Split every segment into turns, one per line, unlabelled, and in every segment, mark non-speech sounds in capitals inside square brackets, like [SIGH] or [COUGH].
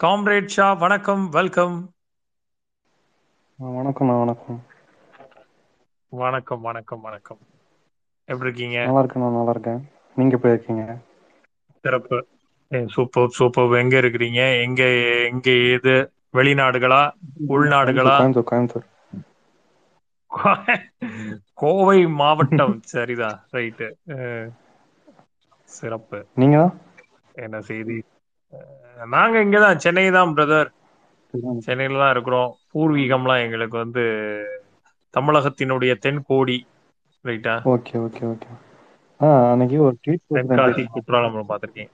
Comrade Shah வணக்கம் welcome.
ஆ வணக்கம்ண்ணா வணக்கம்.
வணக்கம் வணக்கம் வணக்கம். எப்படி இருக்கீங்க
நல்லா இருக்கேண்ணா நல்லா இருக்கேன் நீங்க எப்படி இருக்கீங்க
சிறப்பு சூப்பர் சூப்பர். எங்க இருக்கிறீங்க? எங்க எங்க ஏது வெளிநாடுகளா? உள்நாடுகளா?
கோயம்புத்தூர்
கோவை மாவட்டம். சரிதான் ரைட்டு. சிறப்பு.
நீங்க?
என்ன செய்தி? நாங்க இங்கதான் சென்னை தான் பிரதர் சென்னையில தான் இருக்கிறோம். பூர்வீகம்லாம் எங்களுக்கு வந்து தமிழகத்தினுடைய தென்கோடி ரைட்டா
ஓகே ஓகே ஓகே. அன்னைக்கு ஒரு ட்வீட்
தென்காசி? குற்றாலம் பார்த்திருக்கீங்க.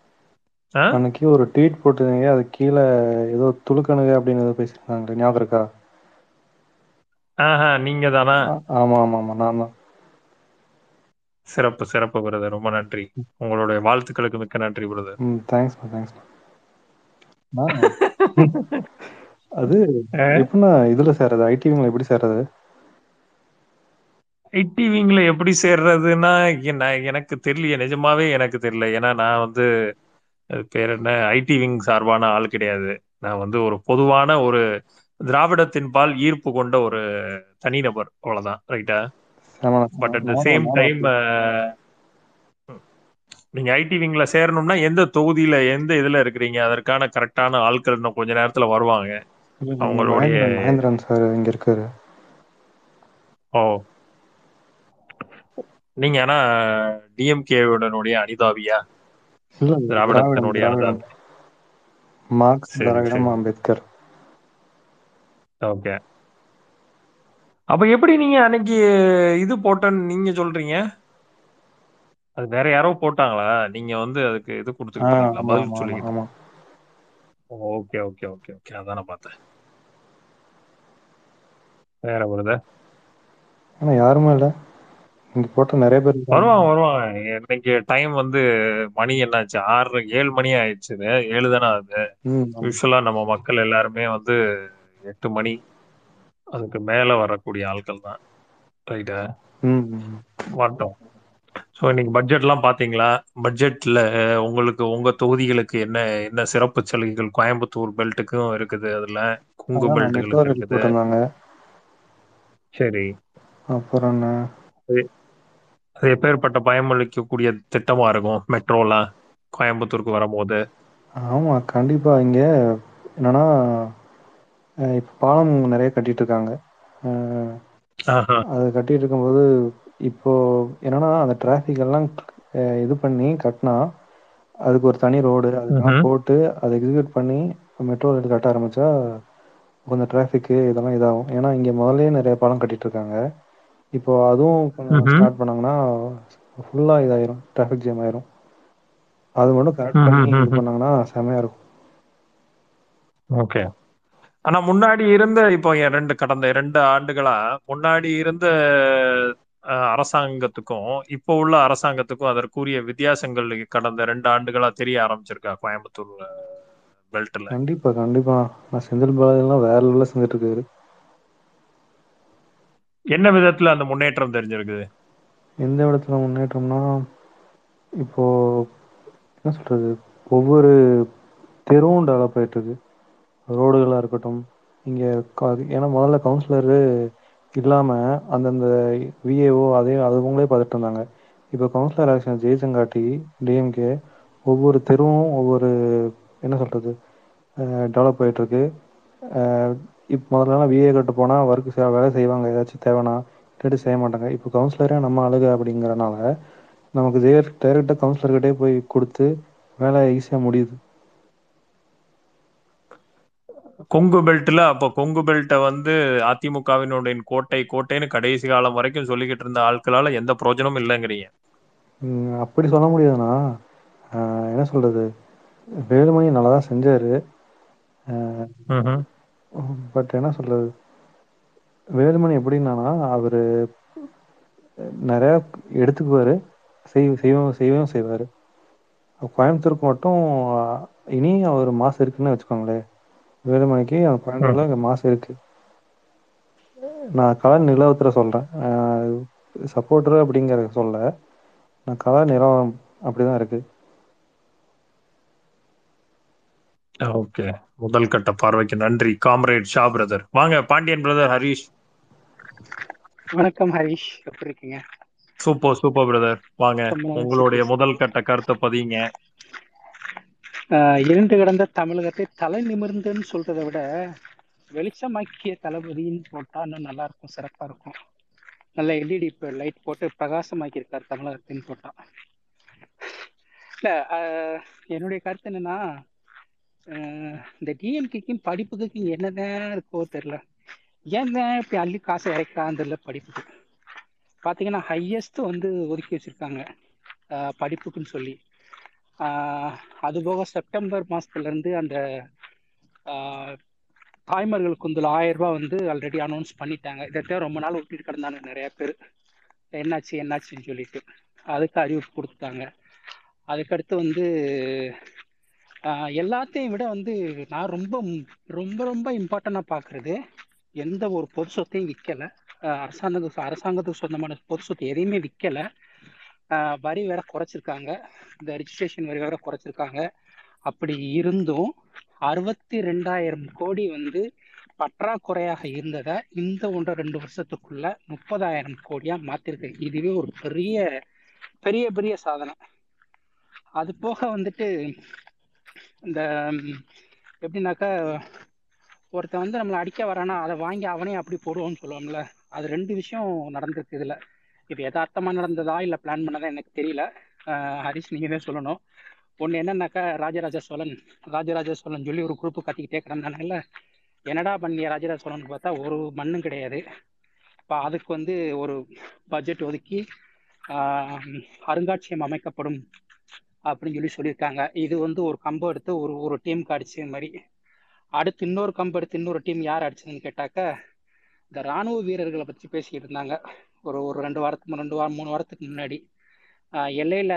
அன்னைக்கு ஒரு ட்வீட் போட்டிருந்தீங்க. அது கீழே ஏதோ துளுக்கணுங்க அப்படின்னு ஏதோ பேசியிருந்தாங்க ஞாபகம் இருக்கா?
ஆஹா நீங்க தானா
ஆமா ஆமா ஆமா நான் தான்.
சிறப்பு சிறப்பு பிரதர் ரொம்ப நன்றி. உங்களுடைய வாழ்த்துக்களுக்கு மிக்க நன்றி பிரதர்
தேங்க்ஸ் தேங்க்ஸ் [LAUGHS] அது எப்படின்னா இதுல சேர்றது? ஐடிவிங்களை எப்படி சேர்றது?
ஐடிவிங்ல எப்படி சேர்றதுன்னா எனக்கு தெரியல நிஜமாவே எனக்கு தெரியல. ஏன்னா நான் வந்து பேர் என்ன? ஐடி விங் சார்பான ஆள் கிடையாது. நான் வந்து ஒரு பொதுவான ஒரு திராவிடத்தின் பால் ஈர்ப்பு கொண்ட ஒரு தனிநபர் அவ்வளவுதான். ரைட்டா but at the same time நீங்க ஐடி விங்ல சேரணும்னா எந்த தொகுதியில எந்த இதுல இருக்கிறீங்க? அதற்கான கரெக்டான ஆட்கள் இன்னும் கொஞ்ச நேரத்துல வருவாங்க. அவங்களுடைய
மகேந்திரன் சார் இங்க இருக்காரு.
ஓ. நீங்க ஆனா டிஎம்கேவுடனுடைய அனிதாபியா? திராவிடத்தினுடைய அனிதாபி.
மார்க்ஸ் திராவிடம் அம்பேத்கர்.
ஓகே. அப்ப எப்படி நீங்க அன்னைக்கு இது போட்டேன்னு நீங்க சொல்றீங்க? அது வேற யாரோ போட்டாங்களா? நீங்க வந்து அதுக்கு இது
ஆமா
பதில்
ஆமா ஆமா
சொல்லிக்கிட்டு.
ஆமா.
Okay okay okay okay. அதான் நான் பார்த்தேன். வேற வருது
ஆனா யாருமே இல்ல. இங்க போட்ட நிறைய பேர்
வருவாங்க வருவாங்க. இன்னைக்கு டைம் வந்து மணி என்னாச்சு? ஆறு ஏழு மணி ஆயிடுச்சு ஏழு தானே ஆகுது. யூஸ்வலா நம்ம மக்கள் எல்லாருமே வந்து எட்டு மணி அதுக்கு மேல வரக்கூடிய ஆட்கள் தான். ரைட்டா. வரட்டும். ஸோ இன்னைக்கு பட்ஜெட்லாம் பார்த்தீங்களா பட்ஜெட்ல உங்களுக்கு உங்க தொகுதிகளுக்கு என்ன என்ன சிறப்பு சலுகைகள்? கோயம்புத்தூர் பெல்ட்டுக்கும் இருக்குது அதுல. குங்கு பெல்ட்டுகளுக்கு இருக்குது. சரி.
அப்புறம் என்ன?
அது எப்பேற்பட்ட பயமளிக்கக்கூடிய திட்டமா இருக்கும்? மெட்ரோலாம் கோயம்புத்தூருக்கு வரும்போது?
ஆமா கண்டிப்பா. இங்க என்னன்னா இப்ப பாலம் நிறைய கட்டிட்டு இருக்காங்க. அது கட்டிட்டு இருக்கும்போது இப்போ என்னன்னா அந்த டிராஃபிக் எல்லாம் இது பண்ணி கட்டினா அதுக்கு ஒரு தனி ரோடு அதுக்கெல்லாம்
ம்ஹும்.
போட்டு அதை எக்ஸிக்யூட் பண்ணி மெட்ரோ ரயில் கட்ட ஆரம்பிச்சா கொஞ்சம் டிராஃபிக்கு இதெல்லாம் இதாகும் ஏன்னா இங்க முதல்லயே நிறைய பாலம் கட்டிட்டு இருக்காங்க இப்போ அதுவும் கொஞ்சம். ஸ்டார்ட் பண்ணாங்கன்னா ஃபுல்லா இதாயிரும் டிராஃபிக் ஜாம் ஆயிரும் அது மட்டும் கரெக்ட் பண்ணி இது. பண்ணாங்கன்னா செமையா இருக்கும்
ஓகே ஆனா முன்னாடி இருந்த இப்போ ரெண்டு கடந்த இரண்டு ஆண்டுகளா முன்னாடி இருந்த அரசாங்கத்துக்கும் இப்போ உள்ள அரசாங்கத்துக்கும் அதற்குரிய வித்தியாசங்கள் கடந்த ரெண்டு ஆண்டுகளா தெரிய ஆரம்பிச்சிருக்கா கோயம்புத்தூர் பெல்ட்ல?
கண்டிப்பா கண்டிப்பா. நான் செந்தில் பாலாஜி எல்லாம் வேற லெவலில் செஞ்சுட்டு இருக்காரு
என்ன விதத்துல அந்த முன்னேற்றம் தெரிஞ்சிருக்குது?
எந்த இடத்துல முன்னேற்றம்னா இப்போ என்ன சொல்றது? ஒவ்வொரு தெருவும் டெவலப் ஆயிட்டு இருக்கு ரோடுகளா இருக்கட்டும் இங்க ஏன்னா முதல்ல கவுன்சிலரு இல்லாம அந்தந்த விஏஓ அதே அதுவங்களே பார்த்துட்டு இருந்தாங்க. இப்போ கவுன்சிலர் எலெக்ஷன் ஜெயிச்சங்காட்டி டிஎம்கே ஒவ்வொரு தெருவும் ஒவ்வொரு என்ன சொல்றது டெவலப் ஆயிட்டு இருக்கு. இப்போ முதல்லலாம் விஏ கிட்ட போனால் ஒர்க் வேலை செய்வாங்க. ஏதாச்சும் தேவைன்னா இல்லாட்டி செய்ய மாட்டாங்க. இப்போ கவுன்சிலரே நம்ம அழுக அப்படிங்கிறனால நமக்கு டைரக்டாக கவுன்சிலர்கிட்டே போய் கொடுத்து வேலை ஈஸியாக முடியுது.
கொங்கு பெல்ட்ல அப்ப கொங்கு பெல்ட்டை வந்து அதிமுகவினுடைய கோட்டை கோட்டைன்னு கடைசி காலம் வரைக்கும் சொல்லிக்கிட்டு இருந்த ஆட்களால எந்த பிரயோஜனமும் இல்லைங்கிறீங்க.
அப்படி சொல்ல முடியாதுண்ணா. என்ன சொல்றது? வேலுமணி நல்லா தான் செஞ்சாரு. பட் என்ன சொல்றது? வேலுமணி எப்படின்னானா அவரு நிறைய எடுத்துக்குவாரு. செய் செய்வோம் செய்யவும் செய்வாரு. கோயம்புத்தூருக்கு மட்டும் இனி அவர் மாசு இருக்குன்னு வச்சுக்கோங்களேன். வேலுமணிக்கு அந்த
ம்.
கோயம்புத்தூர்ல இங்க மாசு இருக்கு. நான் கலர் நிலவரத்துல சொல்றேன். சப்போர்ட்டர் அப்படிங்கறத சொல்ல நான் கலர் நிலவரம் அப்படிதான் இருக்கு.
ஓகே. முதல் கட்ட பார்வைக்கு நன்றி. Comrade Shah brother. வாங்க பாண்டியன் பிரதர் ஹரிஷ்.
வணக்கம் ஹரிஷ். எப்படி இருக்கீங்க?
Super super brother. வாங்க உங்களுடைய. முதல் கட்ட கருத்தை பதிங்க
இருண்டு கிடந்த தமிழகத்தை தலை நிமிர்ந்துன்னு சொல்றதை விட வெளிச்சமாக்கிய தளபதின்னு போட்டா இன்னும் நல்லா இருக்கும் சிறப்பா இருக்கும். நல்ல எல்இடி இப்போ லைட் போட்டு பிரகாசமாக்கி இருக்காரு தமிழகத்தின்னு போட்டா இல்ல என்னுடைய கருத்து என்னன்னா இந்த டிஎம்கேக்கும் படிப்புக்கும் என்னதான் இருக்கோ தெரியல. ஏன் தான் இப்படி அள்ளி காசை இறைக்கான்னு தெரியல படிப்புக்கு. பார்த்தீங்கன்னா ஹையஸ்ட் வந்து ஒதுக்கி வச்சிருக்காங்க. படிப்புக்குன்னு சொல்லி. ஆஹ் செப்டம்பர் மாசத்துல இருந்து அந்த ஆஹ் தாய்மார்களுக்கு வந்து ஆயிரம் ரூபாய் வந்து ஆல்ரெடி அனௌன்ஸ் பண்ணிட்டாங்க. இதை ரொம்ப நாள் விட்டுட்டு கிடந்தாங்க நிறைய பேர். என்னாச்சு என்னாச்சுன்னு சொல்லிட்டு. அதுக்கு அறிவிப்பு கொடுத்துட்டாங்க. அதுக்கடுத்து வந்து ஆஹ் எல்லாத்தையும் விட வந்து நான் ரொம்ப ரொம்ப ரொம்ப இம்பார்ட்டண்டாக பார்க்கறது எந்த ஒரு பொது சொத்தையும் விற்கலை அரசாங்கத்துக்கு அரசாங்கத்துக்கு சொந்தமான பொது சொத்து எதையுமே விற்கலை வரி வேற குறைச்சிருக்காங்க. இந்த ரிஜிஸ்ட்ரேஷன் வரி வேற குறைச்சிருக்காங்க. அப்படி இருந்தும் அறுபத்தி ரெண்டாயிரம் கோடி வந்து பற்றாக்குறையாக இருந்ததை இந்த ஒன்று ரெண்டு வருஷத்துக்குள்ள முப்பதாயிரம் கோடியா மாத்திருக்கு. இதுவே ஒரு பெரிய பெரிய பெரிய சாதனை. அது போக வந்துட்டு இந்த எப்படின்னாக்கா ஒருத்தன் வந்து நம்மளை அடிக்க வரானா அதை வாங்கி அவனே அப்படி போடுவோம்னு சொல்லுவோம்ல அது ரெண்டு விஷயம் நடந்திருக்கு இதில். இது யதார்த்தமா நடந்ததா இல்ல பிளான் பண்ணதா எனக்கு தெரியல. ஹரிஷ் நீங்க தான் சொல்லணும். ஒண்ணு என்னன்னாக்கா ராஜராஜ சோழன் ராஜராஜ சோழன் சொல்லி ஒரு குரூப் கத்திக்கிட்டே கிடந்தானுங்கல்ல என்னடா பண்ணிய ராஜராஜ சோழன் பார்த்தா ஒரு மண்ணும் கிடையாது. இப்போ அதுக்கு வந்து ஒரு பட்ஜெட் ஒதுக்கி அருங்காட்சியம் அருங்காட்சியகம் அமைக்கப்படும் அப்படின்னு சொல்லி சொல்லியிருக்காங்க. இது வந்து ஒரு கம்பு எடுத்து ஒரு ஒரு டீமுக்கு அடிச்ச மாதிரி. அடுத்து இன்னொரு கம்பு எடுத்து இன்னொரு டீம் யார் அடிச்சதுன்னு கேட்டாக்க இந்த ராணுவ வீரர்களை பற்றி பேசிக்கிட்டு இருந்தாங்க. ஒரு ஒரு ரெண்டு வாரத்துக்கு ரெண்டு வாரம் மூணு வாரத்துக்கு முன்னாடி எல்லையில்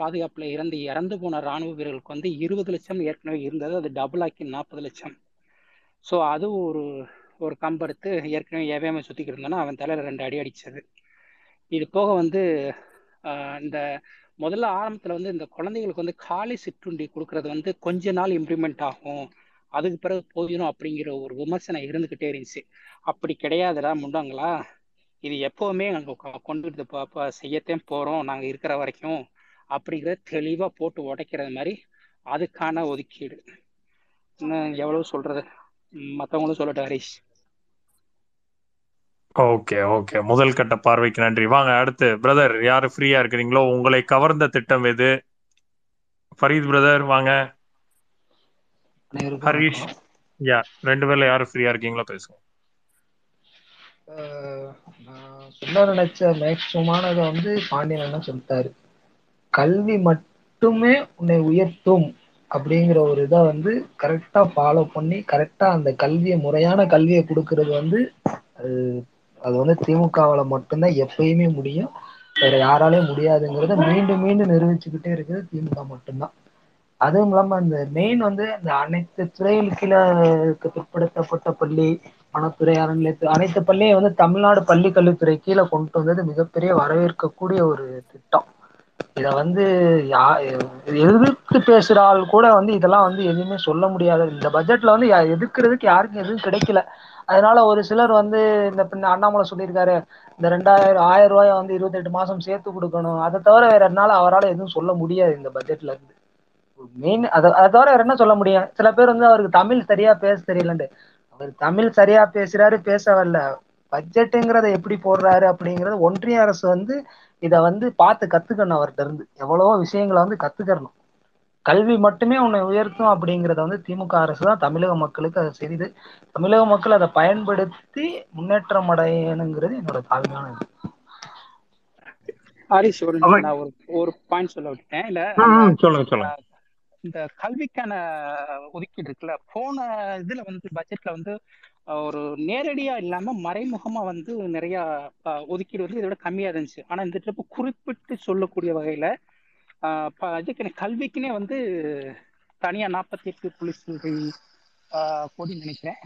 பாதுகாப்பில் இறந்து இறந்து போன ராணுவ வீரர்களுக்கு வந்து இருபது லட்சம் ஏற்கனவே இருந்தது. அது டபுள் ஆக்கி நாற்பது லட்சம். ஸோ அது ஒரு ஒரு கம்பெடுத்து ஏற்கனவே எவையாம சுற்றிக்கிட்டு இருந்தோன்னா அவன் தலையில் ரெண்டு அடி அடிச்சது. இது போக வந்து இந்த முதல்ல ஆரம்பத்தில் வந்து இந்த குழந்தைகளுக்கு வந்து காலை சிற்றுண்டி கொடுக்கறது வந்து கொஞ்ச நாள் இம்ப்ளிமெண்ட் ஆகும். அதுக்கு பிறகு போயிடும் அப்படிங்கிற ஒரு விமர்சனம் இருந்துக்கிட்டே இருந்துச்சு. அப்படி கிடையாதுடா முண்டாங்களா? இது எப்பவுமே நாங்க கொ- கொண்டுட்டு போ- போ- செய்யத்தான் போறோம். நாங்க இருக்கிற வரைக்கும் அப்படிங்கிறத தெளிவா போட்டு உடைக்கிறது மாதிரி அதுக்கான ஒதுக்கீடு. இன்னும் எவ்வளவு சொல்றது? ம், மத்தவங்களும் சொல்லட்டும் ஹரிஷ்.
Okay okay. முதல் கட்ட பார்வைக்கு நன்றி. வாங்க அடுத்து. பிரதர் யாரு ஃப்ரீயா இருக்கிறீங்களோ உங்களை கவர்ந்த திட்டம் எது? ஃபரீத் பிரதர் வாங்க. ஹரிஷ். யா ரெண்டு பேர்ல யாரு ஃப்ரீயா இருக்கீங்களோ பேசுங்க.
நான் சொல்ல நினைச்ச மேக்சிமமானதை வந்து பாண்டியன் அண்ணன் சொல்லிட்டாரு? கல்வி மட்டுமே உன்னை உயர்த்தும் அப்படிங்கிற ஒரு இதை வந்து கரெக்டா ஃபாலோ பண்ணி கரெக்டா அந்த கல்வியை முறையான கல்வியை கொடுக்கறது வந்து அது அது வந்து திமுகவால மட்டும்தான் எப்பயுமே முடியும். வேற யாராலையும் முடியாதுங்கிறத மீண்டும் மீண்டும் நிரூபிச்சுக்கிட்டே இருக்குது திமுக மட்டும்தான். அதுவும் இல்லாம அந்த மெயின் வந்து அந்த அனைத்து துறையில் கீழே பிற்படுத்தப்பட்ட பள்ளி வனத்துறை அறநிலையத்துறை அனைத்து பள்ளியும் வந்து தமிழ்நாடு பள்ளி கல்வித்துறை கீழே கொண்டு வந்தது மிகப்பெரிய வரவேற்கக்கூடிய ஒரு திட்டம். இத வந்து யா எதிர்த்து பேசுற ஆள் கூட வந்து இதெல்லாம் வந்து எதுவுமே சொல்ல முடியாது. இந்த பட்ஜெட்ல வந்து யா- எதிர்க்கிறதுக்கு யாருக்கும் எதுவும் கிடைக்கல. அதனால ஒரு சிலர் வந்து இந்த பின்ன அண்ணாமலை சொல்லியிருக்காரு இந்த ரெண்டாயிரம் ஆயிரம் ரூபாய வந்து இருபத்தி எட்டு மாசம் சேர்த்து கொடுக்கணும். அதை தவிர வேற என்னால அவரால் எதுவும் சொல்ல முடியாது இந்த பட்ஜெட்ல இருந்து. மெயின் அதை அதை தவிர வேற என்ன சொல்ல முடியும்? சில பேர் வந்து அவருக்கு தமிழ் சரியா பேச தெரியலன்ட்டு அவர் தமிழ் சரியா பேசுறாரு பேச வரல. பட்ஜெட்டுங்கிறத எப்படி போடுறாரு அப்படிங்கறது ஒன்றிய அரசு வந்து இத வந்து பார்த்து கத்துக்கணும் அவர்கிட்ட இருந்து. எவ்வளவோ விஷயங்களை வந்து கத்துக்கறணும். கல்வி மட்டுமே உன்னை உயர்த்தும் அப்படிங்கறத வந்து திமுக அரசு தான் தமிழக மக்களுக்கு அதை செய்து தமிழக மக்கள் அதை பயன்படுத்தி முன்னேற்றம் அடையணுங்கிறது என்னோட தாழ்மையான இது.
ஹரிஷ் ஒரு ஒரு பாயிண்ட் சொல்ல விட்டேன் இல்ல
சொல்லுங்க சொல்லுங்க.
இந்த கல்விக்கான ஒதுக்கீடு இருக்குல்ல போன இதுல வந்து பட்ஜெட்ல வந்து ஒரு நேரடியா இல்லாம மறைமுகமா வந்து நிறைய ஒதுக்கீடு வந்து இதை விட கம்மியா இருந்துச்சு. ஆனா இந்த ட்ரிப்பு குறிப்பிட்டு சொல்லக்கூடிய வகையில அஹ், இதுக்கு கல்விக்குனே வந்து தனியா நாற்பத்தி எட்டு புள்ளி சில்லறை, கோடி நினைக்கிறேன்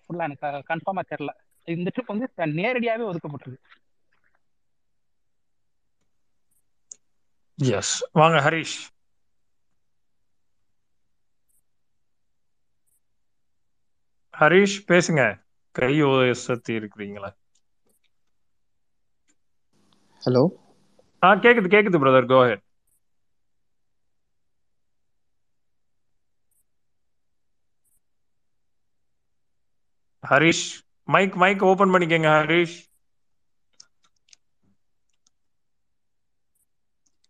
ஃபுல்லா எனக்கு கன்ஃபார்மா தெரியல. இந்த ட்ரிப் வந்து நேரடியாவே ஒதுக்கப்பட்டிருக்கு.
எஸ் வாங்க ஹரிஷ். ஹரிஷ் பேசுங்க. கை உயர்த்தி இருக்கிறீங்களா?
ஹலோ?
ஆ கேக்குது கேக்குது brother go ahead Harish mic mic open பண்ணிக்கங்க ஹரிஷ்.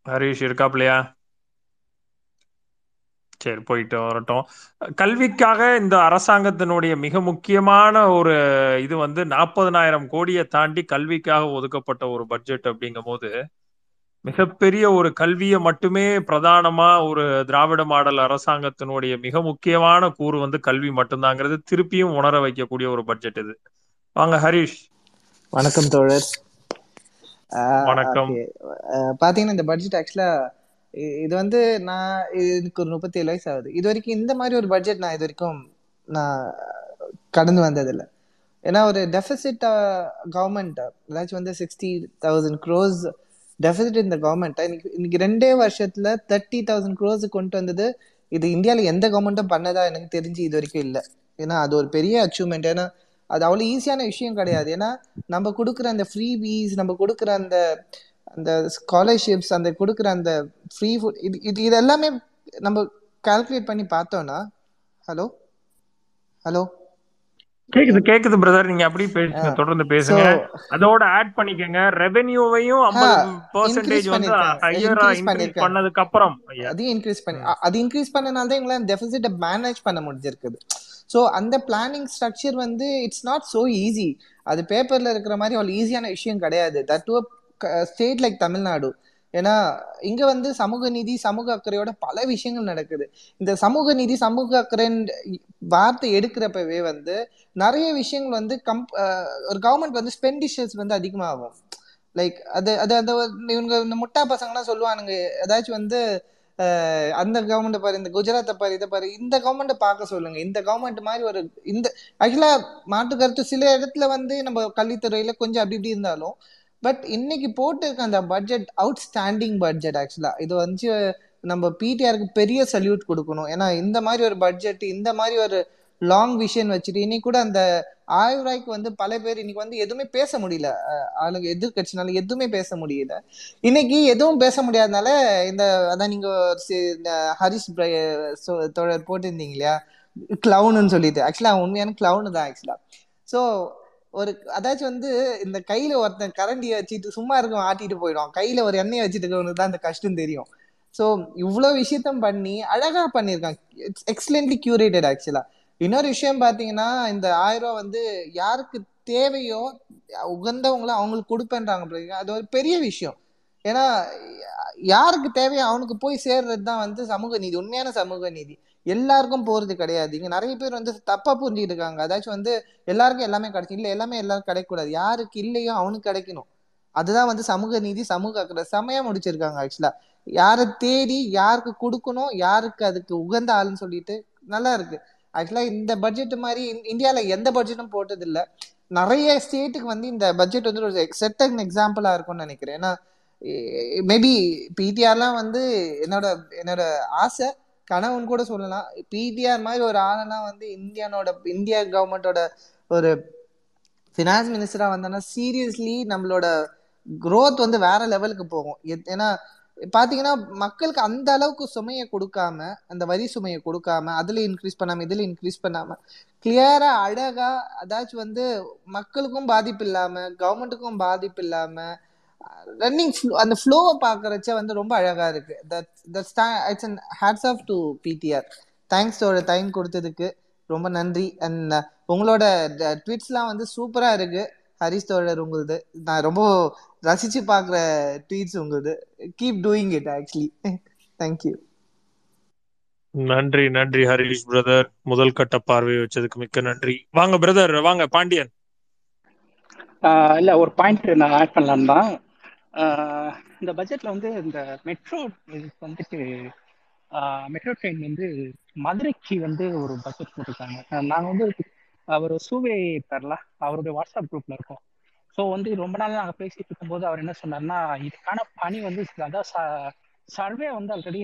ஹரிஷ் இருக்காப்லையா? சரி போயிட்டு வரட்டும். கல்விக்காக இந்த அரசாங்கத்தினுடைய மிக முக்கியமான ஒரு இது வந்து நாற்பதனாயிரம் கோடியை தாண்டி கல்விக்காக ஒதுக்கப்பட்ட ஒரு பட்ஜெட் அப்படிங்கும் போது மிகப்பெரிய ஒரு கல்வியை மட்டுமே பிரதானமா ஒரு திராவிட மாடல் அரசாங்கத்தினுடைய மிக முக்கியமான கூறு வந்து கல்வி மட்டும்தாங்கிறது திருப்பியும் உணர வைக்கக்கூடிய ஒரு பட்ஜெட் இது. வாங்க ஹரிஷ்.
வணக்கம் தோழர்.
வணக்கம்.
பாத்தீங்கன்னா இந்த பட்ஜெட் ஆக்சுவலா இது வந்து நான் எனக்கு ஒரு முப்பத்தி ஏழு வயசு ஆகுது. இது வரைக்கும் இந்த மாதிரி ஒரு பட்ஜெட் நான் இது வரைக்கும் நான் கடந்து வந்ததில்லை. ஏன்னா ஒரு டெபிசிட் கவர்மெண்ட் ஏதாச்சும் வந்து சிக்ஸ்டி தௌசண்ட் க்ரோஸ் டெபிசிட் இந்த கவர்மெண்ட் இன்னைக்கு இன்னைக்கு ரெண்டே வருஷத்துல தேர்ட்டி தௌசண்ட் க்ரோஸ் கொண்டு வந்தது இது இந்தியாவில் எந்த கவர்மெண்ட்டும் பண்ணதா எனக்கு தெரிஞ்சு இது வரைக்கும் இல்லை. ஏன்னா அது ஒரு பெரிய அச்சீவ்மெண்ட் ஏன்னா அது அவ்வளோ ஈஸியான விஷயம் கிடையாது. ஏன்னா நம்ம கொடுக்குற அந்த ஃப்ரீ பீஸ் நம்ம கொடுக்குற அந்த அந்த ஸ்காலர்ஷிப்ஸ் அந்த கொடுக்குற அந்த ஃப்ரீ ஃபுட் இது இது இது எல்லாமே நம்ம கால்குலேட் பண்ணி பார்த்தோம்னா ஹலோ ஹலோ
கேக்குது கேக்குது பிரதர் நீங்க அப்படியே பேசுங்க தொடர்ந்து பேசுங்க. அதோட ஆட் பண்ணிக்கங்க. ரெவென்யூவையும் ஐம்பது பெர்சன்டேஜ் வந்து ஹையரா இன்க்ரீஸ் பண்ணதுக்கு அப்புறம்
அதையும் இன்க்ரீஸ் பண்ணி அது இன்க்ரீஸ் பண்ணனால தான் எங்களால் டெபிசிட்டை மேனேஜ் பண்ண முடிஞ்சிருக்குது. ஸோ அந்த பிளானிங் ஸ்ட்ரக்சர் வந்து இட்ஸ் நாட் ஸோ ஈஸி அது பேப்பர்ல இருக்கிற மாதிரி அவ்வளோ ஈஸியான விஷயம் கிடையாது. That to state like Tamil Nadu ஏன்னா இங்க வந்து சமூக நீதி சமூக அக்கறையோட பல விஷயங்கள் நடக்குது. இந்த சமூக நீதி சமூக அக்கறைன்னு வார்த்தை எடுக்கிறப்பவே வந்து நிறைய விஷயங்கள் வந்து கம்ப் ஒரு கவர்மெண்ட் வந்து ஸ்பெண்டிஷர்ஸ் வந்து அதிகமாகும். லைக் அது அது அந்த இவங்க இந்த முட்டா பசங்கலாம் சொல்லுவானுங்க ஏதாச்சும் வந்து அந்த கவர்மெண்ட் பாரு இந்த குஜராத்தை பாரு இதை பாரு இந்த கவர்மெண்ட்டை பார்க்க சொல்லுங்க. இந்த கவர்மெண்ட் மாதிரி ஒரு இந்த ஆக்சுவலா மாட்டு கருத்து சில இடத்துல வந்து நம்ம கல்வித்துறையில கொஞ்சம் அப்படி இப்படி இருந்தாலும் பட் இன்னைக்கு போட்டிருக்க அந்த பட்ஜெட் அவுட் ஸ்டாண்டிங் பட்ஜெட் ஆக்சுவலா இது வந்து நம்ம பிடிஆருக்கு பெரிய சல்யூட் கொடுக்கணும். ஏன்னா இந்த மாதிரி ஒரு பட்ஜெட் இந்த மாதிரி ஒரு லாங் விஷன் வச்சுட்டு இன்னைக்கு கூட அந்த ஆயிரம் ரூபாய்க்கு வந்து பல பேர் இன்னைக்கு வந்து எதுவுமே பேச முடியல. ஆளுங்க எதிர்கட்சினால எதுவுமே பேச முடியல. இன்னைக்கு எதுவும் பேச முடியாதனால இந்த அதான் நீங்க ஹரிஷ் தோழர் போட்டிருந்தீங்க இல்லையா? கிளவுன்னு சொல்லிட்டு. ஆக்சுவலா உண்மையான கிளவுனு தான் ஆக்சுவலா ஸோ ஒரு அதாச்சும் வந்து இந்த கையில ஒருத்தன் கரண்டியை வச்சுட்டு சும்மா இருக்கும் ஆட்டிட்டு போயிடும் கையில ஒரு எண்ணெயை வச்சுட்டு இருக்கவனுக்கு தான் அந்த கஷ்டம் தெரியும். ஸோ இவ்வளோ விஷயத்தம் பண்ணி அழகா பண்ணியிருக்காங்க. இட்ஸ் எக்ஸலண்ட்லி கியூரேட்டட் ஆக்சுவலா இன்னொரு விஷயம் பார்த்தீங்கன்னா இந்த ஆயிரம் ரூபா வந்து யாருக்கு தேவையோ உகந்தவங்கள அவங்களுக்கு கொடுப்பேன்றாங்க அது ஒரு பெரிய விஷயம். ஏன்னா யாருக்கு தேவையோ அவனுக்கு போய் சேர்றது தான் வந்து சமூக நீதி உண்மையான சமூக நீதி. எல்லாருக்கும் போறது கிடையாது. இங்க நிறைய பேர் வந்து தப்பா புரிஞ்சுட்டு இருக்காங்க. அதாச்சும் வந்து எல்லாருக்கும் எல்லாமே கிடைக்கும் இல்ல எல்லாமே எல்லாரும் கிடைக்கக்கூடாது. யாருக்கு இல்லையோ அவனுக்கு கிடைக்கணும். அதுதான் வந்து சமூக நீதி சமூக அக்கறை. செமையா முடிச்சிருக்காங்க ஆக்சுவலா யாரை தேடி யாருக்கு கொடுக்கணும் யாருக்கு அதுக்கு உகந்த ஆளுன்னு சொல்லிட்டு நல்லா இருக்கு. ஆக்சுவலா இந்த பட்ஜெட் மாதிரி இந்தியால எந்த பட்ஜெட்டும் போட்டது இல்ல நிறைய ஸ்டேட்டுக்கு வந்து இந்த பட்ஜெட் வந்து ஒரு செட்டன் எக்ஸாம்பிளா இருக்கும்னு நினைக்கிறேன். ஏன்னா மேபி பிடிஆர்லாம் வந்து என்னோட என்னோட ஆசை கனவுன்னு கூட சொல்லலாம். பிடிஆர் மாதிரி ஒரு ஆளெல்லாம் வந்து இந்தியானோட இந்தியா கவர்மெண்டோட ஒரு ஃபினான்ஸ் மினிஸ்டரா வந்தோன்னா சீரியஸ்லி நம்மளோட க்ரோத் வந்து வேற லெவலுக்கு போகும். ஏன்னா பாத்தீங்கன்னா மக்களுக்கு அந்த அளவுக்கு சுமையை கொடுக்காம அந்த வரி சுமையை கொடுக்காம அதுல இன்க்ரீஸ் பண்ணாம இதுல இன்க்ரீஸ் பண்ணாம கிளியரா அழகா அதாச்சும் வந்து மக்களுக்கும் பாதிப்பு இல்லாம கவர்மெண்ட்டுக்கும் பாதிப்பு இல்லாம ரன்னிங் அந்த ஃப்ளோவை பாக்குறச்ச வந்து ரொம்ப அழகா இருக்கு. It's and hats off to PTR thanks தோட டைம் கொடுத்ததுக்கு ரொம்ப நன்றி. அண்ட் உங்களோட ட்வீட்ஸ்லாம் வந்து சூப்பரா இருக்கு. ஹரிஷ் தோழர் உங்களுது. நான் ரொம்ப ரசிச்சு பாக்குற ட்வீட்ஸ் உங்களுது. Keep doing it actually thank you
நன்றி நன்றி ஹரிஷ் பிரதர் முதல் கட்ட பார்வை வச்சதுக்கு மிக்க நன்றி. வாங்க பிரதர் வாங்க பாண்டியன்.
இல்ல ஒரு பாயிண்ட் நான் ஆட் பண்ணலாம் தான் இந்த பட்ஜெட்ல வந்து இந்த மெட்ரோ வந்துட்டு மெட்ரோ ட்ரெயின் வந்து மதுரைக்கு வந்து ஒரு பட்ஜெட் போட்டிருக்காங்க. நாங்கள் வந்து அவர் சூவே தரல. அவருடைய வாட்ஸ்அப் குரூப்ல இருக்கோம். ஸோ வந்து ரொம்ப நாள் நாங்கள் பேசிட்டு இருக்கும்போது அவர் என்ன சொன்னார்னா இதுக்கான பணி வந்து அதான் சர்வே வந்து ஆல்ரெடி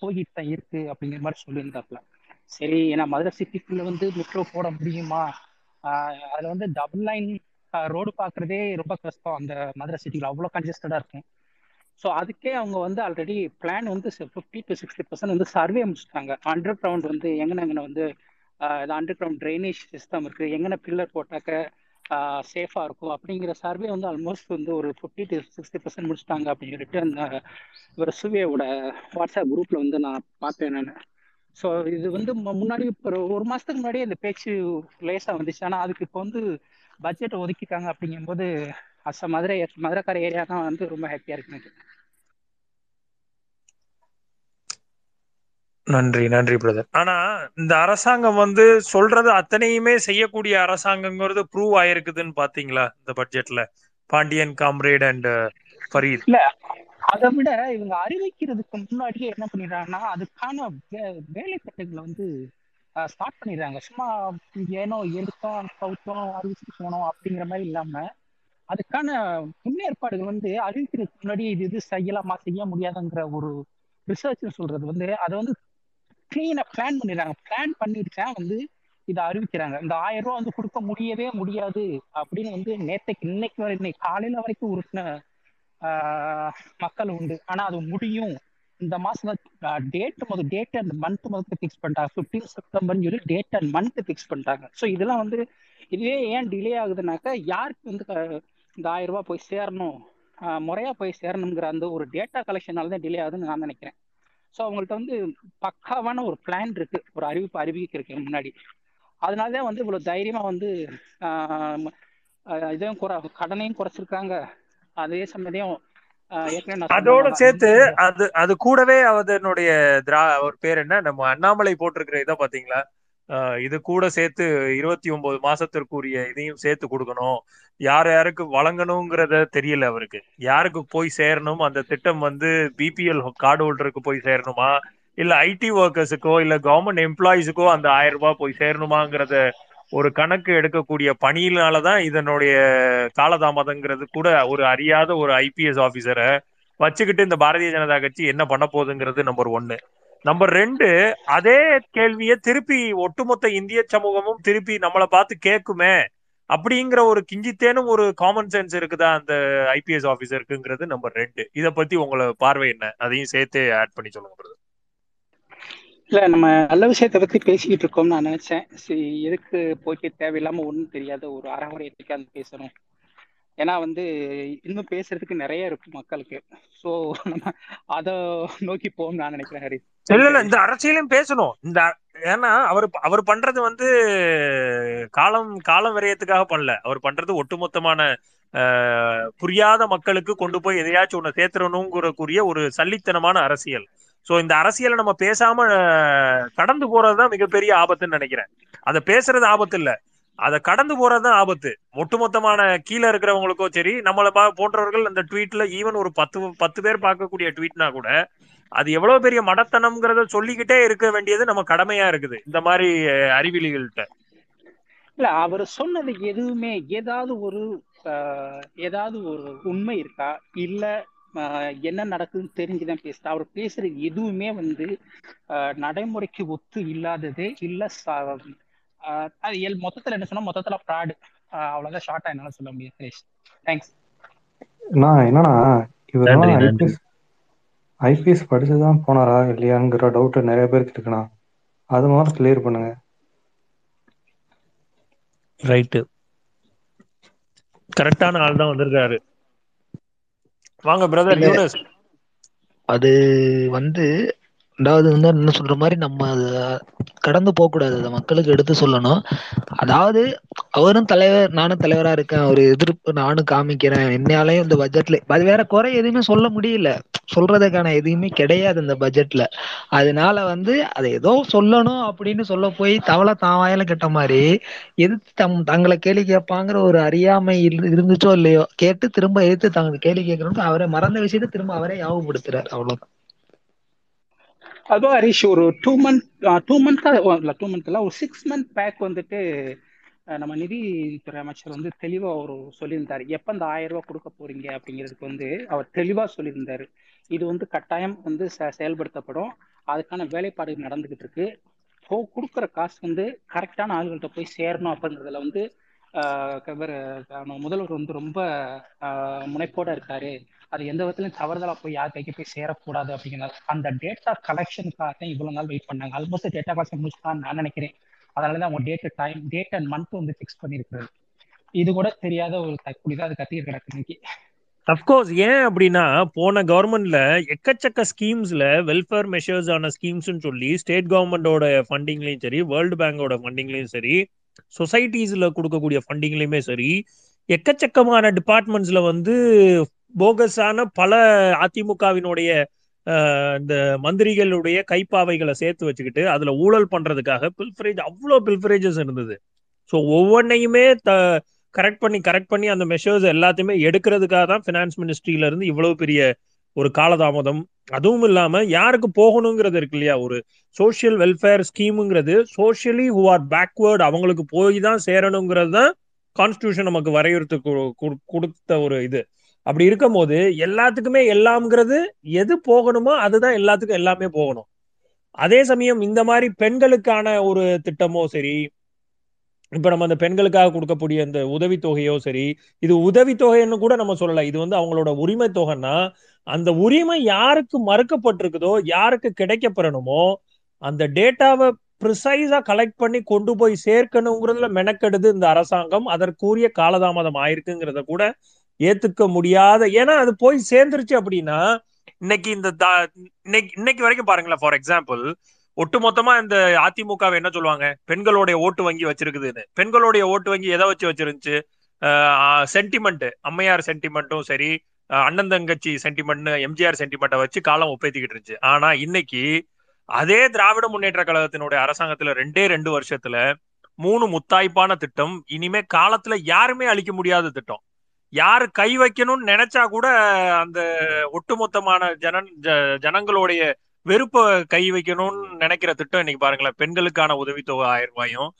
போய்கிட்டு தான் இருக்கு அப்படிங்கிற மாதிரி சொல்லியிருந்தாப்புல. சரி ஏன்னா மதுரை சிட்டிக்குள்ள வந்து மெட்ரோ போட முடியுமா? அதில் வந்து டபுள் லைன் ரோடு பாக்குறதே ரொம்ப கஷ்டம். அந்த மதுரை சிட்டியில் அவ்வளோ கன்ஜஸ்டடா இருக்கும். ஸோ அதுக்கே அவங்க வந்து ஆல்ரெடி பிளான் வந்து ஃபிஃப்டி டு சிக்ஸ்டி பர்சன்ட் வந்து சர்வே முடிச்சிட்டாங்க அண்டர் கிரவுண்ட் வந்து எங்கன எங்கன வந்து அண்டர் கிரவுண்ட் ட்ரைனேஜ் சிஸ்டம் இருக்கு. எங்கன பில்லர் போட்டாக்க சேஃபா இருக்கும் அப்படிங்கிற சர்வே வந்து ஆல்மோஸ்ட் வந்து ஒரு ஃபிஃப்டி டு சிக்ஸ்டி பர்சன்ட் முடிச்சிட்டாங்க அப்படின்னு சொல்லிட்டு அந்த ஒரு சுவேவோட வாட்ஸ்அப் குரூப்ல வந்து நான் பார்த்தேன் நான். ஸோ இது வந்து முன்னாடி ஒரு ஒரு மாதத்துக்கு முன்னாடியே இந்த பேச்சு லேசாக வந்துச்சு. ஆனால் அதுக்கு இப்போ வந்து பட்ஜெட் ஒதுக்கிட்டாங்க அப்படிங்கும்போது அச மதுரை மதுரைக்கார ஏரியா தான் வந்து ரொம்ப ஹாப்பியா இருக்கு எனக்கு
நன்றி நன்றி பிரதர் ஆனா இந்த அரசாங்கம் வந்து சொல்றது அத்தனையுமே செய்யக்கூடிய அரசாங்கங்கிறது ப்ரூவ் ஆயிருக்குதுன்னு பாத்தீங்களா இந்த பட்ஜெட்ல பாண்டியன் காம்ரேட் அண்ட் ஃபரீத்.
இல்ல அதை விட இவங்க அறிவிக்கிறதுக்கு முன்னாடியே என்ன பண்ணிடுறாங்கன்னா அதுக்கான வே- வேலை திட்டங்களை வந்து ஸ்டார்ட் பண்ணிடுறாங்க. சும்மா ஏனோ எடுத்தோம் கவுத்தோம் அறிவிச்சு போனோம் அப்படிங்கிற மாதிரி இல்லாம அதுக்கான முன்னேற்பாடுகள் வந்து அறிவிக்கிறதுக்கு முன்னாடி இது இது செய்யலாமா செய்ய முடியாதுங்கிற ஒரு ரிசர்ச் சொல்றது வந்து அதை வந்து கிளீனா பிளான் பண்ணிடுறாங்க. பிளான் பண்ணிட்டு தான் வந்து இதை அறிவிக்கிறாங்க. இந்த ஆயிரம் ரூபா வந்து கொடுக்க முடியவே முடியாது அப்படின்னு வந்து நேத்தைக்கு இன்னைக்கு வரை இன்னைக்கு காலையில வரைக்கும் உருட்டின மக்கள் உண்டு. ஆனா அது முடியும். இந்த மாசம் டேட் முதல் டேட் அண்ட் மந்த் முதல்ல ஃபிக்ஸ் பண்ணிட்டாங்க. ஃபிஃப்டீன் செப்டம்பர்னு சொல்லி டேட் அண்ட் மந்த் ஃபிக்ஸ் பண்ணிட்டாங்க. ஸோ இதெல்லாம் வந்து இதுவே ஏன் டிலே ஆகுதுனாக்கா யாருக்கு வந்து க- இந்த ஆயிரம் ரூபாய் போய் சேரணும்? முறையா போய் சேரணுங்கிற அந்த ஒரு டேட்டா கலெக்ஷனால தான் டிலே ஆகுதுன்னு நான் நினைக்கிறேன். ஸோ அவங்கள்ட்ட வந்து பக்காவான ஒரு பிளான் இருக்கு. ஒரு அறிவிப்பு அறிவிக்கிறதுக்கு முன்னாடி. அதனால தான் வந்து இவ்வளோ தைரியமா வந்து இதையும் குறை கடனையும் குறைச்சிருக்காங்க. அதே சமயம்
அதோட சேர்த்து அது அது கூடவே அதனுடைய திரா அவர் பேர் என்ன? நம்ம அண்ணாமலை போட்டிருக்கிற இதை பாத்தீங்களா? இது கூட சேர்த்து இருபத்தி ஒன்பது மாசத்திற்குரிய இதையும் சேர்த்து கொடுக்கணும். யார் யாருக்கு வழங்கணுங்கிறத தெரியல அவருக்கு. யாருக்கு போய் சேரணும்? அந்த திட்டம் வந்து பிபிஎல் கார்டு ஹோல்டருக்கு போய் சேரணுமா? இல்ல ஐடி ஒர்க்கர்ஸுக்கோ இல்ல கவர்மெண்ட் எம்ப்ளாயிஸுக்கோ அந்த ஆயிரம் ரூபாய் போய் சேரணுமாங்கிறத ஒரு கணக்கு எடுக்கக்கூடிய பணியினாலதான் இதனுடைய காலதாமதங்கிறது கூட ஒரு அறியாத ஒரு ஐபிஎஸ் ஆபீசரை வச்சுக்கிட்டு இந்த பாரதிய ஜனதா கட்சி என்ன பண்ண போகுதுங்கிறது நம்பர் ஒன்னு நம்பர் ரெண்டு அதே கேள்வியை திருப்பி ஒட்டுமொத்த இந்திய சமூகமும் திருப்பி நம்மளை பார்த்து கேட்குமே அப்படிங்கிற ஒரு கிஞ்சித்தேனும் ஒரு காமன் சென்ஸ் இருக்குதா அந்த ஐபிஎஸ் ஆபீசருக்குங்கிறது நம்பர் ரெண்டு. இத பத்தி உங்களை பார்வை என்ன? அதையும் சேர்த்து ஆட் பண்ணி சொல்லுங்க brother.
இல்ல நம்ம நல்ல விஷயத்தை பத்தி பேசிக்கிட்டு இருக்கோம்னு நான் நினைச்சேன். சரி எதுக்கு போய்க்கு தேவையில்லாம ஒண்ணும் தெரியாத ஒரு அரை மணி அந்த பேசணும். ஏன்னா வந்து இன்னும் பேசுறதுக்கு நிறைய இருக்கு மக்களுக்கு. சோ நம்ம அதை நோக்கி போகும் நான் நினைக்கிறேன் ஹரி
இல்ல இல்ல இந்த அரசியலையும் பேசணும். இந்த ஏன்னா அவர் அவர் பண்றது வந்து காலம் காலம் விரயத்துக்காக பண்ணல. அவர் பண்றது ஒட்டுமொத்தமான புரியாத மக்களுக்கு கொண்டு போய் எதையாச்சும் ஒண்ணு சேர்த்துறணுங்கிறக்குரிய ஒரு சல்லித்தனமான அரசியல். சோ இந்த அரசியலை நம்ம பேசாம கடந்து போறதுதான் மிகப்பெரிய ஆபத்துன்னு நினைக்கிறேன். அதை பேசுறது ஆபத்து இல்ல. அதை கடந்து போறதுதான் ஆபத்து. ஒட்டுமொத்தமான கீழே இருக்கிறவங்களுக்கோ சரி நம்மளை பா போன்றவர்கள் அந்த ட்வீட்ல ஈவன் ஒரு பத்து பத்து பேர் பார்க்கக்கூடிய ட்வீட்னா கூட அது எவ்வளவு பெரிய மடத்தனம்ங்கிறத சொல்லிக்கிட்டே இருக்க வேண்டியது நம்ம கடமையா இருக்குது. இந்த மாதிரி அறிவிலிகள்கிட்ட.
இல்ல அவர் சொன்னது எதுவுமே ஏதாவது ஒரு ஆஹ், ஏதாவது ஒரு உண்மை இருக்கா? இல்ல என்ன நடக்குதுன்னு தெரிஞ்சுதான் பேசுறா அவர் பேசுறது எதுவுமே வந்து நடைமுறைக்கு ஒத்து இல்லாதது இல்ல அது எல் மொத்தத்துல என்ன சொன்னா மொத்தத்துல ஃப்ராடு அவ்வளவுதான் ஷார்ட்டா என்னால சொல்ல முடியும் சுரேஷ் தேங்க்ஸ்
நான் என்னன்னா இவரெல்லாம். ஐபிஎஸ் ஐபிஎஸ் படிச்சுதான் போனாரா இல்லையாங்கிற டவுட் நிறைய பேருக்கு இருக்குண்ணா. அது மாதிரி கிளியர் பண்ணுங்க.
ரைட்டு கரெக்டான ஆள் தான் வந்திருக்காரு. வாங்க பிரதர். யூனஸ்
அது வந்து ரெண்டாவது வந்து என்ன சொல்ற மாதிரி நம்ம கடந்து போக கூடாது. அதை மக்களுக்கு எடுத்து சொல்லணும். அதாவது அவரும் தலைவர் நானும் தலைவரா இருக்கேன். ஒரு எதிர்ப்பு நானும் காமிக்கிறேன். என்னாலையும் இந்த பட்ஜெட்ல அது வேற குறை எதுவுமே சொல்ல முடியல. சொல்றதுக்கான எதுவுமே கிடையாது இந்த பட்ஜெட்ல அதனால வந்து அதை ஏதோ சொல்லணும் அப்படின்னு சொல்ல போய் தவளை தான் வாயில கெட்ட மாதிரி எதிர்த்து தம் தங்களை கேள்வி கேட்பாங்கிற ஒரு அறியாமை இரு- இருந்துச்சோ இல்லையோ கேட்டு திரும்ப எதிர்த்து தங்க கேள்வி கேட்கணும் அவரை மறந்த விஷயத்தை திரும்ப அவரே ஞாபகப்படுத்துறாரு. அவ்வளவுதான்.
அதுவும் ஹரிஷ் ஒரு டூ மந்த் டூ மந்த் இல்லை டூ மந்த் ஒரு சிக்ஸ் மந்த் பேக் வந்துட்டு நம்ம நிதித்துறை அமைச்சர் வந்து தெளிவா ஒரு சொல்லியிருந்தாரு. எப்ப இந்த ஆயிரம் ரூபாய் கொடுக்க போறீங்க அப்படிங்கிறதுக்கு வந்து அவர் தெளிவா சொல்லியிருந்தாரு. இது வந்து கட்டாயம் வந்து செ- செயல்படுத்தப்படும். அதுக்கான வேலைப்பாடு நடந்துகிட்டு இருக்கு. போ கொடுக்குற காசு வந்து கரெக்டான ஆளுகள்கிட்ட போய் சேரணும் அப்படிங்கிறதுல வந்து முதல்வர் வந்து ரொம்ப ஆஹ் முனைப்போட இருக்காரு. அது எந்த விதத்துலயும் தவறுதலா போய் யார் கைக்கு போய் சேரக்கூடாது அப்படிங்கிறது அந்த டேட்டா கலெக்ஷனுக்காக இவ்வளவு நாள் வெயிட் பண்ணாங்க. ஆல்மோஸ்ட் டேட்டா கலெக்ஷன் முடிச்சுதான் நான் நினைக்கிறேன். அதனாலதான் அவங்க date time date and month வந்து ஃபிக்ஸ் பண்ணிருக்கிறது. இது கூட தெரியாத ஒரு தக்குடி அது கத்திட்டு கிடக்கு இன்னைக்கு.
அப்கோர்ஸ் ஏன் அப்படின்னா போன கவர்மெண்ட்ல எக்கச்சக்க ஸ்கீம்ஸ்ல வெல்ஃபேர் மெஷர்ஸ் ஆன ஸ்கீம்ஸ்னு சொல்லி ஸ்டேட் கவர்மெண்டோட ஃபண்டிங்லயும் சரி வேர்ல்டு பேங்கோட ஃபண்டிங்லயும் சரி சொசைட்டிஸ்ல கொடுக்கக்கூடிய ஃபண்டிங்லயுமே சரி எக்கச்சக்கமான டிபார்ட்மெண்ட்ஸ்ல வந்து போகஸான பல அதிமுகவினுடைய இந்த மந்திரிகளுடைய கைப்பாவைகளை சேர்த்து வச்சுக்கிட்டு அதுல ஊழல் பண்றதுக்காக பில்ஃபரேஜ் அவ்வளோ பில்ஃபரேஜஸ் இருந்தது. ஸோ ஒவ்வொன்றையுமே த கரெக்ட் பண்ணி கரெக்ட் பண்ணி அந்த மெஷர்ஸ் எல்லாத்தையுமே எடுக்கிறதுக்காக தான் ஃபினான்ஸ் மினிஸ்ட்ரியில இருந்து இவ்வளவு பெரிய ஒரு காலதாமதம். அதுவும் இல்லாம யாருக்கு போகணுங்கிறது இருக்கு இல்லையா? ஒரு சோசியல் வெல்ஃபேர் ஸ்கீமுங்கிறது சோசியலி ஹூ ஆர் பேக்வேர்டு அவங்களுக்கு போய் தான் சேரணுங்கிறது தான் கான்ஸ்டியூஷன் நமக்கு வரையறுத்து கொடுத்த ஒரு இது. அப்படி இருக்கும் போது எல்லாத்துக்குமே எல்லாம்ங்கிறது எது போகணுமோ அதுதான் எல்லாத்துக்கும் எல்லாமே போகணும். அதே சமயம் இந்த மாதிரி பெண்களுக்கான ஒரு திட்டமோ சரி இப்ப நம்ம அந்த பெண்களுக்காக கொடுக்கக்கூடிய அந்த உதவித்தொகையோ சரி இது உதவித்தொகைன்னு கூட நம்ம சொல்லல. இது வந்து அவங்களோட உரிமை தொகைன்னா அந்த உரிமை யாருக்கு மறுக்கப்பட்டிருக்குதோ யாருக்கு கிடைக்கப்பெறணுமோ அந்த டேட்டாவை ப்ரிசைஸா கலெக்ட் பண்ணி கொண்டு போய் சேர்க்கணுங்கிறதுல மெனக்கெடுது இந்த அரசாங்கம். அதற்குரிய காலதாமதம் ஆயிருக்குங்கிறத கூட ஏத்துக்க முடியாத ஏன்னா அது போய் சேர்ந்துருச்சு அப்படின்னா இன்னைக்கு இந்த இன்னைக்கு இன்னைக்கு வரைக்கும் பாருங்களேன் ஃபார் எக்ஸாம்பிள் ஒட்டுமொத்தமா இந்த அதிமுக என்ன சொல்லுவாங்க? பெண்களுடைய ஓட்டு வங்கி வச்சிருக்குதுன்னு. பெண்களுடைய ஓட்டு வங்கி எதை வச்சு வச்சிருந்துச்சு? சென்டிமெண்ட் அம்மையார் சென்டிமெண்ட்டும் சரி அண்ணன் தங்கச்சி சென்டிமெண்ட் எம்ஜிஆர் சென்டிமெண்ட்டை வச்சு காலம் ஒப்பேத்திக்கிட்டு இருந்துச்சு. ஆனா இன்னைக்கு அதே திராவிட முன்னேற்ற கழகத்தினுடைய அரசாங்கத்துல ரெண்டே ரெண்டு வருஷத்துல மூணு முத்தாய்ப்பான திட்டம் இனிமே காலத்துல யாருமே அழிக்க முடியாத திட்டம். யாரு கை வைக்கணும்னு நினைச்சா கூட அந்த ஒட்டுமொத்தமான ஜன ஜனங்களுடைய வெறுப்ப கை வைக்கணும்னு நினைக்கிற திட்டம் இன்னைக்கு பாருங்களேன். பெண்களுக்கான உதவித்தொகை ஆயிரம் ரூபாயும்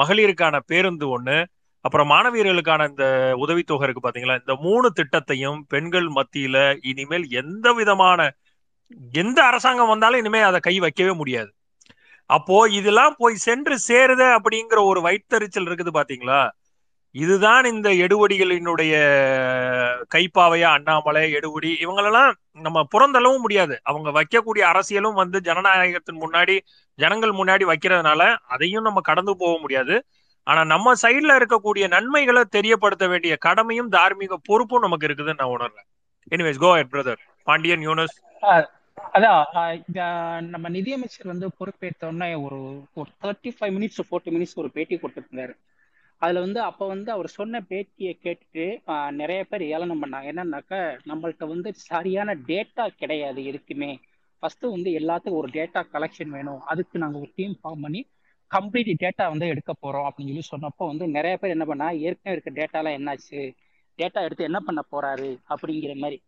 மகளிருக்கான பேருந்து ஒண்ணு அப்புறம் மாணவியர்களுக்கான இந்த உதவித்தொகை இருக்கு பாத்தீங்களா? இந்த மூணு திட்டத்தையும் பெண்கள் மத்தியில இனிமேல் எந்த விதமான எந்த அரசாங்கம் வந்தாலும் இனிமேல் அதை கை வைக்கவே முடியாது. அப்போ இதெல்லாம் போய் சென்று சேருத அப்படிங்கிற ஒரு வயிற்றுச்சல் இருக்குது பாத்தீங்களா? இதுதான் இந்த எடுவடிகளினுடைய கைப்பாவையா அண்ணாமலை எடுவடி இவங்களெல்லாம் நம்ம புறந்தளவும் முடியாது. அவங்க வைக்கக்கூடிய அரசியலும் வந்து ஜனநாயகத்தின் முன்னாடி ஜனங்கள் முன்னாடி வைக்கிறதுனால அதையும் நம்ம கடந்து போக முடியாது. ஆனா நம்ம சைட்ல இருக்கக்கூடிய நன்மைகளை தெரியப்படுத்த வேண்டிய கடமையும் தார்மீக பொறுப்பும் நமக்கு இருக்குதுன்னு நான் உணர்றேன். Anyways go ahead brother Pandian Yunus.
அதான் நம்ம நிதியமைச்சர் வந்து பொறுப்பேற்றோன்னே ஒரு ஒரு thirty five minutes forty minutes ஒரு பேட்டி கொடுத்துருந்தாரு. அதுல வந்து அப்ப வந்து அவர் சொன்ன பேட்டியை கேட்டுட்டு நிறைய பேர் ஏளனம் பண்ணாங்க. என்னன்னாக்க நம்மள்ட்ட வந்து சரியான டேட்டா கிடையாது எதுக்குமே. ஃபர்ஸ்ட் வந்து எல்லாத்துக்கும் ஒரு டேட்டா கலெக்ஷன் வேணும். அதுக்கு நாங்க ஒரு டீம் ஃபார்ம் பண்ணி கம்ப்ளீட் டேட்டா வந்து எடுக்க போறோம் அப்படின்னு சொல்லி சொன்னப்போ வந்து நிறைய பேர் என்ன பண்ணா ஏற்கனவே இருக்க டேட்டாலாம் என்னாச்சு? டேட்டா எடுத்து என்ன பண்ண போறாரு? அப்படிங்கிற மாதிரி.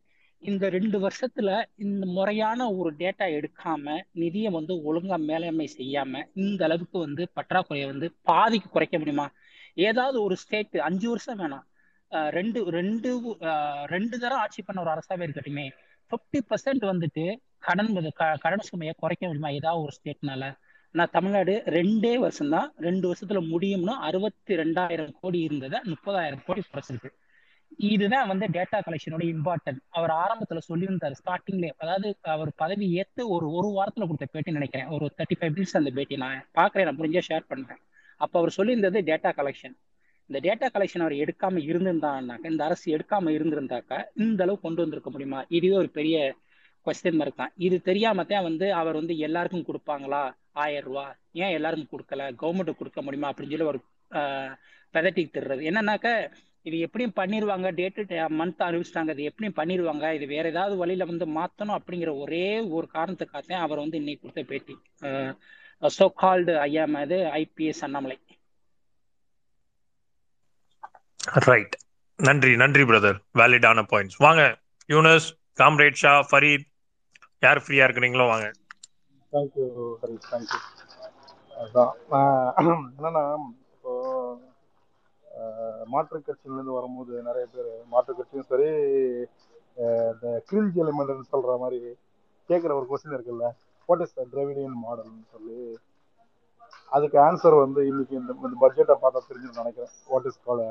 இந்த ரெண்டு வருஷத்துல இந்த முறையான ஒரு டேட்டா எடுக்காம நிதியை வந்து ஒழுங்கா மேலாண்மை செய்யாம இந்த அளவுக்கு வந்து பற்றாக்குறையை வந்து பாதிக்கு குறைக்க முடியுமா? ஏதாவது ஒரு ஸ்டேட் அஞ்சு வருஷம் வேணாம். ரெண்டு ரெண்டு ரெண்டு தரம் ஆட்சி பண்ண ஒரு அரசாவே இருக்கட்டுமே. ஃபிஃப்டி பர்சன்ட் வந்துட்டு கடன் கடன் சுமையை குறைக்க முடியுமா? ஏதாவது ஒரு ஸ்டேட்னால நான் தமிழ்நாடு ரெண்டே வருஷம் தான் ரெண்டு வருஷத்துல முடியும்னு அறுபத்தி ரெண்டாயிரம் கோடி இருந்ததை முப்பதாயிரம் கோடி குறைச்சிருக்கு. இதுதான் வந்து டேட்டா கலெக்ஷனோட இம்பார்ட்டன்ட் அவர் ஆரம்பத்துல சொல்லியிருந்தாரு ஸ்டார்டிங்ல அதாவது அவர் பதவி ஏத்து ஒரு ஒரு வாரத்துல கொடுத்த பேட்டி நினைக்கிறேன். ஒரு தேர்ட்டி ஃபைவ் மினிட்ஸ் அந்த பேட்டி. நான் பாக்குறேன் நான் முடிஞ்சா ஷேர் பண்றேன். அப்போ அவர் சொல்லியிருந்தது டேட்டா கலெக்ஷன் இந்த டேட்டா கலெக்ஷன் அவர் எடுக்காம இருந்திருந்தான்னாக்கா இந்த அரசு எடுக்காம இருந்திருந்தாக்கா இந்த அளவு கொண்டு வந்திருக்க முடியுமா? இதுவே ஒரு பெரிய கொஸ்டின் மார்க் தான். இது தெரியாம தான் வந்து அவர் வந்து எல்லாருக்கும் கொடுப்பாங்களா? ஆயிரம் ரூபா. ஏன் எல்லாருக்கும் கொடுக்கல? கவர்மெண்ட்டுக்கு கொடுக்க முடியுமா? அப்படின்னு சொல்லி ஒரு பெதட்டிக் தர்றது என்னன்னாக்க இது எப்படியும் பண்ணிடுவாங்க டேட்டு மந்த் அறிவிச்சிட்டாங்க இது எப்படியும் பண்ணிடுவாங்க இது வேற ஏதாவது வழியில வந்து மாற்றணும் அப்படிங்கிற ஒரே ஒரு காரணத்துக்காக அவர் வந்து இன்னைக்கு கொடுத்த பேட்டி. சோ கால்டு ஐயா இது ஐபிஎஸ் அண்ணாமலை.
ரைட் நன்றி நன்றி பிரதர் வேலிடான பாயிண்ட்ஸ் வாங்க யூனஸ் காம்ரேட் ஷா ஃபரீத் யார் ஃப்ரீயா இருக்கிறீங்களோ வாங்க.
தேங்க்யூ ஹரி தேங்க்யூ அதான் என்னன்னா இப்போ மாற்றுக் கட்சியிலேருந்து வரும்போது நிறைய பேர் மாற்றுக் கட்சியும் சரி இந்த கிரிஞ்சி எலிமெண்ட்னு சொல்ற மாதிரி கேட்குற ஒரு கொஸ்டின் இருக்குல்ல. வாட் இஸ் த திராவிடியன் மாடல்னு சொல்லி அதுக்கு ஆன்சர் வந்து இன்னைக்கு இந்த இந்த பட்ஜெட்டை பார்த்தா தெரிஞ்சுன்னு நினைக்கிறேன். வாட் இஸ் கால்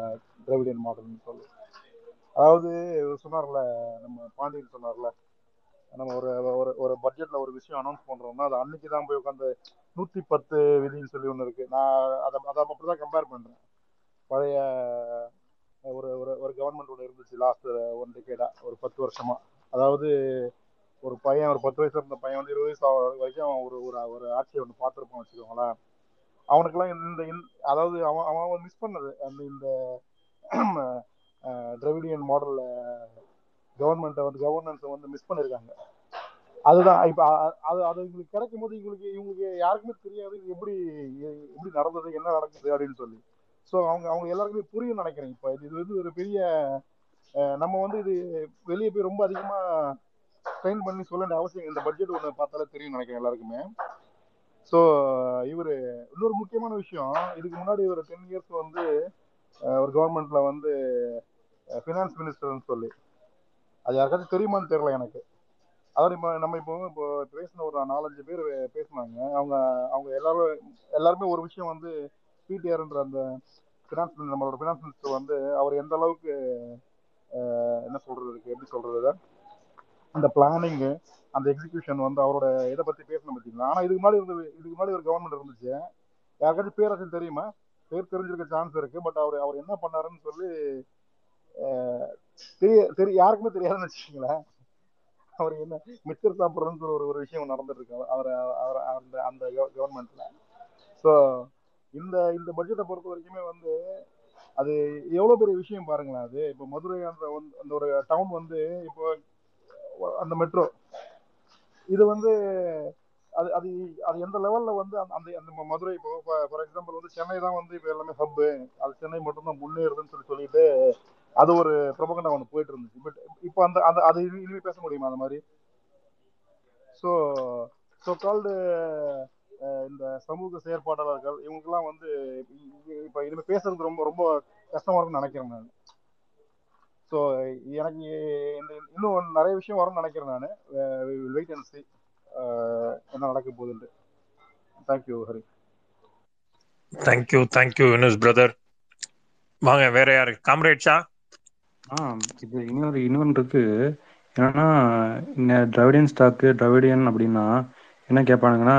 திராவிடியன் மாடல்னு சொல்லி. அதாவது சொன்னார்ல நம்ம பாண்டியன் சொன்னார்ல நம்ம ஒரு ஒரு ஒரு பட்ஜெட்ல ஒரு விஷயம் அனௌன்ஸ் பண்றோம்னா அது அன்னைக்கு தான் போய் உட்காந்து நூத்தி பத்து விதின்னு சொல்லி ஒன்று இருக்கு. நான் அதை அதை அப்படிதான் கம்பேர் பண்றேன். பழைய ஒரு ஒரு ஒரு கவர்மெண்ட் ஒன்று இருந்துச்சு லாஸ்ட் ஒன் டிகேடா ஒரு பத்து வருஷமா. அதாவது ஒரு பையன் ஒரு பத்து வயசுல இருந்த பையன் வந்து இருபது வயசு ஆகுற வரைக்கும் ஒரு ஒரு ஒரு ஆட்சியை ஒன்று பார்த்துருப்பான் வச்சுக்கோங்களேன். அவனுக்கெல்லாம் இந்த இந்த- அதாவது அவன் அவன் மிஸ் பண்ணது. அந்த இந்த திராவிடியன் மாடல்ல கவர்மெண்ட்டை வந்து கவர்னன்ஸை வந்து மிஸ் பண்ணியிருக்காங்க அதுதான் இப்போ அது அது இவங்களுக்கு கிடைக்கும் போது இவங்களுக்கு இவங்களுக்கு யாருக்குமே தெரியாது. இது எப்படி எப்படி நடந்தது என்ன நடக்குது அப்படின்னு சொல்லி. ஸோ அவங்க அவங்க எல்லாருக்குமே புரியும் நினைக்கிறேன். இப்போ இது வந்து ஒரு பெரிய அஹ், நம்ம வந்து இது வெளியே போய் ரொம்ப அதிகமா ட்ரெயின் பண்ணி சொல்ல வேண்டிய அவசியம் இந்த பட்ஜெட் ஒன்று பார்த்தாலே தெரியும் நினைக்கிறேன் எல்லாருக்குமே. ஸோ இவர் இன்னொரு முக்கியமான விஷயம் இதுக்கு முன்னாடி இவர் டென் இயர்ஸ் வந்து ஒரு கவர்மெண்ட்ல வந்து ஃபினான்ஸ் மினிஸ்டர்னு சொல்லி. அது யாருக்காச்சும் தெரியுமான்னு தெரியல எனக்கு. அதாவது இப்போ நம்ம இப்போ இப்போ பேசின ஒரு நாலஞ்சு பேர் பேசினாங்க. அவங்க அவங்க எல்லாரும் எல்லாருமே ஒரு விஷயம் வந்து பிடிஆர்ன்ற அந்த ஃபினான்ஸ் நம்மளோட ஃபினான்ஸ் மினிஸ்டர் வந்து அவர் எந்த அளவுக்கு என்ன சொல்றதுக்கு எப்படி சொல்றது அந்த பிளானிங் அந்த எக்ஸிகியூஷன் வந்து அவரோட இதை பத்தி பேசணும் பார்த்தீங்களா? ஆனா இதுக்கு முன்னாடி இருந்த இதுக்கு முன்னாடி ஒரு கவர்மெண்ட் இருந்துச்சு. யாருக்காச்சும் பேராச்சும் தெரியுமா? பேர் தெரிஞ்சிருக்க சான்ஸ் இருக்கு. பட் அவர் அவர் என்ன பண்ணாருன்னு சொல்லி தெரிய தெரிய யாருக்குமே தெரியாதுன்னு வச்சுக்கோங்களேன். அவர் என்ன மிச்சர் சாப்பிட்றதுன்னு சொல்லி ஒரு ஒரு விஷயம் நடந்துட்டு இருக்கு அவர் அவர் அந்த அந்த கவர்மெண்ட்ல ஸோ இந்த இந்த பட்ஜெட்டை பொறுத்த வரைக்குமே வந்து அது எவ்வளவு பெரிய விஷயம் பாருங்களேன் அது. இப்போ மதுரை அந்த வந்து- அந்த ஒரு டவுன் வந்து இப்போ அந்த மெட்ரோ இது வந்து அது அது அது எந்த லெவல்ல வந்து அந்த அந்த அந்த மதுரை இப்போ ஃபார் எக்ஸாம்பிள் வந்து சென்னை தான் வந்து இப்போ எல்லாமே ஹப்பு அது சென்னை மட்டும்தான் முன்னேறுதுன்னு சொல்லி சொல்லிட்டு அது ஒரு ப்ரொபகண்டா ஒன்று போயிட்டு இருந்துச்சு பட் இப்போ அந்த அந்த அது இனிமேல் பேச முடியுமா அந்த மாதிரி? ஸோ ஸோ கால்டு இந்த சமூக செயற்பாட்டாளர்கள் இவங்களுக்குலாம் வந்து இப்போ இனிமேல் பேசுறது ரொம்ப ரொம்ப கஷ்டமா இருக்கும்னு நினைக்கிறேன் நான். ஸோ எனக்கு இந்த இன்னும் நிறைய விஷயம் வரும்னு நினைக்கிறேன் நான். வெயிட் அண்ட் சி என்ன நடக்க போகுதுன்ட்டு. Thank you Hari
thank you thank you Yunis brother வாங்க வேற யாரு? காம்ரேட்ஸா
ஆ இது இன்னொரு இன்னொன்று இருக்கு. என்னன்னா இந்த திராவிடியன் ஸ்டாக்கு திராவிடியன் அப்படின்னா என்ன கேட்பானுங்கன்னா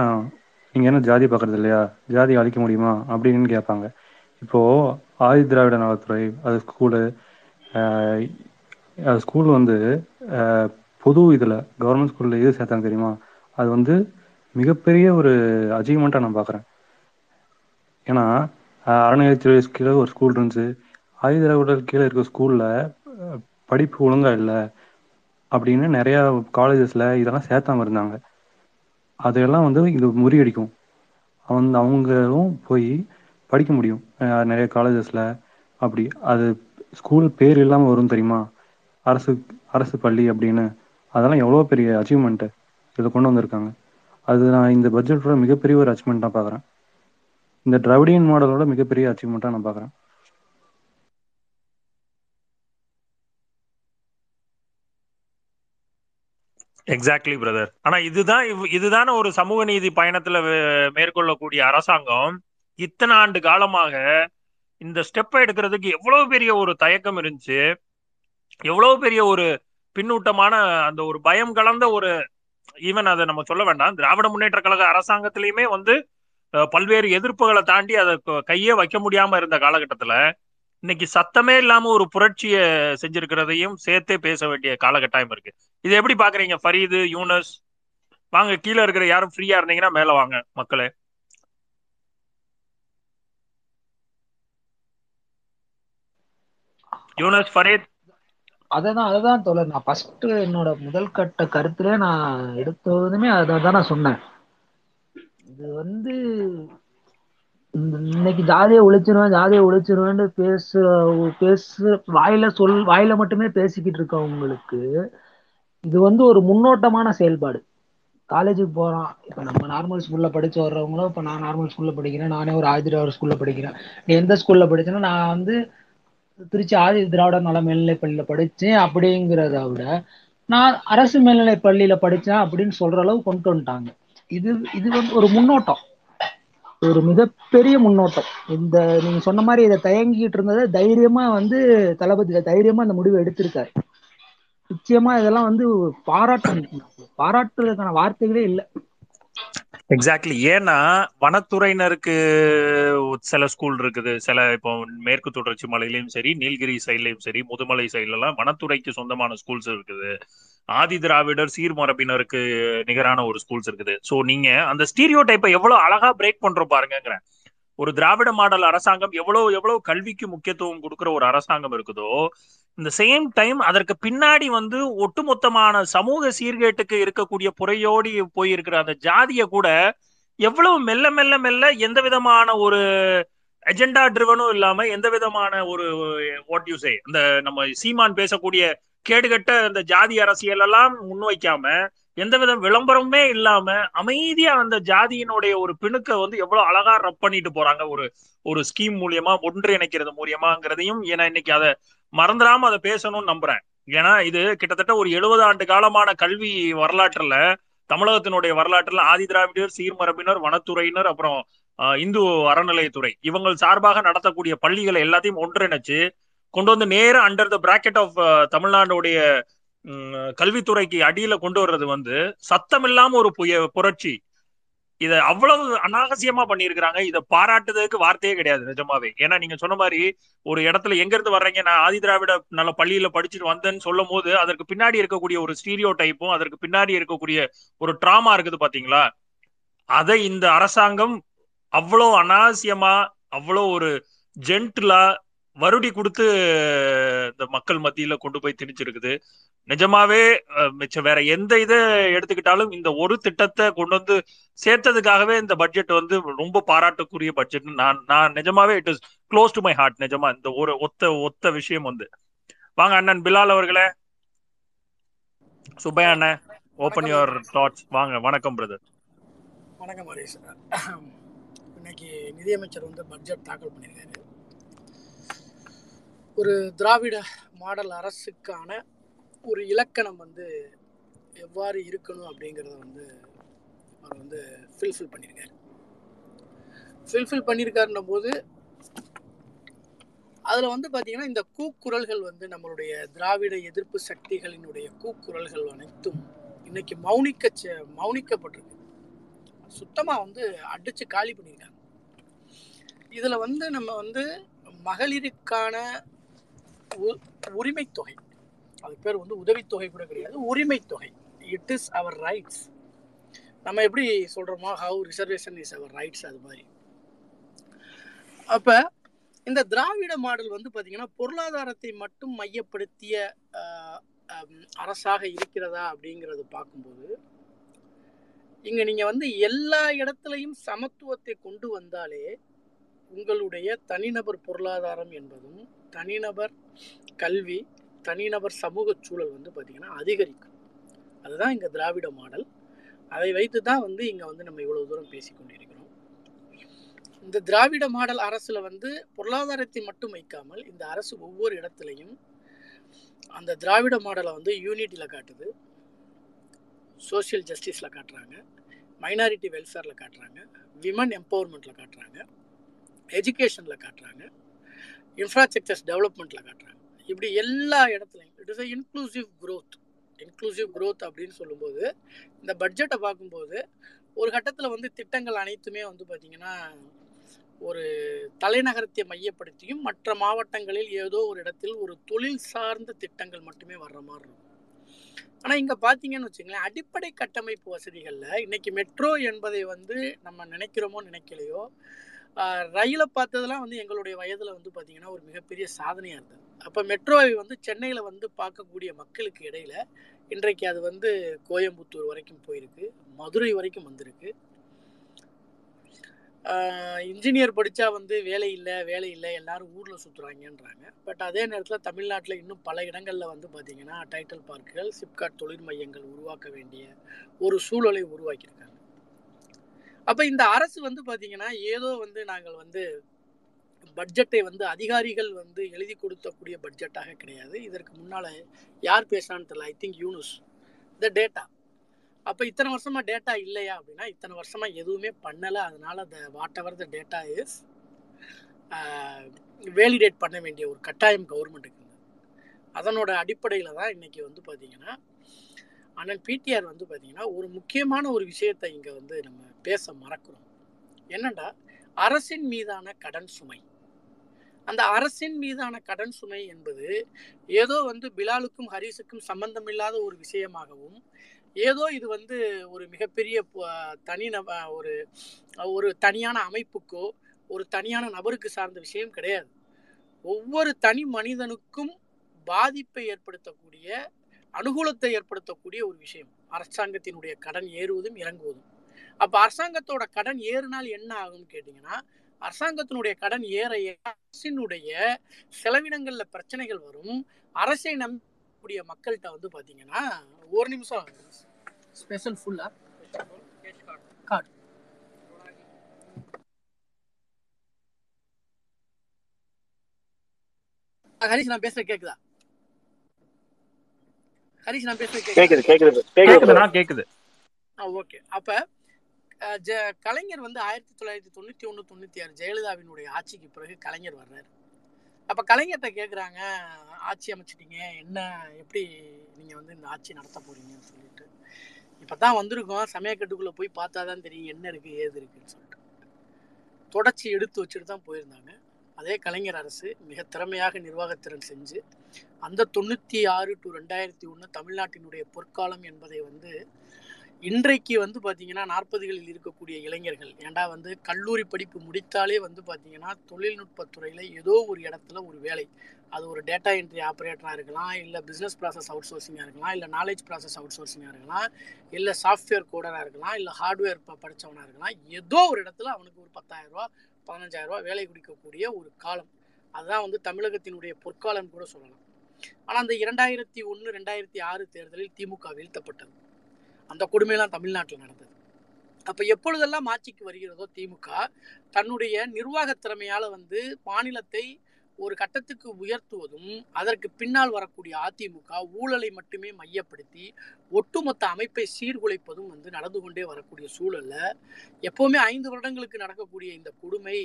நீங்கள் என்ன ஜாதி பார்க்கறது இல்லையா? ஜாதி அழிக்க முடியுமா? அப்படின்னு கேட்பாங்க இப்போ ஆதி திராவிட நலத்துறை அது ஸ்கூலு ஸ்கூல் வந்து பொது இதில் கவர்மெண்ட் ஸ்கூலில் எது சேர்த்தாங்க தெரியுமா? அது வந்து மிகப்பெரிய ஒரு அச்சீவ்மெண்ட்டாக நான் பார்க்குறேன் ஏன்னா அஹ், அறநிலையத்துறை கீழே ஒரு ஸ்கூல் இருந்துச்சு. ஆதி கீழே இருக்க ஸ்கூலில் படிப்பு ஒழுங்காக இல்லை அப்படின்னு நிறையா காலேஜஸில் இதெல்லாம் சேர்த்தாம இருந்தாங்க. அதையெல்லாம் வந்து இது முறியடிக்கும். வந்து அவங்களும் போய் படிக்க முடியும். நிறைய காலேஜஸில் அப்படி. அது ஸ்கூல் பேர் இல்லாமல் வரும் தெரியுமா? அரசு அரசு பள்ளி அப்படின்னு. அதெல்லாம் எவ்வளோ பெரிய அச்சீவ்மெண்ட்டு இதை கொண்டு வந்திருக்காங்க. அது நான் இந்த பட்ஜெட்டோட மிகப்பெரிய ஒரு அச்சீவ்மெண்ட்டாக பார்க்குறேன். இந்த திராவிடியன் மாடலோட மிகப்பெரிய அச்சீவ்மெண்ட்டாக நான் பார்க்குறேன்.
எக்ஸாக்ட்லி பிரதர் ஆனா இதுதான் இவ்- இதுதானே ஒரு சமூக நீதி பயணத்துல மேற்கொள்ளக்கூடிய அரசாங்கம் இத்தனை ஆண்டு காலமாக இந்த ஸ்டெப்பை எடுக்கிறதுக்கு எவ்வளவு பெரிய ஒரு தயக்கம் இருந்துச்சு எவ்வளவு பெரிய ஒரு பின்னூட்டமான அந்த ஒரு பயம் கலந்த ஒரு ஈவன் அதை நம்ம சொல்ல வேண்டாம். திராவிட முன்னேற்ற கழக அரசாங்கத்திலையுமே வந்து பல்வேறு எதிர்ப்புகளை தாண்டி அதை கையே வைக்க முடியாம இருந்த காலகட்டத்துல இன்னைக்கு சத்தமே இல்லாம ஒரு புரட்சியை செஞ்சிருக்கிறதையும் சேர்த்தே பேச வேண்டிய காலகட்டாயம் இருக்கு. இது எப்படி பாக்குறீங்க? ஃபரீது யூனஸ் வாங்க கீழே இருக்கிற யாரும் ஃப்ரீயா இருந்தீங்கன்னா மேல வாங்க மக்களே. யூனஸ் ஃபரீத்.
அதான் அததான் தோழர். நான் ஃபர்ஸ்ட் என்னோட முதல் கட்ட கருத்துல நான் எடுத்ததுமே அதை தான் நான் சொன்னேன். இது வந்து இந்த இன்னைக்கு ஜாதியை ஒழிச்சிருவேன் ஜாதியை ஒழிச்சிருவேன்னு பேச பேச வாயில சொல் வாயில மட்டுமே பேசிக்கிட்டு இருக்கவங்களுக்கு இது வந்து ஒரு முன்னோட்டமான செயல்பாடு. காலேஜுக்கு போறோம். இப்ப நம்ம நார்மல் ஸ்கூல்ல படிச்சு வர்றவங்களும் இப்ப நான் நார்மல் ஸ்கூல்ல படிக்கிறேன் நானே ஒரு ஆதி ஸ்கூலில் ஸ்கூல்ல படிக்கிறேன். நீ எந்த ஸ்கூல்ல படிச்சேன்னா நான் வந்து திருச்சி ஆதி திராவிட நல மேல்நிலை பள்ளியில படிச்சேன் அப்படிங்கிறத விட நான் அரசு மேல்நிலை பள்ளியில படிச்சேன் அப்படின்னு சொல்ற அளவு கொண்டு வந்துட்டாங்க. இது இது வந்து ஒரு முன்னோட்டம். ஒரு மிகப்பெரிய முன்னோட்டம். இந்த நீங்க சொன்ன மாதிரி இதை தயங்கிட்டு இருந்ததை தைரியமா வந்து தளபதி தைரியமா அந்த முடிவை எடுத்திருக்காரு. நிச்சயமா இதெல்லாம் வந்து பாராட்டு பாராட்டுறதுக்கான வார்த்தைகளே இல்லை.
எக்ஸாக்ட்லி ஏன்னா வனத்துறையினருக்கு சில ஸ்கூல் இருக்குது. சில இப்போ மேற்கு தொடர்ச்சி மலையிலயும் சரி நீலகிரி சைட்லயும் சரி முதுமலை சைட்ல எல்லாம் வனத்துறைக்கு சொந்தமான ஸ்கூல்ஸ் இருக்குது. ஆதி திராவிடர் சீர்மரபினருக்கு நிகரான ஒரு ஸ்கூல்ஸ் இருக்குது. சோ நீங்க அந்த ஸ்டீரியோ டைப்பை எவ்வளவு அழகா பிரேக் பண்றோம் பாருங்கிறேன் ஒரு திராவிட மாடல் அரசாங்கம் எவ்வளவு எவ்வளவு கல்விக்கு முக்கியத்துவம் கொடுக்குற ஒரு அரசாங்கம் இருக்குதோ இந்த சேம் டைம் அதற்கு பின்னாடி வந்து ஒட்டுமொத்தமான சமூக சீர்கேட்டுக்கு இருக்கக்கூடிய புறையோடி போயிருக்கிற அந்த ஜாதிய கூட எவ்வளவு மெல்ல மெல்ல மெல்ல எந்த விதமான ஒரு அஜெண்டா ட்ரிவனும் இல்லாம எந்த விதமான ஒரு வாட் யூ சே இந்த நம்ம சீமான் பேசக்கூடிய கேடுகட்ட இந்த ஜாதி அரசியல் எல்லாம் முன்வைக்காம எந்த வித விளம்பரமுமே இல்லாம அமைதியா அந்த ஜாதியினுடைய ஒரு பிணுக்க வந்து எவ்வளவு அழகா ரப் பண்ணிட்டு போறாங்க. ஒரு ஒரு ஸ்கீம் மூலியமா ஒன்றிணைக்கிறது மூலியமாங்கிறதையும் ஏன்னா இன்னைக்கு அதை மறந்துடாம அதை பேசணும்னு நம்புறேன். ஏன்னா இது கிட்டத்தட்ட ஒரு எழுபது ஆண்டு காலமான கல்வி வரலாற்றுல தமிழகத்தினுடைய வரலாற்றுல ஆதி திராவிடர் சீர்மரபினர் வனத்துறையினர் அப்புறம் இந்து அறநிலையத்துறை இவங்கள் சார்பாக நடத்தக்கூடிய பள்ளிகளை எல்லாத்தையும் ஒன்றிணைச்சு கொண்டு வந்து நேர அண்டர் த பிராக்கெட் ஆஃப் தமிழ்நாடுடைய கல்வித்துறைக்கு அடியில கொண்டு வர்றது வந்து சத்தம் இல்லாம ஒரு புய புரட்சி. இத அவ்வளவு அனாவசியமா பண்ணிருக்கிறாங்க இத பாராட்டுறதுக்கு வார்த்தையே கிடையாது நிஜமாவே. ஏன்னா நீங்க சொன்ன மாதிரி ஒரு இடத்துல எங்க இருந்து வர்றீங்க? நான் ஆதி திராவிட நல்ல பள்ளியில படிச்சுட்டு வந்தேன்னு சொல்லும் போது அதற்கு பின்னாடி இருக்கக்கூடிய ஒரு ஸ்டீரியோ டைப்பும் அதற்கு பின்னாடி இருக்கக்கூடிய ஒரு டிராமா இருக்குது பாத்தீங்களா? அதை இந்த அரசாங்கம் அவ்வளோ அனாவசியமா அவ்வளோ ஒரு ஜென்டிலா வருடி கொடுத்து இந்த மக்கள் மத்தியில கொண்டு போய் திணிச்சிருக்குது. நிஜமாவே மிச்சம் வேற எந்த இதை எடுத்துக்கிட்டாலும் இந்த ஒரு திட்டத்தை கொண்டு வந்து சேர்த்ததுக்காகவே இந்த பட்ஜெட் வந்து ரொம்ப பாராட்டுக்குரிய பட்ஜெட் நான் நான் நிஜமாவே it is close to my heart நிஜமா இந்த ஒரு ஒத்த ஒத்த விஷயம் வந்து. வாங்க அண்ணன் பிலால் அவர்களே. சுப்பையா அண்ணன் ஓப்பன் யுவர் தாட்ஸ் வாங்க வணக்கம் பிரதர்
வணக்கம் ஹரீஷ் இன்னைக்கு நிதியமைச்சர் வந்து பட்ஜெட் தாக்கல் பண்ணியிருக்காரு. ஒரு திராவிட மாடல் அரசுக்கான ஒரு இலக்கணம் வந்து எவ்வாறு இருக்கணும் அப்படிங்கிறத வந்து அவர் வந்து ஃபில்ஃபில் பண்ணியிருக்காரு ஃபில்ஃபில் பண்ணியிருக்காருன்ற போது அதில் வந்து பார்த்திங்கன்னா இந்த கூக்குரல்கள் வந்து நம்மளுடைய திராவிட எதிர்ப்பு சக்திகளினுடைய கூக்குரல்கள் அனைத்தும் இன்னைக்கு மௌனிக்க மௌனிக்கப்பட்டிருக்கு. சுத்தமாக வந்து அடித்து காலி பண்ணியிருக்காங்க இதில் வந்து நம்ம வந்து மகளிருக்கான உரிமை தொகை அது பேர் வந்து உதவித்தொகை கூட கிடையாது. உரிமை தொகை இட் இஸ் அவர் ரைட்ஸ் நம்ம எப்படி சொல்கிறோமோ how reservation is our rights அது மாதிரி. அப்போ இந்த திராவிட மாடல் வந்து பார்த்திங்கன்னா பொருளாதாரத்தை மட்டும் மையப்படுத்திய அரசாக இருக்கிறதா அப்படிங்கிறது பார்க்கும்போது இங்கே நீங்கள் வந்து எல்லா இடத்துலையும் சமத்துவத்தை கொண்டு வந்தாலே உங்களுடைய தனிநபர் பொருளாதாரம் என்பதும் தனிநபர் கல்வி தனிநபர் சமூக சூழல் வந்து பார்த்திங்கன்னா அதிகரிக்கும். அதுதான் இங்கே திராவிட மாடல். அதை வைத்து தான் வந்து இங்கே வந்து நம்ம இவ்வளோ தூரம் பேசிக்கொண்டிருக்கிறோம் இந்த திராவிட மாடல் அரசில் வந்து பொருளாதாரத்தை மட்டும் வைக்காமல் இந்த அரசு ஒவ்வொரு இடத்துலையும் அந்த திராவிட மாடலை வந்து யூனிட்டியில் காட்டுது. சோசியல் ஜஸ்டிஸில் காட்டுறாங்க. மைனாரிட்டி வெல்ஃபேரில் காட்டுறாங்க. விமன் எம்பவர்மெண்ட்டில் காட்டுறாங்க. எஜுகேஷனில் காட்டுறாங்க. இன்ஃப்ராஸ்ட்ரக்சர்ஸ் டெவலப்மெண்ட்டில் காட்டுறாங்க. இப்படி எல்லா இடத்துலையும் it is a inclusive growth inclusive growth அப்படின்னு சொல்லும்போது இந்த பட்ஜெட்டை பார்க்கும்போது ஒரு கட்டத்தில் வந்து திட்டங்கள் அனைத்துமே வந்து பார்த்திங்கன்னா ஒரு தலைநகரத்தை மையப்படுத்தியும் மற்ற மாவட்டங்களில் ஏதோ ஒரு இடத்தில் ஒரு தொழில் சார்ந்த திட்டங்கள் மட்டுமே வர்ற மாதிரி இருக்கும். ஆனால் இங்கே பார்த்தீங்கன்னு வச்சுங்களேன் அடிப்படை கட்டமைப்பு வசதிகளில் இன்றைக்கி மெட்ரோ என்பதை வந்து நம்ம நினைக்கிறோமோ நினைக்கலையோ ரயிலை பார்த்ததெல்லாம் வந்து எங்களுடைய வயதில் வந்து பார்த்திங்கன்னா ஒரு மிகப்பெரிய சாதனையாக இருந்தது. அப்போ மெட்ரோவை வந்து சென்னையில் வந்து பார்க்கக்கூடிய மக்களுக்கு இடையில இன்றைக்கு அது வந்து கோயம்புத்தூர் வரைக்கும் போயிருக்கு மதுரை வரைக்கும் வந்திருக்கு. இன்ஜினியர் படித்தா வந்து வேலை இல்லை வேலை இல்லை எல்லாரும் ஊரில் சுற்றுறாங்கன்றாங்க பட் அதே நேரத்தில் தமிழ்நாட்டில் இன்னும் பல இடங்களில் வந்து பார்த்திங்கன்னா டைட்டில் பார்க்குகள் சிப்காட் தொழில் மையங்கள் உருவாக்க வேண்டிய ஒரு சூழலை உருவாக்கியிருக்காங்க. அப்போ இந்த அரசு வந்து பார்த்திங்கன்னா ஏதோ வந்து நாங்கள் வந்து பட்ஜெட்டை வந்து அதிகாரிகள் வந்து எழுதி கொடுத்தக்கூடிய பட்ஜெட்டாக கிடையாது. இதற்கு முன்னால் யார் பேசுனான்னு தெரியல. I think Yunus the data அப்போ இத்தனை வருஷமா டேட்டா இல்லையா அப்படின்னா இத்தனை வருஷமா எதுவுமே பண்ணலை. அதனால the whatever the data is validate பண்ண வேண்டிய ஒரு கட்டாயம் கவர்மெண்ட்டுக்கு இருந்தது. அதனோட அடிப்படையில் தான் இன்னைக்கு வந்து பார்த்தீங்கன்னா அண்ணன் பிடிஆர் வந்து பார்த்திங்கன்னா ஒரு முக்கியமான ஒரு விஷயத்தை இங்கே வந்து நம்ம பேச மறக்கிறோம். என்னண்டா? அரசின் மீதான கடன் சுமை. அந்த அரசின் மீதான கடன் சுமை என்பது ஏதோ வந்து பிலாலுக்கும் ஹரிஸுக்கும் சம்பந்தமில்லாத ஒரு விஷயமாகவும் ஏதோ இது வந்து ஒரு மிகப்பெரிய தனி நப ஒரு ஒரு தனியான அமைப்புக்கோ ஒரு தனியான நபருக்கு சார்ந்த விஷயம் கிடையாது. ஒவ்வொரு தனி மனிதனுக்கும் பாதிப்பை ஏற்படுத்தக்கூடிய அனுகூலத்தை ஏற்படுத்தக்கூடிய ஒரு விஷயம். அரசாங்கத்தினுடைய கடன் ஏறுவதும் இறங்குவதும். அப்போ அரசாங்கத்தோட கடன் ஏறினால் என்ன ஆகும்னு கேட்டிங்கன்னா அரசாங்கத்தினுடைய கடன் ஏற அரசினுடைய செலவினங்களில் பிரச்சனைகள் வரும். அரசை நம்பக்கூடிய மக்கள்கிட்ட வந்து பார்த்தீங்கன்னா ஒரு நிமிஷம் ஸ்பெஷல் ஃபுல்லாக கார்டு ஹரிஷ் நான் பேசுற கேக்குதா? ஹரிஷ் நான் பேசுற கேக்குதா?
கேக்குது கேக்குது
கேக்குதுண்ணா கேக்குது
ஓகே. அப்ப கலைஞர் வந்து ஆயிரத்தி தொள்ளாயிரத்தி தொண்ணூத்தி ஒண்ணு தொண்ணூத்தி ஆறு ஜெயலலிதாவினுடைய ஆட்சிக்கு பிறகு கலைஞர் வர்றாரு. அப்ப கலைஞர்கிட்ட கேக்குறாங்க ஆட்சி அமைச்சிட்டீங்க என்ன எப்படி நீங்க வந்து இந்த ஆட்சி நடத்த போறீங்கன்னு சொல்லிட்டு. இப்பதான் வந்திருக்கோம் சமயக்கட்டுக்குள்ள போய் பார்த்தாதான் தெரியும் என்ன இருக்கு ஏது இருக்குன்னு சொல்லிட்டு. தொடர்ச்சி எடுத்து வச்சுட்டு தான் போயிருந்தாங்க. அதே கலைஞர் அரசு மிக திறமையாக நிர்வாகத்திறன் செஞ்சு அந்த தொண்ணூற்றி ஆறு டு ரெண்டாயிரத்தி ஒன்று தமிழ்நாட்டினுடைய பொற்காலம் என்பதை வந்து இன்றைக்கு வந்து பார்த்தீங்கன்னா நாற்பதுகளில் இருக்கக்கூடிய இளைஞர்கள் ஏண்டா வந்து கல்லூரி படிப்பு முடித்தாலே வந்து பார்த்தீங்கன்னா தொழில்நுட்பத்துறையில் ஏதோ ஒரு இடத்துல ஒரு வேலை. அது ஒரு டேட்டா என்ட்ரி ஆப்ரேட்டராக இருக்கலாம் இல்லை பிஸ்னஸ் ப்ராசஸ் அவுட் சோர்சிங்காக இருக்கலாம் இல்லை நாலேஜ் ப்ராசஸ் அவுட் சோர்சிங்காக இருக்கலாம் இல்லை சாஃப்ட்வேர் கோடராக இருக்கலாம் இல்லை ஹார்ட்வேர் படித்தவனாக இருக்கலாம் ஏதோ ஒரு இடத்துல அவனுக்கு ஒரு பத்தாயிரரூபா பதினஞ்சாயிரரூபா வேலை குடிக்கக்கூடிய ஒரு காலம். அதுதான் வந்து தமிழகத்தினுடைய பொற்காலம் கூட சொல்லலாம். ஆனால் அந்த இரண்டாயிரத்தி ஒன்று ரெண்டாயிரத்தி ஆறு தேர்தலில் திமுக வீழ்த்தப்பட்டது. அந்த கொடுமையெல்லாம் தமிழ்நாட்டில் நடந்தது. அப்போ எப்பொழுதெல்லாம் ஆட்சிக்கு வருகிறதோ திமுக தன்னுடைய நிர்வாக திறமையால் வந்து மாநிலத்தை ஒரு கட்டத்துக்கு உயர்த்துவதும் அதற்கு பின்னால் வரக்கூடிய அதிமுக ஊழலை மட்டுமே மையப்படுத்தி ஒட்டுமொத்த அமைப்பை சீர்குலைப்பதும் வந்து நடந்து கொண்டே வரக்கூடிய சூழல்ல எப்பவுமே ஐந்து வருடங்களுக்கு நடக்கக்கூடிய இந்த கொடுமை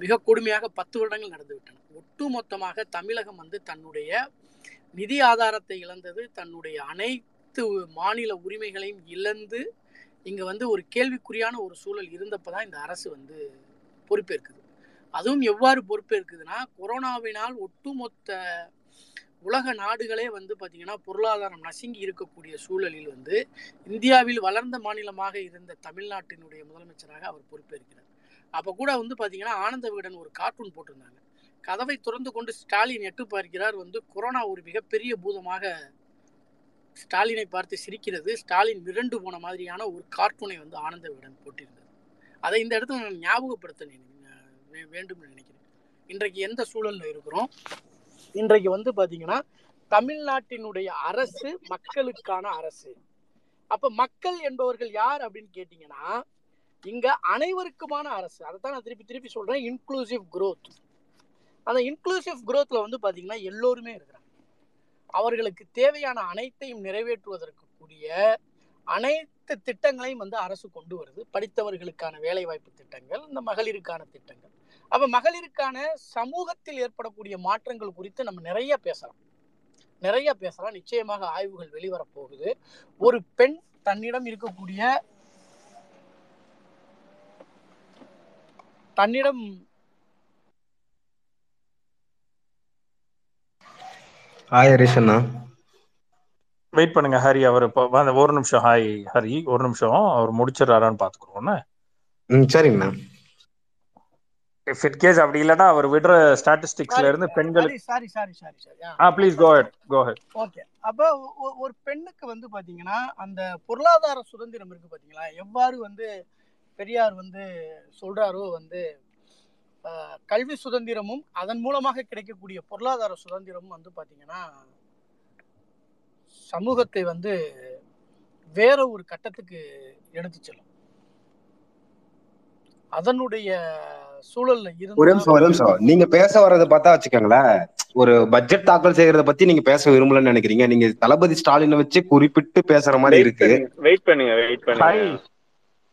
மிக கொடுமையாக பத்து வருடங்கள் நடந்துவிட்டன ஒட்டுமொத்தமாக தமிழகம் வந்து தன்னுடைய நிதி ஆதாரத்தை இழந்தது தன்னுடைய அனைத்து மாநில உரிமைகளையும் இழந்து இங்க வந்து ஒரு கேள்விக்குறியான ஒரு சூழல் இருந்தப்பதான் இந்த அரசு வந்து பொறுப்பேற்குது. அதுவும் எவ்வாறு பொறுப்பேற்குதுன்னா கொரோனாவினால் ஒட்டுமொத்த உலக நாடுகளே வந்து பார்த்தீங்கன்னா பொருளாதாரம் நசுங்கி இருக்கக்கூடிய சூழலில் வந்து இந்தியாவில் வளர்ந்த மாநிலமாக இருந்த தமிழ்நாட்டினுடைய முதலமைச்சராக அவர் பொறுப்பேற்கிறார். அப்போ கூட வந்து பார்த்திங்கன்னா ஆனந்த விகடன் ஒரு கார்ட்டூன் போட்டிருந்தாங்க. கதவை திறந்து கொண்டு ஸ்டாலின் எட்டு பார்க்கிறார் வந்து கொரோனா ஒரு மிகப்பெரிய பூதமாக ஸ்டாலினை பார்த்து சிரிக்கிறது ஸ்டாலின் மிரண்டு போன மாதிரியான ஒரு கார்ட்டூனை வந்து ஆனந்த விகடன் போட்டிருந்தது. அதை இந்த இடத்துல நான் ஞாபகப்படுத்த நினைக்கிறேன் வேண்டும்னு நினைக்கிறேன். இன்றைக்கு எந்த சூழல்ல இருக்கிறோம்? இன்றைக்கு வந்து பாத்தீங்கன்னா தமிழ்நாட்டினுடைய அரசு மக்களுக்கான அரசு. அப்ப மக்கள் என்பவர்கள் யார் அப்படின்னு கேட்டீங்கன்னா இங்க அனைவருக்குமான அரசு. அதை தான் நான் திருப்பி திருப்பி சொல்றேன். இன்க்ளூசிவ் குரோத் அந்த இன்க்ளூசிவ் குரோத்தில் வந்து பாத்தீங்கன்னா எல்லோருமே இருக்கிறாங்க. அவர்களுக்கு தேவையான அனைத்தையும் நிறைவேற்றுவதற்கு கூடிய அனைத்து திட்டங்களையும் வந்து அரசு கொண்டு வருது. படித்தவர்களுக்கான வேலைவாய்ப்பு திட்டங்கள் இந்த மகளிருக்கான திட்டங்கள். அப்ப மகளிருக்கான சமூகத்தில் ஏற்படக்கூடிய மாற்றங்கள் குறித்து நம்ம நிறைய பேசலாம். நிறைய பேசலாம். நிச்சயமாக ஆய்வுகள் வெளிவரப் போகுது. ஒரு பெண் தன்னிடம் இருக்கக்கூடிய தன்னிடம்
ஹாய் ஹரிஷ் அண்ணா.
வெயிட் பண்ணுங்க ஹரி அவர் ஒரு நிமிஷம். ஹாய் ஹரி ஒரு நிமிஷம். அவர் முடிச்சிடறாரான்னு பாத்துக்கிறோம்.
ம் சரிங்கண்ணா.
இஃப் கேஸ் அப்படி இல்லைன்னா அவர் விடுற ஸ்டாட்டிஸ்டிக்ஸ்ல இருந்து பெண்களுக்கு
sorry sorry sorry sorry
ah please go ahead go ahead
okay அப்போ ஒரு பெண்ணுக்கு வந்து பாத்தீங்கன்னா அந்த பொருளாதார சுதந்திரம் இருக்கு பாத்தீங்களா? எவ்வாறு வந்து பெரியார் வந்து சொல்றாரோ வந்து கல்வி சுதந்திரமும் அதன் மூலமாக கிடைக்கக்கூடிய பொருளாதார சுதந்திரமும் வந்து பாத்தீங்கன்னா சமூகத்தை வந்து வேற ஒரு கட்டத்துக்கு எடுத்து செல்லும். அதனுடைய சூழல்ல
ஒரு நிமிஷம் ஒரு நிமிஷம். நீங்க பேச வர்றதை பார்த்தா வச்சுக்கோங்களேன் ஒரு பட்ஜெட் தாக்கல் செய்யறத பத்தி நீங்க பேச விரும்பலன்னு நினைக்கிறீங்க. நீங்க தளபதி ஸ்டாலினை வச்சு குறிப்பிட்டு பேசுற மாதிரி இருக்கு.
வெயிட் பண்ணுங்க வெயிட் பண்ணுங்க.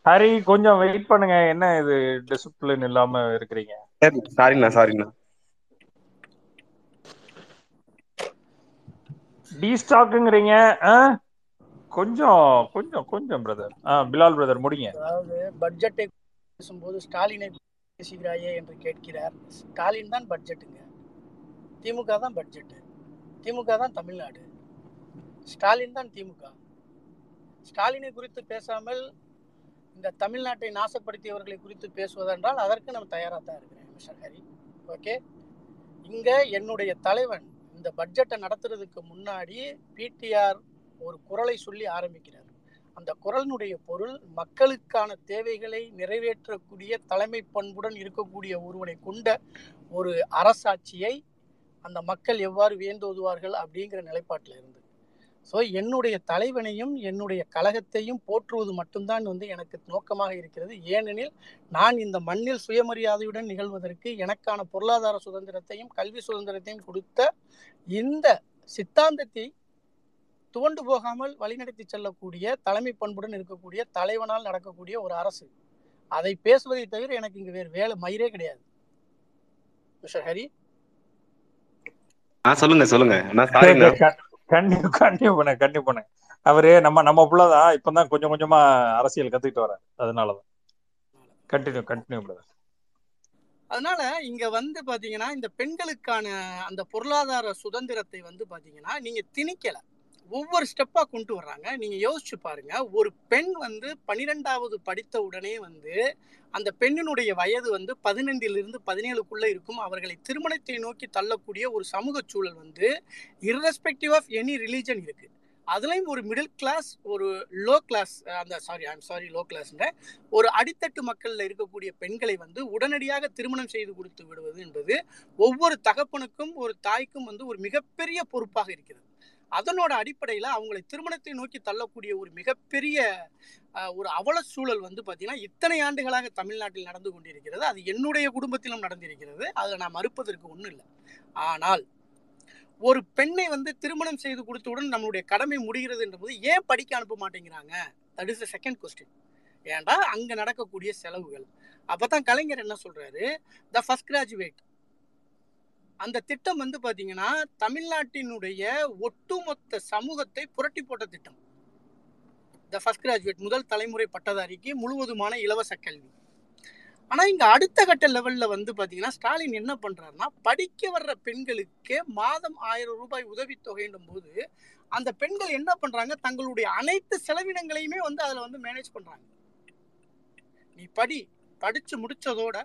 ஹரி கொஞ்சம் வெயிட் பண்ணுங்க. என்ன இது டிசிப்ளின் இல்லாம இருக்கிறீங்க?
சரி சாரிண்ணா சாரிண்ணா.
டி ஸ்டாக்குங்கிறீங்க கொஞ்சம் கொஞ்சம் கொஞ்சம் பிரதர் பிலால் பிரதர் முடிங்க.
அதாவது பட்ஜெட்டை பேசும்போது ஸ்டாலினை பேசுகிறாயே என்று கேட்கிறார். ஸ்டாலின் தான் பட்ஜெட்டுங்க திமுக தான் பட்ஜெட்டு திமுக தான் தமிழ்நாடு. ஸ்டாலின் தான் திமுக. ஸ்டாலினை குறித்து பேசாமல் இந்த தமிழ்நாட்டை நாசப்படுத்தியவர்களை குறித்து பேசுவதென்றால் அதற்கு நம்ம தயாராக தான் இருக்கிறேன் மிஸ்டர் ஹரி. ஓகே? இங்கே என்னுடைய தலைவன் இந்த பட்ஜெட்டை நடத்துறதுக்கு முன்னாடி பிடிஆர் ஒரு குரலை சொல்லி ஆரம்பிக்கிறார். அந்த குரலினுடைய பொருள் மக்களுக்கான தேவைகளை நிறைவேற்றக்கூடிய தலைமை பண்புடன் இருக்கக்கூடிய ஒருவனை கொண்ட ஒரு அரசாட்சியை அந்த மக்கள் எவ்வாறு வியந்தோதுவார்கள் அப்படிங்கிற நிலைப்பாட்டில் இருந்து. ஸோ என்னுடைய தலைவனையும் என்னுடைய கழகத்தையும் போற்றுவது மட்டும்தான் வந்து எனக்கு நோக்கமாக இருக்கிறது. ஏனெனில் நான் இந்த மண்ணில் சுயமரியாதையுடன் நிகழ்வதற்கு எனக்கான பொருளாதார சுதந்திரத்தையும் கல்வி சுதந்திரத்தையும் கொடுத்த இந்த சித்தாந்தத்தை துவண்டு போகாமல் வழிநடத்தி செல்லக்கூடிய தலைமை பண்புடன் இருக்கக்கூடிய தலைவனால் நடக்கக்கூடிய ஒரு அரசு. அதை பேசுவதை தவிர எனக்கு இங்கு வேறு வேலை மயிரே கிடையாது. மிஸ்டர் ஹரி?
சொல்லுங்க சொல்லுங்க. [LAUGHS]
கண்டிப்பா கண்டிப்பா பண்ண கண்டிப்பா பண்ண அவரு நம்ம நம்ம புள்ளதான். இப்பதான் கொஞ்சம் கொஞ்சமா அரசியல் கத்துக்கிட்டு வர அதனாலதான். கண்டினியூ கண்டினியூ பிரதர்
அதனால இங்க வந்து பாத்தீங்கன்னா இந்த பெண்களுக்கான அந்த பொருளாதார சுதந்திரத்தை வந்து பாத்தீங்கன்னா நீங்க திணிக்கல. ஒவ்வொரு ஸ்டெப்பாக கொண்டு வர்றாங்க. நீங்கள் யோசிச்சு பாருங்க. ஒரு பெண் வந்து பனிரெண்டாவது படித்த உடனே வந்து அந்த பெண்ணினுடைய வயது வந்து பதினைந்திலிருந்து பதினேழுக்குள்ளே இருக்கும். அவர்களை திருமணத்தை நோக்கி தள்ளக்கூடிய ஒரு சமூக சூழல் வந்து இர்ரெஸ்பெக்டிவ் ஆஃப் எனி ரிலீஜன் இருக்குது அதுலேயும் ஒரு மிடில் கிளாஸ் ஒரு லோ கிளாஸ் அந்த சாரி ஐம் சாரி லோ கிளாஸ்ன்ற ஒரு அடித்தட்டு மக்களில் இருக்கக்கூடிய பெண்களை வந்து உடனடியாக திருமணம் செய்து கொடுத்து விடுவது என்பது ஒவ்வொரு தகப்பனுக்கும் ஒரு தாய்க்கும் வந்து ஒரு மிகப்பெரிய பொறுப்பாக இருக்கிறது. அதனோட அடிப்படையில் அவங்களை திருமணத்தை நோக்கி தள்ளக்கூடிய ஒரு மிகப்பெரிய ஒரு அவல சூழல் வந்து பார்த்தீங்கன்னா இத்தனை ஆண்டுகளாக தமிழ்நாட்டில் நடந்து கொண்டிருக்கிறது. அது என்னுடைய குடும்பத்திலும் நடந்திருக்கிறது. அதில் நான் மறுப்பதற்கு ஒன்றும் இல்லை. ஆனால் ஒரு பெண்ணை வந்து திருமணம் செய்து கொடுத்தவுடன் நம்மளுடைய கடமை முடிகிறது என்றபோது ஏன் படிக்க அனுப்ப மாட்டேங்கிறாங்க? That is the second question ஏன்டா அங்கே நடக்கக்கூடிய செலவுகள். அப்போ தான் கலைஞர் என்ன சொல்கிறாரு த ஃபஸ்ட் கிராஜுவேட் அந்த திட்டம் வந்து பாத்தீங்கன்னா தமிழ்நாட்டினுடைய ஒட்டுமொத்த சமூகத்தை புரட்டி போட்ட திட்டம். த ஃபஸ்ட் கிராஜுவேட் முதல் தலைமுறை பட்டதாரிக்கு முழுவதுமான இலவச கல்வி. ஆனால் இங்கே அடுத்த கட்ட லெவலில் வந்து பார்த்தீங்கன்னா ஸ்டாலின் என்ன பண்ணுறாருன்னா படிக்க வர்ற பெண்களுக்கு மாதம் ஆயிரம் ரூபாய் உதவித்தொகைன்னும் போது அந்த பெண்கள் என்ன பண்ணுறாங்க தங்களுடைய அனைத்து செலவினங்களையுமே வந்து அதில் வந்து மேனேஜ் பண்ணுறாங்க நீ படி படித்து முடித்ததோட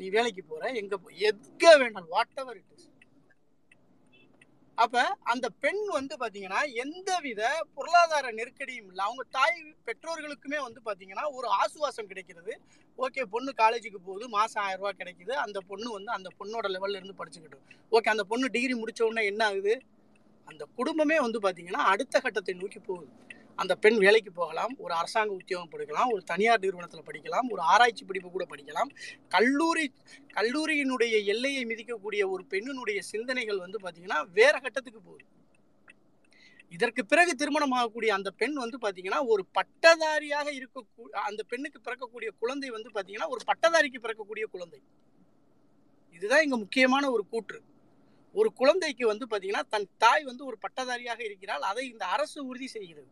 நீ வேலைக்கு போற எங்க போ- எங்க வேண்டாம் வாட் எவர் இட் இஸ் அப்ப அந்த பெண் வந்து பாத்தீங்கன்னா எந்தவித பொருளாதார நெருக்கடியும் இல்லை. அவங்க தாய் பெற்றோர்களுக்குமே வந்து பாத்தீங்கன்னா ஒரு ஆசுவாசம் கிடைக்கிறது. ஓகே பொண்ணு காலேஜுக்கு போகுது மாசம் ஆயிரம் ரூபாய் கிடைக்குது. அந்த பொண்ணு வந்து அந்த பொண்ணோட லெவல்ல இருந்து படிச்சுக்கிட்டு. ஓகே அந்த பொண்ணு டிகிரி முடிச்ச உடனே என்ன ஆகுது? அந்த குடும்பமே வந்து பாத்தீங்கன்னா அடுத்த கட்டத்தை நோக்கி போகுது. அந்த பெண் வேலைக்கு போகலாம் ஒரு அரசாங்க உத்தியோகம் படிக்கலாம் ஒரு தனியார் நிறுவனத்தில் படிக்கலாம் ஒரு ஆராய்ச்சி படிப்பு கூட படிக்கலாம். கல்லூரி கல்லூரியினுடைய எல்லையை மிதிக்கக்கூடிய ஒரு பெண்ணினுடைய சிந்தனைகள் வந்து பார்த்தீங்கன்னா வேற கட்டத்துக்கு போகுது. இதற்கு பிறகு திருமணம் ஆகக்கூடிய அந்த பெண் வந்து பார்த்தீங்கன்னா ஒரு பட்டதாரியாக இருக்க அந்த பெண்ணுக்கு பிறக்கக்கூடிய குழந்தை வந்து பார்த்தீங்கன்னா ஒரு பட்டதாரிக்கு பிறக்கக்கூடிய குழந்தை. இதுதான் இங்கே முக்கியமான ஒரு கூற்று. ஒரு குழந்தைக்கு வந்து பார்த்தீங்கன்னா தன் தாய் வந்து ஒரு பட்டதாரியாக இருக்கிறாள் அதை இந்த அரசு உறுதி செய்கிறது.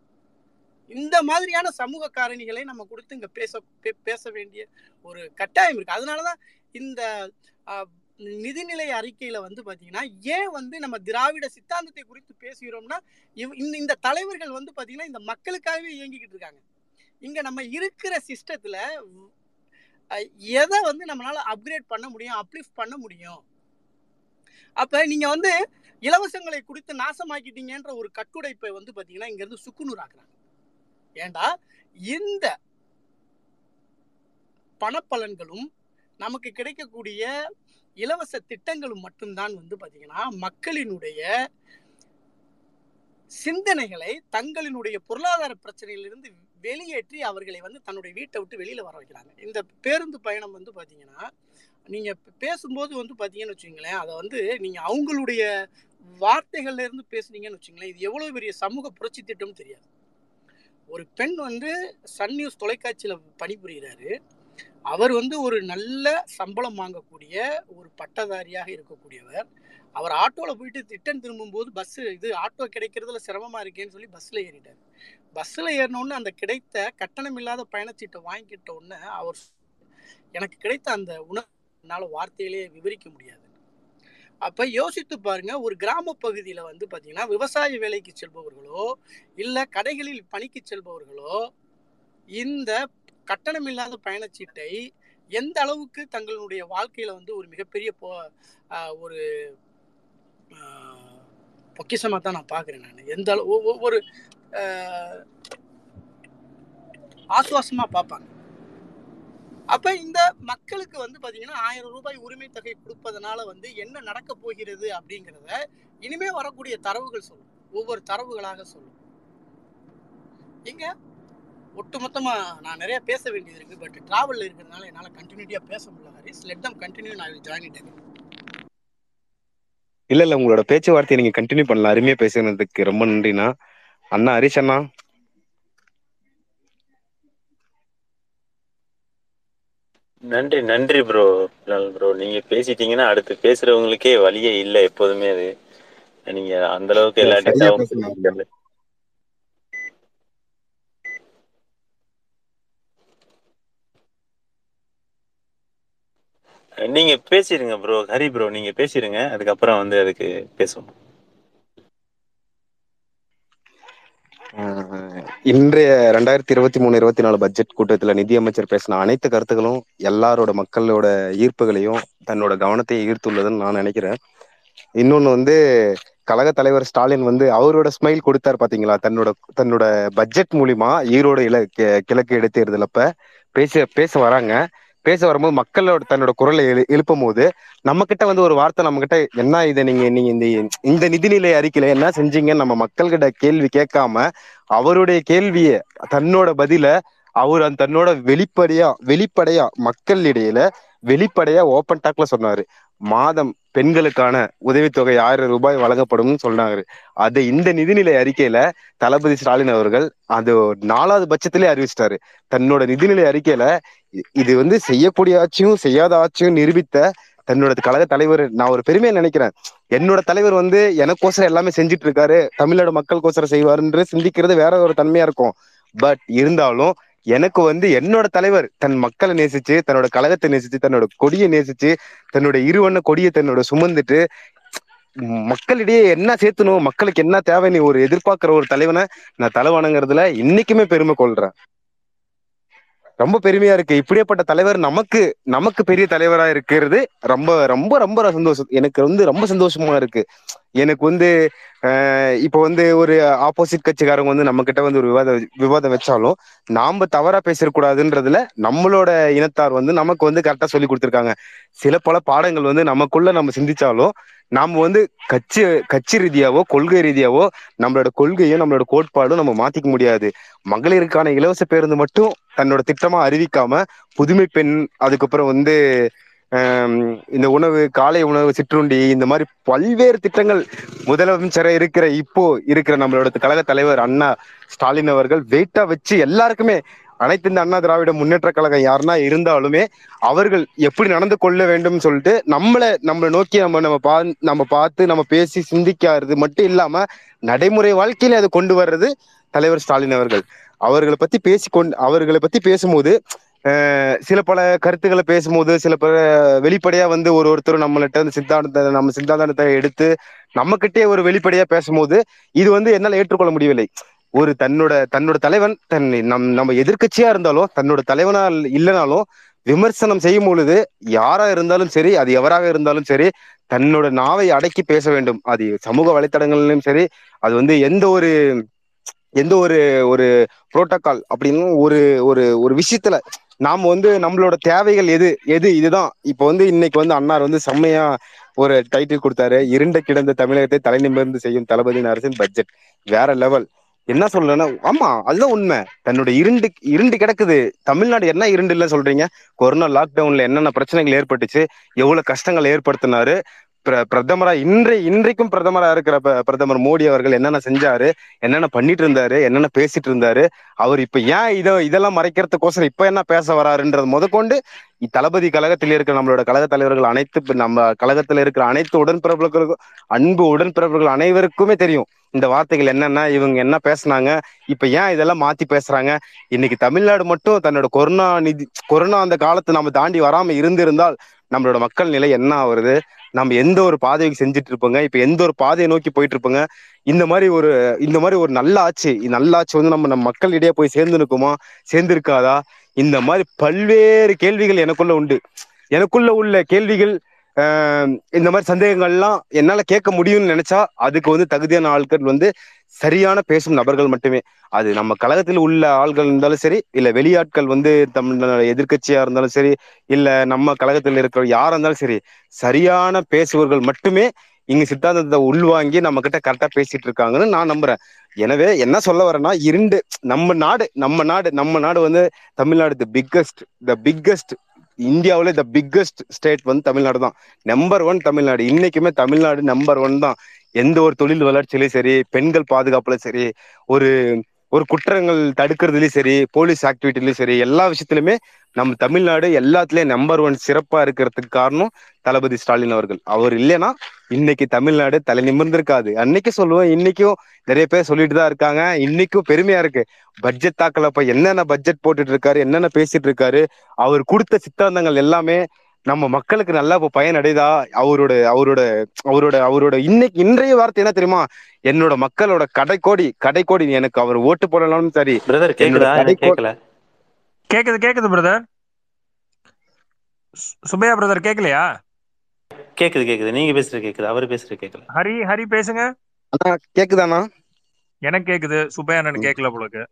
இந்த மாதிரியான சமூக காரணிகளை நம்ம கொடுத்து இங்க பேச பே- பேச வேண்டிய ஒரு கட்டாயம் இருக்கு. அதனாலதான் இந்த நிதிநிலை அறிக்கையில வந்து பாத்தீங்கன்னா ஏன் வந்து நம்ம திராவிட சித்தாந்தத்தை குறித்து பேசுகிறோம்னா இவ்- இந்த இந்த தலைவர்கள் வந்து பாத்தீங்கன்னா இந்த மக்களுக்காகவே இயங்கிக்கிட்டு இருக்காங்க. இங்க நம்ம இருக்கிற சிஸ்டத்துல எதை வந்து நம்மளால அப்கிரேட் பண்ண முடியும் அப்லிஃப்ட் பண்ண முடியும்? அப்ப நீங்க வந்து இலவசங்களை கொடுத்து நாசமாக்கிட்டீங்கன்ற ஒரு கட்டுடைப்பை வந்து பாத்தீங்கன்னா இங்க இருந்து சுக்குநூறு ஆக்குறாங்க ஏண்டா? இந்த பணப்பலன்களும் நமக்கு கிடைக்கக்கூடிய இலவச திட்டங்களும் மட்டும்தான் வந்து பார்த்தீங்கன்னா மக்களினுடைய சிந்தனைகளை தங்களினுடைய பொருளாதார பிரச்சனையிலிருந்து வெளியேற்றி அவர்களை வந்து தன்னுடைய வீட்டை விட்டு வெளியில் வர வைக்கிறாங்க. இந்த பேருந்து பயணம் வந்து பார்த்தீங்கன்னா நீங்கள் பேசும்போது வந்து பார்த்தீங்கன்னு வச்சுங்களேன் அதை வந்து நீங்கள் அவங்களுடைய வார்த்தைகள்லேருந்து பேசுனீங்கன்னு வச்சுங்களேன் இது எவ்வளோ பெரிய சமூக புரட்சி திட்டம்னு தெரியாது. ஒரு பெண் வந்து சன் நியூஸ் தொலைக்காட்சியில் பணிபுரிகிறாரு. அவர் வந்து ஒரு நல்ல சம்பளம் வாங்கக்கூடிய ஒரு பட்டதாரியாக இருக்கக்கூடியவர். அவர் ஆட்டோவில் போயிட்டு திட்டம் திரும்பும்போது பஸ்ஸு இது ஆட்டோ கிடைக்கிறதுல சிரமமாக இருக்கேன்னு சொல்லி பஸ்ஸில் ஏறிட்டார். பஸ்ஸில் ஏறினோடனே அந்த கிடைத்த கட்டணம் இல்லாத பயணச்சீட்டை வாங்கிக்கிட்ட உடனே அவர் எனக்கு கிடைத்த அந்த உணவு என்னால் வார்த்தையிலே விவரிக்க முடியாது. அப்ப யோசித்து பாருங்க ஒரு கிராம பகுதியில வந்து பாத்தீங்கன்னா விவசாய வேலைக்கு செல்பவர்களோ இல்ல கடைகளில் பணிக்கு செல்பவர்களோ இந்த கட்டணம் இல்லாத பயணச்சீட்டை எந்த அளவுக்கு தங்களுடைய வாழ்க்கையில வந்து ஒரு மிகப்பெரிய பொ ஒரு ஆஹ் தான் நான் பாக்குறேன் நான். எந்த அளவு ஒவ்வொரு ஒ- ஆசுவாசமா பார்ப்பாங்க அப்ப இந்த மக்களுக்கு வந்து பாத்தீங்கன்னா ஆயிரம் ரூபாய் உரிமை தொகை கொடுப்பதனால வந்து என்ன நடக்க போகிறது அப்படிங்கிறத இனிமே வரக்கூடிய தரவுகள் சொல்லும். ஒவ்வொரு தரவுகளாக சொல்லும். இங்க ஒட்டுமொத்தமா நான் நிறைய பேச வேண்டியது இருக்கு. பட் டிராவல்ல இருக்கிறதுனால என்னால கண்டினியூட்டியா பேச முடியல ஹரிஸ். லெட் தம் கண்டினியூ நான் ஜாயின் இட்
இல்ல இல்ல. உங்களோட பேச்சுவார்த்தையை நீங்க கண்டினியூ பண்ணலாம். அருமையா பேசுனதுக்கு ரொம்ப நன்றிண்ணா. அண்ணா ஹரிஷ் அண்ணா
நன்றி நன்றி ப்ரோ ப்ரோ நீங்க பேசிட்டீங்கன்னா அடுத்து பேசுறவங்களுக்கே வழியே இல்லை எப்போதுமே அது. நீங்க அந்த அளவுக்கு எல்லா டேட்டாவும். நீங்க பேசிடுங்க ப்ரோ ஹரி ப்ரோ நீங்க பேசிடுங்க அதுக்கப்புறம் வந்து அதுக்கு பேசுவோம்.
இன்றைய ரெண்டாயிரத்தி இருபத்தி மூணு இருபத்தி நாலு பட்ஜெட் கூட்டத்துல நிதியமைச்சர் பேசின அனைத்து கருத்துக்களும் எல்லாரோட மக்களோட ஈர்ப்புகளையும் தன்னோட கவனத்தையும் ஈர்த்துள்ளதுன்னு நான் நினைக்கிறேன். இன்னொன்னு வந்து கழக தலைவர் ஸ்டாலின் வந்து அவரோட ஸ்மைல் கொடுத்தார் பாத்தீங்களா? தன்னோட தன்னோட பட்ஜெட் மூலியமா ஈரோடு இல கிழக்கு இடைத்தேர்தலப்ப பேச பேச வராங்க. பேச வரும்போது மக்களோட தன்னோட குரலை எழு எழுப்பும் போது நம்ம கிட்ட வந்து ஒரு வார்த்தை நம்ம கிட்ட என்ன இதை நீங்க நீங்க இந்த இந்த நிதிநிலை அறிக்கையில என்ன செஞ்சீங்கன்னு நம்ம மக்கள்கிட்ட கேள்வி கேட்காம அவருடைய கேள்விய தன்னோட பதில அவர் அந்த தன்னோட வெளிப்படையா வெளிப்படையா மக்கள் இடையில வெளிப்படையா ஓப்பன் டாக்ல சொன்னாரு. மாதம் பெண்களுக்கான உதவித்தொகை ஆயிரம் ரூபாய் வழங்கப்படும்னு சொன்னாரு அது இந்த நிதிநிலை அறிக்கையில தளபதி ஸ்டாலின் அவர்கள் அது நாலாவது பட்சத்திலே அறிவிச்சிட்டாரு. தன்னோட நிதிநிலை அறிக்கையில இது வந்து செய்யக்கூடிய ஆட்சியும் செய்யாத ஆட்சியும் நிரூபித்த தன்னோட கழக தலைவர் நான் ஒரு பெருமையை நினைக்கிறேன். என்னோட தலைவர் வந்து எனக்கோசரம் எல்லாமே செஞ்சுட்டு இருக்காரு. தமிழ்நாடு மக்களுக்கோசரம் செய்வாருன்ற சிந்திக்கிறது வேற ஒரு தன்மையா இருக்கும். பட் இருந்தாலும் எனக்கு வந்து என்னோட தலைவர் தன் மக்களை நேசிச்சு தன்னோட கழகத்தை நேசிச்சு தன்னோட கொடியை நேசிச்சு தன்னோட இருவண்ண கொடியை தன்னோட சுமந்துட்டு மக்களிடையே என்ன சேர்த்தணும் மக்களுக்கு என்ன தேவை நீ ஒரு எதிர்பார்க்கிற ஒரு தலைவனை நான் தலைவனுங்கிறதுல இன்னைக்குமே பெருமை கொள்றேன். ரொம்ப பெருமையா இருக்கு. இப்படியேப்பட்ட தலைவர் நமக்கு நமக்கு பெரிய தலைவரா இருக்கிறது ரொம்ப ரொம்ப ரொம்ப சந்தோஷம். எனக்கு வந்து ரொம்ப சந்தோஷமா இருக்கு. எனக்கு வந்து அஹ், இப்போ வந்து ஒரு ஆப்போசிட் கட்சிக்காரங்க வந்து நம்ம கிட்ட வந்து ஒரு விவாத விவாதம் வச்சாலும் நாம தவறா பேசக்கூடாதுன்றதுல நம்மளோட இனத்தார் வந்து நமக்கு வந்து கரெக்டா சொல்லி கொடுத்துருக்காங்க. சில பல பாடங்கள் வந்து நமக்குள்ள நம்ம சிந்திச்சாலும் நாம வந்து கட்சி கட்சி ரீதியாவோ கொள்கை ரீதியாவோ நம்மளோட கொள்கையும் நம்மளோட கோட்பாடும் நம்ம மாத்திக்க முடியாது. மகளிருக்கான இலவச பேருந்து மட்டும் தன்னோட திட்டமா அறிவிக்காம புதுமை பெண் அதுக்கப்புறம் வந்து இந்த உணவு காலை உணவு சிற்றுண்டி இந்த மாதிரி பல்வேறு திட்டங்கள் முதலமைச்சரை இருக்கிற இப்போ இருக்கிற நம்மளோட கழக தலைவர் அண்ணா ஸ்டாலின் அவர்கள் வெயிட்டா வச்சு எல்லாருக்குமே அனைத்து இந்த அண்ணா திராவிட முன்னேற்ற கழகம் யாருன்னா இருந்தாலுமே அவர்கள் எப்படி நடந்து கொள்ள வேண்டும் சொல்லிட்டு நம்மளை நம்மளை நோக்கி நம்ம நம்ம பா நம்ம பார்த்து நம்ம பேசி சிந்திக்காது மட்டும் இல்லாம நடைமுறை வாழ்க்கையில அதை கொண்டு வர்றது தலைவர் ஸ்டாலின் அவர்கள். அவர்களை பத்தி பேசி கொண்டு அவர்களை பத்தி பேசும்போது சில பல கருத்துக்களை பேசும்போது சில பல வெளிப்படையா வந்து ஒரு ஒருத்தர் நம்மள்ட்ட வந்து சித்தாந்தத்தை நம்ம சித்தாந்தத்தை எடுத்து நம்ம கிட்டே ஒரு வெளிப்படையா பேசும்போது இது வந்து என்னால ஏற்றுக்கொள்ள முடியவில்லை. ஒரு தன்னோட தன்னோட தலைவன் தன் நம் நம்ம எதிர்கட்சியா இருந்தாலும் தன்னோட தலைவனா இல்லைனாலும் விமர்சனம் செய்யும் பொழுது யாரா இருந்தாலும் சரி அது எவராக இருந்தாலும் சரி தன்னோட நாவை அடக்கி பேச வேண்டும். அது சமூக வலைத்தடங்களிலும் சரி அது வந்து எந்த ஒரு எந்த ஒரு ஒரு புரோட்டோகால் அப்படின்னு ஒரு ஒரு ஒரு விஷயத்துல நாம வந்து நம்மளோட தேவைகள் எது எது இதுதான். இப்போ வந்து இன்னைக்கு வந்து அன்னார் வந்து செம்மையா ஒரு டைட்டில் கொடுத்தாரு. இருண்ட கிடந்த தமிழகத்தை தலை நிமிர்ந்து செய்யும் தளபதியின் அரசின் பட்ஜெட் வேற லெவல் என்ன சொல்றேன்னா ஆமா அதுதான் உண்மை. தன்னோட இருண்டு இருண்டு கிடக்குது. தமிழ்நாடு என்ன இருண்டு இல்ல சொல்றீங்க? கொரோனா லாக்டவுன்ல என்னென்ன பிரச்சனைகள் ஏற்பட்டுச்சு? எவ்வளவு கஷ்டங்கள் ஏற்படுத்தினாரு? பிரதமரா இன்றை இன்றைக்கும் பிரதமரா இருக்கிற ப- பிரதமர் மோடி அவர்கள் என்னென்ன செஞ்சாரு என்னென்ன பண்ணிட்டு இருந்தாரு என்னென்ன பேசிட்டு இருந்தாரு அவர் இப்ப ஏன் இத இதெல்லாம் மறைக்கிறதுக்கோசரம் இப்ப என்ன பேச வராருன்றது முதற்கொண்டு தளபதி கழகத்தில் இருக்கிற நம்மளோட கழக தலைவர்கள் அனைத்து நம்ம கழகத்துல இருக்கிற அனைத்து உடன்பிறப்புகளுக்கும் அன்பு உடன்பிறப்புகள் அனைவருக்குமே தெரியும் இந்த வார்த்தைகள் என்னென்ன இவங்க என்ன பேசுனாங்க இப்ப ஏன் இதெல்லாம் மாத்தி பேசுறாங்க. இன்னைக்கு தமிழ்நாடு மட்டும் தன்னோட கொரோனா நிதி கொரோனா அந்த காலத்தை நம்ம தாண்டி வராம இருந்திருந்தால் நம்மளோட மக்கள் நிலை என்ன ஆகுறது நம்ம எந்த ஒரு பாதைக்கு செஞ்சுட்டு இருப்போங்க? இப்ப எந்த ஒரு பாதையை நோக்கி போயிட்டு இருப்போங்க? இந்த மாதிரி ஒரு இந்த மாதிரி ஒரு நல்ல ஆட்சி நல்ல ஆட்சி வந்து நம்ம நம்ம மக்களிடையே போய் சேர்ந்து நிற்குமா? சேர்ந்து இருக்காதா இந்த மாதிரி பல்வேறு கேள்விகள் எனக்குள்ள உண்டு. எனக்குள்ள உள்ள கேள்விகள் இந்த மாதிரி சந்தேகங்கள்லாம் என்னால கேட்க முடியும்னு நினைச்சா அதுக்கு வந்து தகுதியான ஆட்கள் வந்து சரியான பேசும் நபர்கள் மட்டுமே. அது நம்ம கழகத்தில் உள்ள ஆள்கள் இருந்தாலும் சரி இல்ல வெளியாட்கள் வந்து தமிழ் எதிர்கட்சியா இருந்தாலும் சரி இல்ல நம்ம கழகத்தில் இருக்கிற யாரா இருந்தாலும் சரி சரியான பேசுபவர்கள் மட்டுமே இங்க சித்தாந்தத்தை உள்வாங்கி நம்ம கிட்ட கரெக்டா பேசிட்டு இருக்காங்கன்னு நான் நம்புறேன். எனவே என்ன சொல்ல வரேன்னா இரண்டு நம்ம நாடு நம்ம நாடு நம்ம நாடு வந்து Tamil Nadu the biggest the biggest இந்தியாவில த பிக்கஸ்ட் ஸ்டேட் வந்து தமிழ்நாடு தான். Number one Tamil Nadu. இன்னைக்குமே தமிழ்நாடு நம்பர் ஒன் தான். எந்த ஒரு தொழில் வளர்ச்சியிலும் சரி பெண்கள் பாதுகாப்புல சரி ஒரு ஒரு குற்றங்கள் தடுக்கிறதுலயும் சரி போலீஸ் ஆக்டிவிட்டிலயும் சரி எல்லா விஷயத்திலுமே நம்ம தமிழ்நாடு எல்லாத்துலயும் நம்பர் ஒன் சிறப்பா இருக்கிறதுக்கு காரணம் தளபதி ஸ்டாலின் அவர்கள். அவர் இல்லைன்னா இன்னைக்கு தமிழ்நாடு தலை நிமிர்ந்திருக்காது. அன்னைக்கு சொல்லுவோம் இன்னைக்கும் நிறைய பேர் சொல்லிட்டு தான் இருக்காங்க. இன்னைக்கும் பெருமையா இருக்கு. பட்ஜெட் தாக்கல அப்ப என்னென்ன பட்ஜெட் போட்டுட்டு இருக்காரு என்னென்ன பேசிட்டு இருக்காரு அவர் கொடுத்த சித்தாந்தங்கள் எல்லாமே நம்ம மக்களுக்கு நல்லா இப்போ பயனடைதா? அவரோட அவரோட அவரோட அவரோட இன்னைக்கு இன்றைய வார்த்தை என்ன தெரியுமா? என்னோட மக்களோட கடைக்கோடி கடைக்கோடி எனக்கு அவர் ஓட்டு போடலாம்னு சரி.
பிரதர் கேக்குதா?
கேக்குது கேக்குது பிரதர் சுபையா பிரதர் கேக்கலையா?
கேக்குது கேக்குது. நீங்க பேசுறது கேக்குது. அவர் பேசுறது கேட்கல
ஹரி ஹரி பேசுங்க.
அண்ணா கேக்குதாண்ணா?
எனக்கு கேக்குது. சுபையா அண்ணன் கேட்கல போலுக்கு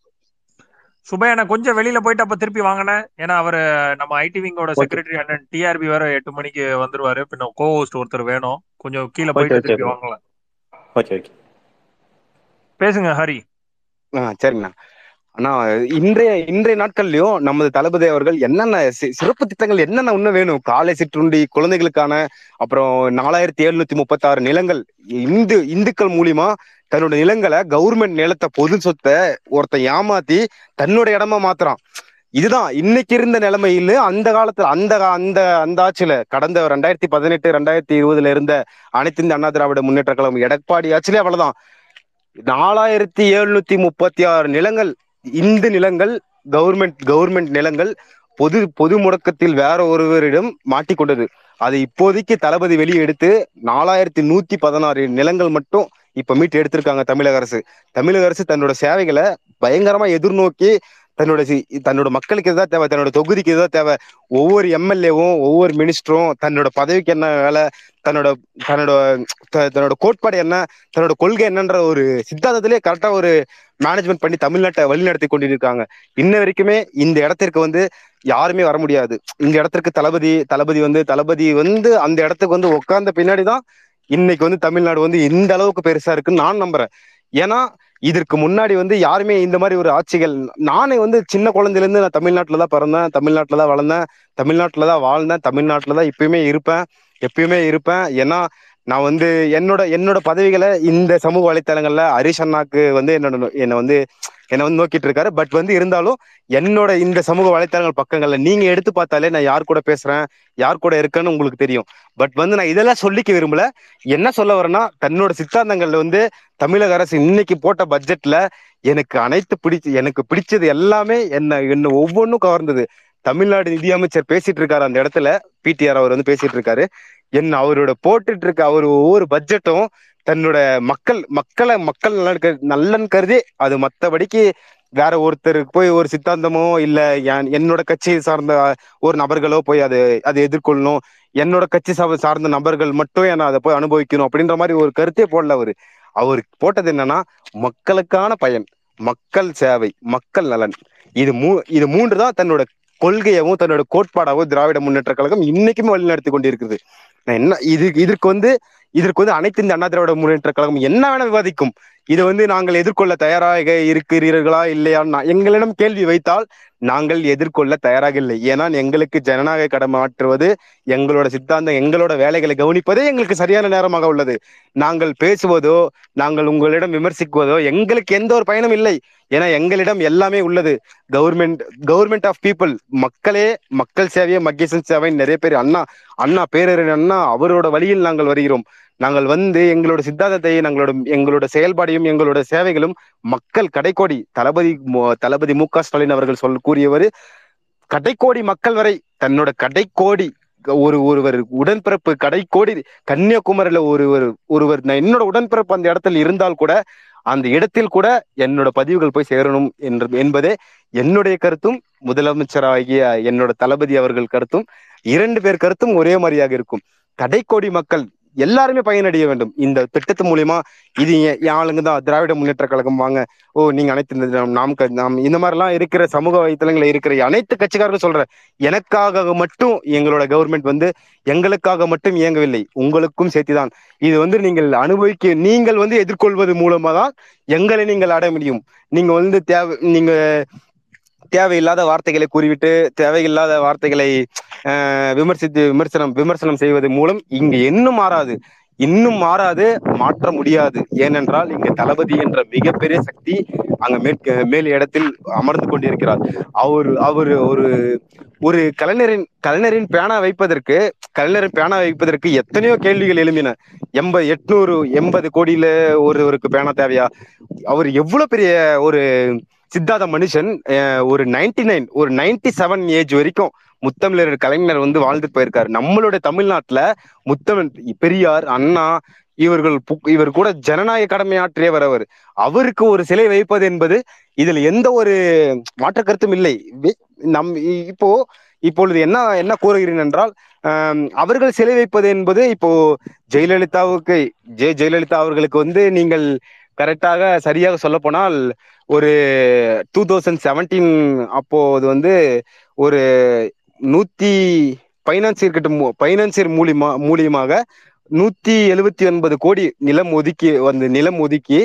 சுபையா அண்ணன் கொஞ்சம் வெளியில போயிட்டு அப்ப திருப்பி வாங்கினேன். ஏன்னா அவரு நம்ம ஐடி விங்கோட செக்ரட்டரி அண்ணன் டிஆர்பி வேற எட்டு மணிக்கு வந்துருவாரு. பின்ன கோ ஹோஸ்ட் ஒருத்தர் வேணும். கொஞ்சம் கீழே போயிட்டு திருப்பி வாங்கலாம்.
ஓகே ஓகே
பேசுங்க ஹரி.
ஆ சரிங்கண்ணா. அண்ணா இன்றைய இன்றைய நாட்கள்லயும் நமது தளபதி அவர்கள் என்னென்ன சிறப்பு திட்டங்கள் என்னென்ன இன்னும் வேணும்? காலை சிற்றுண்டி குழந்தைகளுக்கான அப்புறம் நாலாயிரத்தி எழுநூத்தி முப்பத்தி ஆறு நிலங்கள் இந்து இந்துக்கள் மூலியமா தன்னோட நிலங்களை கவர்மெண்ட் நிலத்தை பொது சொத்தை ஒருத்தன் ஏமாத்தி தன்னோட இடமா மாத்துறான். இதுதான் இன்னைக்கு இருந்த நிலைமையில அந்த காலத்துல அந்த அந்த அந்த ஆட்சியில கடந்த ரெண்டாயிரத்தி பதினெட்டு ரெண்டாயிரத்தி இருபதுல இருந்த அனைத்து இந்த அண்ணா திராவிட முன்னேற்ற கழகம் எடப்பாடி ஆட்சியிலே அவ்வளவுதான். நாலாயிரத்தி எழுநூத்தி முப்பத்தி ஆறு நிலங்கள் இந்து நிலங்கள் கவர்மெண்ட் கவர்மெண்ட் நிலங்கள் பொது பொது முடக்கத்தில் வேற ஒருவரிடம் மாட்டிக்கொண்டது அதை இப்போதைக்கு தளபதி வெளியே எடுத்து நாலாயிரத்தி நூத்தி பதினாறு நிலங்கள் மட்டும் இப்ப மீட்டு எடுத்திருக்காங்க தமிழக அரசு. தமிழக அரசு தன்னோட சேவைகளை பயங்கரமா எதிர்நோக்கி தன்னோட சி- தன்னோட மக்களுக்கு இதுதான் தேவை? தன்னோட தொகுதிக்கு இதுதான் தேவை? ஒவ்வொரு எம்எல்ஏவும் ஒவ்வொரு மினிஸ்டரும் தன்னோட பதவிக்கு என்ன வேலை? தன்னோட தன்னோட தன்னோட கோட்பாடு என்ன? தன்னோட கொள்கை என்னன்ற ஒரு சித்தாந்தத்திலே கரெக்டா ஒரு மேனேஜ்மெண்ட் பண்ணி தமிழ்நாட்டை வழிநடத்தி கொண்டிருக்காங்க. இன்ன வரைக்குமே இந்த இடத்திற்கு வந்து யாருமே வர முடியாது. இந்த இடத்திற்கு தளபதி தளபதி வந்து தளபதி வந்து அந்த இடத்துக்கு வந்து உட்கார்ந்த பின்னாடி தான் இன்னைக்கு வந்து தமிழ்நாடு வந்து இந்த அளவுக்கு பெருசா இருக்குன்னு நான் நம்புறேன். ஏன்னா இதற்கு முன்னாடி வந்து யாருமே இந்த மாதிரி ஒரு ஆட்சிகள் நானே வந்து சின்ன குழந்தையில இருந்து நான் தமிழ்நாட்டில் தான் பிறந்தேன் தமிழ்நாட்டில் தான் வளர்ந்தேன் தமிழ்நாட்டில் தான் வாழ்ந்தேன் தமிழ்நாட்டுல தான் இப்பயுமே இருப்பேன் எப்பயுமே இருப்பேன். ஏன்னா நான் வந்து என்னோட என்னோட பதவிகளை இந்த சமூக வலைத்தளங்கள்ல ஹரிஷ் அண்ணாக்கு வந்து என்னோட என்னை வந்து என்னை வந்து நோக்கிட்டு இருக்காரு பட் வந்து இருந்தாலும் என்னோட இந்த சமூக வலைத்தளங்கள் பக்கங்கள்ல நீங்க எடுத்து பார்த்தாலே நான் யார் கூட பேசுறேன் யார் கூட இருக்கேன்னு உங்களுக்கு தெரியும். பட் வந்து நான் இதெல்லாம் சொல்லிக்க விரும்பல. என்ன சொல்ல வரேன்னா தன்னோட சித்தாந்தங்கள்ல வந்து தமிழக அரசு இன்னைக்கு போட்ட பட்ஜெட்ல எனக்கு அனைத்து பிடிச்சு எனக்கு பிடிச்சது எல்லாமே என்ன என்ன ஒவ்வொன்றும் கவர்ந்தது. தமிழ்நாடு நிதியமைச்சர் பேசிட்டு இருக்காரு அந்த இடத்துல. பிடிஆர் அவர் வந்து பேசிட்டு இருக்காரு என்ன அவரோட போட்டுட்டு இருக்க அவர் ஒவ்வொரு பட்ஜெட்டும் தன்னோட மக்கள் மக்களை மக்கள் நலன் கரு- கருதி அது மத்தபடிக்கு வேற ஒருத்தருக்கு போய் ஒரு சித்தாந்தமோ இல்ல என்- என்னோட கட்சியை சார்ந்த ஒரு நபர்களோ போய் அது அதை எதிர்கொள்ளணும். என்னோட கட்சி சார்ந்த நபர்கள் மட்டும் என்ன அதை போய் அனுபவிக்கணும் அப்படின்ற மாதிரி ஒரு கருத்தே போடல அவரு. அவர் போட்டது என்னன்னா மக்களுக்கான பயன் மக்கள் சேவை மக்கள் நலன். இது மூ இது மூன்று தான் தன்னோட கொள்கையாகவும் தன்னோட கோட்பாடாவும் திராவிட முன்னேற்ற கழகம் இன்னைக்குமே வழிநடத்தி கொண்டிருக்குது என்ன இது இதற்கு வந்து இதற்கு வந்து அனைத்து இந்த அண்ணா திராவிட முன்னேற்ற கழகம் என்ன வேணா விவாதிக்கும். இதை வந்து நாங்கள் எதிர்கொள்ள தயாராக இருக்கிறீர்களா இல்லையான்னு எங்களிடம் கேள்வி வைத்தால் நாங்கள் எதிர்கொள்ள தயாராக இல்லை. ஏன்னா எங்களுக்கு ஜனநாயக கடமை ஆற்றுவது எங்களோட சித்தாந்தம் எங்களோட வேலைகளை கவனிப்பதே எங்களுக்கு சரியான நேரமாக உள்ளது. நாங்கள் பேசுவதோ நாங்கள் உங்களிடம் விமர்சிக்குவதோ எங்களுக்கு எந்த ஒரு பயனும் இல்லை. ஏன்னா எங்களிடம் எல்லாமே உள்ளது. கவர்மெண்ட் கவர்மெண்ட் ஆஃப் பீப்புள் மக்களே மக்கள் சேவையை மகேசன் சேவை நிறைய பேர். அண்ணா அண்ணா பேரறிஞர் அண்ணா அவரோட வழியில் நாங்கள் வருகிறோம். நாங்கள் வந்து எங்களோட சித்தாந்தத்தை எங்களோட எங்களோட செயல்பாடையும் எங்களோட சேவைகளும் மக்கள் கடைக்கோடி தளபதி தளபதி மு க ஸ்டாலின் அவர்கள் சொல் கூறியவர் கடைக்கோடி மக்கள் வரை தன்னோட கடைக்கோடி ஒரு ஒருவர் உடன்பிறப்பு கடைக்கோடி கன்னியாகுமரியில ஒருவர் ஒருவர் நான் என்னோட உடன்பிறப்பு அந்த இடத்தில் இருந்தால் கூட அந்த இடத்தில் கூட என்னோட பதிவுகள் போய் சேரணும் என்று என்பதே என்னுடைய கருத்தும் முதலமைச்சராகிய என்னோட தளபதி அவர்கள் கருத்தும். இரண்டு பேர் கருத்தும் ஒரே மாதிரியாக இருக்கும். கடைக்கோடி மக்கள் எல்லாருமே பயனடைய வேண்டும். இந்த திட்டத்து மூலியமா இது ஆளுங்க தான் திராவிட முன்னேற்ற கழகம் வாங்க. ஓ நீங்க அனைத்து நாம் நாம் இந்த மாதிரிலாம் இருக்கிற சமூக வலைத்தளங்களில் இருக்கிற அனைத்து கட்சிக்காரர்களும் சொல்ற எனக்காக மட்டும் எங்களோட கவர்மெண்ட் வந்து எங்களுக்காக மட்டும் இயங்கவில்லை. உங்களுக்கும் சேர்த்துதான். இது வந்து நீங்கள் அனுபவிக்க நீங்கள் வந்து எதிர்கொள்வது மூலமா தான் எங்களை நீங்கள் அடைய முடியும். நீங்க வந்து தேவை நீங்க தேவையில்லாத வார்த்தைகளை கூறிவிட்டு தேவையில்லாத வார்த்தைகளை விமர்சித்து விமர்சனம் விமர்சனம் செய்வது மூலம் இங்கு இன்னும் மாறாது. இன்னும் மாறாது மாற்ற முடியாது. ஏனென்றால் இங்க தளபதி என்ற மிகப்பெரிய சக்தி அங்க மேற்கு மேல் இடத்தில் அமர்ந்து கொண்டிருக்கிறார். அவர் அவர் ஒரு ஒரு கலைஞரின் கலைஞரின் பேனா வைப்பதற்கு கலைஞரின் பேனா வைப்பதற்கு எத்தனையோ கேள்விகள் எழும்பின. எண்பது எட்நூறு எண்பது கோடியில ஒருவருக்கு பேனா தேவையா? அவர் எவ்வளவு பெரிய ஒரு சித்தாத மனுஷன் ஒரு நைன்டி நைன் ஒரு நைன்டி செவன் ஏஜ் வரைக்கும் முத்தமிழர் கலைஞர் வந்து வாழ்ந்துட்டு போயிருக்காரு. நம்மளுடைய தமிழ்நாட்டுல முத்தமிழ் பெரியார் அண்ணா இவர்கள் இவர் கூட ஜனநாயக கடமையாற்றியவர் அவர். அவருக்கு ஒரு சிலை வைப்பது என்பது இதில் எந்த ஒரு மாற்று கருத்தும் இல்லை. நம் இப்போ இப்பொழுது என்ன என்ன கூறுகிறேன் என்றால் அவர்கள் சிலை வைப்பது என்பது இப்போ ஜெயலலிதாவுக்கு ஜெய ஜெயலலிதா அவர்களுக்கு வந்து நீங்கள் கரெக்டாக சரியாக சொல்ல போனால் ஒரு டூ தௌசண்ட் செவன்டீன் அப்போது வந்து ஒரு நூத்தி பைனான்சியர் கிட்ட பைனான்சியர் மூலியமா மூலியமாக நூத்தி எழுபத்தி ஒன்பது கோடி நிலம் ஒதுக்கி வந்து நிலம் ஒதுக்கி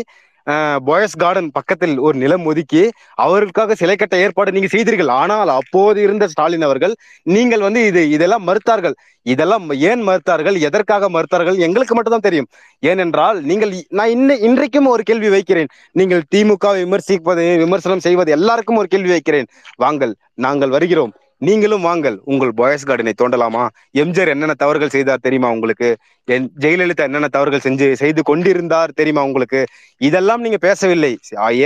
பாய்ஸ் கார்டன் பக்கத்தில் ஒரு நிலம் ஒதுக்கி அவர்களுக்காக சிலை கட்ட ஏற்பாடு நீங்க செய்தீர்கள். ஆனால் அப்போது இருந்த ஸ்டாலின் அவர்கள் நீங்கள் வந்து இது இதெல்லாம் மறுத்தார்கள். இதெல்லாம் ஏன் மறுத்தார்கள்? எதற்காக மறுத்தார்கள்? எங்களுக்கு மட்டும்தான் தெரியும். ஏனென்றால் நீங்கள் நான் இன்ன இன்றைக்கும் ஒரு கேள்வி வைக்கிறேன். நீங்கள் திமுக விமர்சிப்பது விமர்சனம் செய்வது எல்லாருக்கும் ஒரு கேள்வி வைக்கிறேன். வாங்கள் நாங்கள் வருகிறோம். நீங்களும் வாங்கள் உங்கள் பாய்ஸ் கார்டனை தோண்டலாமா? எம்ஜிஆர் என்னென்ன தவறுகள் செய்தார் தெரியுமா உங்களுக்கு? என் ஜெயலலிதா என்னென்ன தவறுகள் செஞ்சு செய்து கொண்டிருந்தார் தெரியுமா உங்களுக்கு? இதெல்லாம் நீங்க பேசவில்லை.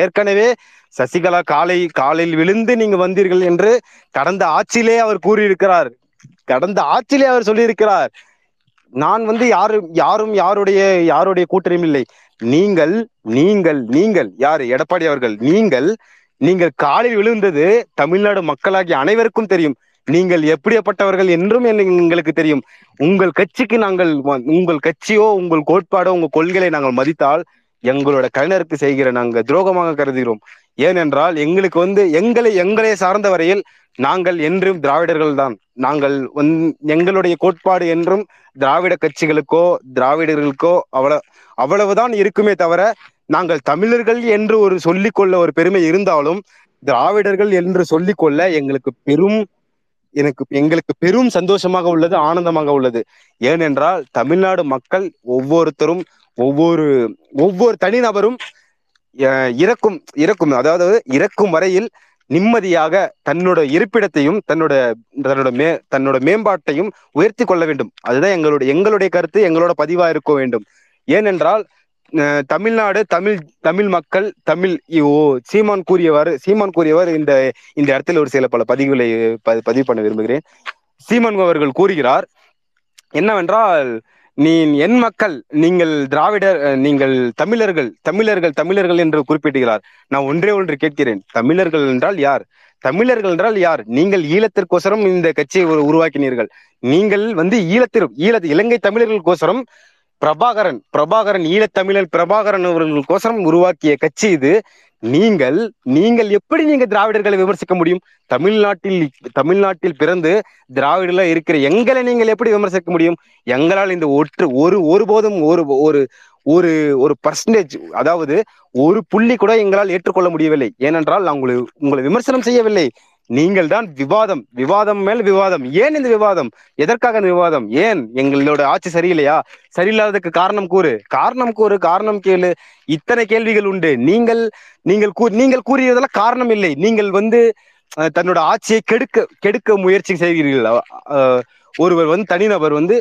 ஏற்கனவே சசிகலா காலை காலையில் விழுந்து நீங்க வந்தீர்கள் என்று கடந்த ஆட்சியிலே அவர் கூறியிருக்கிறார். கடந்த ஆட்சியிலே அவர் சொல்லியிருக்கிறார். நான் வந்து யாரும் யாரும் யாருடைய யாருடைய கூட்டணியும் இல்லை. நீங்கள் நீங்கள் நீங்கள் யாரு? எடப்பாடி அவர்கள் நீங்கள் நீங்கள் காலில் விழுந்தது தமிழ்நாடு மக்களாகிய அனைவருக்கும் தெரியும். நீங்கள் எப்படிப்பட்டவர்கள் என்றும் எங்களுக்கு தெரியும். உங்கள் கட்சிக்கு நாங்கள் உங்கள் கட்சியோ உங்கள் கோட்பாடோ உங்கள் கொள்கைகளை நாங்கள் மதித்தால் எங்களோட கலைஞருக்கு செய்கிற நாங்கள் துரோகமாக கருதுகிறோம். ஏனென்றால் எங்களுக்கு வந்து எங்களை எங்களை சார்ந்த வரையில் நாங்கள் என்றும் திராவிடர்கள் தான். நாங்கள் எங்களுடைய கோட்பாடு என்றும் திராவிட கட்சிகளுக்கோ திராவிடர்களுக்கோ அவ்வளவு அவ்வளவுதான் இருக்குமே தவிர நாங்கள் தமிழர்கள் என்று ஒரு சொல்லிக்கொள்ள ஒரு பெருமை இருந்தாலும் திராவிடர்கள் என்று சொல்லிக்கொள்ள எங்களுக்கு பெரும் எனக்கு எங்களுக்கு பெரும் சந்தோஷமாக உள்ளது ஆனந்தமாக உள்ளது. ஏனென்றால் தமிழ்நாடு மக்கள் ஒவ்வொருத்தரும் ஒவ்வொரு ஒவ்வொரு தனிநபரும் அஹ், இறக்கும் இறக்கும் அதாவது இறக்கும் வரையில் நிம்மதியாக தன்னோட இருப்பிடத்தையும் தன்னோட தன்னோட மே தன்னோட மேம்பாட்டையும் உயர்த்தி கொள்ள வேண்டும். அதுதான் எங்களுடைய எங்களுடைய கருத்து எங்களோட பதிவா இருக்க வேண்டும். ஏனென்றால் தமிழ்நாடு தமிழ் தமிழ் மக்கள் தமிழ் ஓ சீமான் கூறியவாறு சீமான் கூறியவர் இந்த இந்த இடத்துல ஒரு சில பல பதிவுகளை ப- பதிவு பண்ண விரும்புகிறேன். சீமான் அவர்கள் கூறுகிறார் என்னவென்றால் நீ என் மக்கள் நீங்கள் திராவிடர் அஹ், நீங்கள் தமிழர்கள் தமிழர்கள் தமிழர்கள் என்று குறிப்பிடுகிறார். நான் ஒன்றே ஒன்று கேட்கிறேன் தமிழர்கள் என்றால் யார்? தமிழர்கள் என்றால் யார்? நீங்கள் ஈழத்திற்கோசரம் இந்த கட்சியை உருவாக்கினீர்கள். நீங்கள் வந்து ஈழத்திற்கு ஈழ இலங்கை தமிழர்களுக்கோசரம் பிரபாகரன் பிரபாகரன் ஈழத்தமிழர் பிரபாகரன் அவர்களுக்கோசரம் உருவாக்கிய கட்சி இது. நீங்கள் நீங்கள் எப்படி நீங்க திராவிடர்களை விமர்சிக்க முடியும்? தமிழ்நாட்டில் தமிழ்நாட்டில் பிறந்து திராவிடர்ல இருக்கிற எங்களை நீங்கள் எப்படி விமர்சிக்க முடியும்? எங்களால் இந்த ஒற்று ஒரு ஒருபோதும் ஒரு ஒரு ஒரு ஒரு பர்சன்டேஜ் அதாவது ஒரு புள்ளி கூட எங்களால் ஏற்றுக்கொள்ள முடியவில்லை. ஏனென்றால் நான் உங்களை உங்களை விமர்சனம் செய்யவில்லை. நீங்கள் தான் விவாதம் விவாதம் மேல் விவாதம். ஏன் இந்த விவாதம்? எதற்காக இந்த விவாதம்? ஏன்? எங்களோட ஆட்சி சரியில்லையா? சரியில்லாததுக்கு காரணம் கூறு. காரணம் கூறு காரணம் கேளு. இத்தனை கேள்விகள் உண்டு. நீங்கள் நீங்கள் கூ நீங்கள் கூறியதெல்லாம் காரணம் இல்லை. நீங்கள் வந்து அஹ், தன்னோட ஆட்சியை கெடுக்க கெடுக்க முயற்சி செய்கிறீர்கள். அஹ், ஒருவர் வந்து தனிநபர் வந்து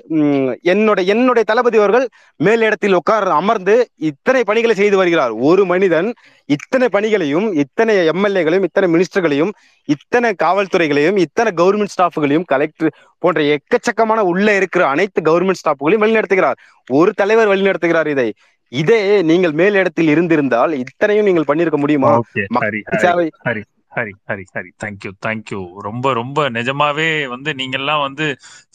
என்னோட என்னுடைய தளபதி அவர்கள் மேலிடத்தில் உட்கார் அமர்ந்து இத்தனை பணிகளை செய்து வருகிறார். ஒரு மனிதன் இத்தனை பணிகளையும் இத்தனை எம்எல்ஏகளையும் இத்தனை மினிஸ்டர்களையும் இத்தனை காவல்துறைகளையும் இத்தனை கவர்மெண்ட் ஸ்டாஃப்களையும் கலெக்டர் போன்ற எக்கச்சக்கமான உள்ள இருக்கிற அனைத்து கவர்மெண்ட் ஸ்டாஃப்களையும் வழிநடத்துகிறார். ஒரு தலைவர் வழிநடத்துகிறார் இதை. இதே நீங்கள் மேலிடத்தில் இருந்திருந்தால் இத்தனையும் நீங்கள் பண்ணியிருக்க முடியுமா? மக்கள் சேவை
Hari Hari Hari thank you thank you ரொம்ப ரொம்ப நிஜமாவே வந்து நீங்கெல்லாம் வந்து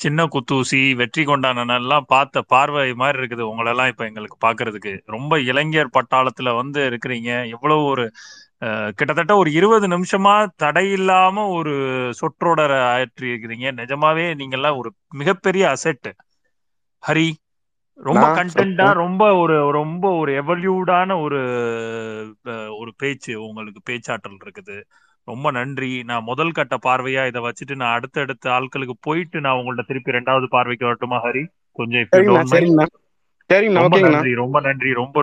சின்ன குத்தூசி வெற்றி கொண்டாடன எல்லாம் பார்த்த பார்வை மாதிரி இருக்குது உங்களெல்லாம் இப்ப எங்களுக்கு பாக்குறதுக்கு ரொம்ப இளைஞர் பட்டாளத்துல வந்து இருக்கிறீங்க. எவ்வளவு ஒரு கிட்டத்தட்ட ஒரு இருபது நிமிஷமா தடையில்லாம ஒரு சொற்றொடரை ஆற்றி இருக்கிறீங்க நிஜமாவே நீங்கெல்லாம் ஒரு மிகப்பெரிய அசெட் ஹரி ரொம்ப
சொல்றேன்.
ரொம்ப ஒரு ரொம்ப ஒரு எவல்யூடான ஒரு ஒரு பேச்சு உங்களுக்கு பேச்சாற்றல் இருக்குது. ரொம்ப நன்றி. நான் முதல் கட்ட பார்வையா இதை வச்சுட்டு நான் அடுத்தடுத்த ஆட்களுக்கு போயிட்டு நான் உங்கள்ட்ட திருப்பி ரெண்டாவது பார்வைக்கு வரட்டுமா ஹரி? கொஞ்சம் ரொம்ப நன்றி ரொம்ப நன்றி. ரொம்ப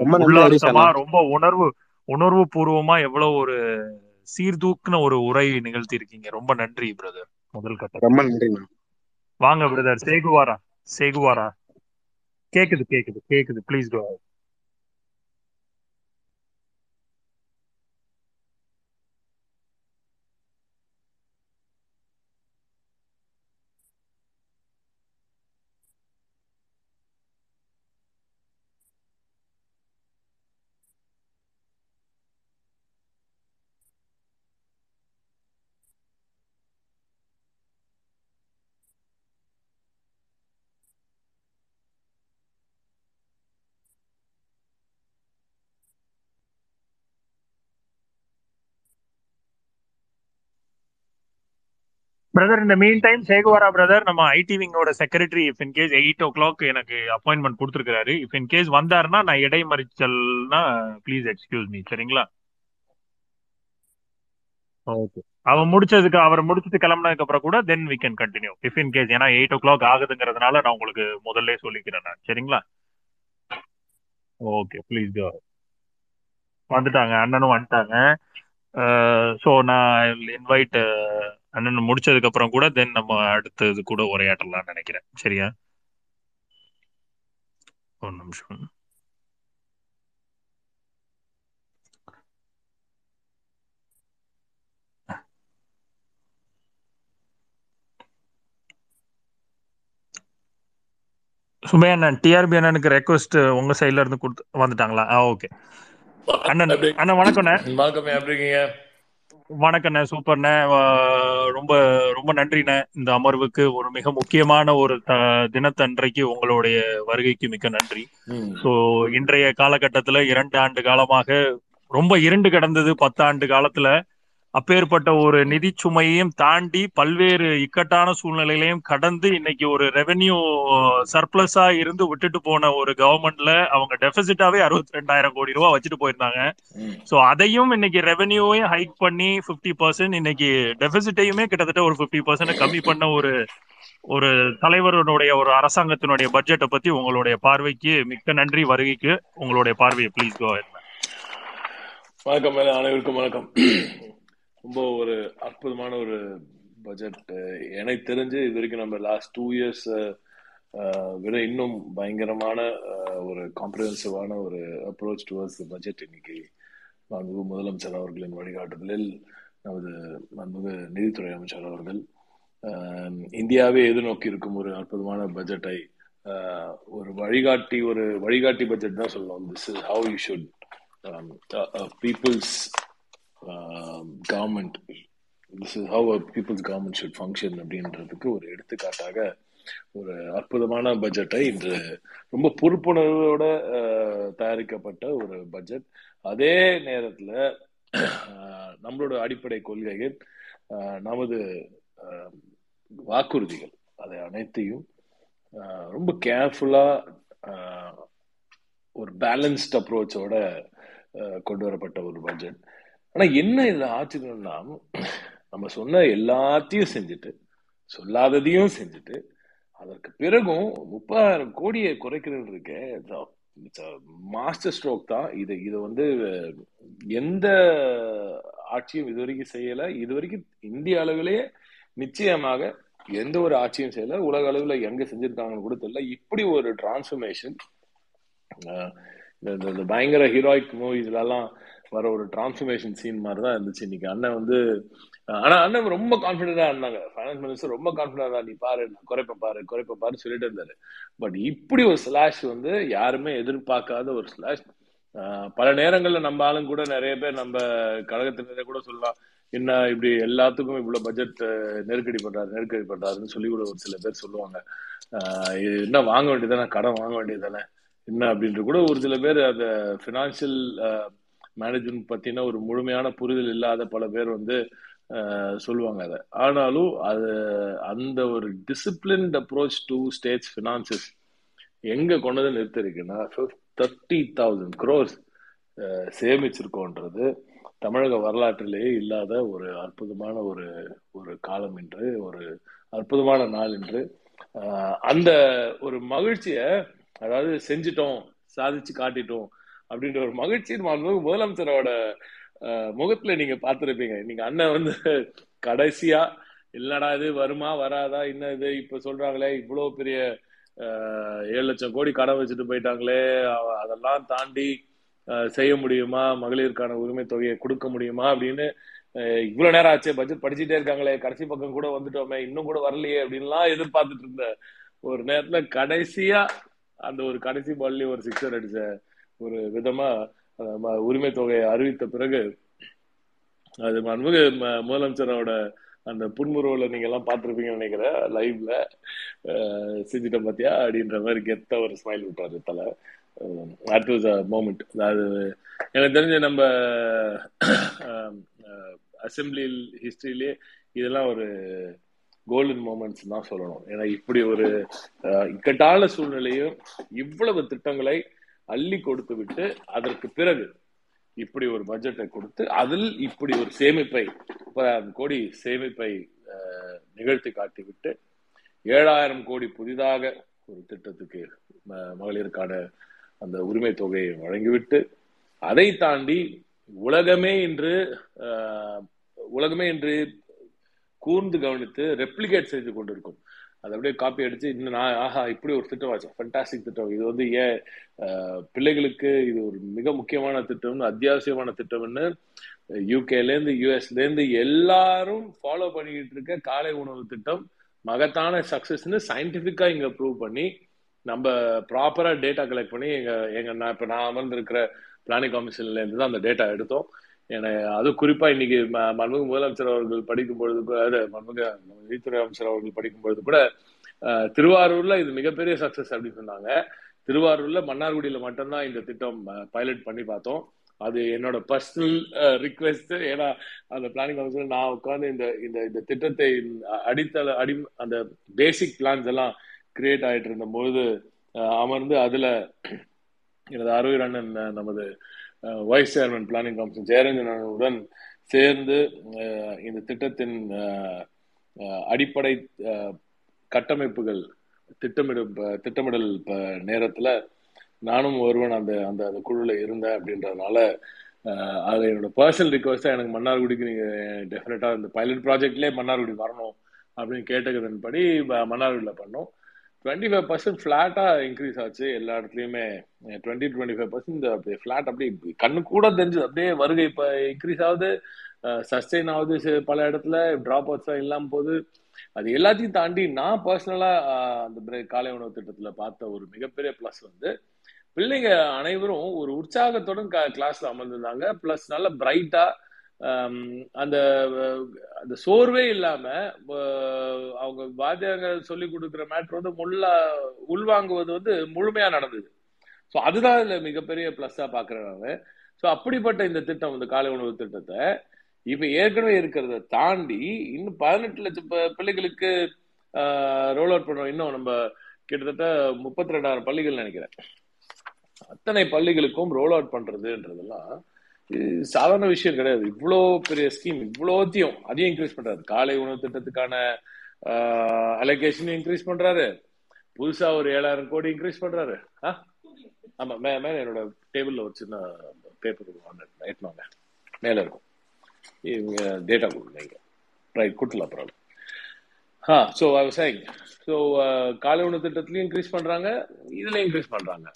ரொம்ப
நன்றி அண்ணா
ரொம்ப உணர்வு உணர்வு பூர்வமா எவ்வளவு ஒரு சீர்தூக்குன ஒரு உரை நிகழ்த்தி இருக்கீங்க. ரொம்ப நன்றி பிரதர் முதல் கட்டத்துல.
ரொம்ப நன்றிண்ணா.
வாங்க பிரதர் சேகுவாரா? சேகுவாரா? கேக்குது கேக்குது கேக்குது. ப்ளீஸ் கோ பிரதர் இந்த மீன் டைம் சேகுவாரா பிரதர் நம்ம IT விங்கோட secretary if in case eight o'clock எனக்கு அப்பாயின்மெண்ட் கொடுத்துருக்காரு இஃப் இன் கேஸ் வந்தாருன்னா நான் இடைமறிச்சல்னா ப்ளீஸ் எக்ஸ்கியூஸ் மீ சரிங்களா? ஓகே அவன் முடிச்சதுக்கு அவர் முடிச்சிட்டு கிளம்புனதுக்கு அப்புறம் கூட then we can continue if in case ஏன்னா எயிட் ஓ கிளாக் ஆகுதுங்கிறதுனால நான் உங்களுக்கு முதல்ல சொல்லிக்கிறேன் நான் சரிங்களா? ஓகே ப்ளீஸ் கோ வந்துட்டாங்க அண்ணனும் வந்துட்டாங்க. ஸோ நான் இன்வைட் அண்ணன் முடிச்சதுக்கு அப்புறம் கூட தென் நம்ம அடுத்தது கூட உரையாற்றலாம்னு நினைக்கிறேன். சரியா? ஒரு நிமிஷம். சுமையா அண்ணன் டிஆர்பி அண்ணனுக்கு ரெக்வஸ்ட் உங்க சைட்ல இருந்து கொடுத்து வந்துட்டாங்களா? ஆ ஓகே அண்ணன் அண்ணன் வணக்கண்ணே
வணக்கம் எப்படி இருக்கீங்க?
வணக்கண்ணே சூப்பர்ண்ணே. ரொம்ப ரொம்ப நன்றிண்ணே. இந்த அமர்வுக்கு ஒரு மிக முக்கியமான ஒரு தினத்தன்றைக்கு உங்களுடைய வருகைக்கு மிக்க நன்றி. ஸோ இன்றைய காலகட்டத்துல இரண்டு ஆண்டு காலமாக ரொம்ப இருண்டு கிடந்தது பத்தாண்டு காலத்துல. அப்பேற்பட்ட ஒரு நிதி சுமையையும் தாண்டி பல்வேறு இக்கட்டான சூழ்நிலைகளையும் கடந்து இன்னைக்கு ஒரு ரெவென்யூ சர்ப்ளஸா இருந்து விட்டுட்டு போன ஒரு கவர்மெண்ட்ல அவங்க டெபிசிட்டாவே அறுபத்தி ரெண்டாயிரம் கோடி ரூபாய் வச்சுட்டு போயிருந்தாங்க. ஸோ அதையும் இன்னைக்கு ரெவென்யூவையும் ஹைக் பண்ணி ஃபிஃப்டி பர்சன்ட் இன்னைக்கு டெபிசிட்டையுமே கிட்டத்தட்ட ஒரு ஃபிஃப்டி பர்சன்ட் கம்மி பண்ண ஒரு ஒரு தலைவருடைய ஒரு அரசாங்கத்தினுடைய பட்ஜெட்டை பத்தி உங்களுடைய பார்வைக்கு மிக்க நன்றி. வருகைக்கு உங்களுடைய பார்வையை ப்ளீஸ் கோ
வணக்கம் மேல அனைவருக்கும் வணக்கம். ரொம்ப ஒரு அற்புதமான ஒரு பட்ஜெட் எனக்கு தெரிஞ்சு இது வரைக்கும் நம்ம லாஸ்ட் டூ இயர்ஸ் விட இன்னும் பயங்கரமான ஒரு காம்ப்ரஹென்சிவான ஒரு அப்ரோச் டுவர்ட்ஸ் பட்ஜெட் இன்னைக்கு மாண்புமிகு முதலமைச்சர் அவர்களின் வழிகாட்டுதலில் நமது மாண்புமிகு நிதித்துறை அமைச்சர் அவர்கள் இந்தியாவே எதிர்நோக்கி இருக்கும் ஒரு அற்புதமான பட்ஜெட்டை ஒரு வழிகாட்டி ஒரு வழிகாட்டி பட்ஜெட் தான் சொல்லணும். This is how you should people's government this is how people's government should function அப்படின்றதுக்கு ஒரு எடுத்துக்காட்டாக ஒரு அற்புதமான பட்ஜெட்டை இன்று ரொம்ப பொறுப்புணர்வோட தயாரிக்கப்பட்ட ஒரு பட்ஜெட் அதே நேரத்தில் நம்மளோட அடிப்படை கொள்கைகள் நமது வாக்குறுதிகள் அதை அனைத்தையும் ரொம்ப கேர்ஃபுல்லாக ஒரு பேலன்ஸ்ட் அப்ரோச்சோட கொண்டு வரப்பட்ட ஒரு பட்ஜெட் ஆனா என்ன இதுல ஆச்சரியம்னா நம்ம சொன்ன எல்லாத்தையும் செஞ்சுட்டு சொல்லாததையும் செஞ்சுட்டு அதற்கு பிறகும் முப்பதாயிரம் கோடியை குறைக்கிறது இருக்க மாஸ்டர் ஸ்ட்ரோக் தான் இது இது வந்து எந்த ஆட்சியும் இது வரைக்கும் செய்யல. இது வரைக்கும் இந்திய அளவிலேயே நிச்சயமாக எந்த ஒரு ஆட்சியும் செய்யல. உலக அளவுல எங்க செஞ்சிருக்காங்கன்னு கூட தெரியல. இப்படி ஒரு டிரான்ஸ்ஃபர்மேஷன் இந்த இந்த- இந்த பயங்கர ஹீரோயிக் மூவிஸ்லாம் வர ஒரு டிரான்ஸ்ஃபர்மேஷன் சீன் மாதிரி தான் இருந்துச்சு. இன்னைக்கு அண்ணன் வந்து ஆனா அண்ணன் ரொம்ப கான்பிடண்டா இருந்தாங்க. ஃபைனான்ஸ் மினிஸ்டர் ரொம்ப கான்பிடண்டா நீ பாரு நான் குறைப்பேன் பாரு குறைப்பேன் பாரு சொல்லிட்டு இருந்தாரு. பட் இப்படி ஒரு ஸ்லாஷ் வந்து யாருமே எதிர்பார்க்காத ஒரு ஸ்லாஷ் பல நேரங்கள்ல நம்ம ஆளுங்க கூட நிறைய பேர் நம்ம கழகத்தினரே கூட சொல்லலாம். என்ன இப்படி எல்லாத்துக்கும் இவ்வளவு பட்ஜெட் நெருக்கடி பண்றாரு நெருக்கடி பண்றாருன்னு சொல்லி கூட ஒரு சில பேர் சொல்லுவாங்க. என்ன வாங்க வேண்டியதானே கடன் வாங்க வேண்டியதானே என்ன அப்படின்ட்டு கூட ஒரு சில பேர் அந்த ஃபினான்ஷியல் மேனேஜ்மெண்ட் பத்தின ஒரு முழுமையான புரிதல் இல்லாத பல பேர் வந்து சொல்லுவாங்க அதை. ஆனாலும் அது அந்த ஒரு disciplined approach to states finances எங்க கொண்டது நிறுத்திருக்குன்னா தேர்ட்டி தௌசண்ட் க்ரோஸ் சேமிச்சிருக்கோன்றது தமிழக வரலாற்றிலேயே இல்லாத ஒரு அற்புதமான ஒரு ஒரு காலம் என்று ஒரு அற்புதமான நாள் என்று அந்த ஒரு மகிழ்ச்சிய அதாவது செஞ்சிட்டோம் சாதிச்சு காட்டிட்டோம் அப்படின்ற ஒரு மகிழ்ச்சி மாண்புமிகு முதலமைச்சரோட முகத்துல நீங்க பார்த்திருப்பீங்க. நீங்க அண்ணன் வந்து கடைசியா இல்லடா இது வருமா வராதா என்ன இது? இப்ப சொல்றாங்களே இவ்வளவு பெரிய ஏழு லட்சம் கோடி கடன் வச்சுட்டு போயிட்டாங்களே அவ- அதெல்லாம் தாண்டி செய்ய முடியுமா? மகளிருக்கான உரிமை தொகையை கொடுக்க முடியுமா? அப்படின்னு இவ்வளவு நேரம் ஆச்சு பட்ஜெட் படிச்சுட்டே இருக்காங்களே கடைசி பக்கம் கூட வந்துட்டோமே இன்னும் கூட வரலையே அப்படின்லாம் எதிர்பார்த்துட்டு இருந்த ஒரு நேரத்துல கடைசியா அந்த ஒரு கடைசி பால்லி ஒரு சிக்ஸர் அடிச்ச ஒரு விதமா உரிமை தொகையை அறிவித்த பிறகு அது மன்முக முதலமைச்சரோட அந்த புன்முறுவல நீங்க எல்லாம் பார்த்துருப்பீங்கன்னு நினைக்கிறேன் லைவ்ல செஞ்சுட்டேன் பாத்தியா அப்படின்ற மாதிரி கெத்தா ஒரு ஸ்மைல் விட்டாரு தலை. அட் வாஸ் அ மூமெண்ட் அது எனக்கு தெரிஞ்ச நம்ம அசம்பிளி ஹிஸ்டரியிலே இதெல்லாம் ஒரு கோல்டன் மூமெண்ட்ஸ் தான் சொல்லணும். ஏன்னா இப்படி ஒரு இக்கட்டான சூழ்நிலையும் இவ்வளவு திட்டங்களை அள்ளி கொடுத்து விட்டு அதற்கு பிறகு இப்படி ஒரு பட்ஜெட்டை கொடுத்து அதில் இப்படி ஒரு சேமிப்பை முப்பதாயிரம் கோடி சேமிப்பை நிகழ்த்தி காட்டிவிட்டு ஏழாயிரம் கோடி புதிதாக ஒரு திட்டத்துக்கு ம- மகளிருக்கான அந்த உரிமை தொகையை வழங்கிவிட்டு அதை தாண்டி உலகமே இன்று உலகமே இன்று கூர்ந்து கவனித்து ரெப்ளிகேட் செய்து கொண்டிருக்கும். அதை அப்படியே காப்பி அடிச்சு இன்னும் நான் ஆஹா இப்படி ஒரு திட்டம் ஆச்சு ஃபண்டாஸ்டிக் திட்டம். இது வந்து ஏன் பிள்ளைகளுக்கு இது ஒரு மிக முக்கியமான திட்டம்னு அத்தியாவசியமான திட்டம்னு யூகேலேருந்து யூஎஸ்லேருந்து எல்லாரும் ஃபாலோ பண்ணிக்கிட்டு இருக்க காலை உணவு திட்டம் மகத்தான சக்ஸஸ்ன்னு சயின்டிஃபிக்காக இங்கே ப்ரூவ் பண்ணி நம்ம ப்ராப்பராக டேட்டா கலெக்ட் பண்ணி எங்கள் எங்கள் நான் இப்போ நான் அமர்ந்திருக்கிற பிளானிங் கமிஷன்லேருந்து தான் அந்த டேட்டா எடுத்தோம். என்னை அது குறிப்பா இன்னைக்கு ம- முதலமைச்சர் அவர்கள் படிக்கும் பொழுது கூட அது நிதித்துறை அமைச்சர் அவர்கள் படிக்கும் பொழுது கூட திருவாரூர்ல இது மிகப்பெரிய சக்சஸ் அப்படின்னு சொன்னாங்க. திருவாரூர்ல மன்னார்குடியில மட்டும்தான் இந்த திட்டம் பைலட் பண்ணி பார்த்தோம். அது என்னோட பர்சனல் ரிக்வெஸ்ட் ஏன்னா அந்த பிளானிங் கவுன்சில் நான் உட்காந்து இந்த இந்த இந்த திட்டத்தை அடித்தள அடி அந்த பேசிக் பிளான்ஸ் எல்லாம் கிரியேட் ஆயிட்டு இருந்த பொழுது அமர்ந்து அதுல [CLEARS THROAT] எனது அருவிர் அண்ணன் நமது vice chairman planning commission Jayaranjan உடன் சேர்ந்து இந்த திட்டத்தின் அடிப்படை கட்டமைப்புகள் திட்டமிடும் திட்டமிடல் நேரத்தில் நானும் ஒருவன் அந்த அந்த அந்த குழுல இருந்தேன் அப்படின்றதுனால அது என்னோட பர்சனல் ரிக்வஸ்டா எனக்கு மன்னார்குடிக்கு நீங்க டெஃபினட்டா இந்த பைலட் ப்ராஜெக்ட்லேயே மன்னார்குடி வரணும் அப்படின்னு கேட்டதன்படி மன்னார்குடியில் பண்ணோம். டுவெண்ட்டி ஃபைவ் பர்சன்ட் ஃப்ளாட்டாக இன்க்ரீஸ் ஆச்சு எல்லா இடத்துலையுமே. டுவெண்ட்டி டுவெண்ட்டி ஃபைவ் பர்சன்ட் அப்படியே ஃபிளாட் அப்படியே கண்ணு கூட தெரிஞ்சு அப்படியே வருகை இப்போ இன்க்ரீஸ் ஆகுது. சஸ்டெயின் ஆகுது பல இடத்துல ட்ராப் அவுட்ஸ் இல்லாமல் போகுது. அது எல்லாத்தையும் தாண்டி நான் பர்சனலாக அந்த break- காலை உணவு திட்டத்தில் பார்த்த ஒரு மிகப்பெரிய ப்ளஸ் வந்து பிள்ளைங்க அனைவரும் ஒரு உற்சாகத்துடன் கிளாஸ்ல அமர்ந்திருந்தாங்க. ப்ளஸ் நல்ல பிரைட்டா அந்த அந்த சோர்வே இல்லாம அவங்க வாத்தியாங்க சொல்லி கொடுக்குற மேட்ரு வந்து முல்லா உள்வாங்குவது வந்து முழுமையா நடந்தது. ஸோ அதுதான் இதுல மிகப்பெரிய பிளஸ்ஸா பாக்குறேன் நான். ஸோ அப்படிப்பட்ட இந்த திட்டம் இந்த காலை உணவு திட்டத்தை இப்ப ஏற்கனவே இருக்கிறத தாண்டி இன்னும் பதினெட்டு லட்சம் பிள்ளைகளுக்கு ரோல் அவுட் பண்ணுவோம் இன்னும் நம்ம கிட்டத்தட்ட முப்பத்தி ரெண்டாயிரம் பள்ளிகள் நினைக்கிறேன். அத்தனை பள்ளிகளுக்கும் ரோல் அவுட் பண்றதுன்றதெல்லாம் சாதாரண விஷயம் கிடையாது. இவ்வளோ பெரிய ஸ்கீம் இவ்வளோத்தையும் அதையும் இன்க்ரீஸ் பண்றாரு. காலை உணவு திட்டத்துக்கான அலோகேஷன் இன்க்ரீஸ் பண்றாரு. புதுசா ஒரு ஏழாயிரம் கோடி இன்க்ரீஸ் பண்றாரு. ஆ? ஆமா மே மேல என்னோட டேபிள்ல ஒரு சின்ன பேப்பர் எட்டுனாங்க மேல இருக்கும். இவங்க டேட்டா கொடுங்க ரைட் கொடுக்கலாம் அப்புறம் ஆ ஸோ விவசாயிங்க ஸோ காலை உணவு திட்டத்துலையும் இன்க்ரீஸ் பண்றாங்க. இதுலயும் இன்க்ரீஸ் பண்றாங்க.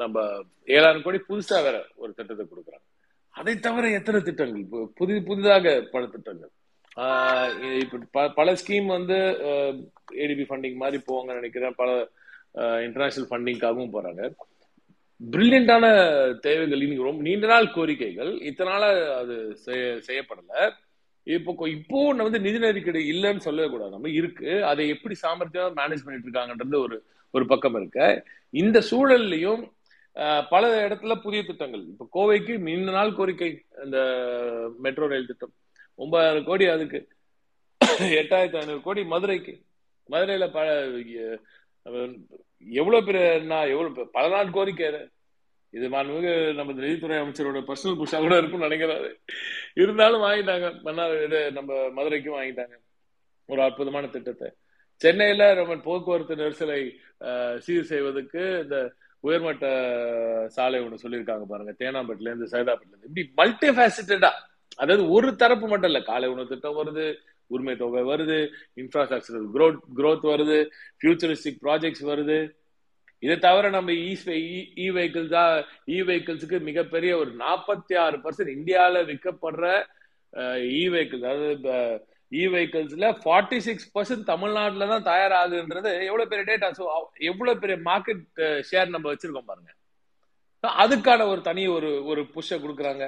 நம்ம ஏழாயிரம் கோடி புதுசா வேற ஒரு திட்டத்தை கொடுக்குறாங்க. அதை தவிர எத்தனை திட்டங்கள்? பு- புதி புதிதாக பல திட்டங்கள். ஆஹ் இப்ப பல ஸ்கீம் வந்து ஏடிபி ஃபண்டிங் மாதிரி போவாங்க நினைக்கிறேன். பல இன்டர்நேஷனல் ஃபண்டிங்காகவும் போறாங்க. பிரில்லியண்டான தேவைகள். இன்னைக்கு ரொம்ப நீண்ட நாள் கோரிக்கைகள். இத்தனால அது செய்ய- செய்யப்படல. இப்போ இப்போ வந்து நிதி நெருக்கடி இல்லைன்னு சொல்லவே கூடாது நம்ம இருக்கு. அதை எப்படி சாமர்த்தியமா மேனேஜ் பண்ணிட்டு இருக்காங்கன்றது ஒரு ஒரு பக்கம் இருக்க. இந்த சூழல்லையும் பல இடத்துல புதிய திட்டங்கள். இப்ப கோவைக்கு மின்ன நாள் கோரிக்கை இந்த மெட்ரோ ரயில் திட்டம். ஒன்பதாயிரம் கோடி அதுக்கு. எட்டாயிரத்தி ஐநூறு கோடி மதுரைக்கு. மதுரையில பல எவ்வளவு பெரிய நான் எவ்வளவு பல நாள் கோரிக்கை அது. இது மாண்புமிகு நம்ம நிதித்துறை அமைச்சரோட பர்சனல் புஷா கூட இருக்கும்னு நினைக்கிறாரு. இருந்தாலும் வாங்கிட்டாங்க. மன்னார் இது நம்ம மதுரைக்கும் வாங்கிட்டாங்க. ஒரு அற்புதமான திட்டத்தை. சென்னையில நம்ம போக்குவரத்து நெரிசலை சீர் செய்வதற்கு இந்த உயர்மட்ட சாலை ஒன்று சொல்லியிருக்காங்க பாருங்க. தேனாம்பேட்டில இருந்து சைதாப்பேட்டில இருந்து. இப்படி மல்டி ஃபேசிட்டடா அதாவது ஒரு தரப்பு மட்டும் இல்லை. காலை உணவு திட்டம் வருது உரிமை தொகை வருது இன்ஃப்ராஸ்ட்ரக்சர் க்ரோத் க்ரோத் வருது ஃபியூச்சரிஸ்டிக் ப்ராஜெக்ட்ஸ் வருது. இதை தவிர நம்ம இ வெஹிக்கிள்ஸ் இ வெஹிக்கிள்ஸுக்கு மிகப்பெரிய ஒரு நாற்பத்தி ஆறு பர்சன்ட் இந்தியாவில் விற்கப்படுற இ வெஹிக்கிள்ஸ் அதாவது இ வெஹிக்கிள்ஸ்ல ஃபார்ட்டி சிக்ஸ் பர்சன்ட் தமிழ்நாட்டில் தான் தயாராகுன்றது எவ்வளோ பெரிய டேட்டா ஸோ எவ்வளோ பெரிய மார்க்கெட் ஷேர் uh, நம்ம வச்சிருக்கோம் பாருங்க. அதுக்கான ஒரு தனி ஒரு ஒரு புஷ்ஷை கொடுக்குறாங்க.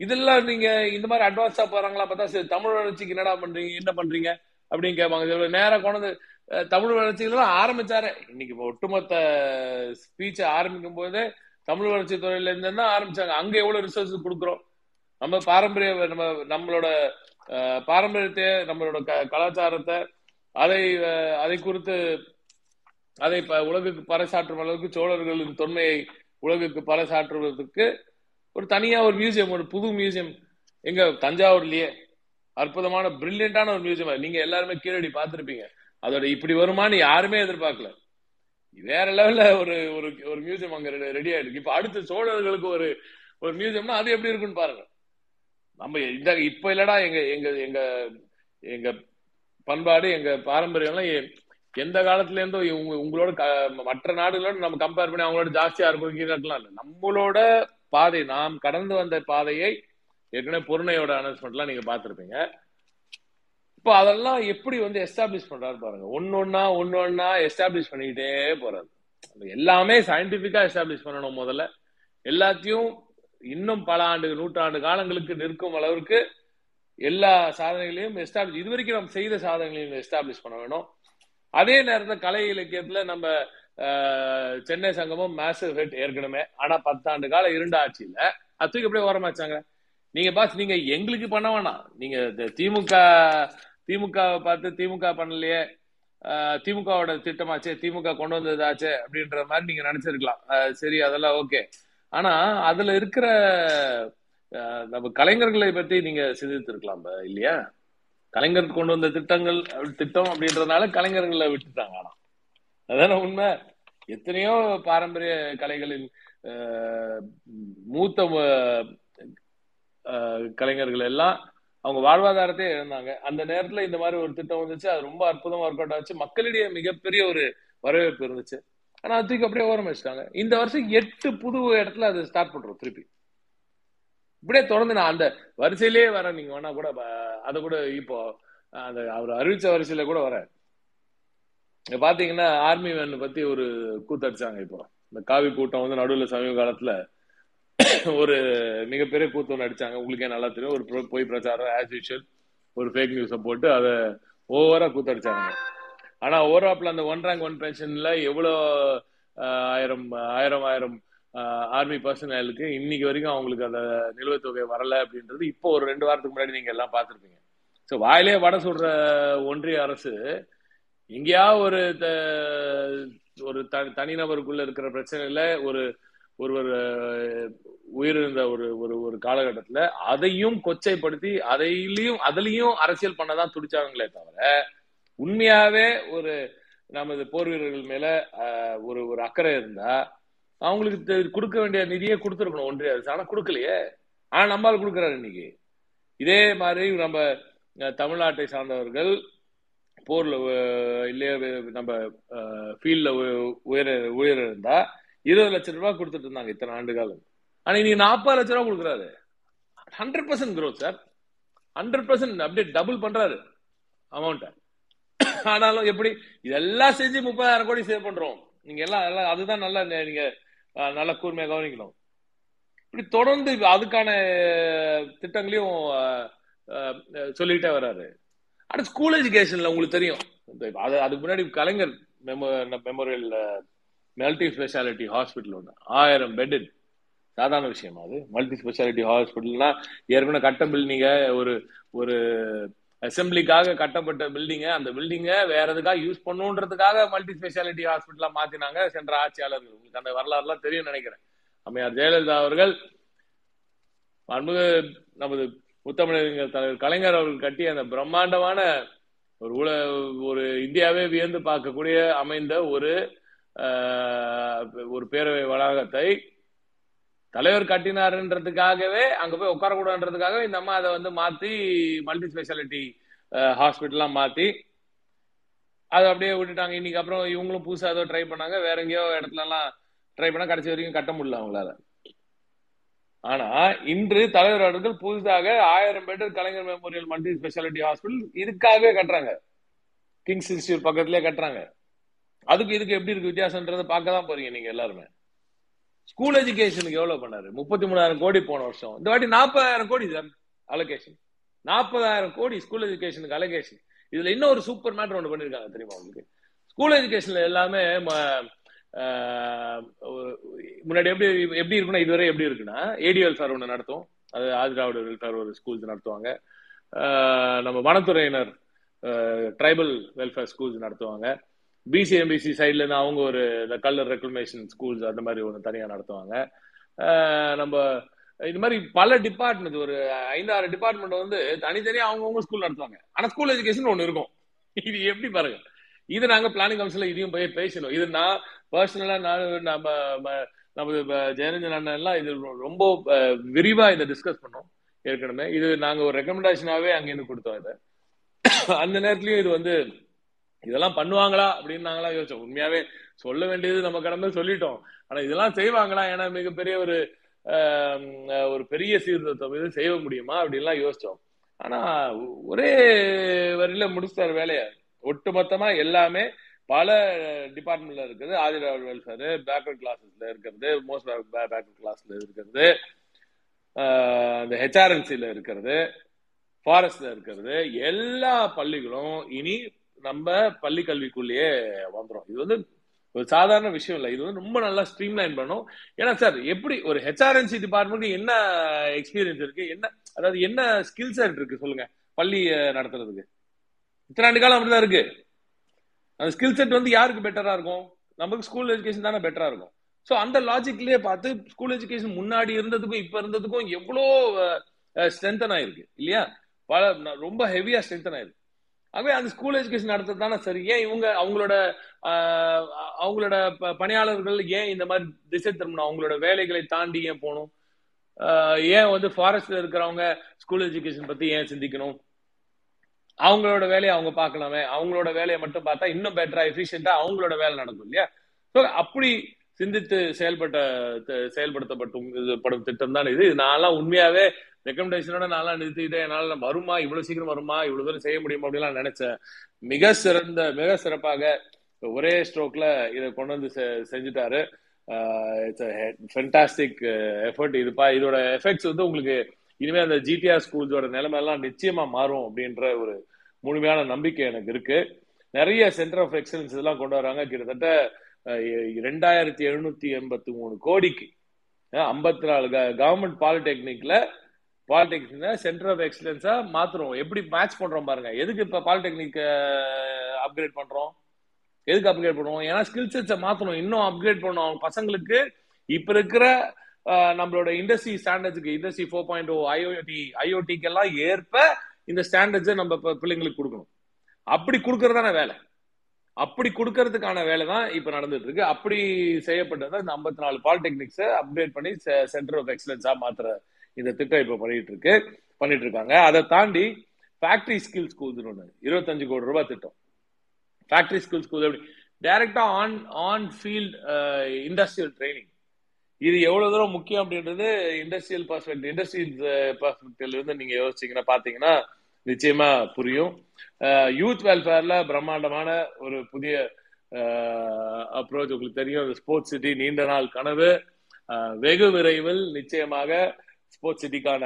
இதெல்லாம் நீங்க இந்த மாதிரி அட்வான்ஸா போறாங்களா பார்த்தா சரி தமிழ் வளர்ச்சிக்கு என்னடா பண்றீங்க என்ன பண்றீங்க அப்படின்னு கேட்பாங்க. நேரம் நேரா கொண்டு தமிழ் வளர்ச்சிகள்லாம் ஆரம்பிச்சாரு. இன்னைக்கு ஒட்டுமொத்த ஸ்பீச்சை ஆரம்பிக்கும் போதே தமிழ் வளர்ச்சி துறையில இருந்து தான் ஆரம்பிச்சாங்க. அங்க எவ்வளவு ரிசோர்ஸ் கொடுக்குறோம்? நம்ம பாரம்பரிய நம்ம நம்மளோட பாரம்பரியத்தை நம்மளோட க- கலாச்சாரத்தை அதை அதை குறித்து அதை உலகுக்கு பறைசாற்றும் அளவுக்கு சோழர்களின் தொன்மையை உலகுக்கு பறைசாற்றுவதற்கு ஒரு தனியா ஒரு மியூசியம் ஒரு புது மியூசியம் எங்க தஞ்சாவூர்லயே அற்புதமான பிரில்லியண்டான ஒரு மியூசியம் நீங்க எல்லாருமே கீழடி பார்த்துருப்பீங்க. அதோட இப்படி வருமான்னு யாருமே எதிர்பார்க்கல. வேற லெவல்ல ஒரு ஒரு ஒரு மியூசியம் அங்க ரெடி ஆயிருக்கு. இப்ப அடுத்து சோழர்களுக்கு ஒரு ஒரு மியூசியம்னா அது எப்படி இருக்குன்னு பாருங்க. நம்ம இந்த இப்ப இல்லடா எங்க எங்க எங்க எங்க பண்பாடு எங்க பாரம்பரியம்லாம் எ- எந்த காலத்துல இருந்தோ இவங்க உங்களோட க- மற்ற நாடுகளோட நம்ம கம்பேர் பண்ணி அவங்களோட ஜாஸ்தியா இருக்கும் இல்லை நம்மளோட பாதை நாம் கடந்து வந்த பாதையை ஏற்கனவே பொருணையோட அனௌன்ஸ்மெண்ட்லாம் நீங்க பார்த்துருப்பீங்க. இப்போ அதெல்லாம் எப்படி வந்து எஸ்டாப்ளிஷ் பண்றாரு பாருங்க. ஒன்னொன்னா ஒன்னொன்னா எஸ்டாப்ளிஷ் பண்ணிக்கிட்டே போறாரு. எல்லாமே சயின்டிபிக்கா எஸ்டாப்ளிஷ் பண்ணணும் முதல்ல. எல்லாத்தையும் இன்னும் பல ஆண்டு நூற்றாண்டு காலங்களுக்கு நிற்கும் அளவிற்கு எல்லா சாதனைகளையும் எஸ்டாப்ளிஷ் இது வரைக்கும் நம்ம செய்த சாதனைகளையும் எஸ்டாப்ளிஷ் பண்ண வேணும். அதே நேரத்தில் கலை இலக்கியத்துல நம்ம சென்னை சங்கமும் மேசிவ் ஹிட் ஏற்கனவே. ஆனா பத்தாண்டு கால இருண்ட ஆட்சியில அத்துக்கு தூக்கி அப்படியே ஓரமாச்சாங்க நீங்க பாஸ் நீங்க எங்களுக்கு பண்ண வேணாம். நீங்க இந்த திமுக திமுக பார்த்து திமுக பண்ணலையே திமுகவோட திட்டமாச்சே திமுக கொண்டு வந்ததாச்சே அப்படின்ற மாதிரி நீங்க நினைச்சிருக்கலாம். சரி அதெல்லாம் ஓகே ஆனா அதுல இருக்கிற நம்ம கலைஞர்களை பத்தி நீங்க சிந்தித்திருக்கலாம் இல்லையா? கலைஞர் கொண்டு வந்த திட்டங்கள் திட்டம் அப்படின்றதுனால கலைஞர்களை விட்டுட்டாங்க ஆனா. அதான உண்மை? எத்தனையோ பாரம்பரிய கலைகளின் மூத்த கலைஞர்கள் எல்லாம் அவங்க வாழ்வாதாரத்தையே இழந்தாங்க. அந்த நேரத்துல இந்த மாதிரி ஒரு திட்டம் வந்துச்சு. அது ரொம்ப அற்புதமா ஒர்க் அவுட் ஆச்சு. மக்களிடையே மிகப்பெரிய ஒரு வரவேற்பு இருந்துச்சு. ஆனா தூக்கி அப்படியே ஓரம் வச்சுட்டாங்க. இந்த வருஷம் எட்டு புது இடத்துல அது ஸ்டார்ட் பண்றோம் திருப்பி. இப்படியே தொடர்ந்து நான் அந்த வரிசையிலேயே வரேன். நீங்க வேணா கூட அதை கூட இப்போ அந்த அவர் அறிவிச்ச வரிசையில கூட வரேன். பாத்தீங்கன்னா ஆர்மி வேன் பத்தி ஒரு கூத்தடிச்சாங்க இப்போ. இந்த காவி கூட்டம் வந்து நடுவில் சமீப காலத்துல ஒரு மிகப்பெரிய கூத்து ஒன்று அடிச்சாங்க. உங்களுக்கே நல்லா தெரியும். ஒரு பொய் பிரச்சாரம் ஆஸ் யூஷுவல் ஒரு ஃபேக் நியூஸை போட்டு அதை ஓவரா கூத்தடிச்சாங்க. ஆனா ஓவராப்ல அந்த ஒன் ரேங்க் ஒன் பென்ஷன்ல எவ்வளோ ஆயிரம் ஆயிரம் ஆயிரம் ஆர்மி பர்சனலுக்கு இன்னைக்கு வரைக்கும் அவங்களுக்கு அந்த நிலுவைத் தொகை வரல அப்படின்றது இப்போ ஒரு ரெண்டு வாரத்துக்கு முன்னாடி நீங்க எல்லாம் பார்த்துருப்பீங்க. ஸோ வாயிலே வடை சுடுற ஒன்றிய அரசு எங்கேயா ஒரு த- ஒரு த- தனிநபருக்குள்ள இருக்கிற பிரச்சனையில ஒரு ஒருவர் உயிரிழந்த ஒரு ஒரு ஒரு காலகட்டத்துல அதையும் கொச்சைப்படுத்தி அதையிலையும் அதுலயும் அரசியல் பண்ணதான் துடிச்சாங்களே தவிர உண்மையாவே ஒரு நமது போர் வீரர்கள் மேல ஒரு ஒரு அக்கறை இருந்தா அவங்களுக்கு கொடுக்க வேண்டிய நிதியை கொடுத்துருக்கணும் ஒன்றிய அரசு. ஆனா கொடுக்கலையே. ஆனா நம்மால் கொடுக்குறாரு இன்னைக்கு. இதே மாதிரி நம்ம தமிழ்நாட்டை சார்ந்தவர்கள் போர்ல இல்லையே நம்ம ஃபீல்ட்ல உயர உயர இருந்தா இருபது லட்சம் ரூபாய் கொடுத்துட்டு இருந்தாங்க இத்தனை ஆண்டு காலம். ஆனா இன்னைக்கு நாற்பது லட்சம் ரூபாய் கொடுக்குறாரு. Hundred percent growth sir hundred percent அப்படியே டபுள் பண்றாரு அமௌண்ட்டை ஆனாலும் எப்படி? இதெல்லாம் செஞ்சு முப்பதாயிரம் கோடி சேவ் பண்றோம். நீங்க எல்லாம் எல்லாம் அதுதான் நல்லா நீங்க நல்ல நல்லா கூர்மையா கவனிக்கணும். இப்படி தொடர்ந்து அதுக்கான திட்டங்களையும் சொல்லிக்கிட்டே வர்றாரு. அடுத்து ஸ்கூல் எஜுகேஷன்ல உங்களுக்கு தெரியும். அது அதுக்கு முன்னாடி Kalaignar memo memorial multi speciality hospital ஒன்று ஆயிரம் பெட் சாதாரண விஷயமா அது. மல்டி ஸ்பெஷாலிட்டி ஹாஸ்பிட்டல்னா ஏற்கனவே கட்டம்பில் நீங்க ஒரு ஒரு அசம்பிளிக்காக கட்டப்பட்ட பில்டிங்க அந்த பில்டிங்க வேற எதுக்காக யூஸ் பண்ணுன்றதுக்காக மல்டி ஸ்பெஷாலிட்டி ஹாஸ்பிட்டலா மாத்தினாங்க சென்ற ஆட்சியாளர்கள். உங்களுக்கு அந்த வரலாறுலாம் தெரியும் நினைக்கிறேன். அம்மையார் ஜெயலலிதா அவர்கள் அன்பு நமது முத்தமிழறிஞர் தலைவர் கலைஞர் அவர்கள் கட்டிய அந்த பிரம்மாண்டமான ஒரு உல ஒரு இந்தியாவே வியந்து பார்க்கக்கூடிய அமைந்த ஒரு ஒரு பேரவை வளாகத்தை தலைவர் கட்டினாருன்றதுக்காகவே அங்க போய் உட்காரக்கூடாதுன்றதுக்காகவே இந்த அம்மா அதை வந்து மாத்தி மல்டி ஸ்பெஷாலிட்டி ஹாஸ்பிட்டல்லாம் மாத்தி அதை அப்படியே விட்டுட்டாங்க. இன்னைக்கு அப்புறம் இவங்களும் புதுசாக ஏதோ ட்ரை பண்ணாங்க. வேற எங்கேயோ இடத்துல எல்லாம் ட்ரை பண்ணா கடைசி வரைக்கும் கட்ட முடியல அவங்களால. ஆனா இன்று தலைவர் அவர்கள் புதுசாக ஆயிரம் பேர் Kalaignar memorial multi speciality hospital இதுக்காகவே கட்டுறாங்க. கிங்ஸ் இன்ஸ்டியூட் பக்கத்துலயே கட்டுறாங்க. அதுக்கு இதுக்கு எப்படி இருக்கு வித்தியாசம்ன்றதை பார்க்க தான் போறீங்க நீங்க எல்லாருமே. ஸ்கூல் எஜுகேஷனுக்கு எவ்வளவு பண்ணாரு? முப்பத்தி மூணாயிரம் கோடி போன வருஷம். இந்த வாட்டி நாற்பதாயிரம் கோடி சார் அலோகேஷன் நாற்பதாயிரம் கோடி ஸ்கூல் எஜுகேஷனுக்கு அலோகேஷன் இதுல இன்னும் ஒரு சூப்பர் மேட்டர் ஒன்று பண்ணிருக்காங்க தெரியுமா உங்களுக்கு? ஸ்கூல் எஜுகேஷன்ல எல்லாமே முன்னாடி எப்படி எப்படி இருக்குன்னா இதுவரை எப்படி இருக்குன்னா ஏடி வெல்ஃபேர் ஒன்று நடத்தும். அது ஆதிராவிட வெல்ஃபேர் ஒரு ஸ்கூல்ஸ் நடத்துவாங்க. நம்ம வனத்துறையினர் ட்ரைபல் வெல்ஃபேர் ஸ்கூல்ஸ் நடத்துவாங்க. பிசிஎம்பிசி சைட்ல இருந்து அவங்க ஒரு இந்த கலர் ரெக்ளமேஷன் ஸ்கூல்ஸ் அந்த மாதிரி ஒன்று தனியாக நடத்துவாங்க. நம்ம இது மாதிரி பல டிபார்ட்மெண்ட் ஒரு ஐந்தாறு டிபார்ட்மெண்ட் வந்து தனித்தனியா அவங்கவுங்க ஸ்கூல் நடத்துவாங்க. ஆனா ஸ்கூல் எஜுகேஷன் ஒன்று இருக்கும். இது எப்படி பாருங்க? இது நாங்க பிளானிங் கவுன்சில் இதையும் போய் பேசணும். இது நான் பர்சனலா நான் நம்ம நமது ஜெயரஞ்சன் அண்ணன் எல்லாம் இது ரொம்ப விரிவாக விரிவா இதை டிஸ்கஸ் பண்ணோம் ஏற்கனவே. இது நாங்க ஒரு ரெக்கமெண்டேஷனாவே அங்கேருந்து கொடுத்தோம் இதை. அந்த நேரத்துலையும் இது வந்து இதெல்லாம் பண்ணுவாங்களா அப்படின்னு நாங்களா யோசிச்சோம். உண்மையாவே சொல்ல வேண்டியது நம்ம கடமை சொல்லிட்டோம். ஆனா இதெல்லாம் செய்வாங்களா? ஏன்னா மிகப்பெரிய ஒரு ஒரு பெரிய சீர்திருத்தம். இது செய்ய முடியுமா அப்படின்லாம் யோசிச்சோம். ஆனா ஒரே வரியில முடிச்சிட்டாரு வேலையை. ஒட்டுமொத்தமா எல்லாமே பல டிபார்ட்மெண்ட்ல இருக்குது. ஆதிராவல் வெல்ஃபேர் பேக்வர்ட் கிளாஸஸ்ல இருக்கிறது மோஸ்ட் பேக்வர்ட் கிளாஸ்ல இருக்கிறது இந்த ஹெச்ஆர்என்சில இருக்கிறது ஃபாரஸ்ட்ல இருக்கிறது எல்லா பள்ளிகளும் இனி நம்ம பள்ளி கல்விக்குள்ளேயே வந்துடும் இது வந்து ஒரு சாதாரண விஷயம் இல்லை. இது வந்து ரொம்ப நல்லா ஸ்ட்ரீம் லைன் பண்ணும். ஏன்னா சார் எப்படி ஒரு ஹெச்ஆர்என்சி டிபார்ட்மெண்ட் என்ன எக்ஸ்பீரியன்ஸ் இருக்கு? என்ன அதாவது என்ன ஸ்கில் செட் இருக்கு சொல்லுங்க. பள்ளி நடத்துறதுக்கு. இத்தனை ஆண்டு காலம் அப்படிதான் இருக்கு. அந்த ஸ்கில் செட் வந்து யாருக்கு பெட்டரா இருக்கும்? நமக்கு ஸ்கூல் எஜுகேஷன் தானே பெட்டரா இருக்கும். ஸோ அந்த லாஜிக்லயே பார்த்து ஸ்கூல் எஜுகேஷன் முன்னாடி இருந்ததுக்கும் இப்ப இருந்ததுக்கும் எவ்வளோ ஸ்ட்ரென்தன் ஆயிருக்கு. இல்லையா? பல ரொம்ப ஹெவியா ஸ்ட்ரென்தன் ஆயிருக்கு. ஆகவே அந்த ஸ்கூல் எஜுகேஷன் நடத்துறது தானே சரி. ஏன் இவங்க அவங்களோட ஆஹ், அவங்களோட ப- பணியாளர்கள் ஏன் இந்த மாதிரி திசை திரும்பணும்? அவங்களோட வேலைகளை தாண்டி ஏன் போகணும்? ஏன் வந்து ஃபாரஸ்ட்ல இருக்கிறவங்க ஸ்கூல் எஜுகேஷன் பத்தி ஏன் சிந்திக்கணும்? அவங்களோட வேலையை அவங்க பார்க்கலாமே. அவங்களோட வேலையை மட்டும் பார்த்தா இன்னும் பெட்டரா எஃபிஷியண்டா அவங்களோட வேலை நடக்கும் இல்லையா? ஸோ அப்படி சிந்தித்து செயல்பட்ட செயல்படுத்தப்பட்டும் இது படும் திட்டம் தான் இது. இது நான்லாம் உண்மையாவே ரெக்கமெண்டேஷனோட நான்லாம் நிறுத்திக்கிட்டேன். என்னால வருமா? இவ்வளவு சீக்கிரம் வருமா? இவ்வளவு தூரம் செய்ய முடியுமா? அப்படிலாம் நினைச்சேன். மிக சிறந்த மிக சிறப்பாக ஒரே ஸ்ட்ரோக்ல இதை கொண்டு வந்து செ- செஞ்சுட்டாரு. இட்ஸ் ஃபென்டாஸ்டிக் எஃபர்ட் இதுப்பா இதோட எஃபெக்ட்ஸ் வந்து உங்களுக்கு இனிமே அந்த ஜிடிஆர் ஸ்கூல்ஸோட நிலைமை எல்லாம் நிச்சயமா மாறும் அப்படின்ற ஒரு முழுமையான நம்பிக்கை எனக்கு இருக்கு. நிறைய சென்டர் ஆஃப் எக்ஸலன்ஸ் இதெல்லாம் கொண்டு வராங்க. கிட்டத்தட்ட ரெண்டாயிரத்தி எழுநூத்தி எண்பத்தி மூணு கோடிக்கு ஐம்பத்தி நாலு கவர்மெண்ட் பாலிடெக்னிக்ல பாலிடெக்னிக் சென்டர் ஆஃப் எக்ஸலன்ஸா மாத்துறோம். எப்படி மேட்ச் பண்றோம் பாருங்க. எதுக்கு இப்ப பாலிடெக்னிக் அப்கிரேட் பண்றோம்? எதுக்கு அப்கிரேட் பண்ணுவோம்? ஏன்னா ஸ்கில் செட்ஸை மாத்தணும். இன்னும் அப்கிரேட் பண்ணணும். அவங்க பசங்களுக்கு இப்ப இருக்கிற நம்மளோட industry ஸ்டாண்டர்ட்ஸுக்கு industry four point O IOT ஐஓடிக்கு எல்லாம் ஏற்ப இந்த ஸ்டாண்டர்ட்ஸை நம்ம பிள்ளைங்களுக்கு கொடுக்கணும். அப்படி கொடுக்கறதான வேலை. அப்படி கொடுக்கறதுக்கான வேலை தான் இப்ப நடந்துட்டு இருக்கு அப்படி செய்யப்பட்டது இந்த ஐம்பத்தி நாலு பாலிடெக்னிக்ஸை அப்கிரேட் பண்ணி சென்டர் ஆஃப் எக்ஸலன்ஸா மாத்துற இந்த திட்டம் இப்போ பண்ணிட்டு இருக்கு பண்ணிட்டு இருக்காங்க அதை தாண்டி ஃபேக்டரி ஸ்கில் ஸ்கூல்ஸ் ஒன்று இருபத்தஞ்சு கோடி ரூபாய் திட்டம். ஃபேக்டரி ஸ்கில் ஸ்கூல் எப்படி? டைரக்டா on on field industrial training இது எவ்வளவு தூரம் முக்கியம் அப்படின்றது இண்டஸ்ட்ரியல் பர்சன்ட் இண்டஸ்ட்ரியல் பர்ஸ்பெக்டிவ்ல இருந்து நீங்க யோசிச்சீங்கன்னா பாத்தீங்கன்னா நிச்சயமா புரியும். Uh, யூத் வெல்ஃபேர்ல பிரம்மாண்டமான ஒரு புதிய uh, அப்ரோச் உங்களுக்கு தெரியும் ஸ்போர்ட்ஸ் சிட்டி நீண்ட நாள் கனவு. Uh, வெகு விரைவில் நிச்சயமாக ஸ்போர்ட்ஸ் சிட்டிக்கான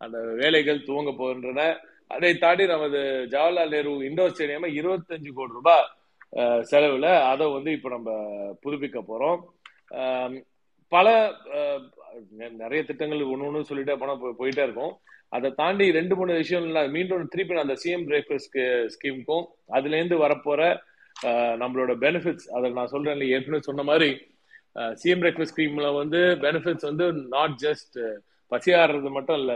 அந்த வேலைகள் துவங்க போகின்றன. அதை தாண்டி நமது ஜவஹர்லால் நேரு இண்டோர் ஸ்டேடியம் இருபத்தஞ்சு கோடி ரூபாய் செலவுல அதை வந்து இப்ப நம்ம புதுப்பிக்க போறோம். பல நிறைய திட்டங்கள் ஒன்று ஒன்று சொல்லிட்டே போனால் போயிட்டே இருக்கும். அதை தாண்டி ரெண்டு மூணு விஷயம் மீண்டும் திருப்பி நான் அந்த சிஎம் பிரேக்ஃபாஸ்ட் ஸ்கீமுக்கும் அதுலேருந்து வரப்போற நம்மளோட பெனிஃபிட்ஸ் அதை நான் சொல்றேன் ஏற்கனவே சொன்ன மாதிரி சிஎம் பிரேக்ஃபாஸ்ட் ஸ்கீம்ல வந்து பெனிஃபிட்ஸ் வந்து நாட் ஜஸ்ட் பசியாடுறது மட்டும் இல்ல.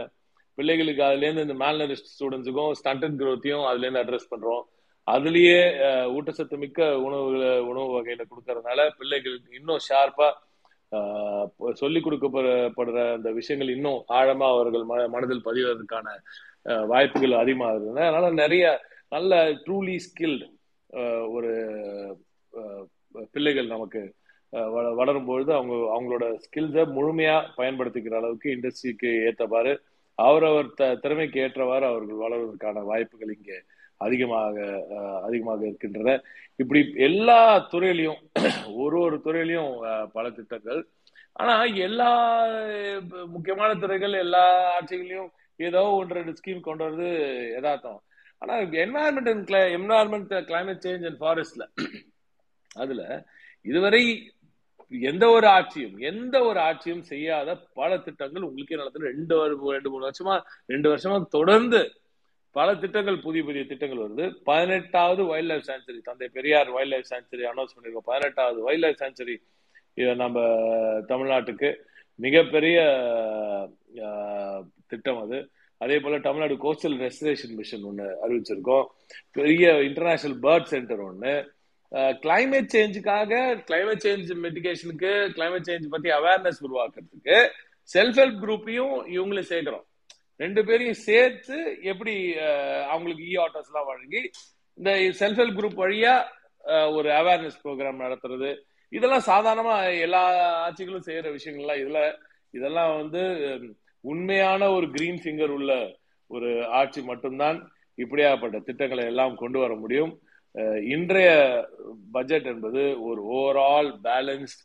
பிள்ளைகளுக்கு அதுலேருந்து இந்த மேல்நரிஸ்ட் ஸ்டூடெண்ட்ஸுக்கும் ஸ்டண்டட் க்ரோத்தையும் அதுலேருந்து அட்ரஸ் பண்றோம். அதுலயே ஊட்டச்சத்து மிக்க உணவுகளை உணவு வகையில கொடுக்கறதுனால பிள்ளைகளுக்கு இன்னும் ஷார்ப்பா சொல்லி கொடுக்கப்படுற அந்த விஷயங்கள் இன்னும் ஆழமா அவர்கள் ம- மனதில் பதிவதற்கான வாய்ப்புகள் அதிகமாகுது அதனால நிறைய நல்ல ட்ரூலி ஸ்கில்டு ஒரு பிள்ளைகள் நமக்கு வளரும் பொழுது அவங்க அவங்களோட ஸ்கில்ஸை முழுமையா பயன்படுத்திக்கிற அளவுக்கு இண்டஸ்ட்ரிக்கு ஏற்றவாறு அவரவர் த திறமைக்கு ஏற்றவாறு அவர்கள் வளர்வதற்கான வாய்ப்புகள் இங்கே அதிகமாக அதிகமாக இருக்கின்றன. இப்படி எல்லா துறையிலையும் [CLEARS THROAT] ஒரு ஒரு துறையிலையும் பல திட்டங்கள். ஆனா எல்லா முக்கியமான துறைகள் எல்லா ஆட்சிகளையும் ஏதோ ஒன்று ரெண்டு ஸ்கீம் கொண்டு வரது யதார்த்தம். ஆனா environment and environment climate change and ஃபாரஸ்ட்ல அதுல இதுவரை எந்த ஒரு ஆட்சியும் எந்த ஒரு ஆட்சியும் செய்யாத பல திட்டங்கள் உங்களுக்கே நடத்துது ரெண்டு ரெண்டு மூணு வருஷமா ரெண்டு வருஷமா தொடர்ந்து பல திட்டங்கள் புதிய புதிய திட்டங்கள் வருது. பதினெட்டாவது wild life sanctuary Thanthai Periyar wild life sanctuary announce பண்ணிருக்கோம் பதினெட்டாவது வைல்ட் லைஃப் சாங்சுரி இதை நம்ம தமிழ்நாட்டுக்கு மிகப்பெரிய திட்டம் அது. அதே போல தமிழ்நாடு கோஸ்டல் ரெஸ்டரேஷன் மிஷன் ஒன்று அறிவிச்சிருக்கோம். பெரிய இன்டர்நேஷனல் பேர்ட் சென்டர் ஒன்று கிளைமேட் சேஞ்சுக்காக கிளைமேட் சேஞ்ச் மெடிகேஷனுக்கு கிளைமேட் சேஞ்ச் பத்தி அவேர்னஸ் உருவாக்குறதுக்கு செல்ஃப் ஹெல்ப் குரூப்பையும் இவங்களும் சேர்க்கிறோம். ரெண்டு பேரையும் சேர்த்து எப்படி அவங்களுக்கு இ ஆட்டோஸ் எல்லாம் வழங்கி இந்த செல்ஃப் ஹெல்ப் குரூப் வழியா ஒரு அவேர்னஸ் ப்ரோக்ராம் நடத்துறது. இதெல்லாம் சாதாரணமா எல்லா ஆட்சிகளும் செய்யற விஷயங்கள்லாம் இதுல இதெல்லாம் வந்து உண்மையான ஒரு கிரீன் ஃபிங்கர் உள்ள ஒரு ஆட்சி மட்டும்தான் இப்படியாப்பட்ட திட்டங்களை எல்லாம் கொண்டு வர முடியும். இன்றைய பட்ஜெட் என்பது ஒரு ஓவரால் பேலன்ஸ்ட்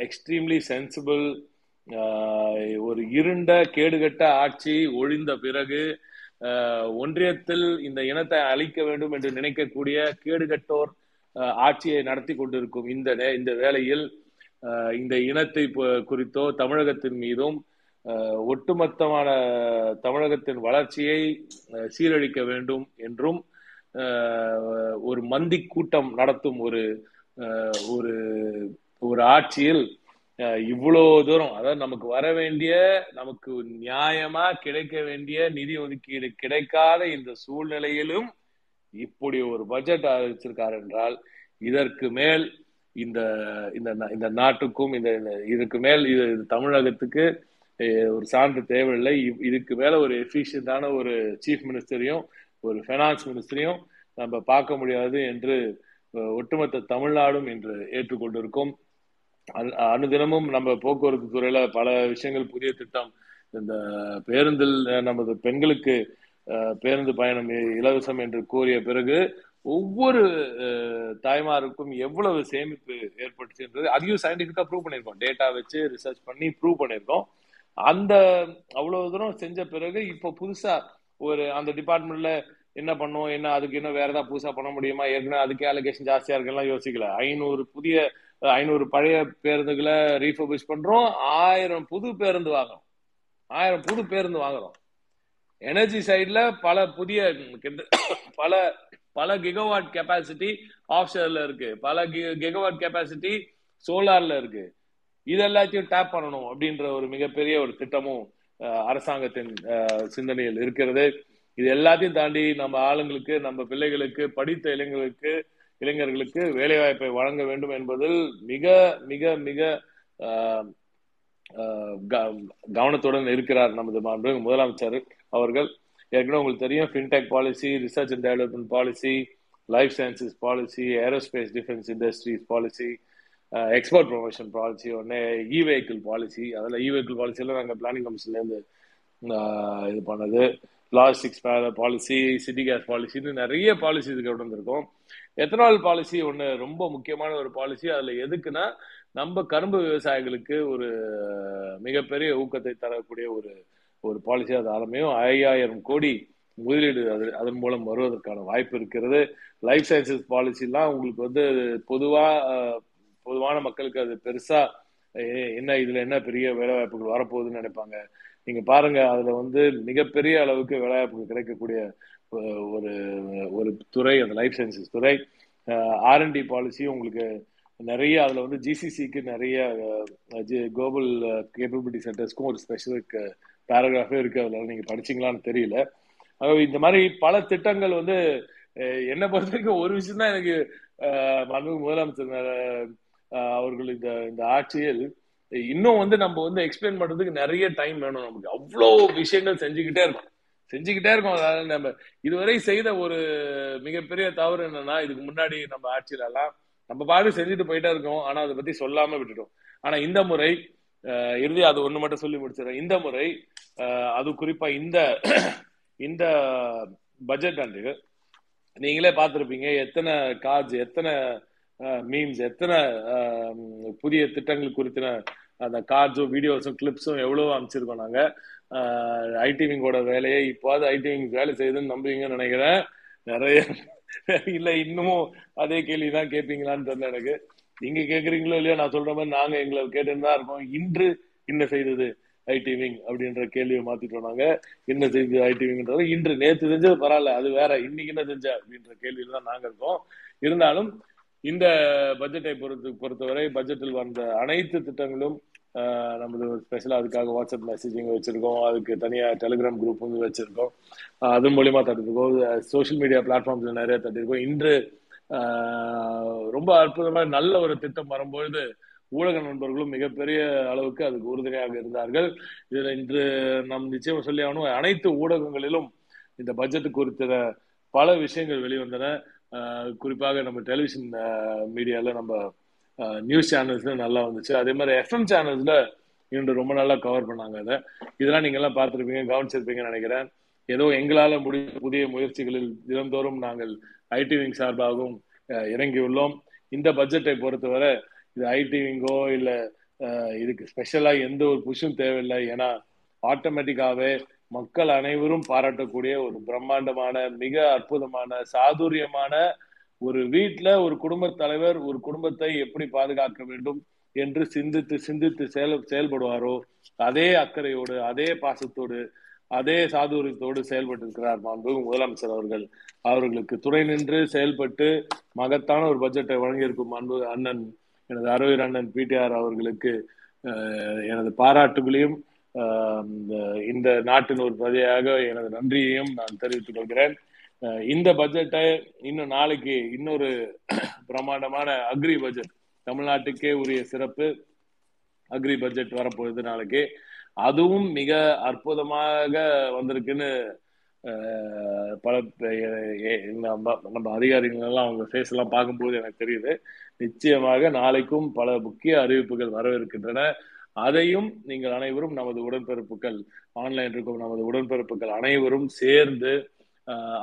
எக்ஸ்ட்ரீம்லி சென்சிபிள் ஒரு இருண்ட கேடுகட்ட ஆட்சி ஒழிந்த பிறகு ஒன்றியத்தில் இந்த இனத்தை அழிக்க வேண்டும் என்று நினைக்கக்கூடிய கேடுகட்டோர் ஆட்சியை நடத்தி கொண்டிருக்கும் இந்த நே- இந்த வேளையில் இந்த இனத்தை குறித்தோ தமிழகத்தின் மீதும் ஒட்டுமொத்தமான தமிழகத்தின் வளர்ச்சியை சீரழிக்க வேண்டும் என்றும் ஒரு மந்தி கூட்டம் நடத்தும் ஒரு ஒரு ஒரு ஆட்சியில் இவ்வளோ தூரம் அதாவது நமக்கு வர வேண்டிய நமக்கு நியாயமா கிடைக்க வேண்டிய நிதி ஒதுக்கீடு கிடைக்காத இந்த சூழ்நிலையிலும் இப்படி ஒரு பட்ஜெட் அறிவிச்சிருக்கார் என்றால் இதற்கு மேல் இந்த இந்த இந்த நாட்டுக்கும் இந்த இதுக்கு மேல் இது தமிழகத்துக்கு ஒரு சான்று தேவையில்லை. இதுக்கு மேல ஒரு எஃபிஷியன்டான ஒரு சீஃப் மினிஸ்டரையும் ஒரு ஃபைனான்ஸ் மினிஸ்டரையும் நம்ம பார்க்க முடியாது என்று ஒட்டுமொத்த தமிழ்நாடும் இன்று ஏற்றுக்கொண்டிருக்கும். அனுதினமும் நம்ம போக்குவரத்து துறையில பல விஷயங்கள் புதிய திட்டம் இந்த பேருந்தில் நமது பெண்களுக்கு பேருந்து பயணம் இலவசம் என்று கூறிய பிறகு ஒவ்வொரு தாய்மாருக்கும் எவ்வளவு சேமிப்பு ஏற்பட்டுச்சுன்றது அதையும் சயின்டிபிக்கா ப்ரூவ் பண்ணியிருக்கோம். டேட்டா வச்சு ரிசர்ச் பண்ணி ப்ரூவ் பண்ணியிருக்கோம். அந்த அவ்வளவு தூரம் செஞ்ச பிறகு இப்போ புதுசா ஒரு அந்த டிபார்ட்மெண்ட்ல என்ன பண்ணும் என்ன அதுக்கு இன்னும் வேற ஏதாவது புதுசா பண்ண முடியுமா? ஏற்கனவே அதுக்கே அலோகேஷன் ஜாஸ்தியா இருக்குலாம் யோசிக்கல. ஐநூறு புதிய ஐநூறு பழைய பேருந்துகளை ரீஃபர்பிஷ் பண்றோம். ஆயிரம் புது பேருந்து வாங்குறோம். ஆயிரம் புது பேருந்து வாங்குறோம். எனர்ஜி சைட்ல பல புதிய பல பல கிகவாட் கெப்பாசிட்டி ஆஃப்ஷர்ல இருக்கு. பல கிகவாட் கெப்பாசிட்டி சோலார்ல இருக்கு. இது எல்லாத்தையும் டேப் பண்ணணும் அப்படின்ற ஒரு மிகப்பெரிய ஒரு திட்டமும் அரசாங்கத்தின் சிந்தனையில் இருக்கிறது. இது எல்லாத்தையும் தாண்டி நம்ம ஆளுங்களுக்கு நம்ம பிள்ளைகளுக்கு படித்த இளைஞர்களுக்கு இளைஞர்களுக்கு வேலைவாய்ப்பை வழங்க வேண்டும் என்பதில் மிக மிக மிக கவனத்துடன் இருக்கிறார் நமது மாண்பு முதலமைச்சர் அவர்கள். ஏற்கனவே உங்களுக்கு தெரியும் fintech policy research and development policy life sciences policy aerospace defence industries policy export promotion policy ஒன்று இ வெஹிக்கிள் பாலிசி அதில் இ வெஹிக்கிள் பாலிசியில் நாங்கள் பிளானிங் கமிஷன்லேருந்து இது பண்ணது. லாஜிஸ்டிக்ஸ் பாலிசி சிட்டி கேஸ் பாலிசின்னு நிறைய பாலிசி இதுக்கு கொண்டு வந்திருக்கோம் எத்தனால் பாலிசி ஒன்று ரொம்ப முக்கியமான ஒரு பாலிசி அதில் எதுக்குன்னா நம்ம கரும்பு விவசாயிகளுக்கு ஒரு மிகப்பெரிய ஊக்கத்தை தரக்கூடிய ஒரு ஒரு பாலிசி அது ஆரம்பியும். ஐயாயிரம் கோடி முதலீடு அது அதன் மூலம் வருவதற்கான வாய்ப்பு இருக்கிறது. லைஃப் சயின்சஸ் பாலிசிலாம் உங்களுக்கு வந்து பொதுவாக பொதுவான மக்களுக்கு அது பெருசா என்ன இதுல என்ன பெரிய வேலை வாய்ப்புகள் வரப்போகுதுன்னு நினைப்பாங்க. நீங்க பாருங்க அதுல வந்து மிகப்பெரிய அளவுக்கு வேலைவாய்ப்புகள் கிடைக்கக்கூடிய ஒரு ஒரு துறை அந்த லைஃப் சயின்சஸ் துறை ஆர்என்டி பாலிசி உங்களுக்கு நிறைய அதுல வந்து ஜிசிசிக்கு நிறைய குளோபல் கேப்பபிலிட்டி சென்டர்ஸ்க்கும் ஒரு ஸ்பெசிபிக் பேராகிராஃபே இருக்கு. அதுல நீங்க படிச்சீங்களான்னு தெரியல. இந்த மாதிரி பல திட்டங்கள் வந்து என்னை பொறுத்த வரைக்கும் ஒரு விஷயம் தான் எனக்கு மனு முதலமைச்சர் அவர்கள் இந்த இந்த ஆட்சியில் இன்னும் வந்து நம்ம வந்து எக்ஸ்பிளைன் பண்றதுக்கு நிறைய டைம் வேணும் நமக்கு. அவ்வளோ விஷயங்கள் செஞ்சுக்கிட்டே இருக்கும். செஞ்சுக்கிட்டே இருக்கோம். அதாவது நம்ம இதுவரை செய்த ஒரு மிகப்பெரிய தவறு என்னன்னா இதுக்கு முன்னாடி நம்ம ஆட்சியிலலாம் நம்ம பாடு செஞ்சுட்டு போயிட்டே இருக்கோம். ஆனா அதை பத்தி சொல்லாம விட்டுட்டோம். ஆனா இந்த முறை இறுதி அது ஒண்ணு மட்டும் சொல்லி முடிச்சிடும் இந்த முறை அது குறிப்பா இந்த இந்த பட்ஜெட் ஆண்டு நீங்களே பார்த்துருப்பீங்க. எத்தனை கார்ட்ஸ் எத்தனை மீம்ஸ் எத்தனை புதிய திட்டங்கள் குறித்தின அந்த கார்ட்ஸும் வீடியோஸும் கிளிப்ஸும் எவ்வளவோ அமைச்சிருக்கோம் நாங்க. ஐடிவிங்கோட வேலையை இப்போது ஐடிவிங் வேலை செய்யுதுன்னு நம்புவீங்கன்னு நினைக்கிறேன். நிறைய இல்ல இன்னமும் அதே கேள்விதான் கேட்பீங்களான்னு தெரியல எனக்கு. நீங்க கேக்குறீங்களோ இல்லையோ நான் சொல்ற மாதிரி நாங்க எங்களை கேட்டுன்னு தான் இருக்கோம். இன்று என்ன செய்தது ஐடி விங் அப்படின்ற கேள்வியை மாத்திட்டோம் நாங்க. என்ன செஞ்சு ஐடி விங்ன்றது இன்று நேற்று செஞ்சது பரவாயில்ல அது வேற இன்னைக்கு என்ன செஞ்ச அப்படின்ற கேள்வியில தான் நாங்க இருக்கோம். இருந்தாலும் இந்த பட்ஜெட்டை பொறுத்து பொறுத்தவரை பட்ஜெட்டில் வந்த அனைத்து திட்டங்களும் நமது ஸ்பெஷலாக அதுக்காக வாட்ஸ்அப் மெசேஜிங் வச்சுருக்கோம். அதுக்கு தனியாக டெலிகிராம் குரூப் வந்து வச்சுருக்கோம். அது மூலியமா தட்டிருக்கோம். சோஷியல் மீடியா பிளாட்ஃபார்ம்ஸில் நிறைய தட்டிருக்கோம். இன்று ரொம்ப அற்புதமாக நல்ல ஒரு திட்டம் வரும்பொழுது ஊடக நண்பர்களும் மிகப்பெரிய அளவுக்கு அதுக்கு உறுதுணையாக இருந்தார்கள். இதில் இன்று நம் நிச்சயம் சொல்லி ஆகணும் அனைத்து ஊடகங்களிலும் இந்த பட்ஜெட் குறித்த பல விஷயங்கள் வெளிவந்தன. குறிப்பாக நம்ம டெலிவிஷன் மீடியாவில் நம்ம நியூஸ் சேனல்ஸ்ல நல்லா வந்துச்சு. அதே மாதிரி எஃப்எம் சேனல்ஸ்ல இன்று ரொம்ப நல்லா கவர் பண்ணாங்க அதை. இதெல்லாம் நீங்கள்லாம் பார்த்துருப்பீங்க கவனிச்சிருப்பீங்கன்னு நினைக்கிறேன். ஏதோ எங்களால் முடிந்த புதிய முயற்சிகளில் தினந்தோறும் நாங்கள் ஐடி விங் சார்பாகவும் இறங்கியுள்ளோம். இந்த பட்ஜெட்டை பொறுத்தவரை இது ஐடி விங்கோ இல்லை இதுக்கு ஸ்பெஷலாக எந்த ஒரு புஷும் தேவையில்லை. ஏன்னா ஆட்டோமேட்டிக்காகவே மக்கள் அனைவரும் பாராட்டக்கூடிய ஒரு பிரம்மாண்டமான மிக அற்புதமான சாதுரியமான ஒரு வீட்டில் ஒரு குடும்ப தலைவர் ஒரு குடும்பத்தை எப்படி பாதுகாக்க வேண்டும் என்று சிந்தித்து சிந்தித்து செயல் செயல்படுவாரோ அதே அக்கறையோடு அதே பாசத்தோடு அதே சாதுரியத்தோடு செயல்பட்டு இருக்கிறார் மாண்பு முதலமைச்சர் அவர்கள். அவர்களுக்கு துணை நின்று செயல்பட்டு மகத்தான ஒரு பட்ஜெட்டை வழங்கியிருக்கும் மாண்பு அண்ணன் எனது அரவியர் அண்ணன் பிடிஆர் அவர்களுக்கு எனது பாராட்டுகளையும் இந்த நாட்டின் ஒரு பிரஜையாக எனது நன்றியையும் நான் தெரிவித்துக் கொள்கிறேன். இந்த பட்ஜெட்டை இன்னும் நாளைக்கு இன்னொரு பிரமாண்டமான அக்ரி பட்ஜெட் தமிழ்நாட்டுக்கே உரிய சிறப்பு அக்ரி பட்ஜெட் வரப்போகுது நாளைக்கு. அதுவும் மிக அற்புதமாக வந்திருக்குன்னு பல நம்ம அதிகாரிகள் எல்லாம் அவங்க ஃபேஸ் எல்லாம் பார்க்கும்போது எனக்கு தெரியுது. நிச்சயமாக நாளைக்கும் பல முக்கிய அறிவிப்புகள் வரவிருக்கின்றன. அதையும் நீங்கள் அனைவரும் நமது உடன்பிறப்புகள் ஆன்லைன் இருக்கும் நமது உடன்பிறப்புகள் அனைவரும் சேர்ந்து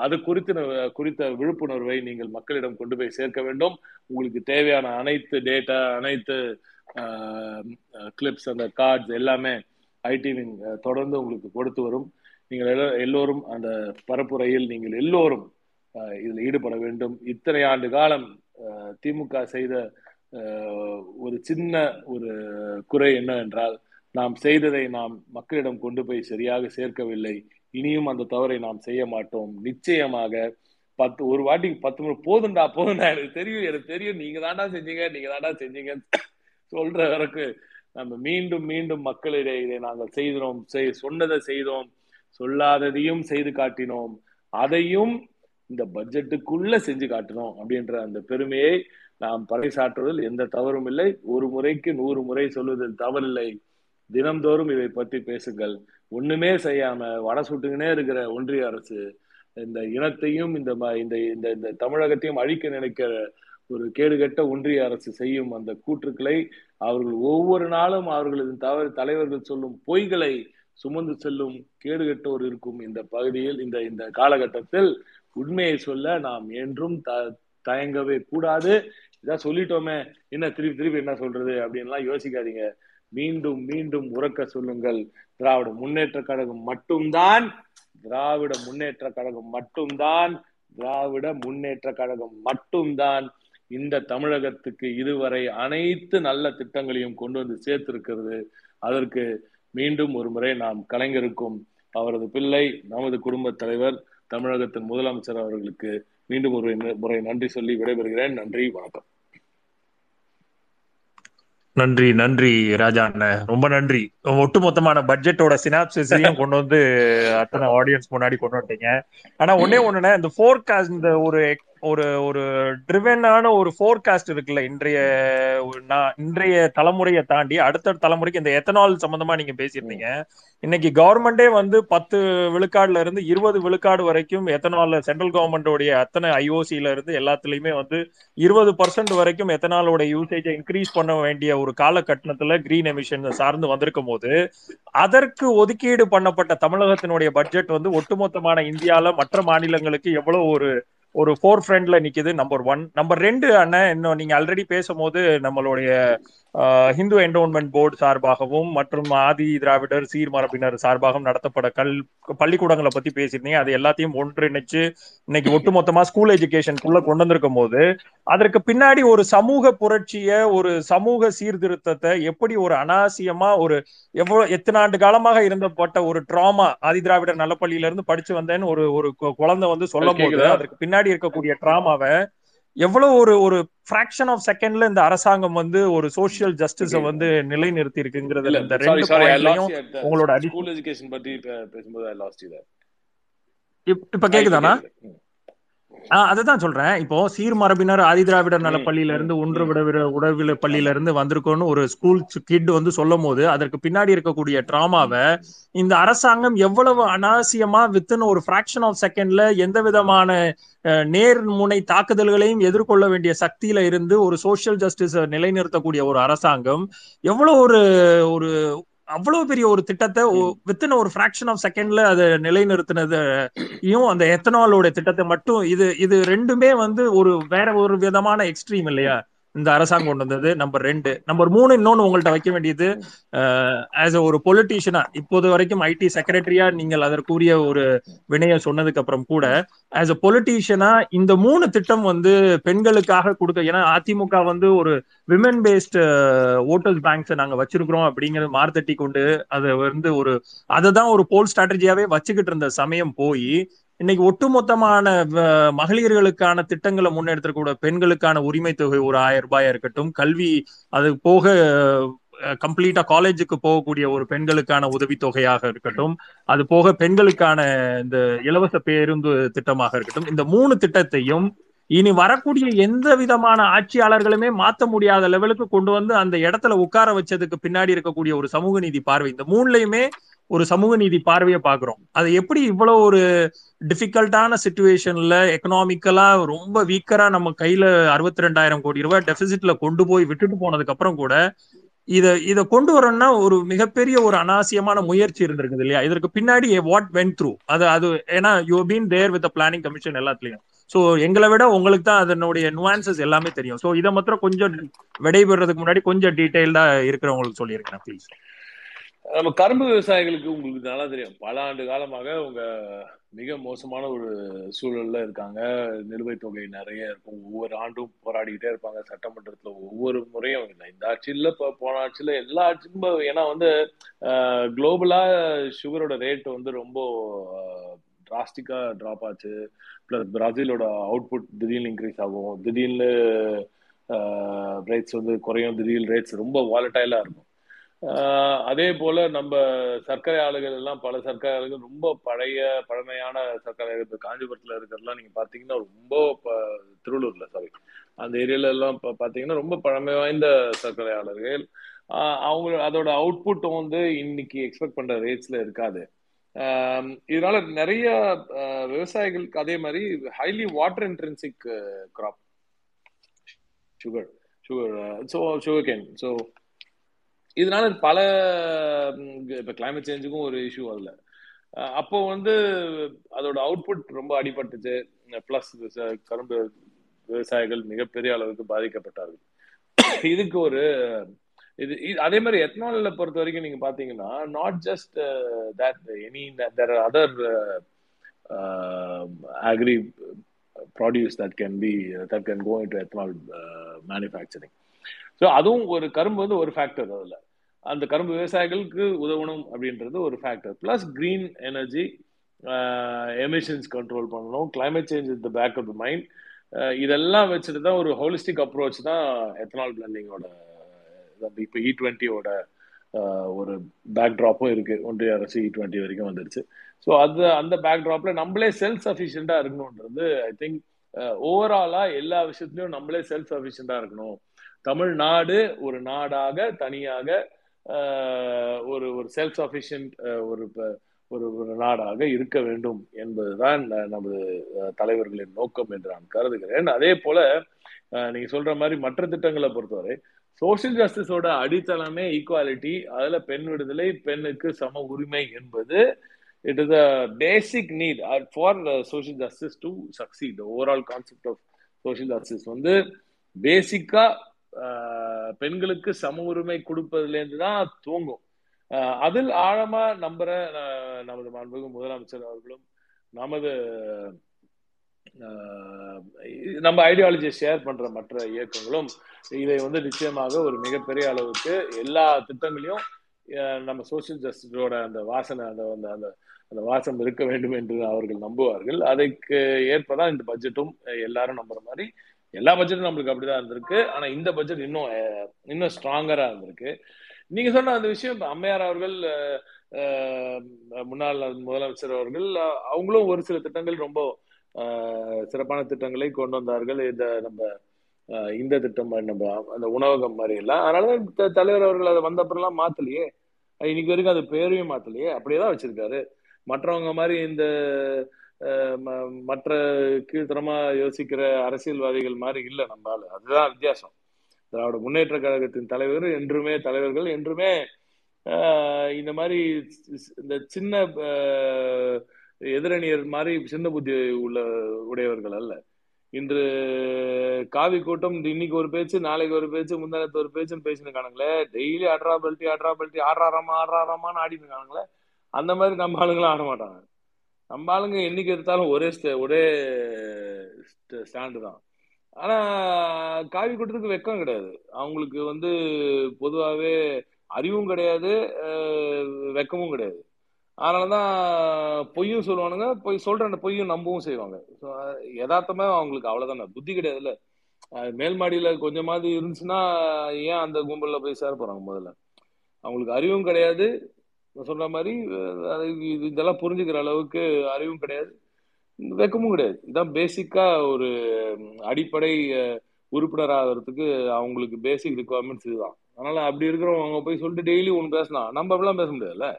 அது குறித்த குறித்த விழிப்புணர்வை நீங்கள் மக்களிடம் கொண்டு போய் சேர்க்க வேண்டும். உங்களுக்கு தேவையான அனைத்து டேட்டா அனைத்து கிளிப்ஸ் அந்த கார்ட்ஸ் எல்லாமே ஐடி தொடர்ந்து உங்களுக்கு கொடுத்து வரும். நீங்கள் எல்லோரும் அந்த பரப்புரையில் நீங்கள் எல்லோரும் இதில் ஈடுபட வேண்டும். இத்தனை ஆண்டு காலம் திமுக செய்த ஒரு சின்ன ஒரு குறை என்னவென்றால் நாம் செய்ததை நாம் மக்களிடம் கொண்டு போய் சரியாக சேர்க்கவில்லை. இனியும் அந்த தவறை நாம் செய்ய மாட்டோம். நிச்சயமாக பத்து ஒரு வாட்டி பத்து முறை போதும்டா போதும்டா எனக்கு தெரியும் எனக்கு தெரியும். நீங்க தாண்டா செஞ்சீங்க நீங்க தாண்டா செஞ்சீங்க சொல்ற வரைக்கும் நம்ம மீண்டும் மீண்டும் மக்களிடையே இதை நாங்கள் செய்தோம். செய் சொன்னதை செய்தோம். சொல்லாததையும் செய்து காட்டினோம். அதையும் இந்த பட்ஜெட்டுக்குள்ள செஞ்சு காட்டினோம் அப்படின்ற அந்த பெருமையை நாம் பறைசாற்றுவதில் எந்த தவறும் இல்லை. ஒரு முறைக்கு நூறு முறை சொல்வதில் தவறில்லை. தினம்தோறும் இதை பற்றி பேசுங்கள். ஒண்ணுமே செய்யாம வடை சுட்டுக்கினே இருக்கிற ஒன்றிய அரசு இந்த இனத்தையும் இந்த ம- இந்த இந்த இந்த தமிழகத்தையும் அழிக்க நினைக்கிற ஒரு கேடுகெட்ட ஒன்றிய அரசு செய்யும் அந்த கூற்றுக்களை அவர்கள் ஒவ்வொரு நாளும் அவர்களது தவறு தலைவர்கள் சொல்லும் பொய்களை சுமந்து செல்லும் கேடுகெட்டோர் இருக்கும் இந்த பகுதியில் இந்த இந்த காலகட்டத்தில். உண்மையை சொல்ல நாம் என்றும் த தயங்கவே கூடாது. இதான் சொல்லிட்டோமே என்ன திருப்பி திருப்பி என்ன சொல்றது அப்படின்லாம் யோசிக்காதீங்க. மீண்டும் மீண்டும் உறக்க சொல்லுங்கள். திராவிட முன்னேற்ற கழகம் மட்டும்தான் திராவிட முன்னேற்ற கழகம் மட்டும்தான் திராவிட முன்னேற்ற கழகம் மட்டும்தான் இந்த தமிழகத்துக்கு இதுவரை அனைத்து நல்ல திட்டங்களையும் கொண்டு வந்து சேர்த்திருக்கிறது. அதற்கு மீண்டும் ஒரு முறை நாம் கலைஞருக்கும் அவரது பிள்ளை நமது குடும்பத் தலைவர் தமிழகத்தின் முதலமைச்சர் அவர்களுக்கு மீண்டும் ஒரு முறை நன்றி சொல்லி விடைபெறுகிறேன். நன்றி வணக்கம்.
நன்றி நன்றி ராஜா அண்ணன் ரொம்ப நன்றி. ஒட்டுமொத்தமான பட்ஜெட்டோட சினாப்சிஸையும் கொண்டு வந்து அத்தனை ஆடியன்ஸ் முன்னாடி கொண்டு வந்துட்டீங்க. ஆனா ஒன்னே ஒண்ணுண்ணே இந்த ஃபோர்காஸ்ட் இந்த ஒரு ஒரு ஒரு ட்ரிவனான ஒரு ஃபோர்காஸ்ட் இருக்குல்ல இன்றைய ஒரு இன்றைய தலைமுறையை தாண்டி அடுத்த தலைமுறைக்கு இந்த எத்தனால் சம்பந்தமா நீங்க பேசியிருந்தீங்க. இன்னைக்கு கவர்மெண்டே வந்து பத்து விழுக்காடுல இருந்து இருபது விழுக்காடு வரைக்கும் எத்தனால சென்ட்ரல் கவர்மெண்டோடைய அத்தனை ஐஓசில இருந்து எல்லாத்துலயுமே வந்து இருபது பர்சன்ட் வரைக்கும் எத்தனாலோட யூசேஜை இன்க்ரீஸ் பண்ண வேண்டிய ஒரு காலகட்டணத்துல கிரீன் எமிஷன் சார்ந்து வந்திருக்கும் போது அதற்கு ஒதுக்கீடு பண்ணப்பட்ட தமிழகத்தினுடைய பட்ஜெட் வந்து ஒட்டுமொத்தமான இந்தியால மற்ற மாநிலங்களுக்கு எவ்வளவு ஒரு ஒரு ஃபோர் ஃப்ரெண்ட்ல நிக்குது நம்பர் ஒன் நம்பர் ரெண்டு அண்ணன் இன்னும் நீங்க ஆல்ரெடி பேசும்போது நம்மளுடைய ஹிந்து என்டோன்மெண்ட் போர்டு சார்பாகவும் மற்றும் ஆதி திராவிடர் சீர்மரபினர் சார்பாகவும் நடத்தப்பட கல் பள்ளிக்கூடங்களை பத்தி பேசியிருந்தீங்க அது எல்லாத்தையும் ஒன்றிணைச்சு இன்னைக்கு ஒட்டுமொத்தமா ஸ்கூல் எஜுகேஷனுக்குள்ள கொண்டு வந்திருக்கும் போது அதற்கு பின்னாடி ஒரு சமூக புரட்சிய ஒரு சமூக சீர்திருத்தத்தை எப்படி ஒரு அனாவசியமா ஒரு எவ்வளவு எத்தனை ஆண்டு காலமாக இருந்தப்பட்ட ஒரு ட்ராமா ஆதி திராவிடர் நல்லப்பள்ளியில இருந்து படிச்சு வந்தேன்னு ஒரு ஒரு குழந்தை வந்து சொல்லும் போது? அதற்கு பின்னாடி இருக்கக்கூடிய ட்ராமாவை எவ்வளவு ஒரு ஒரு ஃபிராக்ஷன் ஆஃப் செகண்ட்ல இந்த அரசாங்கம் வந்து ஒரு சோஷியல் ஜஸ்டிஸ வந்து நிலைநிறுத்தி இருக்குங்கிறதுல இந்த ரெண்டு பாயிண்ட்லயும் உங்களோட
ஸ்கூல் எஜுகேஷன் பத்தி பேசும்போது லாஸ்ட்
இப்ப கேக்குதானா அதுதான் சொல்றேன் இப்போ சீர்மரபினர் ஆதிதிராவிடர் நல பள்ளியில இருந்து ஒன்று. விட உடவில பள்ளியில இருந்து வந்திருக்கோன்னு ஒரு ஸ்கூல் கிட் வந்து சொல்லும் போது அதற்கு பின்னாடி இருக்கக்கூடிய டிராமாவை இந்த அரசாங்கம் எவ்வளவு அனாவசியமா வித்தின் ஒரு ஃபிராக்ஷன் ஆஃப் செகண்ட்ல எந்த விதமான நேர்முனை தாக்குதல்களையும் எதிர்கொள்ள வேண்டிய சக்தியில இருந்து ஒரு சோஷியல் ஜஸ்டிஸ் நிலைநிறுத்தக்கூடிய ஒரு அரசாங்கம் எவ்வளவு ஒரு ஒரு அவ்வளவு பெரிய ஒரு திட்டத்தை. வித்தின் ஒரு ஃபிராக்ஷன் ஆஃப் செகண்ட்ல அதை நிலைநிறுத்தினதையும் அந்த எத்தனாலோட திட்டத்தை மட்டும் இது இது ரெண்டுமே வந்து ஒரு வேற ஒரு விதமான எக்ஸ்ட்ரீம் இல்லையா இந்த அரசாங்கம் கொண்டு வந்தது நம்பர் ரெண்டு. நம்பர் மூணு இன்னொன்னு உங்கள்ட்ட வைக்க வேண்டியது ஆஸ் ஒரு பொலிட்டீஷியனா இப்போது வரைக்கும் ஐடி செக்ரட்டரியா நீங்கள் அதற்குரிய ஒரு வினைய சொன்னதுக்கு அப்புறம் கூட ஆஸ் அ பொலிட்டீஷியனா இந்த மூணு திட்டம் வந்து பெண்களுக்காக கொடுக்க ஏன்னா அதிமுக வந்து ஒரு விமன் பேஸ்ட் ஓட்டர்ஸ் பேங்க்ஸ் நாங்க வச்சிருக்கிறோம் அப்படிங்கறது மார்த்தட்டி கொண்டு அதை வந்து ஒரு அதை தான் ஒரு போல் ஸ்ட்ராட்டஜியாவே வச்சுக்கிட்டு இருந்த சமயம் போய் இன்னைக்கு ஒட்டுமொத்தமான மகளிர்களுக்கான திட்டங்களை முன்னெடுத்துக்கூட பெண்களுக்கான உரிமை தொகை ஒரு ஆயிரம் ரூபாயா இருக்கட்டும் கல்வி அது போக கம்ப்ளீட்டா காலேஜுக்கு போகக்கூடிய ஒரு பெண்களுக்கான உதவித்தொகையாக இருக்கட்டும் அது போக பெண்களுக்கான இந்த இலவச பேருந்து திட்டமாக இருக்கட்டும் இந்த மூணு திட்டத்தையும் இனி வரக்கூடிய எந்த விதமான ஆட்சியாளர்களுமே மாத்த முடியாத லெவலுக்கு கொண்டு வந்து அந்த இடத்துல உட்கார வச்சதுக்கு பின்னாடி இருக்கக்கூடிய ஒரு சமூக நீதி பார்வை இந்த மூணுலயுமே ஒரு சமூக நீதி பார்வையை பாக்குறோம் அது எப்படி இவ்வளவு ஒரு டிஃபிகல்ட்டான சுச்சுவேஷன்ல எக்கனாமிக்கலா ரொம்ப வீக்கரா நம்ம கையில அறுபத்தி ரெண்டாயிரம் கோடி ரூபாய் டெபிசிட்ல கொண்டு போய் விட்டுட்டு போனதுக்கு அப்புறம் கூட இத இத கொண்டு வரோம்னா ஒரு மிகப்பெரிய ஒரு அனாவசியமான முயற்சி இருந்திருக்குது இல்லையா? இதற்கு பின்னாடி வாட் வென் த்ரூ அது அது ஏன்னா you been there with planning commission எல்லாத்துலயும். ஸோ எங்களை விட உங்களுக்கு தான் அதனுடைய நுவான்சஸ் எல்லாமே தெரியும். ஸோ இதை மாத்திரம் கொஞ்சம் விடைபெறதுக்கு முன்னாடி கொஞ்சம் டீட்டெயில்டா இருக்கிறவங்களுக்கு சொல்லியிருக்கேன் ப்ளீஸ்
நம்ம கரும்பு விவசாயிகளுக்கு உங்களுக்கு நல்லா தெரியும். பல ஆண்டு காலமாக உங்க மிக மோசமான ஒரு சூழல்ல இருக்காங்க. நிலுவைத் தொகை நிறைய இருக்கும். ஒவ்வொரு ஆண்டும் போராடிக்கிட்டே இருப்பாங்க. சட்டமன்றத்துல ஒவ்வொரு முறையும் இல்லை. இந்த ஆட்சியில் இப்போ போன ஆட்சியில் எல்லா ஆட்சியும் ஏன்னா வந்து குளோபலா சுகரோட ரேட் வந்து ரொம்ப டிராஸ்டிக்கா ட்ராப் ஆச்சு. பிளஸ் பிரசிலோட அவுட்புட் திடீர்னு இன்க்ரீஸ் ஆகும். திடீர்னு ரேட்ஸ் வந்து குறையும். திடீர்னு ரேட்ஸ் ரொம்ப வாலட்டைலா இருக்கும். அதே போல நம்ம சர்க்கரை ஆலைகள் எல்லாம் பல சர்க்கரை ஆலைகள் ரொம்ப பழைய பழமையான சர்க்கரை ஆலைகள். இப்போ காஞ்சிபுரத்துல இருக்கிறதுலாம் நீங்க பாத்தீங்கன்னா ரொம்ப திருவள்ளூர்ல சாரி அந்த ஏரியால எல்லாம் பாத்தீங்கன்னா ரொம்ப பழமை வாய்ந்த சர்க்கரை ஆலைகள். ஆஹ் அவங்க அதோட அவுட்புட் வந்து இன்னைக்கு எக்ஸ்பெக்ட் பண்ற ரேட்ஸ்ல இருக்காது. ஆஹ் இதனால நிறைய விவசாயிகளுக்கு அதே மாதிரி highly water intrinsic crop sugar sugar so sugar cane so இதனால பல இப்போ இப்ப கிளைமேட் சேஞ்சுக்கும் ஒரு இஷ்யூ அதுல அப்போ வந்து அதோட அவுட்புட் ரொம்ப அடிபட்டுச்சு. பிளஸ் கரும்பு விவசாயிகள் மிகப்பெரிய அளவுக்கு பாதிக்கப்பட்டார்கள். இதுக்கு ஒரு இது இது- அதே மாதிரி எத்தனால பொறுத்த வரைக்கும் நீங்க பாத்தீங்கன்னா not just that any there other agri produce that can be that can go into ethanol manufacturing so அதுவும் ஒரு கரும்பு வந்து ஒரு ஃபேக்டர் அதில். அந்த கரும்பு விவசாயிகளுக்கு உதவணும் அப்படின்றது ஒரு factor plus green energy emissions control பண்ணணும். Climate change is the back of the mind இதெல்லாம் வச்சுட்டு தான் ஒரு ஹோலிஸ்டிக் அப்ரோச் தான் எத்தனால் பிளண்டிங்கோட இப்போ இ டுவெண்ட்டியோட ஒரு பேக் ட்ராப்பும் இருக்கு. ஒன்றிய அரசு e இ டுவெண்ட்டி வரைக்கும் வந்துருச்சு. ஸோ அது அந்த பேக் ட்ராப்ல நம்மளே செல்ஃப் சஃபிஷியண்டா இருக்கணும்ன்றது ஐ திங்க் ஓவராலா எல்லா விஷயத்துலயும் நம்மளே செல்ஃப் சஃபிஷியண்டா இருக்கணும். தமிழ்நாடு ஒரு நாடாக தனியாக ஒரு ஒரு செல்ஃப் சஃபிஷியன்ட் ஒரு ஒரு ஒரு நாடாக இருக்க வேண்டும் என்பதுதான் நமது தலைவர்களின் நோக்கம் என்று நான் கருதுகிறேன். அதே போல நீங்க சொல்ற மாதிரி மற்ற திட்டங்களை பொறுத்தவரை சோசியல் ஜஸ்டிஸோட அடித்தளமே ஈக்குவாலிட்டி அதுல பெண் விடுதலை பெண்ணுக்கு சம உரிமை என்பது it is a basic need for social justice to succeed overall concept of social justice வந்து பேசிக்கா பெண்களுக்கு சம உரிமை கொடுப்பதுலேருந்து தான் தூங்கும். ஆஹ் அதில் ஆழமா நம்புற நமது மாண்புமிகு முதலமைச்சர் அவர்களும் நமது ஆஹ் நம்ம ஐடியாலஜியை ஷேர் பண்ற மற்ற இயக்கங்களும் இதை வந்து நிச்சயமாக ஒரு மிகப்பெரிய அளவுக்கு எல்லா திட்டங்களையும் நம்ம சோசியல் ஜஸ்டிஸோட அந்த வாசனை அந்த அந்த அந்த அந்த வாசம் இருக்க வேண்டும் என்று அவர்கள் நம்புவார்கள். அதுக்கு ஏற்பதான் இந்த பட்ஜெட்டும் எல்லாரும் நம்புற மாதிரி எல்லா பட்ஜெட்டும் நம்மளுக்கு அப்படிதான் இருந்திருக்கு. ஆனா இந்த பட்ஜெட் இன்னும் அஹ், இன்னும் ஸ்ட்ராங்கரா இருந்திருக்கு. நீங்க சொன்ன அந்த விஷயம் அம்மையார் அவர்கள் முன்னாள் முதலமைச்சர் அவர்கள் அவங்களும் ஒரு சில திட்டங்கள் ரொம்ப சிறப்பான திட்டங்களை கொண்டு வந்தார்கள். இந்த நம்ம அஹ், இந்த திட்டம் மாதிரி நம்ம அந்த உணவகம் மாதிரி எல்லாம். அதனாலதான் தலைவர் அவர்கள் அதை வந்த அப்புறம்லாம் மாத்தலையே. இன்னைக்கு வரைக்கும் அது பேரையும் மாத்தலையே. அப்படியே தான் வச்சிருக்காரு. மற்றவங்க மாதிரி இந்த மற்ற கீழ்த்தரமா யோசிக்கிற அரசியல்வாதிகள் மாதிரி இல்லை நம்ம ஆளு. அதுதான் வித்தியாசம். திராவிட முன்னேற்ற கழகத்தின் தலைவர் என்றுமே தலைவர்கள் என்றுமே ஆஹ், இந்த மாதிரி இந்த சின்ன எதிரணியர் மாதிரி சின்ன புத்தி உள்ள உடையவர்கள் அல்ல. இன்று காவி கூட்டம் இன்னைக்கு ஒரு பேச்சு நாளைக்கு ஒரு பேச்சு முந்தானத்து ஒரு பேச்சுன்னு பேசின்னு டெய்லி ஆட்ரா பல்ட்டி ஆட்ரா பல்ட்டி ஆடுறாராமா ஆடுறாராமான்னு அந்த மாதிரி நம்ம ஆளுங்களும் ஆட மாட்டாங்க. நம்ம ஆளுங்க என்னைக்கு எடுத்தாலும் ஒரே ஸ்டே ஒரே ஸ்டாண்டு தான். ஆனா காவி கூட்டத்துக்கு வெக்கம் கிடையாது. அவங்களுக்கு வந்து பொதுவாகவே அறிவும் கிடையாது வெக்கமும் கிடையாது. அதனாலதான் பொய்யும் சொல்லுவானுங்க பொய் சொல்ற அந்த பொய்யும் நம்பவும் செய்வாங்க. யதார்த்தமா அவங்களுக்கு அவ்வளவுதானே. புத்தி கிடையாதுல்ல. மேல் மாடியில கொஞ்சமாவது இருந்துச்சுன்னா ஏன் அந்த கும்பல்ல போய் சேர போறாங்க முதல்ல? அவங்களுக்கு அறிவும் கிடையாது சொல்ற மாதிரி அது இது- இதெல்லாம் புரிஞ்சுக்கிற அளவுக்கு அறிவும் கிடையாது. வெக்கமும் கிடையாது. இதான் பேசிக்கா ஒரு அடிப்படை உறுப்பினர் ஆகிறதுக்கு அவங்களுக்கு பேசிக் ரிக்குவயர்மெண்ட்ஸ் இதுதான். அதனால அப்படி இருக்கிறவங்க அவங்க போய் சொல்லிட்டு டெய்லி ஒன்று பேசலாம் நம்ம அப்படிலாம் பேச முடியாதுல்ல?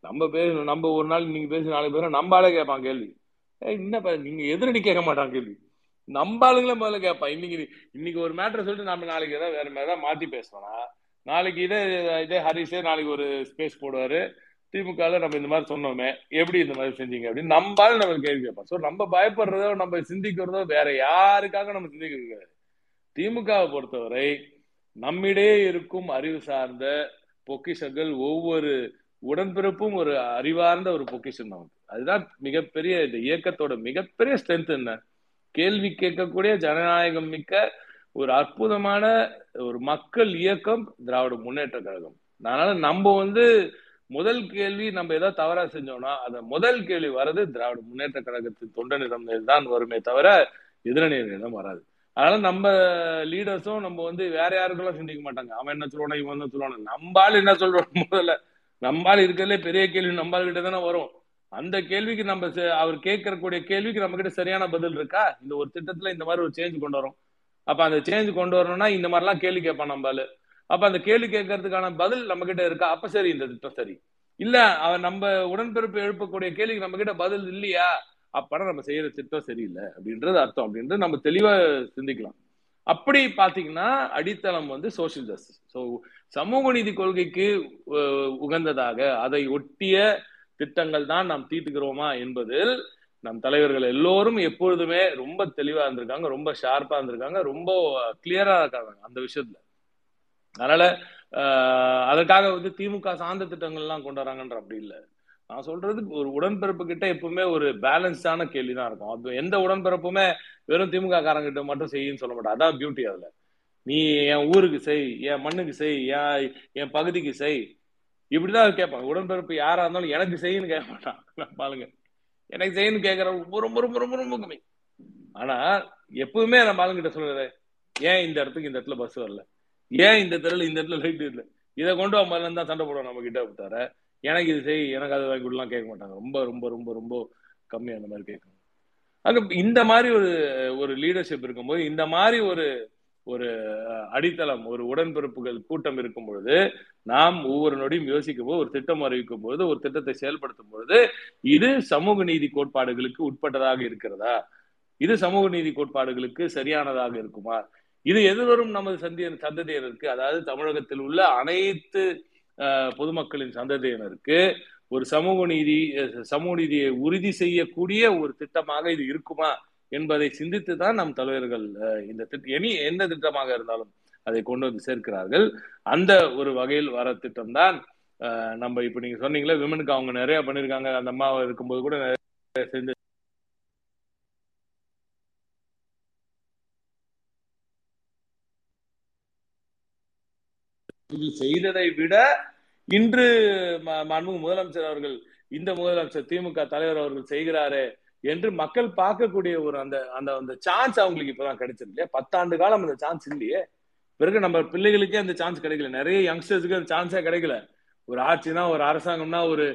நம்ம பேசணும் நம்ம ஒரு நாள் நீங்க பேசி நாளைக்கு பேச நம்ம ஆளே கேட்பான் கேள்வி. என்னப்பா நீங்க எதிரணி கேட்க மாட்டான் கேள்வி. நம்ம ஆளுங்களே முதல்ல கேட்பான். இன்னைக்கு இன்னைக்கு ஒரு மேட்டரை சொல்லிட்டு நம்ம நாளைக்கு ஏதாவது வேற மாதிரி மாத்தி பேசுவோம்னா நாளைக்கு இதே இதே ஹரிஷே நாளைக்கு ஒரு ஸ்பேஸ் போடுவாரு. திமுகல நம்ம இந்த மாதிரி சொன்னோமே எப்படி இந்த மாதிரி செஞ்சீங்க அப்படின்னு நம்மளால நம்ம கேள்வி கேட்போம் ஸோ நம்ம பயப்படுறதோ நம்ம சிந்திக்கிறதோ வேற யாருக்காக நம்ம சிந்திக்கிறது கிடையாது திமுகவை பொறுத்தவரை நம்மிடையே இருக்கும் அறிவு சார்ந்த பொக்கிஷங்கள் ஒவ்வொரு உடன்பிறப்பும் ஒரு அறிவார்ந்த ஒரு பொக்கிஷம் நமக்கு அதுதான் மிகப்பெரிய இந்த இயக்கத்தோட மிகப்பெரிய ஸ்ட்ரென்த் என்ன? கேள்வி கேட்கக்கூடிய ஜனநாயகம் மிக்க ஒரு அற்புதமான ஒரு மக்கள் இயக்கம் திராவிட முன்னேற்ற கழகம். அதனால நம்ம வந்து முதல் கேள்வி நம்ம ஏதாவது தவறா செஞ்சோம்னா அந்த முதல் கேள்வி வர்றது திராவிட முன்னேற்ற கழகத்தின் தொண்டனிடம் தான் வருமே தவிர எதிரணியிடம் வராது. அதனால நம்ம லீடர்ஸும் நம்ம வந்து வேற யாருக்கெல்லாம் சிந்திக்க மாட்டாங்க. அவன் என்ன சொல்லுவானா இவன் என்ன சொல்லுவானா. நம்பால் என்ன சொல்றோம் [LAUGHS] முதல்ல? நம்பால் இருக்கிறதுல பெரிய கேள்வி நம்பால் கிட்ட தானே வரும். அந்த கேள்விக்கு நம்ம அவர் கேட்கறக்கூடிய கேள்விக்கு நம்ம கிட்ட சரியான பதில் இருக்கா? இந்த ஒரு திட்டத்துல இந்த மாதிரி ஒரு சேஞ்ச் கொண்டு வரும். அப்ப அந்த சேஞ்ச் கொண்டு வரணும்னா இந்த மாதிரிலாம் கேள்வி கேட்பான் நம்மளு அப்ப அந்த கேள்வி கேட்கறதுக்கான பதில் நம்ம கிட்ட இருக்கா? அப்ப சரி இந்த திட்டம் சரி. இல்ல அவன் நம்ம உடன்பிறப்பு எழுப்பக்கூடிய கேள்விக்கு நம்ம கிட்ட பதில் இல்லையா? அப்பனா நம்ம செய்யற திட்டம் சரியில்லை அப்படின்றது அர்த்தம். அப்படின்றது நம்ம தெளிவா சிந்திக்கலாம். அப்படி பாத்தீங்கன்னா அடித்தளம் வந்து சோசியல் ஜஸ்டிஸ் ஸோ சமூக நீதி கொள்கைக்கு உகந்ததாக அதை ஒட்டிய திட்டங்கள் தான் நாம் தீட்டுகிறோமா என்பதில் நம் தலைவர்கள் எல்லோரும் எப்பொழுதுமே ரொம்ப தெளிவா இருந்திருக்காங்க ரொம்ப ஷார்ப்பா இருந்திருக்காங்க ரொம்ப கிளியரா இருக்காங்க அந்த விஷயத்துல. அதனால அதற்காக வந்து திமுக சார்ந்த திட்டங்கள்லாம் கொண்டு வராங்கன்ற அப்படி இல்லை. நான் சொல்றது ஒரு உடன்பிறப்பு கிட்ட எப்பவுமே ஒரு பேலன்ஸ்டான கேள்விதான் இருக்கும். அது எந்த உடன்பிறப்புமே வெறும் திமுக காரங்கிட்ட மட்டும் செய்யுன்னு சொல்ல மாட்டேன். அதான் பியூட்டி அதுல. நீ என் ஊருக்கு செய் என் மண்ணுக்கு செய் என் என் பகுதிக்கு செய். இப்படிதான் கேட்பாங்க. உடன்பிறப்பு யாரா இருந்தாலும் எனக்கு செய்யுன்னு கேட்க மாட்டான். பாருங்க. எனக்கு செய்யணும் கேட்கற ரொம்ப ரொம்ப ரொம்ப ரொம்ப ரொம்ப கம்மி ஆனா எப்பவுமே நம்ம ஆளுங்கிட்ட சொல்றது ஏன் இந்த இடத்துக்கு இந்த இடத்துல பஸ் வரல? ஏன் இந்த தெருல இந்த இடத்துல லைட் இல்லை? இதை கொண்டு வா முதல்ல தான் சண்டை போடுவோம் நம்ம கிட்ட தவிர எனக்கு இது செய் எனக்கு அதை வாங்கி கொடுலாம் கேட்க மாட்டாங்க. ரொம்ப ரொம்ப ரொம்ப ரொம்ப கம்மி அந்த மாதிரி கேட்கணும் அங்க இந்த மாதிரி ஒரு ஒரு லீடர்ஷிப் இருக்கும்போது இந்த மாதிரி ஒரு ஒரு அடித்தளம் ஒரு உடன்பிறப்புகள் கூட்டம் இருக்கும் பொழுது நாம் ஒவ்வொரு நொடியும் யோசிக்கும் போது ஒரு திட்டம் அறிவிக்கும் பொழுது ஒரு திட்டத்தை செயல்படுத்தும் பொழுது இது சமூக நீதி கோட்பாடுகளுக்கு உட்பட்டதாக இருக்கிறதா? இது சமூக நீதி கோட்பாடுகளுக்கு சரியானதாக இருக்குமா? இது எதிர்வரும் நமது சந்திய சந்ததியினருக்கு அதாவது தமிழகத்தில் உள்ள அனைத்து பொதுமக்களின் சந்ததியினருக்கு ஒரு சமூக நீதி சமூக நீதியை உறுதி செய்யக்கூடிய ஒரு திட்டமாக இது இருக்குமா? என்பதை சிந்தித்து தான் நம் தலைவர்கள் இந்த திட்டம் எனி எந்த திட்டமாக இருந்தாலும் அதை கொண்டு வந்து சேர்க்கிறார்கள். அந்த ஒரு வகையில் வர திட்டம் தான் நம்ம இப்ப நீங்க சொன்னீங்களே விமனுக்கு அவங்க நிறைய பண்ணிருக்காங்க. அந்த அம்மா இருக்கும்போது கூட நிறைய செஞ்சு செய்ததை விட இன்று மன்மு முதலமைச்சர் அவர்கள் இந்த முதலமைச்சர் திமுக தலைவர் அவர்கள் செய்கிறாரே என்று மக்கள் பார்க்கக்கூடிய ஒரு அந்த அந்த அந்த சான்ஸ் அவங்களுக்கு இப்பதான் கிடைச்சது இல்லையா? பத்தாண்டு காலம் அந்த சான்ஸ் இல்லையே. பிறகு நம்ம பிள்ளைகளுக்கே அந்த சான்ஸ் கிடைக்கல. நிறைய யங்ஸ்டர்ஸுக்கு அந்த சான்ஸே கிடைக்கல. ஒரு ஆட்சினா ஒரு அரசாங்கம்னா ஒரு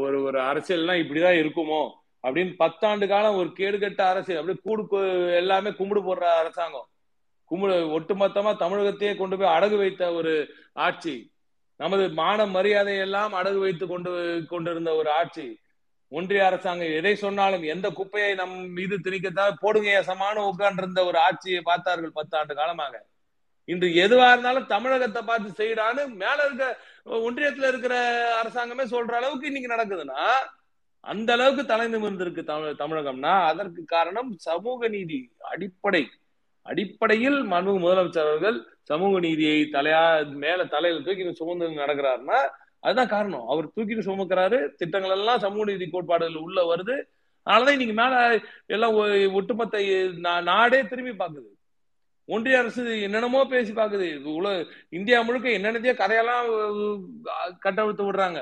ஒரு ஒரு அரசியல்னா இப்படிதான் இருக்குமோ? அப்படின்னு பத்தாண்டு காலம் ஒரு கேடுகட்ட அரசியல். அப்படியே கூடு எல்லாமே கும்பிடு போடுற அரசாங்கம். கும்பிடு ஒட்டுமொத்தமா தமிழகத்தையே கொண்டு போய் அடகு வைத்த ஒரு ஆட்சி. நமது மான மரியாதை எல்லாம் அடகு வைத்து கொண்டு கொண்டிருந்த ஒரு ஆட்சி. ஒன்றிய அரசாங்கம் எதை சொன்னாலும் எந்த குப்பையை நம் மீது திணிக்கத்தான் போடுங்க சமான உட்கார்ந்திருந்த ஒரு ஆட்சியை பார்த்தார்கள் பத்தாண்டு காலமாக. இன்று எதுவா இருந்தாலும் தமிழகத்தை பார்த்து செய்யறான்னு மேல இருக்க ஒன்றியத்துல இருக்கிற அரசாங்கமே சொல்ற அளவுக்கு இன்னைக்கு நடக்குதுன்னா அந்த அளவுக்கு தலை நிமிர்ந்திருக்கு தமிழ் தமிழகம்னா. அதற்கு காரணம் சமூக நீதி அடிப்படை. அடிப்படையில் மனு முதலமைச்சர் அவர்கள் சமூக நீதியை தலையா மேல தலையில தூக்கி சுமந்து நடக்கிறாருன்னா அதுதான் காரணம். அவர் தூக்கிட்டு சுமக்கிறாரு திட்டங்கள் எல்லாம் சமூக நீதி கோட்பாடுகள் உள்ள வருது. அதனாலதான் இன்னைக்கு மேல எல்லாம் ஒட்டுமொத்த நாடே திரும்பி பாக்குது. ஒன்றிய அரசு என்னென்னமோ பேசி பாக்குது. உலக இந்தியா முழுக்க என்னென்னத்தையோ கதையெல்லாம் கட்டவிழ்த்து விடுறாங்க.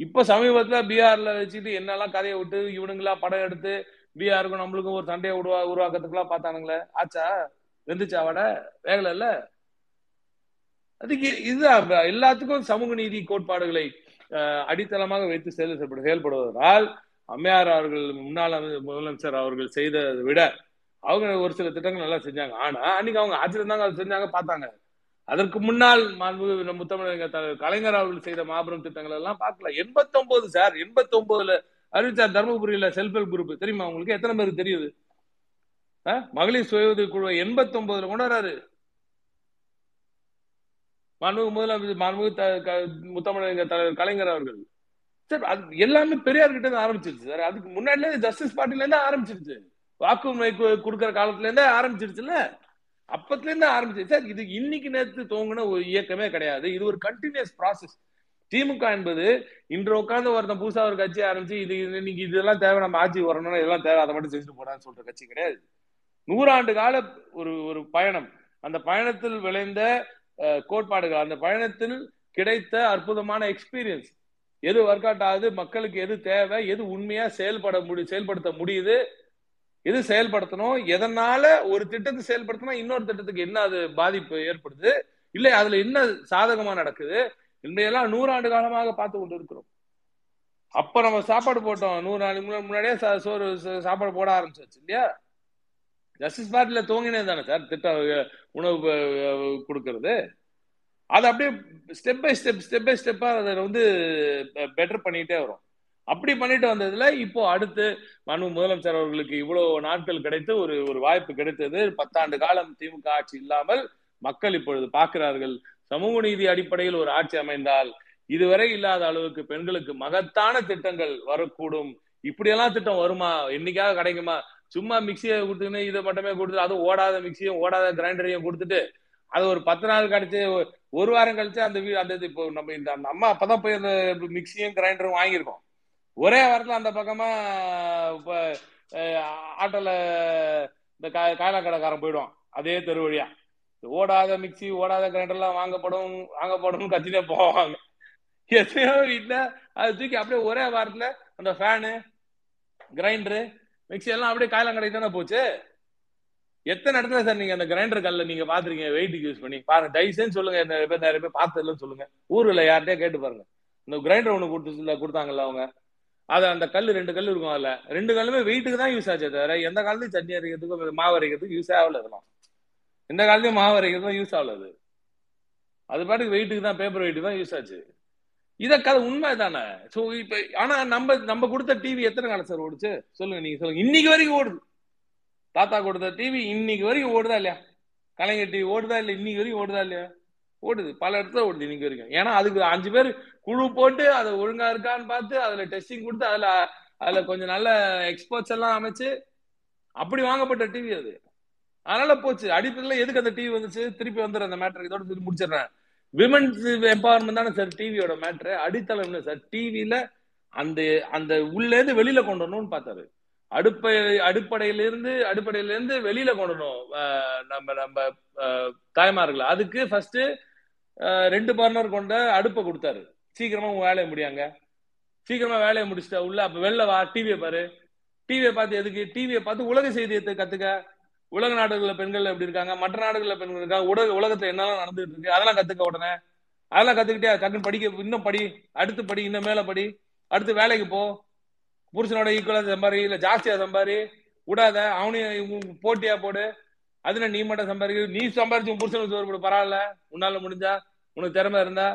இப்ப சமீபத்துல பீகார்ல வச்சுட்டு என்னெல்லாம் கதையை விட்டு இவனுங்களா படம் எடுத்து பீகாருக்கும் நம்மளுக்கும் ஒரு சண்டையை உருவா உருவாக்கத்துக்குலாம் பார்த்தானுங்களே. ஆச்சா? வெந்துச்சா வட? வேகல இல்ல? அதுக்கு இதுதான் எல்லாத்துக்கும் சமூக நீதி கோட்பாடுகளை அடித்தளமாக வைத்து செயல் செயல்படுவதால் அம்மையார் அவர்கள் முன்னாள் முதலமைச்சர் அவர்கள் செய்ததை விட அவங்க ஒரு சில திட்டங்கள் நல்லா செஞ்சாங்க. ஆனா அன்னைக்கு அவங்க ஆட்சியில் தாங்க அதை செஞ்சாங்க பார்த்தாங்க. அதற்கு முன்னால் மாண்பு முத்தமிழக கலைஞர் அவர்கள் செய்த மாபெரும் திட்டங்கள் எல்லாம் பார்க்கல. எண்பத்தி ஒன்பது சார் எண்பத்தி ஒன்பதுல அறிவிச்சார் தருமபுரியில செல்ஃப் ஹெல்ப் குரூப். தெரியுமா உங்களுக்கு? எத்தனை பேருக்கு தெரியுது? மகளிர் சுய உதவி குழு எண்பத்தி ஒன்பதுல கொண்டாடுறாரு மாண்பு முதலமைச்சர் மாண்பு முத்தமிழக தலைவர் கலைஞர் அவர்கள். சார் அது எல்லாமே பெரியார் கிட்ட இருந்து ஆரம்பிச்சிருச்சு சார். அதுக்கு முன்னாடில இருந்து ஜஸ்டிஸ் பார்ட்டில இருந்து ஆரம்பிச்சிருச்சு. வாக்குரிமை கொடுக்குற காலத்துல இருந்தே ஆரம்பிச்சிருச்சுல்ல? அப்பத்துல இருந்து ஆரம்பிச்சு சார் இது இன்னைக்கு நேரத்து தோங்கின ஒரு இயக்கமே கிடையாது. இது ஒரு கண்டினியூஸ் ப்ராசஸ் திமுக என்பது இன்று உட்கார்ந்து ஒருத்தன் புதுசா ஒரு கட்சி ஆரம்பிச்சு இது இது இன்னைக்கு இதெல்லாம் தேவை நம்ம ஆட்சி வரணும் இதெல்லாம் தேவை அதை மட்டும் செஞ்சுட்டு போடான்னு சொல்ற கட்சி கிடையாது. நூறாண்டு கால ஒரு ஒரு பயணம். அந்த பயணத்தில் விளைந்த கோட்பாடுகள். அந்த பயணத்தில் கிடைத்த அற்புதமான எக்ஸ்பீரியன்ஸ் எது ஒர்க் அவுட் ஆகுது? மக்களுக்கு எது தேவை? எது உண்மையா செயல்பட முடி செயல்படுத்த முடியுது? எது செயல்படுத்தணும்? எதனால ஒரு திட்டத்தை செயல்படுத்தினா இன்னொரு திட்டத்துக்கு என்ன அது பாதிப்பு ஏற்படுது? இல்லை அதுல என்ன சாதகமா நடக்குது? இன்றையெல்லாம் நூறாண்டு காலமாக பார்த்து கொண்டு இருக்கிறோம் அப்ப நம்ம சாப்பாடு போட்டோம். நூறு நாளைக்கு முன்னாடியே சோறு சாப்பாடு போட ஆரம்பிச்சாச்சு இல்லையா? ஜஸ்டிஸ் பார்ட்டில துவங்கினது தானே சார்? திட்டம் உணவு கொடுக்கறது. அது அப்படியே step by step step by ஸ்டெப்பாக அதை வந்து பெட்டர் பண்ணிட்டே வரும். அப்படி பண்ணிட்டு வந்ததுல இப்போ அடுத்து மனு முதலமைச்சர் அவர்களுக்கு இவ்வளவு நாட்கள் கிடைத்து ஒரு ஒரு வாய்ப்பு கிடைத்தது. பத்தாண்டு காலம் திமுக ஆட்சி இல்லாமல் மக்கள் இப்பொழுது பார்க்கிறார்கள். சமூக நீதி அடிப்படையில் ஒரு ஆட்சி அமைந்தால் இதுவரை இல்லாத அளவுக்கு பெண்களுக்கு மகத்தான திட்டங்கள் வரக்கூடும். இப்படியெல்லாம் திட்டம் வருமா? என்னைக்காவது கிடைக்குமா? சும்மா மிக்சியை கொடுத்துன்னு இதை மட்டுமே கொடுத்து அதுவும் ஓடாத மிக்சியும் ஓடாத கிரைண்டரையும் கொடுத்துட்டு அது ஒரு பத்து நாள் கழிச்சு ஒரு வாரம் கழிச்சு அந்த வீடு அந்த இது இப்போ நம்ம இந்த அந்த அம்மா அப்பதான் போய் அந்த மிக்சியும் கிரைண்டரும் வாங்கியிருக்கோம். ஒரே வாரத்துல அந்த பக்கமா இப்ப ஆட்டோல இந்த கா- காய்லா கடைக்காரன் போயிடுவான் அதே தெரு வழியா. ஓடாத மிக்சி ஓடாத கிரைண்டர் எல்லாம் வாங்கப்படும் வாங்கப்படும் கத்தினே போவாங்க. எத்தனையோ வீட்டுல அது தூக்கி அப்படியே ஒரே வாரத்துல அந்த ஃபேனு கிரைண்டரு மிக்சி எல்லாம் அப்படியே காயலாங்கடைக்கு தானே போச்சு? எத்தனை இடத்துல சார் நீங்க அந்த கிரைண்டர் கல்ல நீங்க பாத்துருக்கீங்க வெயிட்டுக்கு யூஸ் பண்ணி. பாருங்க தயவுசெய்து சொல்லுங்க. நிறைய பேர் நிறைய பேர் பார்த்ததுலன்னு சொல்லுங்க. ஊர்ல யார்கிட்டயே கேட்டு பாருங்க. இந்த கிரைண்டர் ஒண்ணு கொடுத்து கொடுத்தாங்கல்ல அவங்க. அது அந்த கல் ரெண்டு கல் இருக்கும் அதுல. ரெண்டு கல்லுமே வெயிட்டுக்கு தான் யூஸ் ஆச்சு தவிர எந்த காலத்தையும் சட்னி அரைக்கிறதுக்கும் மாவு அரைக்கிறதுக்கு யூஸ் ஆகல இதெல்லாம் எந்த காலத்தையும் மாவு அரைக்கிறதுக்கும் யூஸ் ஆகல அது. அது பாட்டுக்கு வெயிட்டுக்கு தான் பேப்பர் வெயிட்டு தான் யூஸ் ஆச்சு. இத கதை உண்மை தானே சோ இப்ப ஆனா நம்ம நம்ம கொடுத்த டிவி எத்தனை காலம் சார் ஓடுச்சு? சொல்லுங்க நீங்க சொல்லுங்க. இன்னைக்கு வரைக்கும் ஓடுது. தாத்தா கொடுத்த டிவி இன்னைக்கு வரைக்கும் ஓடுதா இல்லையா? கலைஞர் டிவி ஓடுதா இல்ல இன்னைக்கு வரைக்கும் ஓடுதா இல்லையா? ஓடுது. பல இடத்துல ஓடுது இன்னைக்கு வரைக்கும். ஏன்னா அதுக்கு அஞ்சு பேர் குழு போட்டு அதை ஒழுங்கா இருக்கான்னு பார்த்து அதுல டெஸ்டிங் கொடுத்து அதுல அதுல கொஞ்சம் நல்ல எக்ஸ்பர்ட்ஸ் எல்லாம் அமைச்சு அப்படி வாங்கப்பட்ட டிவி அது. அதனால போச்சு. அடிப்படையில் எதுக்கு அந்த டிவி வந்துச்சு? திருப்பி வந்துடுற அந்த மேட்டர் இதோட முடிச்சிடுறேன். விமன்ஸ் எம்பவர்மெண்ட் தானே சார் டிவியோட மேட்ரு அடித்தளம் சார் டிவியில அந்த அந்த உள்ளேருந்து வெளியில கொண்டு வரணும்னு பார்த்தாரு. அடுப்பை அடிப்படையிலிருந்து அடிப்படையிலிருந்து வெளியில கொண்டு வரணும். நம்ம நம்ம அஹ், தாய்மார்களை. அதுக்கு ஃபர்ஸ்ட் ரெண்டு பார்னர் கொண்ட அடுப்பை கொடுத்தாரு. சீக்கிரமா உங்க வேலையை முடியாங்க சீக்கிரமா வேலையை முடிச்சிட்டா உள்ள அப்ப வெளில வா டிவியை பாரு. டிவியை பார்த்து எதுக்கு? டிவியை பார்த்து உலக செய்தியை கத்துக்க. உலக நாடுகளில் பெண்கள் எப்படி இருக்காங்க? மற்ற நாடுகளில் பெண்கள் இருக்காங்க உலக உலகத்துல என்னெல்லாம் நடந்துட்டு இருக்கு? அதெல்லாம் கத்துக்க உடனே. அதெல்லாம் கத்துக்கிட்டே டக்குன்னு படிக்க இன்னும் படி அடுத்து படி இன்னும் மேல படி. அடுத்து வேலைக்கு போ. புருஷனோட ஈக்குவலா சம்பாரி இல்ல ஜாஸ்தியா சம்பாரி. விடாத அவனையும் போட்டியா போடு. அதுல நீ மட்டும் சம்பாதிக்க நீ சம்பாரிச்சு உன் புருஷனுக்கு சோறு போடு. பரவாயில்ல. உன்னால முடிஞ்சா உனக்கு திறமை இருந்தா.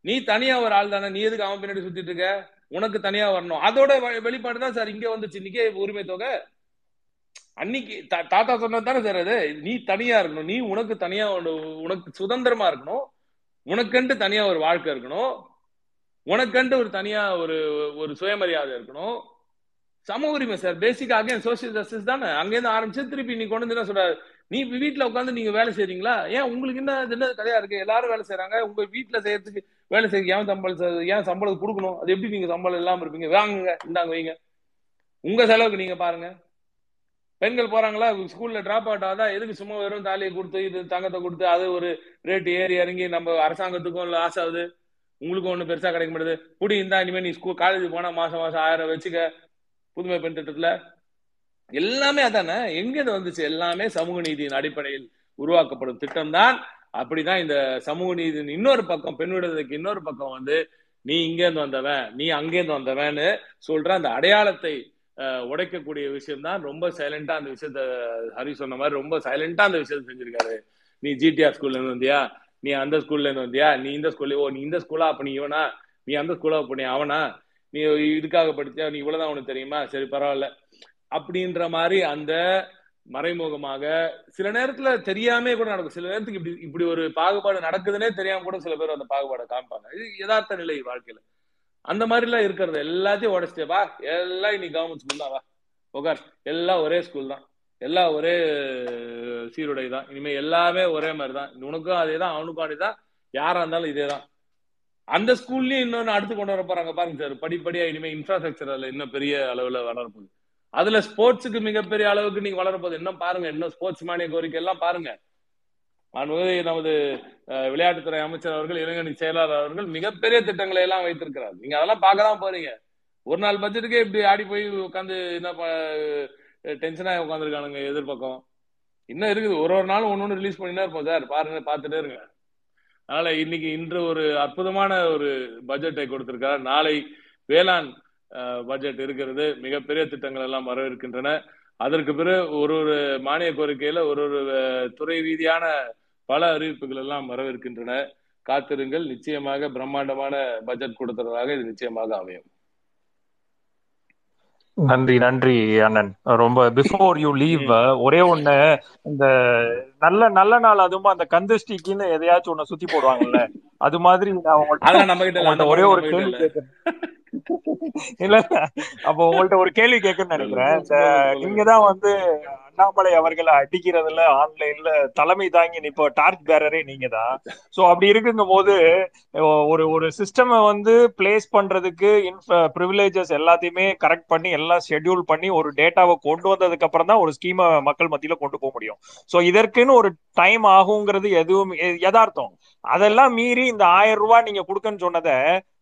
நீ தனியா ஒரு ஆள் தானே. நீ எதுக்கு அவன் பின்னாடி சுத்திட்டு இருக்க? உனக்கு தனியா வரணும். அதோட வெளிப்பாடு தான் சார் இங்க வந்துச்சு. இன்னைக்கே உரிமை தொகை. அன்னைக்கு தா- தாத்தா சொன்னது தானே சார் அது? நீ தனியா இருக்கணும். நீ உனக்கு தனியா உனக்கு சுதந்திரமா இருக்கணும். உனக்கண்டு தனியா ஒரு வாழ்க்கை இருக்கணும். உனக்கண்டு ஒரு தனியா ஒரு ஒரு சுயமரியாதை இருக்கணும். சம உரிமை சார். பேசிக்கா அகைன் சோசியல் ஜஸ்டிஸ் தானே? அங்கேருந்து ஆரம்பிச்சு திருப்பி நீ கொண்டு வந்து என்ன சொல்றாரு? நீ வீட்டுல உட்காந்து நீங்க வேலை செய்றீங்களா? ஏன் உங்களுக்கு என்ன என்ன கதையா இருக்கு? எல்லாரும் வேலை செய்யறாங்க உங்க வீட்டுல செய்யறதுக்கு வேலை செய்ய ஏன் சம்பளம் ஏன் சம்பளம் கொடுக்கணும்? அது எப்படி நீங்க சம்பளம் இல்லாம இருப்பீங்க? வாங்குங்க. இந்தாங்க வைங்க. உங்க செலவுக்கு நீங்க பாருங்க. பெண்கள் போறாங்களா? ஸ்கூல்ல டிராப் அவுட் ஆகுதா? எதுக்கு சும்மா வெறும் தாலியை கொடுத்து இது தங்கத்தை கொடுத்து அது ஒரு ரேட் ஏறி இறங்கி நம்ம அரசாங்கத்துக்கும் லாஸ் ஆகுது உங்களுக்கும் ஒன்றும் பெருசா கிடைக்க மாட்டேது புடி இருந்தா இனிமே நீ ஸ்கூல் காலேஜ் போனா மாசம் மாசம் ஆயிரம் வச்சுக்க. புதுமை பெண் திட்டத்துல எல்லாமே அதானே? எங்க இது வந்துச்சு? எல்லாமே சமூக நீதியின் அடிப்படையில் உருவாக்கப்படும் திட்டம் தான் அப்படிதான் இந்த சமூக நீதியின் இன்னொரு பக்கம் பெண் விடுதலைக்கு இன்னொரு பக்கம் வந்து நீ இங்கேருந்து வந்தவன் நீ அங்கேருந்து வந்தவன்னு சொல்ற அந்த அடையாளத்தை உடைக்கக்கூடிய விஷயம் தான் ரொம்ப சைலண்டா அந்த விஷயத்த ஹரி சொன்ன மாதிரி ரொம்ப சைலண்டா அந்த விஷயத்த செஞ்சிருக்காரு. நீ ஜிடிஆர் ஸ்கூல்ல இருந்து வந்தியா? நீ அந்த ஸ்கூல்ல இருந்து வந்தியா? நீ இந்த ஸ்கூல்ல ஓ நீ இந்த ஸ்கூலா அப்ப நீ இவனா? நீ அந்த ஸ்கூலா அப்ப நீ அவனா? நீ இதுக்காக படிச்சா நீ இவ்வளவுதான் உனக்கு தெரியுமா? சரி பரவாயில்ல. அப்படின்ற மாதிரி அந்த மறைமுகமாக சில நேரத்துல தெரியாம கூட நடக்கும். சில நேரத்துக்கு இப்படி இப்படி ஒரு பாகுபாடு நடக்குதுன்னே தெரியாம கூட சில பேர் அந்த பாகுபாடை காமிப்பாங்க. இது யதார்த்த நிலை வாழ்க்கையில. அந்த மாதிரி எல்லாம் இருக்கிறது எல்லாத்தையும் உடச்சிட்டே வா எல்லாம் இன்னைக்கு கவர்மெண்ட் ஸ்கூல் தான் வா உட்கார் எல்லாம் ஒரே ஸ்கூல் தான். எல்லாம் ஒரே சீருடை தான். இனிமே எல்லாமே ஒரே மாதிரி தான். உனக்கும் அதே தான் அவனுக்கும் அதே தான். யாரா இருந்தாலும் இதே தான். அந்த ஸ்கூல்லயும் இன்னொன்னு அடுத்து கொண்டு வர போறாங்க பாருங்க சார் படிப்படியா இனிமே இன்ஃப்ராஸ்ட்ரக்சர் அதுல இன்னும் பெரிய அளவுல வளரப்போகுது அதுல ஸ்போர்ட்ஸுக்கு மிகப்பெரிய அளவுக்கு நீங்க வளரப்போகுது இன்னும் பாருங்க இன்னும் ஸ்போர்ட்ஸ் மானிய கோரிக்கை எல்லாம் பாருங்க. மாண்புமிகு நமது விளையாட்டுத்துறை அமைச்சர் அவர்கள் இளைஞணி செயலாளர் அவர்கள் மிகப்பெரிய திட்டங்களை எல்லாம் வைத்திருக்கிறார் நீங்க அதெல்லாம் பார்க்கலாம் போறீங்க. ஒரு நாள் பட்ஜெட்டுக்கே இப்படி ஆடி போய் உட்காந்து என்ன டென்ஷனா உட்காந்துருக்கானுங்க எதிர்பக்கம். இன்னும் இருக்குது. ஒரு ஒரு நாளும் ஒன்னு ஒன்று ரிலீஸ் பண்ணினா இருப்போம் சார். பாருங்க பார்த்துட்டே இருங்க. அதனால இன்னைக்கு இன்று ஒரு அற்புதமான ஒரு பட்ஜெட்டை கொடுத்திருக்கிறார் நாளை வேளாண் பட்ஜெட் இருக்கிறது. மிகப்பெரிய திட்டங்கள் எல்லாம் வரவிருக்கின்றன. அதற்கு பிறகு ஒரு ஒரு மானிய கோரிக்கையில ஒரு ஒரு துறை ரீதியான பல அறிவிப்புகள் எல்லாம் வரவிருக்கின்றன காத்திருங்கள். நிச்சயமாக பிரம்மாண்டமான பட்ஜெட் கொடுத்ததாக இது நிச்சயமாக அமையும்.
நன்றி நன்றி அண்ணன். ரொம்ப பிஃபோர் யூ லீவ் ஒரே ஒண்ணு இந்த நல்ல நல்ல நாள் அதுவும் அந்த கந்தஷ்டிக்குன்னு எதையாச்சும் ஒண்ணு சுத்தி போடுவாங்கல்ல அது மாதிரி நான் ஒரே ஒரு கேள்வி கேட்கறேன் இல்ல அப்போ உங்கள்ட்ட ஒரு கேள்வி கேட்கணும்னு நினைக்கிறேன். இந்த
சொல்லுங்க
நீங்க
சொல்லுங்க
தான் வந்து அண்ணாமலை அவர்களை அடிக்கிறதுல ஆன்லைன்ல தலைமை தாங்கி இப்போ டார்ச் பேரரே நீங்க தான். சோ அப்படி இருக்குங்கும் போது ஒரு ஒரு சிஸ்டம் வந்து பிளேஸ் பண்றதுக்கு ப்ரிவிலேஜஸ் எல்லாத்தையுமே கரெக்ட் பண்ணி எல்லாம் ஷெட்யூல் பண்ணி ஒரு டேட்டாவை கொண்டு வந்ததுக்கு அப்புறம் தான் ஒரு ஸ்கீமை மக்கள் மத்தியில கொண்டு போக முடியும். சோ இதற்குன்னு ஒரு டைம் ஆகுங்கிறது எதுவும் யதார்த்தம். அதெல்லாம் மீறி இந்த ஆயிரம் ரூபாய் நீங்க கொடுக்கன்னு சொன்னதை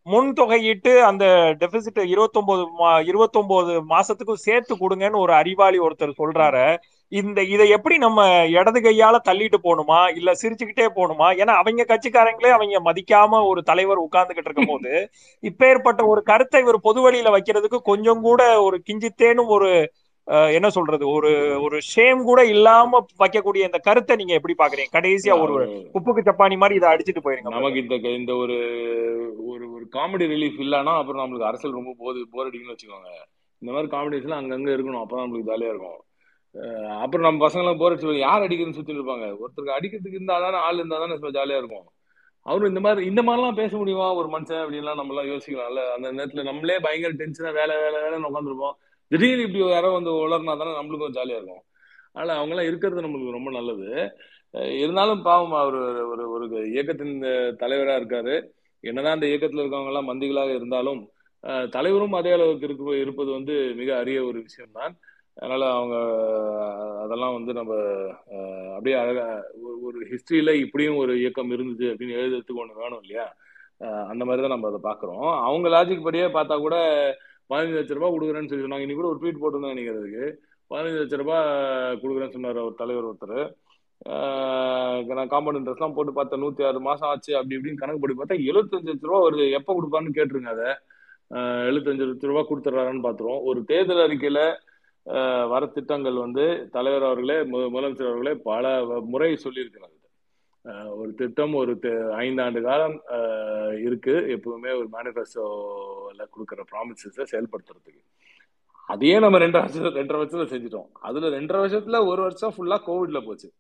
முன் தொகையிட்டு அந்த டெபிசிட் இருபத்தொன்பது இருபத்தொன்பது மாசத்துக்கும் சேர்த்து கொடுங்கன்னு ஒரு அறிவாளி ஒருத்தர் சொல்றாரு. இந்த இதை எப்படி நம்ம இடது கையால தள்ளிட்டு போகணுமா? இல்ல சிரிச்சுக்கிட்டே போகணுமா? ஏன்னா அவங்க கட்சிக்காரங்களே அவங்க மதிக்காம ஒரு தலைவர் உட்கார்ந்துகிட்டு இருக்கும் போது இப்பேற்பட்ட ஒரு கருத்தை இவர் பொது வழியில வைக்கிறதுக்கு கொஞ்சம் கூட ஒரு கிஞ்சித்தேனும் ஒரு என்ன சொல்றது? ஒரு ஒரு ஷேம் கூட இல்லாம வைக்கக்கூடிய இந்த கருத்தை நீங்க எப்படி பாக்குறீங்க கடைசியா ஒரு உப்புக்கு சப்பானி மாதிரி இதை அடிச்சிட்டு போயிருங்க.
நமக்கு இந்த இந்த ஒரு ஒரு ஒரு காமெடி ரிலீஃப் இல்லைன்னா அப்புறம் நம்மளுக்கு அரசியல் ரொம்ப போது போர் அடிக்குன்னு வச்சுக்கோங்க. இந்த மாதிரி காமெடிஸ்லாம் அங்கங்க இருக்கணும். அப்பதான் நம்மளுக்கு ஜாலியா இருக்கும். அப்புறம் நம்ம பசங்களாம் போர் அடிச்சு யார் அடிக்கிறதுன்னு சுத்தி இருப்பாங்க? ஒருத்தருக்கு அடிக்கிறதுக்கு இருந்தா தானே ஆள் இருந்தா தானே ஜாலியா இருக்கும். அவரும் இந்த மாதிரி இந்த மாதிரிலாம் பேச முடியுமா? ஒரு மனுஷன் அப்படின்லாம் நம்ம எல்லாம் யோசிக்கலாம்ல அந்த நேரத்துல நம்மளே பயங்கர டென்ஷனா வேலை வேலை வேலைன்னு உட்காந்துருப்போம் திடீர்னு இப்படி யாரோ வந்து உளர்னா தானே நம்மளுக்கும் ஜாலியாக இருக்கும். அதனால் அவங்கெல்லாம் இருக்கிறது நம்மளுக்கு ரொம்ப நல்லது. இருந்தாலும் பாவம் அவர் ஒரு ஒரு இயக்கத்தின் தலைவராக இருக்காரு. என்னதான் அந்த இயக்கத்தில் இருக்கவங்க எல்லாம் மந்திகளாக இருந்தாலும் தலைவரும் அதே அளவுக்கு இருக்கு இருப்பது வந்து மிக அரிய ஒரு விஷயம்தான். அதனால அவங்க அதெல்லாம் வந்து நம்ம அப்படியே அழகா ஒரு- ஒரு ஹிஸ்டரியில இப்படியும் ஒரு இயக்கம் இருந்தது அப்படின்னு எழுதுறதுக்கு ஒன்று வேணும் இல்லையா? அந்த மாதிரி தான் நம்ம அதை பார்க்குறோம். அவங்க லாஜிக் படியே பார்த்தா கூட பதினஞ்சு லட்ச ரூபாய் கொடுக்குறேன்னு சொல்லி சொன்னாங்க. இன்னைக்கு கூட ஒரு ட்வீட் போட்டிருந்தாங்க நினைக்கிறதுக்கு பதினஞ்சு லட்ச ரூபாய் கொடுக்குறேன்னு சொன்னார் ஒரு தலைவர் ஒருத்தர். நான் காம்பவுண்ட் ட்ரெஸ்லாம் போட்டு பார்த்தேன். நூத்தி ஆறு மாசம் ஆச்சு அப்படி இப்படின்னு கணக்கு போட்டு பார்த்தா எழுபத்தஞ்சு லட்ச ரூபா வருது. எப்போ கொடுப்பான்னு கேட்டுருங்க அதை. எழுபத்தஞ்சு லட்ச ரூபா கொடுத்துட்றாருன்னு பார்த்துருவோம். ஒரு தேர்தல் அறிக்கையில் வர திட்டங்கள் வந்து தலைவர் அவர்களே மு- முதலமைச்சர் அவர்களே பல வ- முறை சொல்லியிருக்கிறாங்க ஒரு திட்டம் ஒரு ஐந்தாண்டு காலம் இருக்கு. எப்பவுமே ஒரு மேனிஃபெஸ்டோல கொடுக்குற ப்ராமிசஸை செயல்படுத்துறதுக்கு. அதையே நம்ம ரெண்டு வருஷம் ரெண்டரை வருஷத்துல செஞ்சுட்டோம். அதுல ரெண்டரை வருஷத்துல ஒரு வருஷம் ஃபுல்லா கோவிட்ல போச்சு.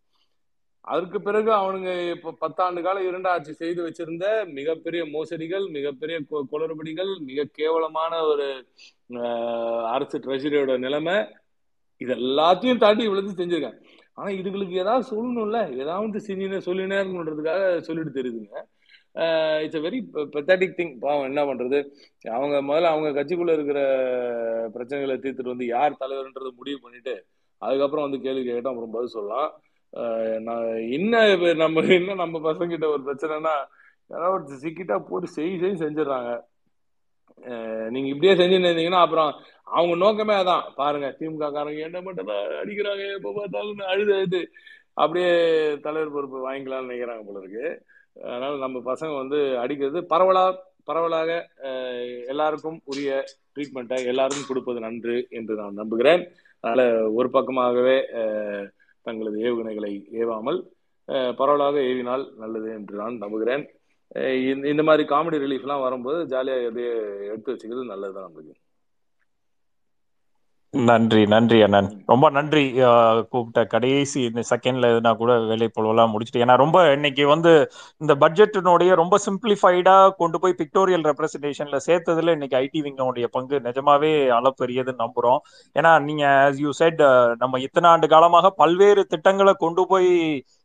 அதற்கு பிறகு அவனுங்க இப்ப பத்தாண்டு காலம் இரண்டு ஆட்சி செய்து வச்சிருந்த மிகப்பெரிய மோசடிகள் மிகப்பெரிய குளறுபடிகள் மிக கேவலமான ஒரு அரசு ட்ரெஷரியோட நிலைமை இது எல்லாத்தையும் தாண்டி இவ்வளவு செஞ்சிருக்காங்க ஆனா இதுகளுக்கு ஏதாவது சொல்லணும்ல? ஏதாவது செஞ்சுனே சொல்லினே இருக்கணுன்றதுக்காக சொல்லிட்டு தெரியுதுங்க. It's a very pathetic thing பாவம் என்ன பண்றது? அவங்க முதல்ல அவங்க கட்சிக்குள்ள இருக்கிற பிரச்சனைகளை தீர்த்துட்டு வந்து யார் தலைவர்ன்றது முடிவு பண்ணிட்டு அதுக்கப்புறம் வந்து கேள்வி கேட்டா அப்புறம் பதில் சொல்லலாம். நான் என்ன நம்ம என்ன நம்ம பசங்கிட்ட ஒரு பிரச்சனைனா யாராவது ஒருத்தர் சிக்கிட்டா போட்டு செய் செய் செஞ்சிடறாங்க. நீங்க இப்படியே செஞ்சுன்னு இருந்தீங்கன்னா அப்புறம் அவங்க நோக்கமே அதான். பாருங்க திமுக காரங்க என்ன மட்டும் அடிக்கிறாங்க எப்ப பார்த்தாலும் அழுது அழுது அப்படியே தலைவர் பொறுப்பு வாங்கிக்கலாம்னு நினைக்கிறாங்க போல இருக்கு. அதனால நம்ம பசங்க வந்து அடிக்கிறது பரவலா பரவலாக எல்லாருக்கும் உரிய ட்ரீட்மெண்ட்டை எல்லாருக்கும் கொடுப்பது நன்று என்று நான் நம்புகிறேன். அதனால ஒரு பக்கமாகவே தங்களது ஏவுகணைகளை ஏவாமல் பரவலாக ஏவினால் நல்லது என்று நான் நம்புகிறேன். இந்த இந்த மாதிரி காமெடி ரிலீஃப்லாம் வரும்போது ஜாலியாக எதையே எடுத்து வச்சுக்கிறது நல்லது தான் நம்மளுக்கு
நன்றி நன்றி அண்ணன். ரொம்ப நன்றி கூப்பிட்ட கடைசி இந்த செகண்ட்ல எதுனா கூட வேலை பொழுவெல்லாம் முடிச்சுட்டு. ஏன்னா ரொம்ப இன்னைக்கு வந்து இந்த பட்ஜெட்டினுடைய ரொம்ப சிம்பிளிஃபைடா கொண்டு போய் பிக்டோரியல் ரெப்ரஸன்டேஷன்ல சேர்த்ததுல இன்னைக்கு ஐடி விங்கனுடைய பங்கு நிஜமாவே அளப்பெரியதுன்னு நம்புறோம். ஏன்னா நீங்க ஆஸ் யூ said நம்ம இத்தனை ஆண்டு காலமாக பல்வேறு திட்டங்களை கொண்டு போய்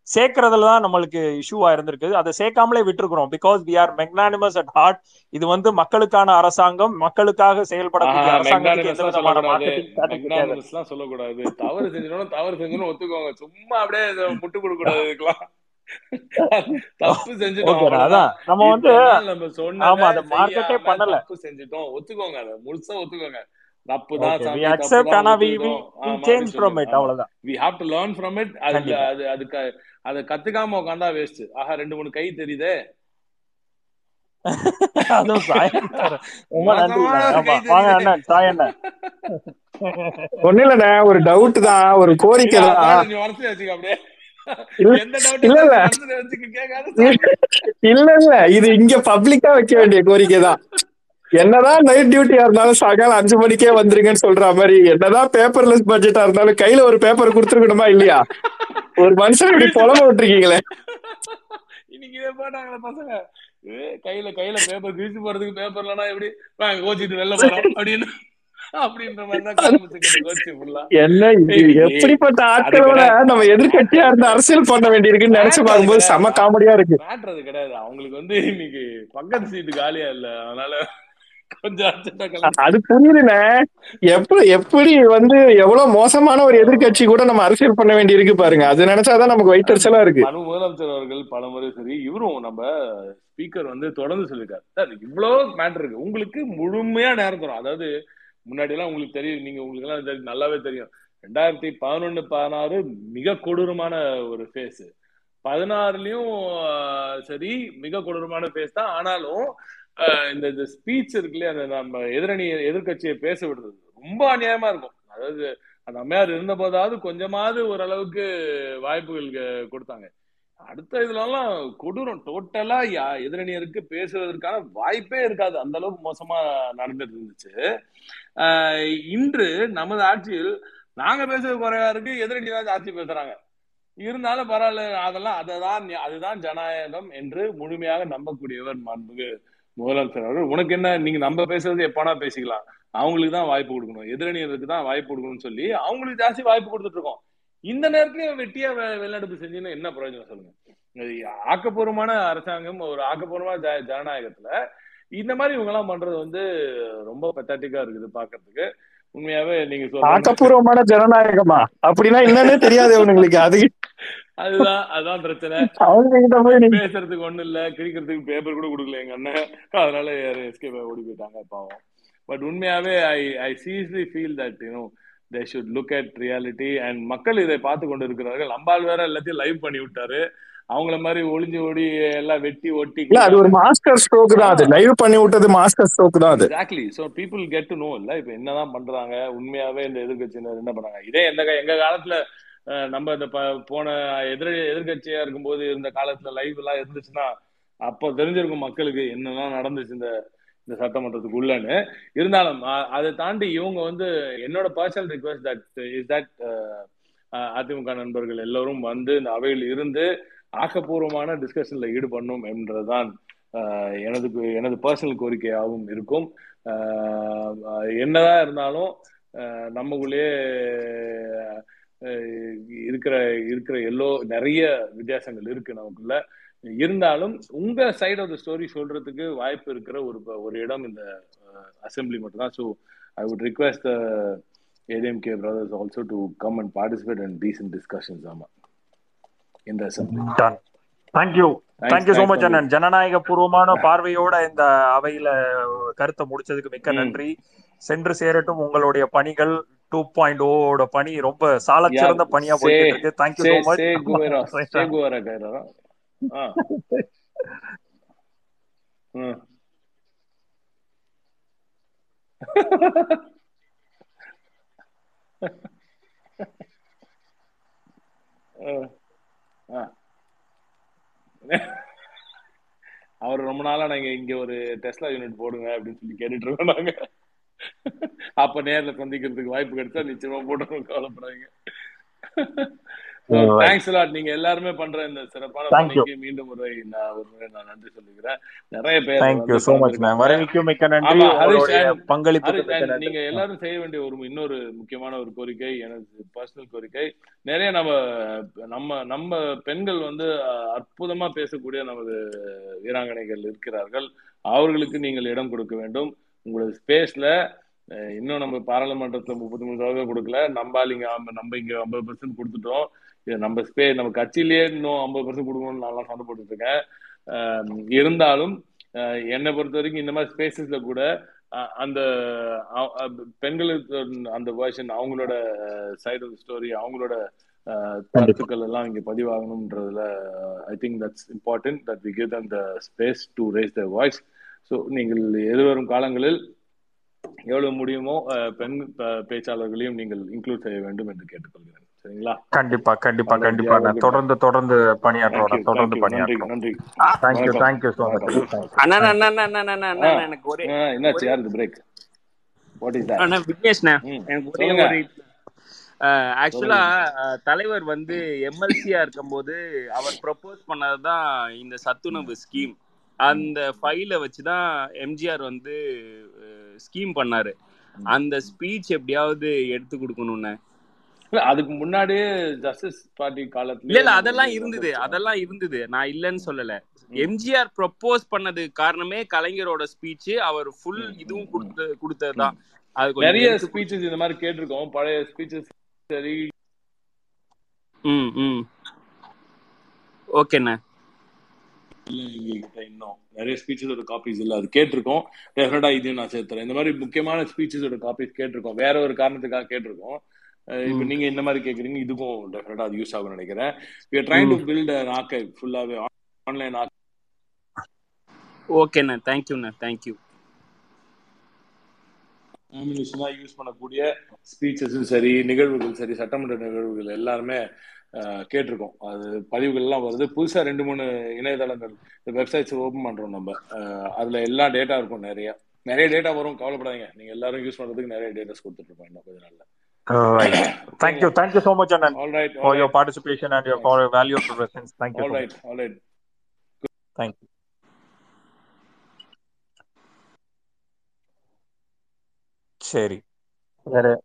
சேர்க்கறதுல தான் நம்மளுக்கு இஷ்யூவா இருந்திருக்கு அதை சேர்க்காமலே விட்டுருக்கிறோம் because we are magnanimous at heart இது வந்து மக்களுக்கான அரசாங்கம். மக்களுக்காக செயல்படக்கூடிய அரசாங்கத்துக்கு எந்த விதமான மார்க்கெட்டிங்
சொல்லக்கூடாது. தவறு செஞ்சிடணும் தவறு செஞ்சோன்னு ஒத்துக்கோங்க. சும்மா அப்படியே முட்டு கொடுக்க கூடாது இதுக்கெல்லாம். தப்பு செஞ்சுட்டோம்
அதான். நம்ம வந்து
நம்ம சொன்னதை
ஆமா அதை மார்க்கெட்டே பண்ணல
தப்பு செஞ்சுட்டோம். ஒத்துக்கோங்க அதை. முழுசா ஒத்துக்கோங்க. தப்பு தான்
வி அக்செப்ட் ஆனா we we change from it அவ்வளவுதான்.
We have to learn from it அது அது அதுக்கு அதை கத்துக்காம உட்காந்தா வேஸ்ட் ஆஹா ரெண்டு மூணு கை தெரியுதே.
ஒண்ணு இல்லண்ணே. ஒரு டவுட் தான். ஒரு கோரிக்கை தான்.
அப்படியே.
இல்ல இல்ல இது இங்க பப்ளிக்கா வைக்க வேண்டிய கோரிக்கை தான். என்னதான் நைட் டியூட்டியா இருந்தாலும் சாயங்காலம் அஞ்சு மணிக்கே வந்துருங்கன்னு சொல்ற மாதிரி என்னதான் பேப்பர்லெஸ் பட்ஜெட்டா இருந்தாலும் கையில ஒரு பேப்பர் கொடுத்துருக்கணுமா இல்லையா? ஒரு மனுஷன் இப்படி புலம்ப விட்டுருக்கீங்களே.
இன்னைக்கு இதை போட்டாங்களே பசங்க கையில கையில பேப்பர் கிழிச்சு போறதுக்கு பேப்பர் இல்லைன்னா எப்படி? வாங்க கோச்சிட்டு வெளில போறோம் அப்படின்னு
என்ன இது? எப்படிப்பட்ட ஆட்களோட நம்ம எதிர்கட்சியா இருந்து அரசியல் பண்ண வேண்டியிருக்குன்னு நினைச்சு பார்க்கும்போது செம காமெடியா இருக்கு.
மேட்ரு அது கிடையாது. அவங்களுக்கு வந்து இன்னைக்கு பக்கத்து சீட்டு காலியா இல்ல. அதனால
அது புரியுதுண்ணே. எப்படி எப்படி வந்து எவ்வளவு மோசமான ஒரு எதிர்க்கட்சி கூட நம்ம அரசியல் பண்ண வேண்டி இருக்கு பாருங்க. அது நினைச்சாதான் நமக்கு வயிற்றுச்சலா இருக்கு.
முதலமைச்சர் அவர்கள் பலமுறை சரி இவரும் நம்ம ஸ்பீக்கர் வந்து தொடர்ந்து சொல்லியிருக்காரு. சார் இவ்வளவு மேட்டர் இருக்கு. உங்களுக்கு முழுமையா நேரம் தரும். அதாவது முன்னாடி எல்லாம் உங்களுக்கு தெரியும். நீங்க உங்களுக்கு எல்லாம் நல்லாவே தெரியும். ரெண்டாயிரத்தி பதினொன்னு பதினாறு மிக கொடூரமான ஒரு ஃபேஸ் பதினாறுலயும் சரி மிக கொடூரமான ஃபேஸ் தான். ஆனாலும் இந்த இந்த ஸ்பீச் இருக்குல்லையா அந்த நம்ம எதிரணி எதிர்க்கட்சியை பேச விடுறது. ரொம்ப அநியாயமா இருக்கும். அதாவது அந்த அம்மையார் இருந்த போதாவது கொஞ்சமாவது ஓரளவுக்கு வாய்ப்புகள் கொடுத்தாங்க. அடுத்த இதுலலாம் கொடூரம். டோட்டலா எதிரணியருக்கு பேசுவதற்கான வாய்ப்பே இருக்காது. அந்த அளவுக்கு மோசமா நடந்துட்டு இருந்துச்சு. இன்று நமது ஆட்சியில் நாங்க பேசுறது குறைவா இருக்கு எதிரணி தான் ஆட்சி பேசுறாங்க. இருந்தாலும் பரவாயில்ல அதெல்லாம் அதுதான் அதுதான் ஜனநாயகம் என்று முழுமையாக நம்பக்கூடியவர் மாண்புக்கு முதலமைச்சர் அவர்கள் உனக்கு என்ன? நீங்க நம்ம பேசுறது எப்பானா பேசிக்கலாம். அவங்களுக்கு தான் வாய்ப்பு கொடுக்கணும். எதிரணியருக்கு தான் வாய்ப்பு கொடுக்கணும்னு சொல்லி அவங்களுக்கு ஜாஸ்தி வாய்ப்பு கொடுத்துட்டு இருக்கோம். இந்த நேரத்திலயும் வெட்டியா வெளிநடப்பு செஞ்சீங்கன்னா என்ன பிரயோஜனம் சொல்லுங்க? ஆக்கப்பூர்வமான அரசாங்கம் ஒரு ஆக்கப்பூர்வமான ஜ- ஜனநாயகத்துல இந்த மாதிரி இவங்க எல்லாம் பண்றது வந்து ரொம்ப பெத்தாட்டிக்கா இருக்குது பாக்குறதுக்கு. உண்மையாவே நீங்க
ஆக்கப்பூர்வமான ஜனநாயகமா? அப்படின்னா என்னன்னே தெரியாது அவனுங்களுக்கு. அது
அதுதான் அதுதான் பிரச்சனை.
அவங்க
பேசுறதுக்கு ஒண்ணும் இல்ல. கிழிக்கிறதுக்கு பேப்பர் கூட கொடுக்கல எங்க அண்ணன். அதனால எஸ்கேப் ஓடி போயிட்டாங்க பாவம். பட் உண்மையாவே I I seriously feel that you know they should look at reality and மக்கள் இதை பார்த்து கொண்டு இருக்கிறார்கள். அம்பாள் வேற எல்லாத்தையும் லைவ் பண்ணி விட்டாரு. அவங்கள மாதிரி ஒளிஞ்சு ஓடி எல்லாம் வெட்டி ஒட்டி
இல்ல அது ஒரு மாஸ்டர் ஸ்ட்ரோக் தான். அது லைவ் பண்ணி விட்டது மாஸ்டர் ஸ்ட்ரோக் தான் அது.
Exactly so people get to know இல்ல இப்ப என்னதான் பண்றாங்க? உண்மையாவே இந்த எதிர்கட்சியினர் என்ன பண்றாங்க? இதே எந்த எங்க காலத்துல நம்ம இந்த போன எதிர் எதிர்கட்சியா இருக்கும்போது இருந்த காலத்துல லைவ் எல்லாம் இருந்துச்சுன்னா அப்போ தெரிஞ்சிருக்கும் மக்களுக்கு என்னெல்லாம் நடந்துச்சு இந்த இந்த சட்டமன்றத்துக்கு உள்ளன்னு. இருந்தாலும் அதை தாண்டி இவங்க வந்து என்னோட personal request that is that AIADMK நண்பர்கள் எல்லோரும் வந்து இந்த அவையில் இருந்து ஆக்கப்பூர்வமான டிஸ்கஷன்ல ஈடுபடணும் என்றதுதான் எனது எனது பர்சனல் கோரிக்கையாகவும் இருக்கும். என்னதான் இருந்தாலும் நம்மக்குள்ளேயே நமக்குள்ளேயே இருக்கிற இருக்கிற எல்லோ நிறைய வித்தியாசங்கள் இருக்கு நமக்குள்ள. இருந்தாலும் உங்க சைட் ஆஃப் த ஸ்டோரி சொல்றதுக்கு வாய்ப்பு இருக்கிற ஒரு ஒரு இடம் இந்த அசம்பிளி மட்டும்தான். So I would request ADMK brothers also to come and participate and decent discussions ஆமாம் இந்த assembly
thank you thank you
thanks
much அண்ணன் ஜனநாயக பூர்வமான பார்வையோட இந்த அவையில கருத்தை முடிச்சதுக்கு மிக்க நன்றி. சென்று சேரட்டும் உங்களுடைய பணிகள் டூ பாயிண்ட் ஓட பணி ரொம்ப சால சிறந்த பணியா
சே
போய்கிட்டு இருக்கு. Thank you
so
much
Che [LAUGHS] [LAUGHS] Guevara Che Guevara Khaira ஆ ம் அஹ், ஆ. அவர் ரொம்ப நாளா நாங்க இங்க ஒரு டெஸ்லா யூனிட் போடுங்க அப்படின்னு சொல்லி கேட்டுட்டு இருக்கோம் நாங்க. அப்ப நேர்ல சந்திக்கிறதுக்கு வாய்ப்பு கிடைச்சா நிச்சயமா போட்டுருவோம் கவலைப்படாதீங்க. தேங்க்ஸ் லாட் நீங்க எல்லாருமே பண்ற இந்த சிறப்பான. பணிக்கு மீண்டும் ஒரு நான் ஒரு முறை நான் நன்றி சொல்லிக்கிறேன். நிறைய பேர்
தேங்க்யூ சோ மச்
கலந்துருக்காங்க
வரவேற்கும் மிக்க நன்றி. நன்றி.
நீங்க எல்லாரும் செய்ய வேண்டிய ஒரு இன்னொரு முக்கியமான ஒரு கோரிக்கை எனது பர்சனல் கோரிக்கை. நிறைய நம்ம நம்ம நம்ம பெண்கள் வந்து அற்புதமா பேசக்கூடிய நமது வீராங்கனைகள் இருக்கிறார்கள். அவர்களுக்கு நீங்கள் இடம் கொடுக்க வேண்டும். உங்களோட ஸ்பேஸ்ல இன்னும் நம்ம பாராளுமன்றத்துல முப்பத்தி மூணு சதவீதம் கொடுக்கல. நம்ம நம்ம இங்க ஐம்பது பர்சன்ட் கொடுத்துட்டோம். இது நம்ம ஸ்பே நம்ம கட்சியிலேயே இன்னும் ஐம்பது பர்சன்ட் கொடுக்கணும்னு நான் சண்டை போட்டுட்டு இருக்கேன். இருந்தாலும் என்னை பொறுத்த வரைக்கும் இந்த மாதிரி ஸ்பேசஸ்ல கூட அந்த பெண்களுக்கு அந்த வேர்ஷன் அவங்களோட சைடு ஆஃப் ஸ்டோரி அவங்களோட கருத்துக்கள் எல்லாம் இங்க பதிவாகணும்ன்றதுல I think that's important that we give them the space to raise the voice so நீங்கள் எதிர்வரும் காலங்களில் எவ்வளவு முடியுமோ பெண் பேச்சாளர்களையும் நீங்கள் இன்க்ளூட் செய்ய வேண்டும் என்று கேட்டுக்கொள்கிறேன். சரிங்களா?
கண்டிப்பா கண்டிப்பா கண்டிப்பா. நான் தொடர்ந்து தொடர்ந்து பணியாற்றுவோம்.
தேங்க்யூ
தொடர்ந்து
தேங்க்யூ நன்றி
thank you thank you so much
அண்ணா அண்ணா அண்ணா அண்ணா அண்ணா எனக்கு ஒரே
என்னாச்சு? யாருது பிரேக் வாட் இஸ்
அண்ணா விக்னேஷ்ண்ணா. எனக்கு ஒரே ஒரு ஆக்சுவலா தலைவர் வந்து எம்எல்சியா இருக்கும்போது அவர் ப்ரப்போஸ் பண்ணதுதான் இந்த சத்துணவு ஸ்கீம் அந்த ஃபைலை வச்சுதான் எம்ஜிஆர் வந்து ஸ்கீம் பண்ணாரு. அந்த ஸ்பீச் எப்படியாவது எடுத்து கொடுக்கணும்னு.
அதுக்கு முன்னாடியே ஜஸ்டிஸ் பார்ட்டி
இல்ல
காலத்திலேயே
இல்ல அதெல்லாம் இருந்தது. அதெல்லாம் இருந்தது. நான் இல்லைன்னு சொல்லல. எம்ஜிஆர் ப்ரப்போஸ் பண்ணது காரணமே கலைஞரோட ஸ்பீச் அவர் ஃபுல் இதுவும் கொடுத்து கொடுத்ததுதான். அது
நிறைய ஸ்பீச்சஸ் இந்த மாதிரி கேட்டிருக்கோம். பழைய ஸ்பீச்சஸ் சரி.
ம் ம். ஓகேண்ணே.
இல்ல எங்ககிட்ட இன்னும். நிறைய ஸ்பீச்சஸோட காப்பீஸ் இல்ல. அது கேட்டிருக்கோம். டெஃபினட்டா இதையும் நான் சேர்த்துறேன். இந்த மாதிரி முக்கியமான ஸ்பீச்சஸோட காப்பீஸ் கேட்டிருக்கோம். வேற ஒரு காரணத்துக்காக கேட்டிருக்கோம். இப்ப நீங்க இந்த மாதிரி கேக்குறீங்க இதுக்கும் டெஃபினட்டா அது யூஸ் ஆகும்னு நினைக்கிறேன். Trying to
ம்.
build an archive ஃபுல்லாவே ஆன்லைன்
ஓகேண்ணே தேங்க்யூண்ணே தேங்க்யூ
யூஸ் பண்ணக்கூடிய ஸ்பீச்சஸும் சரி நிகழ்வுகள் சரி சட்டமன்ற நிகழ்வுகள் எல்லாருமே கேட்டிருக்கோம். அது பதிவுகள் எல்லாம் வருது. புதுசா ரெண்டு மூணு இணையதளங்கள் வெப்சைட்ஸ் ஓபன் பண்றோம் நம்ம. அஹ், அதுல எல்லா டேட்டா இருக்கும் நிறைய. நிறைய டேட்டா வரும். கவலைப்படாதீங்க. நீங்க எல்லாரும் யூஸ் பண்றதுக்கு நிறைய டேட்டாஸ் கொடுத்துட்டு இருப்போம் இன்னும் கொஞ்ச நாள்ல.
Right. Thank you. Thank you so much, Anand,
all right
for
all
your participation and your for valuable presence. Thank you
all
so much.
Right all right
Thank you. சரி வேற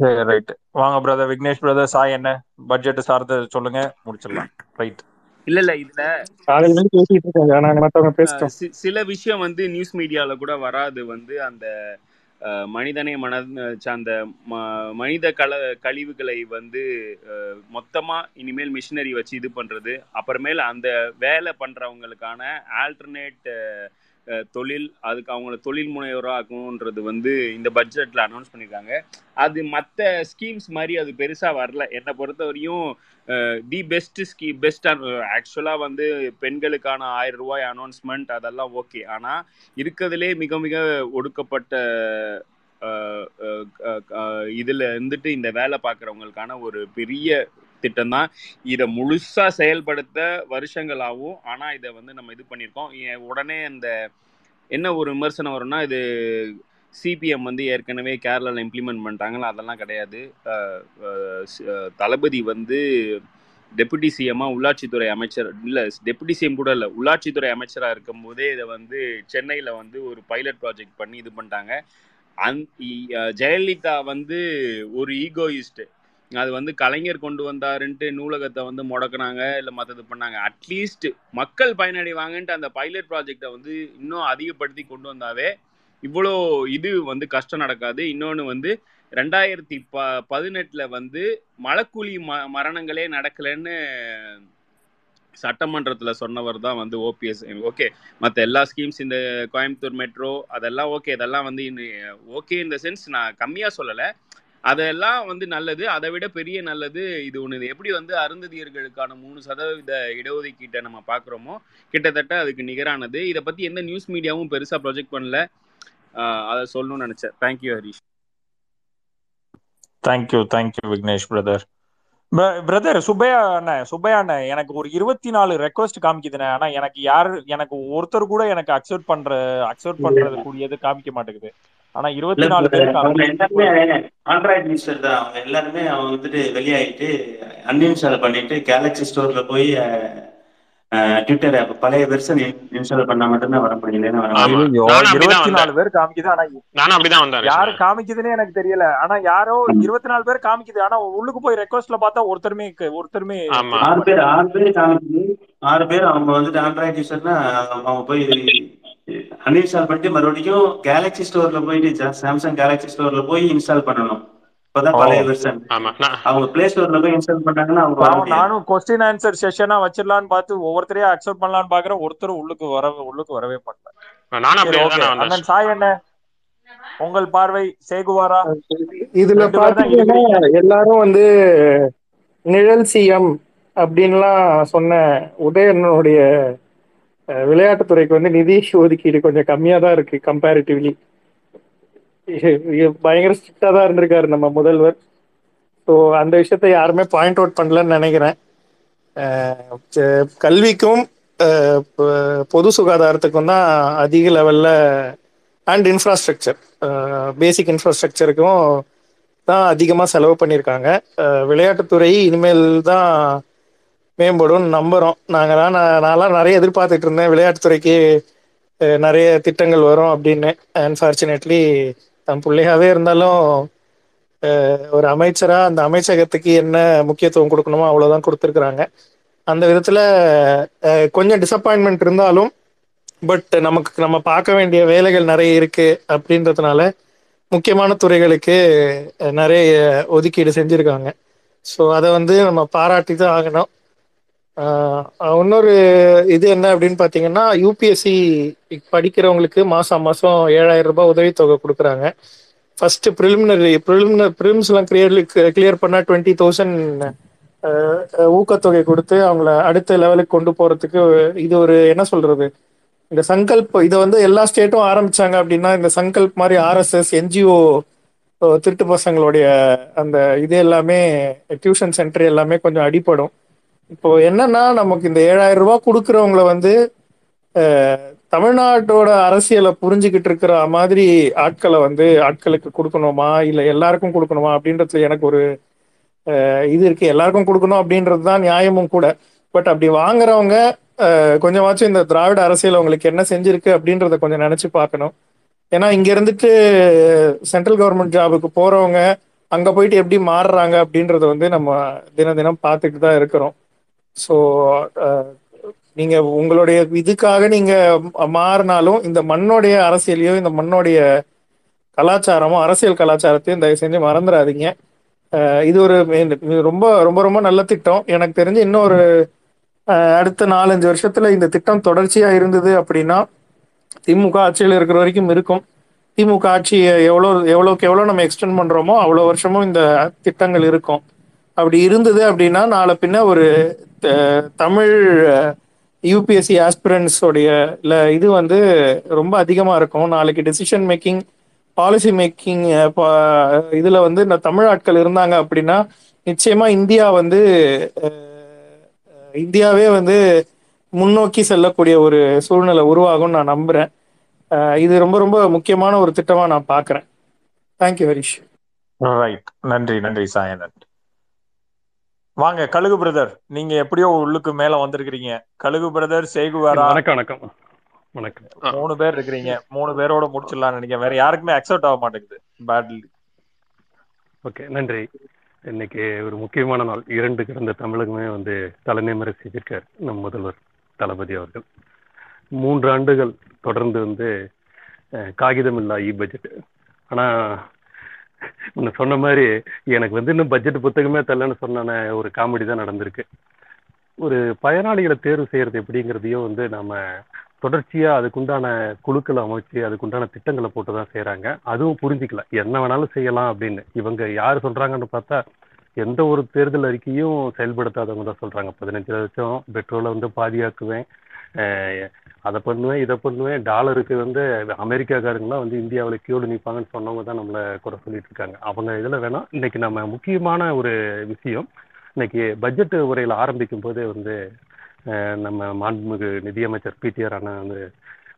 சரி ரைட் வாங்க brother Vignesh brother Sai என்ன? Budget சார்ந்து சொல்லுங்க. முடிச்சிடலாம். Right
இல்ல இல்ல இதுல
காலையில இருந்து பேசிட்டு இருக்காங்க நாங்க மத்தவங்க
அஹ்,
பேசிட்டோம்.
சி- சில விஷயம் வந்து நியூஸ் மீடியால கூட வராது. வந்து அந்த மனிதனை மன அந்த ம- மனித கல கழிவுகளை வந்து மொத்தமா இனிமேல் மிஷினரி வச்சு இது பண்றது. அப்புறமேல அந்த வேலை பண்றவங்களுக்கான ஆல்டர்னேட் தொழில் அதுக்கு அவங்கள தொழில் முனைவராக ஆக்கணுன்றது வந்து இந்த பட்ஜெட்டில் அனௌன்ஸ் பண்ணியிருக்காங்க அது மற்ற ஸ்கீம்ஸ் மாதிரி அது பெருசாக வரல. என்னை பொறுத்தவரையும் தி பெஸ்ட் ஸ்கீ பெஸ்ட் ஆக்சுவலாக வந்து பெண்களுக்கான ஆயிரம் ரூபாய் அனௌன்ஸ்மெண்ட் அதெல்லாம் ஓகே ஆனால் இருக்கிறதுலே மிக மிக ஒடுக்கப்பட்ட இதில் இருந்துட்டு இந்த வேலை பார்க்குறவங்களுக்கான ஒரு பெரிய திட்டம் தான் இதை முழுசா செயல்படுத்த வருஷங்கள் ஆகும் ஆனா இதை வந்து நம்ம இது பண்ணியிருக்கோம். உடனே அந்த என்ன ஒரு விமர்சனம் வரும்னா இது சிபிஎம் வந்து ஏற்கனவே கேரளாவில் இம்ப்ளிமெண்ட் பண்ணிட்டாங்களா அதெல்லாம் கிடையாது. தளபதி வந்து டெபுட்டி சிஎம்மாக உள்ளாட்சித்துறை அமைச்சர் இல்லை டெபுட்டி சிஎம் கூட இல்லை உள்ளாட்சித்துறை அமைச்சராக இருக்கும்போதே இதை வந்து சென்னையில் வந்து ஒரு பைலட் ப்ராஜெக்ட் பண்ணி இது பண்ணிட்டாங்க. அந் ஜெயலலிதா வந்து ஒரு ஈகோயிஸ்ட்டு அது வந்து கலைஞர் கொண்டு வந்தாருன்ட்டு நூலகத்தை வந்து முடக்குனாங்க இல்லை மற்றது பண்ணாங்க. அட்லீஸ்ட் மக்கள் பயனடைவாங்கன்ட்டு அந்த பைலட் ப்ராஜெக்டை வந்து இன்னும் அதிகப்படுத்தி கொண்டு வந்தாவே இவ்வளோ இது வந்து கஷ்டம் நடக்காது. இன்னொன்று வந்து ரெண்டாயிரத்தி ப பதினெட்டில் வந்து மலக்குழி ம மரணங்களே நடக்கலைன்னு சட்டமன்றத்தில் சொன்னவர் தான் வந்து ஓபிஎஸ் ஓகே மற்ற எல்லா ஸ்கீம்ஸ் இந்த கோயம்புத்தூர் மெட்ரோ அதெல்லாம் ஓகே இதெல்லாம் வந்து ஓகே இந்த சென்ஸ் நான் கம்மியாக சொல்லலை. அதெல்லாம் வந்து நல்லது. அதை விட பெரிய நல்லது இது ஒன்று எப்படி வந்து அருந்ததியர்களுக்கான மூணு சதவீத இடஒதுக்கீட்டை நம்ம பார்க்குறோமோ கிட்டத்தட்ட அதுக்கு நிகரானது. இதை பற்றி எந்த நியூஸ் மீடியாவும் பெருசாக ப்ரொஜெக்ட் பண்ணல. ஆஹ் அதை சொல்லணும்னு நினச்சேன். Thank you Harish.
Thank you thank you Vignesh brother brother Subbaiah அண்ணன் சுப்பையா அண்ணன் எனக்கு ஒரு இருபத்தி நாலு ரெக்வஸ்ட் காமிக்குதுண்ணே. ஆனா எனக்கு யாரு எனக்கு ஒருத்தர் கூட எனக்கு அக்செப்ட் பண்ற அக்செப்ட் பண்றது கூடியது காமிக்க மாட்டேங்குது. ஆனா இருபத்தி நாலு பேர்
அவங்க
காமிக்குது
எல்லாருமே ஆண்ட்ராய்டு யூசர் தான். அவங்க எல்லாருமே அவங்க வந்துட்டு வெளியாயிட்டு அன்இன்ஸ்டால் பண்ணிட்டு கேலக்ஸி ஸ்டோர்ல போய் ட்விட்டர் ஆப் பழைய வெர்ஷன் இன்ஸ்டால் பண்ணா மட்டும்தான் வர
அப்படிதான்
இருபத்தி நாலு பேர் காமிக்குது ஆனா
நானும் அப்படிதான் வந்தேன்
யாரு காமிக்குதுன்னு எனக்கு தெரியல. ஆனா யாரோ இருபத்தி நாலு பேர் காமிக்குது ஆனா உள்ளுக்கு போய் ரெக்வஸ்ட்ல பார்த்தா ஒருத்தருமே ஒருத்தருமே
ஆறு பேர் ஆறு பேர் காமிக்குது. ஆறு பேர் அவங்க வந்துட்டு ஆண்ட்ராய்டு யூசர்னா அவங்க போய் அன்இன்ஸ்டால் பண்ணிட்டு மறுபடியும் கேலக்ஸி ஸ்டோர்ல போயிட்டு சாம்சங் கேலக்ஸி ஸ்டோர்ல போய் இன்ஸ்டால் பண்ணணும். இப்பதான்
ஓ
பழைய வெர்ஷன்
ஆமா நான்
அவங்க பிளே ஸ்டோர்ல போய் இன்ஸ்டால் பண்ணாங்கன்னா அவங்க
நானும் கொஸ்டின் ஆன்சர் செஷனா வச்சிடலான்னு பார்த்து ஒவ்வொருத்தரையும் அக்செப்ட் பண்ணலான்னு பாக்குறேன் ஒருத்தரும் உள்ளுக்கு வர உள்ளுக்கு வரவே மாட்டேன். அண்ணன் சாய் என்ன உங்கள் பார்வை சேகுவாரா?
இதுல பாத்தீங்கன்னா எல்லாரும் வந்து நிழல் சிஎம் அப்படின்லாம் சொன்ன உதயனுடைய விளையாட்டுத்துறைக்கு வந்து நிதி ஒதுக்கீடு கொஞ்சம் கம்மியா தான் இருக்கு கம்பேரிட்டிவ்லி பயங்கர ஸ்ட்ரிக்டா தான் இருந்திருக்காரு நம்ம முதல்வர். ஸோ அந்த விஷயத்த யாருமே பாயிண்ட் அவுட் பண்ணலன்னு நினைக்கிறேன். கல்விக்கும் பொது சுகாதாரத்துக்கும் தான் அதிக லெவல்ல அண்ட் இன்ஃப்ராஸ்ட்ரக்சர் பேசிக் இன்ஃப்ராஸ்ட்ரக்சருக்கும் தான் அதிகமாக செலவு பண்ணியிருக்காங்க. விளையாட்டுத்துறை இனிமேல் தான் மேம்படும் நம்புறோம். நாங்கள் நான் நான்லாம் நிறைய எதிர்பார்த்துட்டு இருந்தேன். விளையாட்டுத்துறைக்கு நிறைய திட்டங்கள் வரும் அப்படின்னு. அன்ஃபார்ச்சுனேட்லி தன் பிள்ளையாவே இருந்தாலும் ஒரு அமைச்சரா அந்த அமைச்சகத்துக்கு என்ன முக்கியத்துவம் கொடுக்கணுமோ அவ்வளவுதான் கொடுத்துருக்குறாங்க. அந்த விதத்துல கொஞ்சம் டிசப்பாயின்மெண்ட் இருந்தாலும் பட் நமக்கு நம்ம பார்க்க வேண்டிய வேலைகள் நிறைய இருக்கு அப்படின்றதுனால முக்கியமான துறைகளுக்கு நிறைய ஒதுக்கீடு செஞ்சிருக்காங்க. ஸோ அதை வந்து நம்ம பாராட்டி தான் ஆகணும். இன்னொரு இது என்ன அப்படின்னு பார்த்தீங்கன்னா யூபிஎஸ்சி படிக்கிறவங்களுக்கு மாசம் மாசம் ஏழாயிரம் ரூபாய் உதவித்தொகை கொடுக்குறாங்க. ஃபர்ஸ்ட் ப்ரிலிமினரி ப்ரிலிமினர் ப்ரிலிம்ஸ்லாம் கிளியர்லி கிளியர் பண்ணா டுவெண்ட்டி தௌசண்ட் ஊக்கத்தொகை கொடுத்து அவங்கள அடுத்த லெவலுக்கு கொண்டு போறதுக்கு இது ஒரு என்ன சொல்றது? இந்த சங்கல்ப் இதை வந்து எல்லா ஸ்டேட்டும் ஆரம்பிச்சாங்க அப்படின்னா இந்த சங்கல்ப் மாதிரி ஆர்எஸ்எஸ் என்ஜிஓ திருட்டு பசங்களுடைய அந்த இது எல்லாமே டியூஷன் சென்டர் எல்லாமே கொஞ்சம் அடிபடும். இப்போ என்னன்னா நமக்கு இந்த ஏழாயிரம் ரூபாய் கொடுக்கறவங்கள வந்து தமிழ்நாட்டோட அரசியலை புரிஞ்சுக்கிட்டு இருக்கிற மாதிரி ஆட்களை வந்து ஆட்களுக்கு கொடுக்கணுமா? இல்ல எல்லாருக்கும் கொடுக்கணுமா? அப்படின்றதுல எனக்கு ஒரு இது இருக்கு. எல்லாருக்கும் கொடுக்கணும் அப்படின்றது தான் நியாயமும் கூட. பட் அப்படி வாங்குறவங்க கொஞ்சமாச்சும் இந்த திராவிட அரசியல் அவங்களுக்கு என்ன செஞ்சிருக்கு அப்படின்றத கொஞ்சம் நினைச்சு பார்க்கணும். ஏன்னா இங்க இருந்துட்டு சென்ட்ரல் கவர்மெண்ட் ஜாபுக்கு போறவங்க அங்க போயிட்டு எப்படி மாறுறாங்க அப்படின்றத வந்து நம்ம தினம் தினம் பார்த்துட்டு தான் இருக்கிறோம். ஸோ uh, நீங்க உங்களுடைய இதுக்காக நீங்க மாறினாலும் இந்த மண்ணோடைய அரசியலையோ இந்த மண்ணோடைய கலாச்சாரமோ அரசியல் கலாச்சாரத்தையும் தயவு செஞ்சு மறந்துடாதீங்க. Uh, இது ஒரு ரொம்ப ரொம்ப ரொம்ப நல்ல திட்டம். எனக்கு தெரிஞ்சு இன்னும் ஒரு uh, அடுத்த நாலஞ்சு வருஷத்துல இந்த திட்டம் தொடர்ச்சியா இருந்தது அப்படின்னா திமுக ஆட்சியில் இருக்கிற வரைக்கும் இருக்கும். திமுக ஆட்சியை எவ்வளோ எவ்வளோக்கு எவ்வளோ நம்ம எக்ஸ்டெண்ட் பண்றோமோ அவ்வளோ வருஷமும் இந்த திட்டங்கள் இருக்கும். அப்படி இருந்தது அப்படின்னா நாளை பின்ன ஒரு தமிழ் யூபிஎஸ்சி ஆஸ்பிரன்ஸோடைய இல்லை இது வந்து ரொம்ப அதிகமாக இருக்கும். நாளைக்கு டெசிஷன் மேக்கிங் பாலிசி மேக்கிங் இதில் வந்து இந்த தமிழ் ஆட்கள் இருந்தாங்க அப்படின்னா நிச்சயமாக இந்தியா வந்து இந்தியாவே வந்து முன்னோக்கி செல்லக்கூடிய ஒரு சூழ்நிலை உருவாகும்னு நான் நம்புகிறேன் இது ரொம்ப ரொம்ப முக்கியமான ஒரு திட்டமாக நான் பார்க்குறேன் தேங்க்யூ ஹரிஷ்
ரைட் நன்றி நன்றி சாயனன் வாங்க கழுகு பிரதர் நீங்க எப்படியோ உள்ளுக்கு மேல வந்திருக்கிறீங்க. கழுகு பிரதர் சேகுவாரா
வணக்கம் வணக்கம். வணக்கம்.
மூணு பேர் இருக்கிறீங்க. மூணு பேரோட முடிச்சிடலாம்னு நினைக்கிறேன். வேற யாருக்குமே அக்செப்ட் ஆக மாட்டேங்குது. பேட்லி
ஓகே நன்றி. இன்னைக்கு ஒரு முக்கியமான நாள். இரண்டு கிடந்த தமிழகமே வந்து தலைநிமிர செய்திருக்கார் நம் முதல்வர் தளபதி அவர்கள். மூன்று ஆண்டுகள் தொடர்ந்து வந்து காகிதமில்லா இ பட்ஜெட் ஆனா முன்ன சொன்ன மாதிரி எனக்கு வந்து இன்னும் பட்ஜெட் புத்தகமே தரலன்னு சொன்ன ஒரு காமெடி தான் நடந்திருக்கு. ஒரு பயனாளிகளை தேர்வு செய்யறது எப்படிங்கிறதையும் வந்து நாம தொடர்ச்சியா அதுக்குண்டான குழுக்களை அமைச்சு அதுக்குண்டான திட்டங்களை போட்டு தான் செய்யறாங்க அதுவும் புரிஞ்சுக்கல. என்ன வேணாலும் செய்யலாம் அப்படின்னு. இவங்க யார் சொல்றாங்கன்னு பார்த்தா எந்த ஒரு தேர்தல் அறிக்கையும் செயல்படுத்தாதவங்க தான் சொல்றாங்க. பதினஞ்சு லட்சம் பெட்ரோலை வந்து பாதியாக்குவேன். அதை பண்ணுவேன் இதை பண்ணுவேன். டாலருக்கு வந்து அமெரிக்காக்காரங்களாம் வந்து இந்தியாவில் கியூடு நிற்பாங்கன்னு சொன்னவங்க தான் நம்மளை குறை சொல்லிட்டு இருக்காங்க அவங்க இதில் வேணாம். இன்னைக்கு நம்ம முக்கியமான ஒரு விஷயம் இன்னைக்கு பட்ஜெட் உரையில் ஆரம்பிக்கும் போதே வந்து நம்ம மாண்புமிகு நிதியமைச்சர் பிடிஆர் அண்ணா வந்து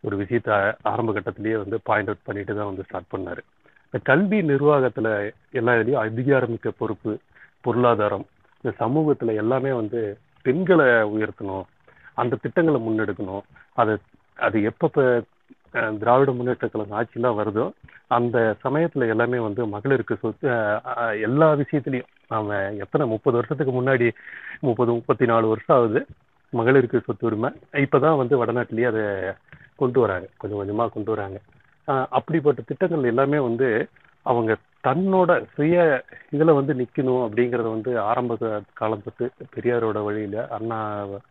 ஒரு விஷயத்த ஆரம்ப கட்டத்திலேயே வந்து பாயிண்ட் அவுட் பண்ணிட்டு தான் வந்து ஸ்டார்ட் பண்ணார். இந்த கல்வி நிர்வாகத்தில் எல்லா இதுலேயும் அதிகாரமிக்க பொறுப்பு பொருளாதாரம் இந்த சமூகத்தில் எல்லாமே வந்து பெண்களை உயர்த்தணும் அந்த திட்டங்களை முன்னெடுக்கணும் அது அது எப்போ திராவிட முன்னேற்ற கழகம் ஆட்சிலாம் வருதோ அந்த சமயத்துல எல்லாமே வந்து மகளிருக்கு சொத்து எல்லா விஷயத்திலையும். நாம எத்தனை முப்பது வருஷத்துக்கு முன்னாடி முப்பது முப்பத்தி நாலு வருஷம் ஆகுது மகளிருக்கு சொத்து உரிமை. இப்பதான் வந்து வடநாட்டிலேயே அதை கொண்டு வராங்க. கொஞ்சம் கொஞ்சமா கொண்டு வராங்க. அப்படிப்பட்ட திட்டங்கள் எல்லாமே வந்து அவங்க தன்னோட சுய இதுல வந்து நிக்கணும் அப்படிங்கறத வந்து ஆரம்ப காலம் தொட்டு பெரியாரோட வழியில அண்ணா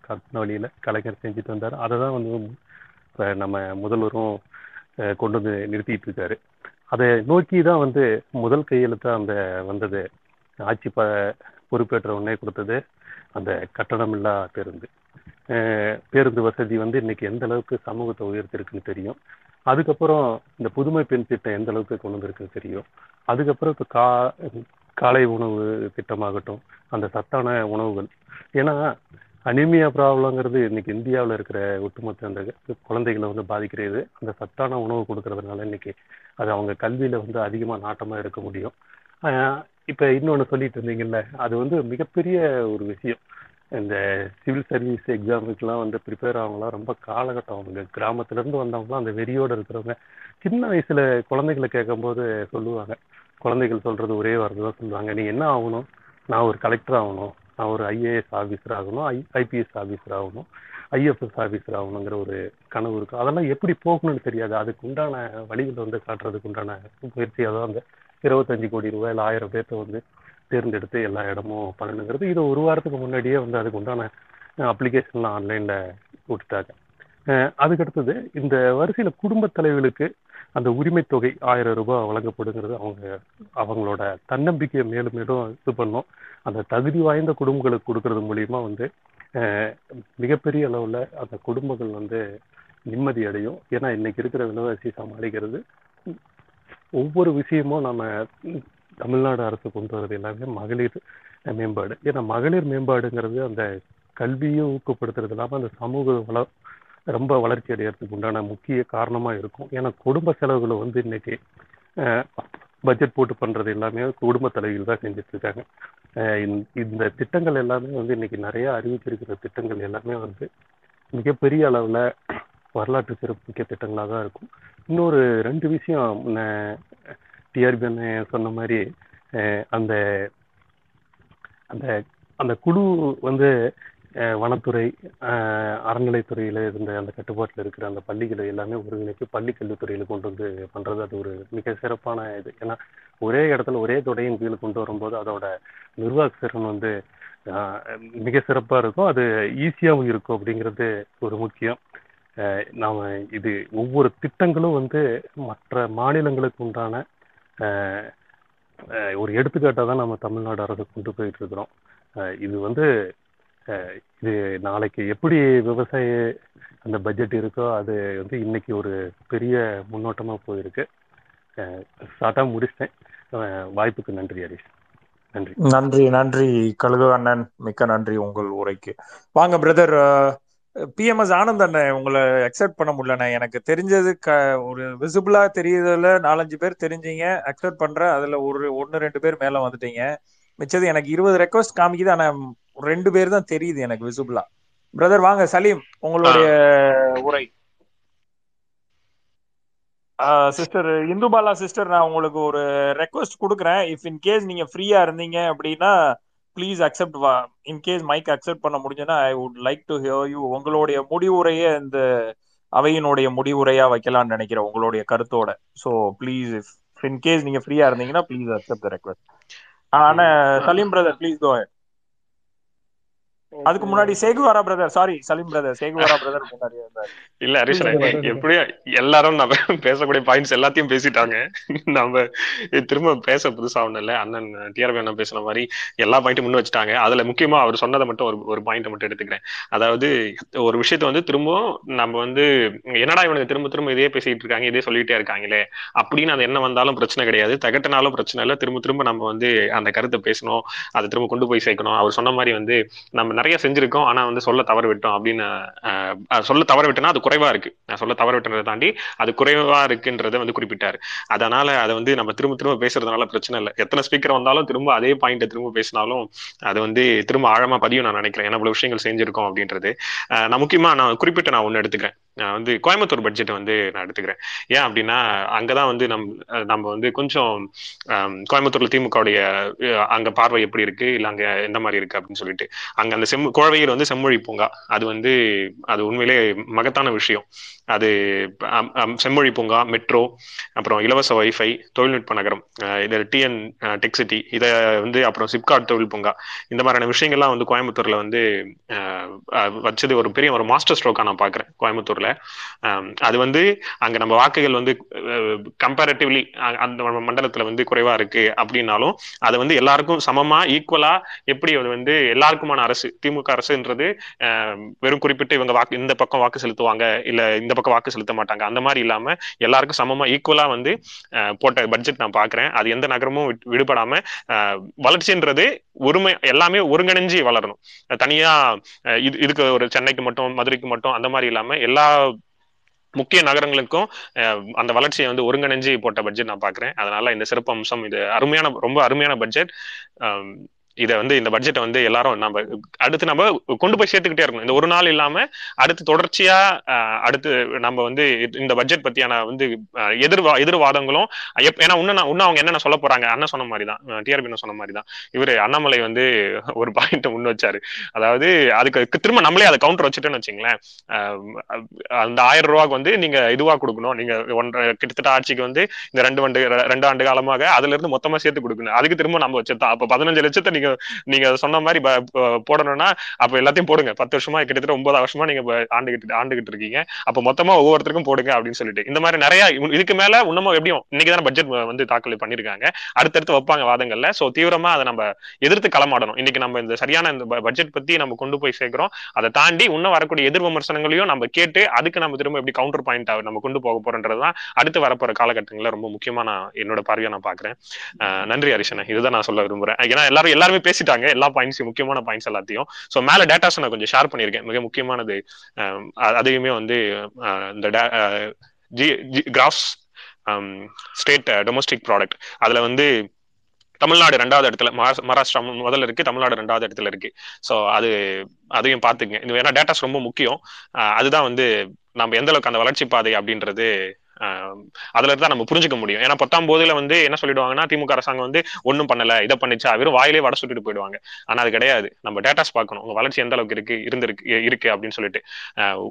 காட்டின வழியில கலைஞர் செஞ்சுட்டு வந்தாரு. அதை தான் வந்து இப்போ நம்ம முதல்வரும் கொண்டு வந்து நிறுத்திட்டு இருக்காரு. அதை நோக்கி தான் வந்து முதல் கையெழுத்தா அந்த வந்தது. ஆட்சி ப பொறுப்பேற்ற உடனே கொடுத்தது அந்த கட்டணமில்லா பேருந்து. பேருந்து வசதி வந்து இன்னைக்கு எந்த அளவுக்கு சமூகத்தை உயர்த்திருக்குன்னு தெரியும். அதுக்கப்புறம் இந்த புதுமை பெண் திட்டம் எந்த அளவுக்கு கொண்டு வந்திருக்குன்னு தெரியும். அதுக்கப்புறம் இப்போ கா காலை உணவு திட்டமாகட்டும் அந்த சத்தான உணவுகள். ஏன்னா அனிமியா ப்ராப்ளங்கிறது இன்னைக்கு இந்தியாவில் இருக்கிற ஒட்டுமொத்த அந்த குழந்தைகளை வந்து பாதிக்கிறது. அந்த சத்தான உணவு கொடுக்கறதுனால இன்னைக்கு அது அவங்க கல்வியில வந்து அதிகமாக நாட்டமாக இருக்க முடியும். இப்போ இன்னொன்று சொல்லிட்டு இருந்தீங்கல்ல அது வந்து மிகப்பெரிய ஒரு விஷயம். இந்த சிவில் சர்வீஸ் எக்ஸாமுக்கெல்லாம் வந்து ப்ரிப்பேர் ஆகவங்களாம் ரொம்ப காலகட்டம் அவங்க. கிராமத்துலேருந்து வந்தவங்களாம் அந்த வெறியோடு இருக்கிறவங்க. சின்ன வயசில் குழந்தைகளை கேட்கும்போது சொல்லுவாங்க. குழந்தைகள் சொல்கிறது ஒரே வார்த்தை தான் சொல்லுவாங்க. நீ என்ன ஆகணும்? நான் ஒரு கலெக்டர் ஆகணும். நான் ஒரு ஐஏஎஸ் ஆஃபீஸர் ஆகணும். ஐ ஐபிஎஸ் ஆஃபீஸர் ஆகணும். ஐஎஃப்எஸ் ஆஃபீஸர் ஆகணுங்கிற ஒரு கனவு இருக்கும். அதெல்லாம் எப்படி போகணும்னு தெரியாது. அதுக்கு உண்டான வழிகளை வந்து காட்டுறதுக்கு உண்டான முயற்சியாக தான் அந்த இருபத்தஞ்சு கோடி ரூபாய் இல்லை ஆயிரம் பேர்த்த வந்து தேர்ந்தெடுத்து எல்லா இடமும் பண்ணணுங்கிறது இது ஒரு வாரத்துக்கு முன்னாடியே வந்து அதுக்கு உண்டான அப்ளிகேஷன்லாம் ஆன்லைனில் விட்டுட்டாங்க. அதுக்கடுத்தது இந்த வரிசையில குடும்பத் தலைவர்களுக்கு அந்த உரிமை தொகை ஆயிரம் ரூபாய் வழங்கப்படுங்கிறது அவங்க அவங்களோட தன்னம்பிக்கையை மேலும் மேலும் இது பண்ணும். அந்த தகுதி வாய்ந்த குடும்பங்களுக்கு கொடுக்கறது மூலியமா வந்து மிகப்பெரிய அளவுல அந்த குடும்பங்கள் வந்து நிம்மதி அடையும். ஏன்னா இன்னைக்கு இருக்கிற விலைவாசி சமாளிக்கிறது ஒவ்வொரு விஷயமும் நம்ம தமிழ்நாடு அரசு கொண்டு வரது எல்லாமே மகளிர் மேம்பாடு. ஏன்னா மகளிர் மேம்பாடுங்கிறது அந்த கல்வியை ஊக்கப்படுத்துறது இல்லாமல் அந்த சமூக வள ரொம்ப வளர்ச்சி அடையறதுக்கு உண்டான முக்கிய காரணமாக இருக்கும். ஏன்னா குடும்ப செலவுகளை வந்து இன்னைக்கு பட்ஜெட் போட்டு பண்ணுறது எல்லாமே குடும்ப தலைவிகள் தான் செஞ்சுட்டு இருக்காங்க இந்த- திட்டங்கள் எல்லாமே வந்து இன்னைக்கு நிறைய அறிவிச்சிருக்கிற திட்டங்கள் எல்லாமே வந்து மிகப்பெரிய அளவில் வரலாற்று சிறப்புமிக்க திட்டங்களாக தான் இருக்கும். இன்னொரு ரெண்டு விஷயம் டிஆர்பி சொன்ன மாதிரி அந்த அந்த அந்த குழு வந்து வனத்துறை அறநிலைத்துறையில் இருந்த அந்த கட்டுப்பாட்டில் இருக்கிற அந்த பள்ளிகளை எல்லாமே ஒருங்கிணைத்து பள்ளி கல்வித்துறையில் கொண்டு வந்து பண்ணுறது அது ஒரு மிக சிறப்பான இது. ஏன்னா ஒரே இடத்துல ஒரே தொடையின் கீழ் கொண்டு வரும்போது அதோட நிர்வாக திறன் வந்து மிக சிறப்பாக இருக்கும். அது ஈஸியாகவும் இருக்கும் அப்படிங்கிறது ஒரு முக்கியம். நாம் இது ஒவ்வொரு திட்டங்களும் வந்து மற்ற மாநிலங்களுக்கு உண்டான ஒரு எடுத்துக்காட்டாக தான் நம்ம தமிழ்நாடு அரசு கொண்டு போயிட்டு இருக்கிறோம். அஹ், இது வந்து இது நாளைக்கு எப்படி விவசாய அந்த பட்ஜெட் இருக்கோ அது வந்து இன்னைக்கு ஒரு பெரிய முன்னோட்டமா போயிருக்கு. ஷார்ட்டாக முடிச்சிட்டேன். வாய்ப்புக்கு நன்றி ஹரிஷ். நன்றி.
நன்றி நன்றி கழுகு அண்ணன் மிக்க நன்றி உங்கள் உரைக்கு. வாங்க பிரதர் பிஎம்எஸ் ஆனந்த் அண்ணன் உங்களை அக்செப்ட் பண்ண முடியலண்ணே எனக்கு தெரிஞ்சது க ஒரு விசிபிளா தெரியுதுல நாலஞ்சு பேர் தெரிஞ்சீங்க அக்செப்ட் பண்ற அதுல ஒரு ஒன்னு ரெண்டு பேர் மேல வந்துட்டீங்க. மிச்சது எனக்கு இருபது ரெக்வஸ்ட் காமிக்குது ஆனா ரெண்டு பேர் தான் தெரியுது எனக்கு விசிபிளா பிரதர் வாங்க சலீம் உங்களுடைய உரை. சிஸ்டர் இந்துபாலா சிஸ்டர் நான் உங்களுக்கு ஒரு ரெக்வஸ்ட் கொடுக்குறேன். இஃப் இன் கேஸ் நீங்க ஃப்ரீயா இருந்தீங்க அப்படின்னா ப்ளீஸ் அக்செப்ட் வா. இன் கேஸ் மைக் அக்செப்ட் பண்ண முடிஞ்சதுன்னா I would like to hear you உங்களுடைய முடிவுரையே இந்த அவையினுடைய முடிவுரையா வைக்கலாம்னு நினைக்கிறேன் உங்களுடைய கருத்தோட. So please if in case நீங்க ஃப்ரீயா இருந்தீங்கன்னா ப்ளீஸ் அக்செப்ட் த ரெக்வஸ்ட் ஆனா சலீம் பிரதர் ப்ளீஸ் கோ அதுக்கு முன்னாடி Che Guevara brother sorry Saleem brother Che Guevara brother முன்னாடி இருந்தாரு.
இல்ல ஹரிஷ் எப்படியும் எல்லாரும் நம்ம பேசக்கூடிய பாயிண்ட்ஸ் எல்லாத்தையும் பேசிட்டாங்க. நம்ம திரும்ப பேச புதுசா இல்ல. அண்ணன் டிஆர்பி அண்ணன் பேசுன மாதிரி எல்லா பாயிண்ட்டும் முன்ன வச்சுட்டாங்க. அதுல முக்கியமா அவர் சொன்னதை மட்டும் ஒரு ஒரு பாயிண்ட் மட்டும் எடுத்துக்கிறேன். அதாவது ஒரு விஷயத்த வந்து திரும்பவும் நம்ம வந்து என்னடா இவனுக்கு திரும்ப திரும்ப இதே பேசிட்டு இருக்காங்க இதே சொல்லிட்டே இருக்காங்களே? அப்படின்னு அது என்ன வந்தாலும் பிரச்சனை கிடையாது. தகட்டினாலும் பிரச்சனை இல்லை. திரும்ப திரும்ப நம்ம வந்து அந்த கருத்தை பேசணும். அதை திரும்ப கொண்டு போய் சேர்க்கணும். அவர் சொன்ன மாதிரி வந்து நம்ம நிறைய செஞ்சிருக்கோம். ஆனா வந்து சொல்ல தவறு விட்டோம் அப்படின்னு சொல்ல தவறு விட்டோம்னா அது குறைவா இருக்கு. நான் சொல்ல தவறு விட்டதை தாண்டி அது குறைவா இருக்குன்றதை வந்து குறிப்பிட்டாரு. அதனால அதை வந்து நம்ம திரும்ப திரும்ப பேசுறதுனால பிரச்சனை இல்லை. எத்தனை ஸ்பீக்கர் வந்தாலும் திரும்ப அதே பாயிண்ட்டை திரும்ப பேசினாலும் அது வந்து திரும்ப ஆழமா பதியும் நான் நினைக்கிறேன். ஏன்னா இவ்வளவு விஷயங்கள் செஞ்சிருக்கோம் அப்படின்றது. நான் முக்கியமா நான் குறிப்பிட்ட நான் ஒன்னு எடுத்துக்கிறேன். நான் வந்து கோயம்புத்தூர் பட்ஜெட் வந்து நான் எடுத்துக்கிறேன். ஏன் அப்படின்னா அங்கதான் வந்து நம் நம்ம வந்து கொஞ்சம் கோயம்புத்தூர்ல திமுகவுடைய அஹ், அங்க பார்வை எப்படி இருக்கு? இல்ல அங்க எந்த மாதிரி இருக்கு அப்படின்னு சொல்லிட்டு. அங்க அந்த செம் குழவையில் வந்து செம்மொழி பூங்கா. அது வந்து அது உண்மையிலே மகத்தான விஷயம். அது அம், செம்மொழி பூங்கா மெட்ரோ அப்புறம் இலவச வைஃபை தொழில்நுட்ப நகரம் இது டிஎன் டெக் சிட்டி இதை வந்து அப்புறம் சிப்காட் தொழில் பூங்கா. இந்த மாதிரியான விஷயங்கள்லாம் வந்து கோயம்புத்தூர்ல வந்து வச்சது ஒரு பெரிய ஒரு மாஸ்டர் ஸ்ட்ரோக்கா நான் பாக்குறேன் கோயம்புத்தூர்ல. அஹ், அது வந்து அங்க நம்ம வாக்குகள் வந்து கம்பேரட்டிவ்லி அந்த மண்டலத்துல வந்து குறைவா இருக்கு அப்படின்னாலும் அது வந்து எல்லாருக்கும் சமமா ஈக்குவலா எப்படி அது வந்து எல்லாருக்குமான அரசு திமுக அரசுன்றது வெறும் குறிப்பிட்டு இவங்க வாக்கு இந்த பக்கம் வாக்கு செலுத்துவாங்க இல்ல இந்த பக்கம் வாக்கு செலுத்த மாட்டாங்க. அந்த மாதிரி இல்லாம எல்லாருக்கும் சமமா ஈக்குவலா வந்து போட்ட பட்ஜெட் நான் பாக்குறேன். அது எந்த நகரமும் விட்டு- விடுபடாம வளர்ச்சின்றது ஒருமை எல்லாமே ஒருங்கிணைஞ்சு வளரணும். தனியா அஹ், இது இதுக்கு ஒரு சென்னைக்கு மட்டும் மதுரைக்கு மட்டும் அந்த மாதிரி இல்லாம எல்லா முக்கிய நகரங்களுக்கும் அஹ், அந்த வளர்ச்சியை வந்து ஒருங்கிணைஞ்சு போட்ட பட்ஜெட் நான் பாக்குறேன். அதனால இந்த சிறப்பு அம்சம் இது அருமையான ரொம்ப அருமையான பட்ஜெட் இதை வந்து இந்த பட்ஜெட்டை வந்து எல்லாரும் நம்ம அடுத்து நம்ம கொண்டு போய் சேர்த்துக்கிட்டே இருக்கணும். இந்த ஒரு நாள் இல்லாம அடுத்து தொடர்ச்சியா அடுத்து நம்ம வந்து இந்த பட்ஜெட் பத்தியான வந்து எதிர்வா எதிர்வாதங்களும் எப்- ஏன்னா இன்னும் நான் இன்னும் அவங்க என்னென்ன சொல்ல போறாங்க? அண்ணன் சொன்ன மாதிரி தான் டிஆர்பி சொன்ன மாதிரி தான் இவர் அண்ணாமலை வந்து ஒரு பாயிண்ட் முன் வச்சாரு. அதாவது அதுக்கு திரும்ப நம்மளே அதை கவுண்டர் வச்சுட்டேன்னு வச்சுங்களேன். அந்த ஆயிரம் ரூபாய்க்கு வந்து நீங்க இதுவா கொடுக்கணும். நீங்க ஒன்றரை கிட்டத்தட்ட ஆட்சிக்கு வந்து இந்த ரெண்டு ஆண்டு ரெண்டு ஆண்டு காலமாக அதுல இருந்து மொத்தமா சேர்த்து கொடுக்கணும். அதுக்கு திரும்ப நம்ம வச்சிருந்தோம் அப்ப பதினஞ்சு லட்சத்தை நீங்க நீங்க சொன்ன மாதிரி போடணும்னா அப்ப எல்லாத்தையும் போடுங்க. பத்து வருஷமா கிட்டத்தட்ட ஒன்பது வருஷமா நீங்க ஆண்டுகிட்டு ஆண்டுகிட்டு இருக்கீங்க. அப்ப மொத்தமா ஒவ்வொருத்தருக்கும் போடுங்க அப்படின்னு சொல்லிட்டு. இந்த மாதிரி நிறைய இதுக்கு மேல இன்னமும் எப்படியும் இன்னைக்கு தானே பட்ஜெட் வந்து தாக்கல் பண்ணிருக்காங்க. அடுத்தடுத்து வைப்பாங்க வாதங்கள்ல. சோ தீவிரமா அதை நம்ம எதிர்த்து களமாடணும். இன்னைக்கு நம்ம இந்த சரியான இந்த பட்ஜெட் பத்தி நம்ம கொண்டு போய் சேர்க்கிறோம். அதை தாண்டி இன்னும் வரக்கூடிய எதிர் விமர்சனங்களையும் நம்ம கேட்டு அதுக்கு நம்ம திரும்ப எப்படி கவுண்டர் பாயிண்ட் நம்ம கொண்டு போக போறோன்றதுதான் அடுத்து வரப்போற காலகட்டங்களில் ரொம்ப முக்கியமா நான் என்னோட பார்வையா நான் பாக்குறேன் நன்றி ஹரிஷன இதுதான் நான் சொல்ல விரும்புறேன். ஏன்னா எல்லாரும் எல்லாருமே பேசிட்டாங்க. எல்லா பாயிண்ட்ஸையும் முக்கியமான பாயிண்ட்ஸ் எல்லாத்தையும். ஸோ மேல டேட்டாஸ் நான் கொஞ்சம் ஷேர் பண்ணியிருக்கேன். மிக முக்கியமானது அதையுமே வந்து இந்த da- G graphs state domestic product அதுல வந்து தமிழ்நாடு ரெண்டாவது இடத்துல மகாராஷ்டிரா முதல்ல இருக்கு தமிழ்நாடு ரெண்டாவது இடத்துல இருக்கு. ஸோ அது அதையும் பார்த்துங்க. இது ஏன்னா டேட்டாஸ் ரொம்ப முக்கியம். அதுதான் வந்து நம்ம எந்த அளவுக்கு அந்த வளர்ச்சி பாதை அப்படின்றது அதுல இருந்து தான் நம்ம புரிஞ்சுக்க முடியும். ஏன்னா பத்தாம் போதுல வந்து என்ன சொல்லிடுவாங்கன்னா திமுக அரசாங்கம் வந்து ஒன்னும் பண்ணல இதை பண்ணிச்சா வெறும் வாயிலே வட சுட்டுட்டு போயிடுவாங்க. ஆனா அது கிடையாது. நம்ம டேட்டாஸ் பார்க்கணும். உங்க வளர்ச்சி எந்த அளவுக்கு இருக்கு இருந்திருக்கு இருக்கு அப்படின்னு சொல்லிட்டு.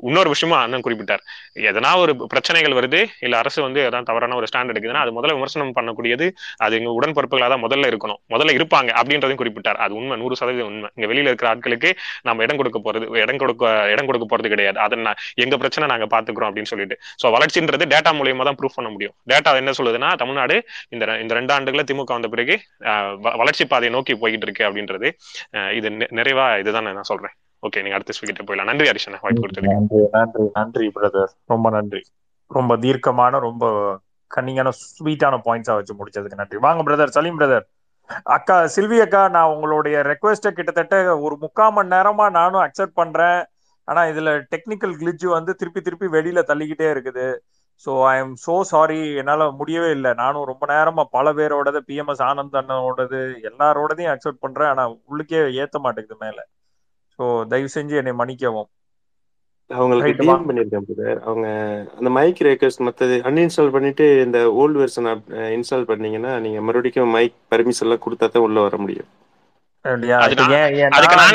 இன்னொரு விஷயமா அண்ணன் குறிப்பிட்டார். எதனா ஒரு பிரச்சனைகள் வருது இல்ல அரசு வந்து ஏதாவது தவறான ஒரு ஸ்டாண்ட் எடுக்குதுன்னா அது முதல்ல விமர்சனம் பண்ணக்கூடியது அது எங்க உடன்பிறப்புகளாக தான் முதல்ல இருக்கணும். முதல்ல இருப்பாங்க அப்படின்றதையும் குறிப்பிட்டார். அது உண்மை நூறு சதவீதம் உண்மை. இங்க வெளியில இருக்கிற ஆட்களுக்கு நம்ம இடம் கொடுக்க போறது இடம் கொடுக்க இடம் கொடுக்க போறது கிடையாது. அதை எங்க பிரச்சனை நாங்க பாத்துக்கிறோம் அப்படின்னு சொல்லிட்டு. சோ வளர்ச்சின்றது டேட்டா மூலியமா தான் ப்ரூவ் பண்ண முடியும். டேட்டா என்ன சொல்லுதுன்னா தமிழ்நாடு இந்த இந்த ரெண்டு ஆண்டுகளை திமுக வந்த பிறகு வளர்ச்சி பாதையை நோக்கி போய்கிட்டு இருக்கு அப்படின்றது இது நிறைவா இதுதான் நான் சொல்றேன். ஓகே நீங்க அடுத்த ஸ்பீக்கிட்ட போயிடலாம். நன்றி ஹரிஷன் வாய்ப்பு கொடுத்தது
நன்றி நன்றி நன்றி பிரதர் ரொம்ப நன்றி. ரொம்ப தீர்க்கமான ரொம்ப கன்னிங்கான ஸ்வீட்டான பாயிண்ட்ஸா வச்சு முடிச்சதுக்கு நன்றி. வாங்க பிரதர் சலீம் பிரதர் அக்கா சில்வி அக்கா நான் உங்களுடைய ரெக்வெஸ்ட்டை கிட்டத்தட்ட ஒரு முக்கால் மணி நேரமா நானும் அக்செப்ட் பண்றேன். ஆனா இதுல டெக்னிக்கல் கிளிட்ஜ் வந்து திருப்பி திருப்பி வெளியில தள்ளிக்கிட்டே இருக்குது. So I am so sorry என்னால முடியவே இல்லை. நானும் ரொம்ப நேரமா பல பேரோடது பிஎம்எஸ் ஆனந்த் அண்ணனோடது எல்லாரோடதையும் அக்செப்ட் பண்றேன். ஆனா உள்ளுக்கே ஏத்த மாட்டேங்குது மேல. ஸோ தயவு செஞ்சு என்னை மன்னிக்கவும்.
அவங்களுக்கு டிஎம் பண்ணியிருக்கேன் பிரதர் அவங்க அந்த மைக் ரெக்வஸ்ட் மற்றது அன்இன்ஸ்டால் பண்ணிட்டு இந்த ஓல்டு வெர்ஷன் இன்ஸ்டால் பண்ணீங்கன்னா நீங்க மறுபடியும் மைக் பர்மிஷன் எல்லாம் கொடுத்தா தான் உள்ள வர முடியும்.
நான் அதுக்கு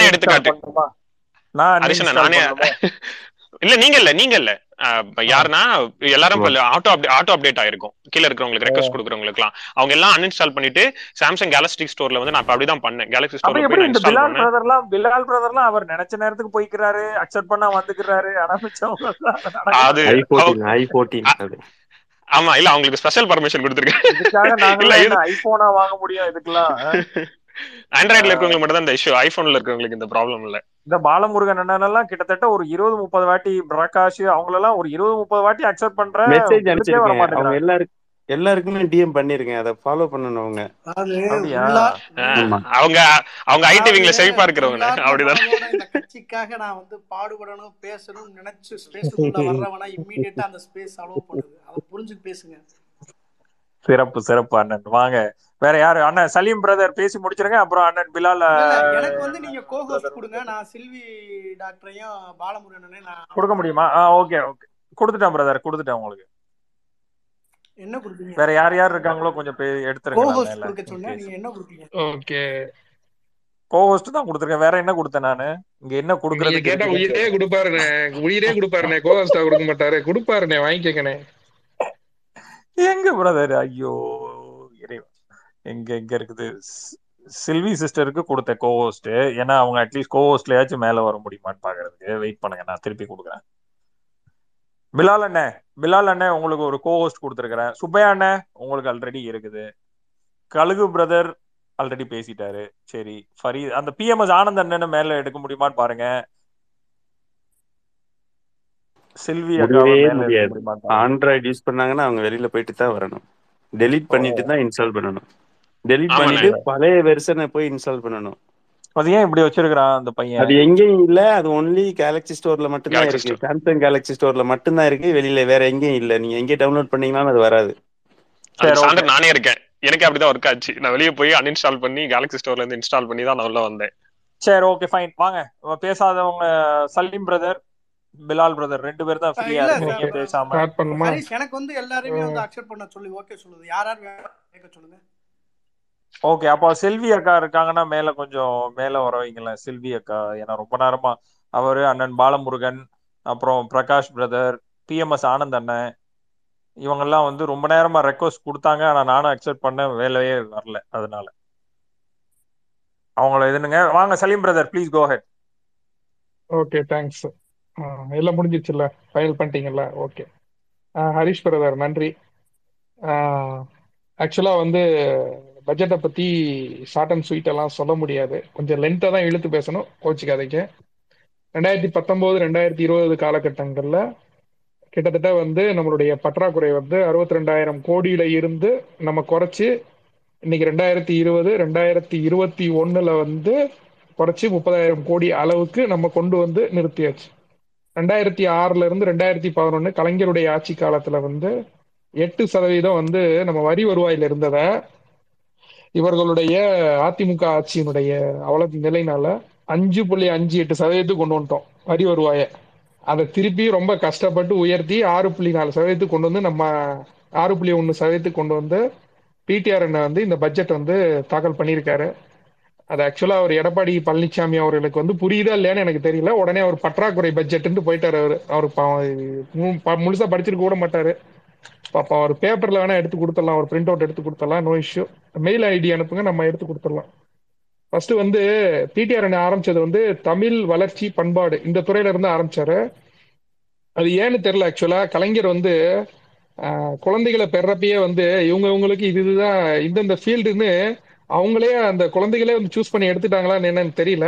எடுத்துக்காட்டு. [LAUGHS] இல்ல நீங்க இல்ல நீங்க இல்ல. யாருன்னா எல்லாரும் ஆட்டோ ஆட்டோ அப்டேட் ஆயிருக்கும். கீழ இருக்கிறவங்களுக்கு ரெக்வஸ்ட் கொடுக்குறவங்களுக்குலாம் அவங்க எல்லாம் அன்இன்ஸ்டால் பண்ணிட்டு சாம்சங் கேலக்ஸி ஸ்டோர்ல வந்து நான் இப்ப அப்படிதான் பண்ணேன். கேலக்ஸி போய்
எப்படி இந்த
இன்ஸ்டால்
பிலால் பிரதர்லாம் பிலால் பிரதர்லாம் அவர் நினைச்ச நேரத்துக்கு போய்க்கிறாரு அக்செப்ட் பண்ணா வந்துக்கிறாரு அது
ஆமா இல்ல அவங்களுக்கு ஸ்பெஷல் பர்மிஷன் கொடுத்துருக்கேன்.
ஐபோனா வாங்க முடியும் இதுக்கெல்லாம்?
ஆண்ட்ராய்டுல இருக்கவங்களுக்கு மட்டும் தான் இந்த இஷ்யூ ஐபோன்ல இருக்கவங்களுக்கு இந்த ப்ராப்ளம் இல்ல.
இந்த பாலமுருகன் அண்ணனெல்லாம் கிட்டத்தட்ட ஒரு இருபது முப்பது வாட்டி பிரகாஷ் அவங்களெல்லாம் ஒரு இருபது முப்பது வாட்டி அக்செப்ட் பண்ற
மெசேஜ் அனுப்பிச்சிருக்கேன் எல்லாருக்கும் எல்லாருக்குமே டிஎம் பண்ணிருக்கேன் அதை ஃபாலோ பண்ணணும் அவங்க.
அவங்க அவங்க ஐடி விங்ல செழிப்பா இருக்கிறவங்க. அப்படிதான்.
இந்த கட்சிக்காக நான் வந்து பாடுபடணும் பேசணும்னு நினைச்சு ஸ்பேஸுக்குள்ள வர்றவனா இம்மீடியட்டா அந்த ஸ்பேஸ் அலோவ் பண்ணுது. அதை புரிஞ்சு பேசுங்க.
சிறப்பு சிறப்பு அண்ணன். வாங்க. வேற யாரு? அண்ணன் சலீம் பிரதர் பேசி முடிச்சிருங்க. அப்புறம் அண்ணன் பிலால்
எனக்கு வந்து நீங்க கோஹோஸ்ட் கொடுங்க. நான் சில்வி டாக்டரையும் பாலமுருகனையும் நான்
கொடுக்க முடியுமா? ஆ ஓகே ஓகே கொடுத்துட்டேன் பிரதர் கொடுத்துட்டேன் உங்களுக்கு.
என்ன கொடுப்பீங்க
வேற யார் யார் இருக்காங்களோ கொஞ்சம் எடுத்துருங்க நான்
கோஹோஸ்ட்
மேல.
கொடுக்க சொன்னேன்.
இன்கேஸ்
நீங்க என்ன கொடுப்பீங்க
ஓகே
கோஹோஸ்ட் தான் கொடுத்துருக்கேன். வேற என்ன கொடுத்தேன் நானு? இங்க என்ன
நீங்க
கொடுக்கறதுக்கு
கேட்டா உயிரே கொடுப்பாருண்ணே உயிரே கொடுப்பாருண்ணே கோஸ்டா கொடுக்க மாட்டாரு. கொடுப்பாருண்ணே வாங்கிக்கங்கண்ணே
எங்க பிரதர் ஐயோ. எங்க எங்க இருக்குது? சில்வி சிஸ்டருக்கு கொடுத்த கோஹோஸ்ட் ஏன்னா அவங்க அட்லீஸ்ட் கோஹோஸ்ட்லயாச்சும் மேல வர முடியுமான்னு பாக்குறதுக்கு. வெயிட் பண்ணுங்க நான் திருப்பி கொடுக்குறேன். பிலால் அண்ணே பிலால் அண்ணே உங்களுக்கு ஒரு கோஹோஸ்ட் கொடுத்துருக்கிறேன். சுப்பையா அண்ணே உங்களுக்கு ஆல்ரெடி இருக்குது. கழுகு பிரதர் ஆல்ரெடி பேசிட்டாரு. சரி ஃபரி அந்த பிஎம்எஸ் ஆனந்த் அண்ணன் மேல எடுக்க முடியுமான்னு பாருங்க. சில்வி
ஆண்ட்ராய்டு யூஸ் பண்ணாங்கன்னா அவங்க வெளியில போயிட்டு தான் வரணும். டெலீட் பண்ணிட்டு தான் இன்ஸ்டால் பண்ணணும். டெலீட் பண்ணிட்டு பழைய வெர்ஷனை போய் இன்ஸ்டால் பண்ணணும்.
அது ஏன் இப்படி வச்சிருக்கிறான் அந்த
அது
பையன்
எங்கேயும் இல்ல அது ஒன்லி கேலக்ஸி ஸ்டோர்ல மட்டும்தான்
கேலக்ஸி
இருக்கு. சாம்சங் கேலக்ஸி ஸ்டோர்ல மட்டும்தான் இருக்கு வெளியில வேற எங்கேயும் இல்ல. நீங்க எங்கே டவுன்லோட் பண்ணீங்கன்னாலும் அது வராது.
நானே இருக்கேன் எனக்கு அப்படிதான் ஒர்க் ஆச்சு. நான் வெளியே போய் அன்இன்ஸ்டால் பண்ணி கேலக்ஸி ஸ்டோர்ல இருந்து இன்ஸ்டால் பண்ணி தான் நான் உள்ள வந்தேன்.
சரி ஓகே ஃபைன் வாங்க. பேசாதவங்க சலீம் பிரதர் பிலால் பிரதர் ரெண்டு பேர் தான் ஃப்ரீயா இருக்கீங்க பேசாம.
எனக்கு வந்து எல்லாரையுமே வந்து அக்செப்ட் பண்ண சொல்லி. ஓகே சொல்லுது. யார் யார் கேட்க சொல்லுங்க.
ஓகே அப்போ செல்வி அக்கா இருக்காங்கன்னா மேல கொஞ்சம் மேல வர வைங்களேன் செல்வி அக்கா ஏன்னா ரொம்ப நேரமா அவரு அண்ணன் பாலமுருகன் அப்புறம் பிரகாஷ் பிரதர் பிஎம்எஸ் ஆனந்த் அண்ணன் இவங்கெல்லாம் வந்து ரொம்ப நேரமா ரெக்வஸ்ட் கொடுத்தாங்க. ஆனா நானும் அக்செப்ட் பண்ண வேலையே வரல அதனால. அவங்கள இதுனுங்க வாங்க Saleem brother please go ahead
okay thanks எல்லாம் முடிஞ்சிச்சுல்ல ஃபைனல் பண்ணிட்டீங்கல்ல? ஓகே ஹரிஷ் பிரதர் நன்றி. ஆக்சுவலாக வந்து பட்ஜெட்டை பற்றி ஷார்ட் அண்ட் ஸ்வீட் எல்லாம் சொல்ல முடியாது. கொஞ்சம் லென்த்தாக தான் இழுத்து பேசணும். கோச்சிக்காதீங்க. ரெண்டாயிரத்தி பத்தொம்போது ரெண்டாயிரத்தி இருபது காலகட்டங்களில் கிட்டத்தட்ட வந்து நம்மளுடைய பற்றாக்குறை வந்து அறுபத்தி ரெண்டாயிரம் கோடியில இருந்து நம்ம குறைச்சி இன்னைக்கு ரெண்டாயிரத்தி இருபது ரெண்டாயிரத்தி இருபத்தி ஒண்ணுல வந்து குறைச்சி முப்பதாயிரம் கோடி அளவுக்கு நம்ம கொண்டு வந்து நிறுத்தியாச்சு. ரெண்டாயிரத்தி ஆறுல இருந்து ரெண்டாயிரத்தி பதினொன்னு கலைஞருடைய ஆட்சி காலத்துல வந்து எட்டு சதவீதம் வந்து நம்ம வரி வருவாயில இருந்ததை இவர்களுடைய அதிமுக ஆட்சியினுடைய அவ்வளவு நிலைனால அஞ்சு புள்ளி அஞ்சு எட்டு சதவீதத்துக்கு கொண்டு வந்துட்டோம். வரி வருவாயை. அதை திருப்பி ரொம்ப கஷ்டப்பட்டு உயர்த்தி ஆறு புள்ளி நாலு சதவீதத்துக்கு கொண்டு வந்து நம்ம ஆறு புள்ளி ஒன்று சதவீதத்துக்கு கொண்டு வந்து பிடிஆர் வந்து இந்த பட்ஜெட் வந்து தாக்கல் பண்ணியிருக்காரு. அது ஆக்சுவலாக அவர் எடப்பாடி பழனிசாமி அவர்களுக்கு வந்து புரியுதா இல்லையான்னு எனக்கு தெரியல. உடனே அவர் பற்றாக்குறை பட்ஜெட்டுன்னு போயிட்டார் அவர். அவர் முழுசாக படிச்சிருக்க கூட மாட்டார். பாப்பா அவர் பேப்பரில் வேணால் எடுத்து கொடுத்துடலாம். ஒரு பிரிண்ட் அவுட் எடுத்து கொடுத்துடலாம். நோ இஷ்யூ மெயில் ஐடி அனுப்புங்க நம்ம எடுத்து கொடுத்துடலாம். ஃபர்ஸ்ட் வந்து பிடிஆர் ஆரம்பிச்சது வந்து தமிழ் வளர்ச்சி பண்பாடு. இந்த துறையில இருந்து ஆரம்பிச்சாரு. அது ஏன்னு தெரியல ஆக்சுவலா கலைஞர் வந்து குழந்தைகளை பெறப்பயே வந்து இவங்க இவங்களுக்கு இது இதுதான் இந்தந்த ஃபீல்டுன்னு அவங்களே அந்த குழந்தைகளே வந்து சூஸ் பண்ணி எடுத்துட்டாங்களான்னு என்னன்னு தெரியல.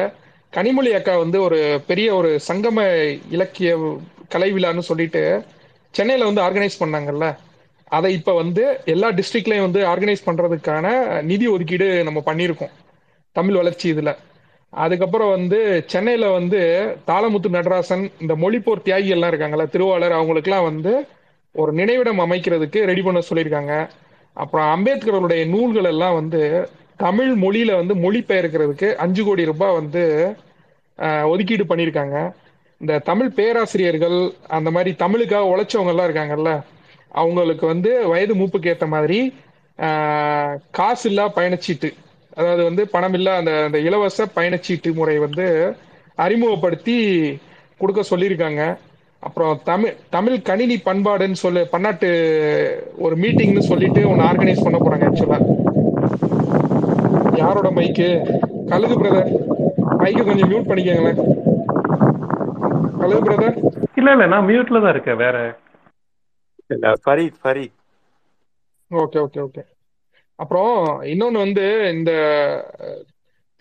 கனிமொழி அக்கா வந்து ஒரு பெரிய ஒரு சங்கம இலக்கிய கலை விழான்னு சொல்லிட்டு சென்னையில வந்து ஆர்கனைஸ் பண்ணாங்கல்ல. அதை இப்ப வந்து எல்லா டிஸ்ட்ரிக்ட்லயும் வந்து ஆர்கனைஸ் பண்றதுக்கான நிதி ஒதுக்கீடு நம்ம பண்ணியிருக்கோம். தமிழ் வளர்ச்சி இதுல. அதுக்கப்புறம் வந்து சென்னையில வந்து தாளமுத்து நடராசன் இந்த மொழிப்போர் தியாகிகள்லாம் இருக்காங்கல்ல திருவாளர் அவங்களுக்குலாம் வந்து ஒரு நினைவிடம் அமைக்கிறதுக்கு ரெடி பண்ண சொல்லியிருக்காங்க. அப்புறம் அம்பேத்கருடைய நூல்கள் எல்லாம் வந்து தமிழ் மொழியில வந்து மொழிபெயர்க்கிறதுக்கு அஞ்சு கோடி ரூபாய் வந்து ஒதுக்கீடு பண்ணியிருக்காங்க. இந்த தமிழ் பேராசிரியர்கள் அந்த மாதிரி தமிழுக்காக உழைச்சவங்க எல்லாம் இருக்காங்கல்ல அவங்களுக்கு வந்து வயது மூப்புக்கு ஏற்ற மாதிரி காசு இல்லா பயணச்சீட்டு. அதாவது வந்து பணம் இல்லா அந்த அந்த இலவச பயணச்சீட்டு முறை வந்து அறிமுகப்படுத்தி கொடுக்க சொல்லியிருக்காங்க. அப்புறம் தமிழ் தமிழ் கணினி பண்பாடுன்னு சொல்லி பன்னாட்டு ஒரு மீட்டிங்னு சொல்லிட்டு ஒன்று ஆர்கனைஸ் பண்ண போறாங்க ஆக்சுவலா. யாரோட மைக்கு? கழுகு பிரதர். மைக்கு கொஞ்சம் மியூட் பண்ணிக்கங்களேன். கழுகு பிரதர்.
இல்ல இல்ல நான் மியூட்ல தான் இருக்கேன் வேற
இல்ல Fareed Fareed.
Okay okay okay. அப்புறம் இன்னொன்னு வந்து இந்த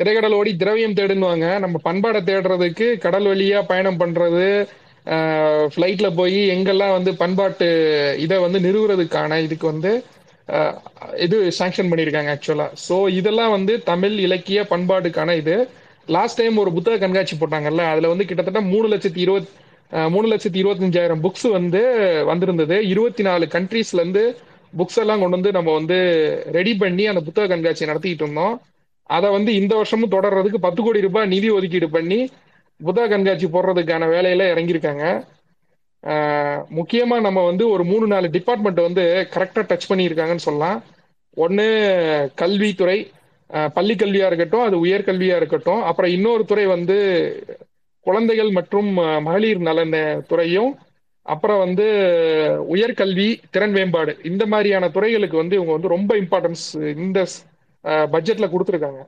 திரைக்கடல் ஓடி திரவியம் தேடுன்னுவாங்க. நம்ம பண்பாடை தேடுறதுக்கு கடல் வழியா பயணம் பண்றது ஃப்ளைட்ல போய் எங்கெல்லாம் வந்து பண்பாட்டு இதை வந்து நிறுவுறதுக்கான இதுக்கு வந்து இது சாங்ஷன் பண்ணியிருக்காங்க ஆக்சுவலா ஸோ இதெல்லாம் வந்து தமிழ் இலக்கிய பண்பாட்டுக்கான இது. லாஸ்ட் டைம் ஒரு புத்தக கண்காட்சி போட்டாங்கல்ல அதுல வந்து கிட்டத்தட்ட மூணு லட்சத்தி இருபத்தி மூணு லட்சத்தி இருபத்தஞ்சாயிரம் புக்ஸ் வந்து வந்திருந்தது. இருபத்தி நாலு கண்ட்ரீஸ்ல இருந்து புக்ஸ் எல்லாம் கொண்டு வந்து நம்ம வந்து ரெடி பண்ணி அந்த புத்தக கண்காட்சியை நடத்திட்டு இருந்தோம். அதை வந்து இந்த வருஷமும் தொடர்றதுக்கு பத்து கோடி ரூபாய் நிதி ஒதுக்கீடு பண்ணி புத்தக கண்காட்சி போடுறதுக்கான வேலையில இறங்கியிருக்காங்க. முக்கியமா நம்ம வந்து ஒரு மூணு நாலு டிபார்ட்மெண்ட் வந்து கரெக்டா டச் பண்ணியிருக்காங்கன்னு சொல்லலாம். ஒன்று கல்வித்துறை பள்ளி கல்வியா இருக்கட்டும் அது உயர்கல்வியா இருக்கட்டும். அப்புறம் இன்னொரு துறை வந்து குழந்தைகள் மற்றும் மகளிர் நலன் துறையும் அப்புறம் வந்து உயர்கல்வி திறன் மேம்பாடு இந்த மாதிரியான துறைகளுக்கு வந்து இவங்க வந்து ரொம்ப இம்பார்ட்டன்ஸ் இந்த பட்ஜெட்ல கொடுத்துருக்காங்க.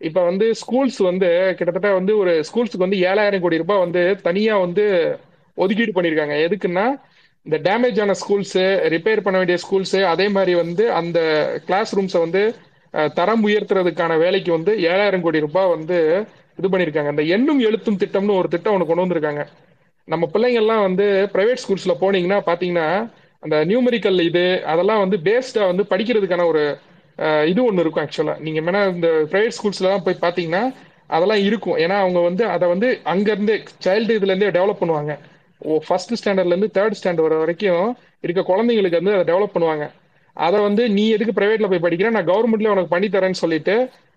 இப்ப வந்து ஸ்கூல்ஸ் வந்து கிட்டத்தட்ட வந்து ஒரு ஸ்கூல்ஸுக்கு வந்து ஏழாயிரம் கோடி ரூபாய் வந்து தனியா வந்து ஒதுக்கீடு பண்ணியிருக்காங்க எதுக்குன்னா இந்த டேமேஜ் ஆன ஸ்கூல்ஸ் ரிப்பேர் பண்ண வேண்டிய ஸ்கூல்ஸ் அதே மாதிரி வந்து அந்த கிளாஸ் ரூம்ஸை வந்து தரம் உயர்த்துறதுக்கான வேலைக்கு வந்து ஏழாயிரம் கோடி ரூபாய் வந்து இது பண்ணியிருக்காங்க அந்த எண்ணும் எழுத்தும் திட்டம்னு ஒரு திட்டம் ஒன்று கொண்டு வந்திருக்காங்க. நம்ம பிள்ளைங்க எல்லாம் வந்து பிரைவேட் ஸ்கூல்ஸ்ல போனீங்கன்னா பாத்தீங்கன்னா அந்த நியூமெரிக்கல் இது அதெல்லாம் வந்து பேஸ்டா வந்து படிக்கிறதுக்கான ஒரு இது ஒன்று இருக்கும் ஆக்சுவலா நீங்க வேணா இந்த பிரைவேட் ஸ்கூல்ஸ்ல தான் போய் பாத்தீங்கன்னா அதெல்லாம் இருக்கும். ஏன்னா அவங்க வந்து அதை வந்து அங்கேருந்து சைல்டு இதுலேருந்தே டெவலப் பண்ணுவாங்க. ஓ ஃபர்ஸ்ட் ஸ்டாண்டர்ட்லேருந்து தேர்ட் ஸ்டாண்டர்ட் வர வரைக்கும் இருக்க குழந்தைங்களுக்கு வந்து அதை டெவலப் பண்ணுவாங்க. அதை வந்து நீ எதுக்கு ப்ரைவேட்டில் போய் படிக்கிற? நான் கவர்மெண்ட்லேயே உனக்கு பண்ணி தரேன்னு சொல்லிட்டு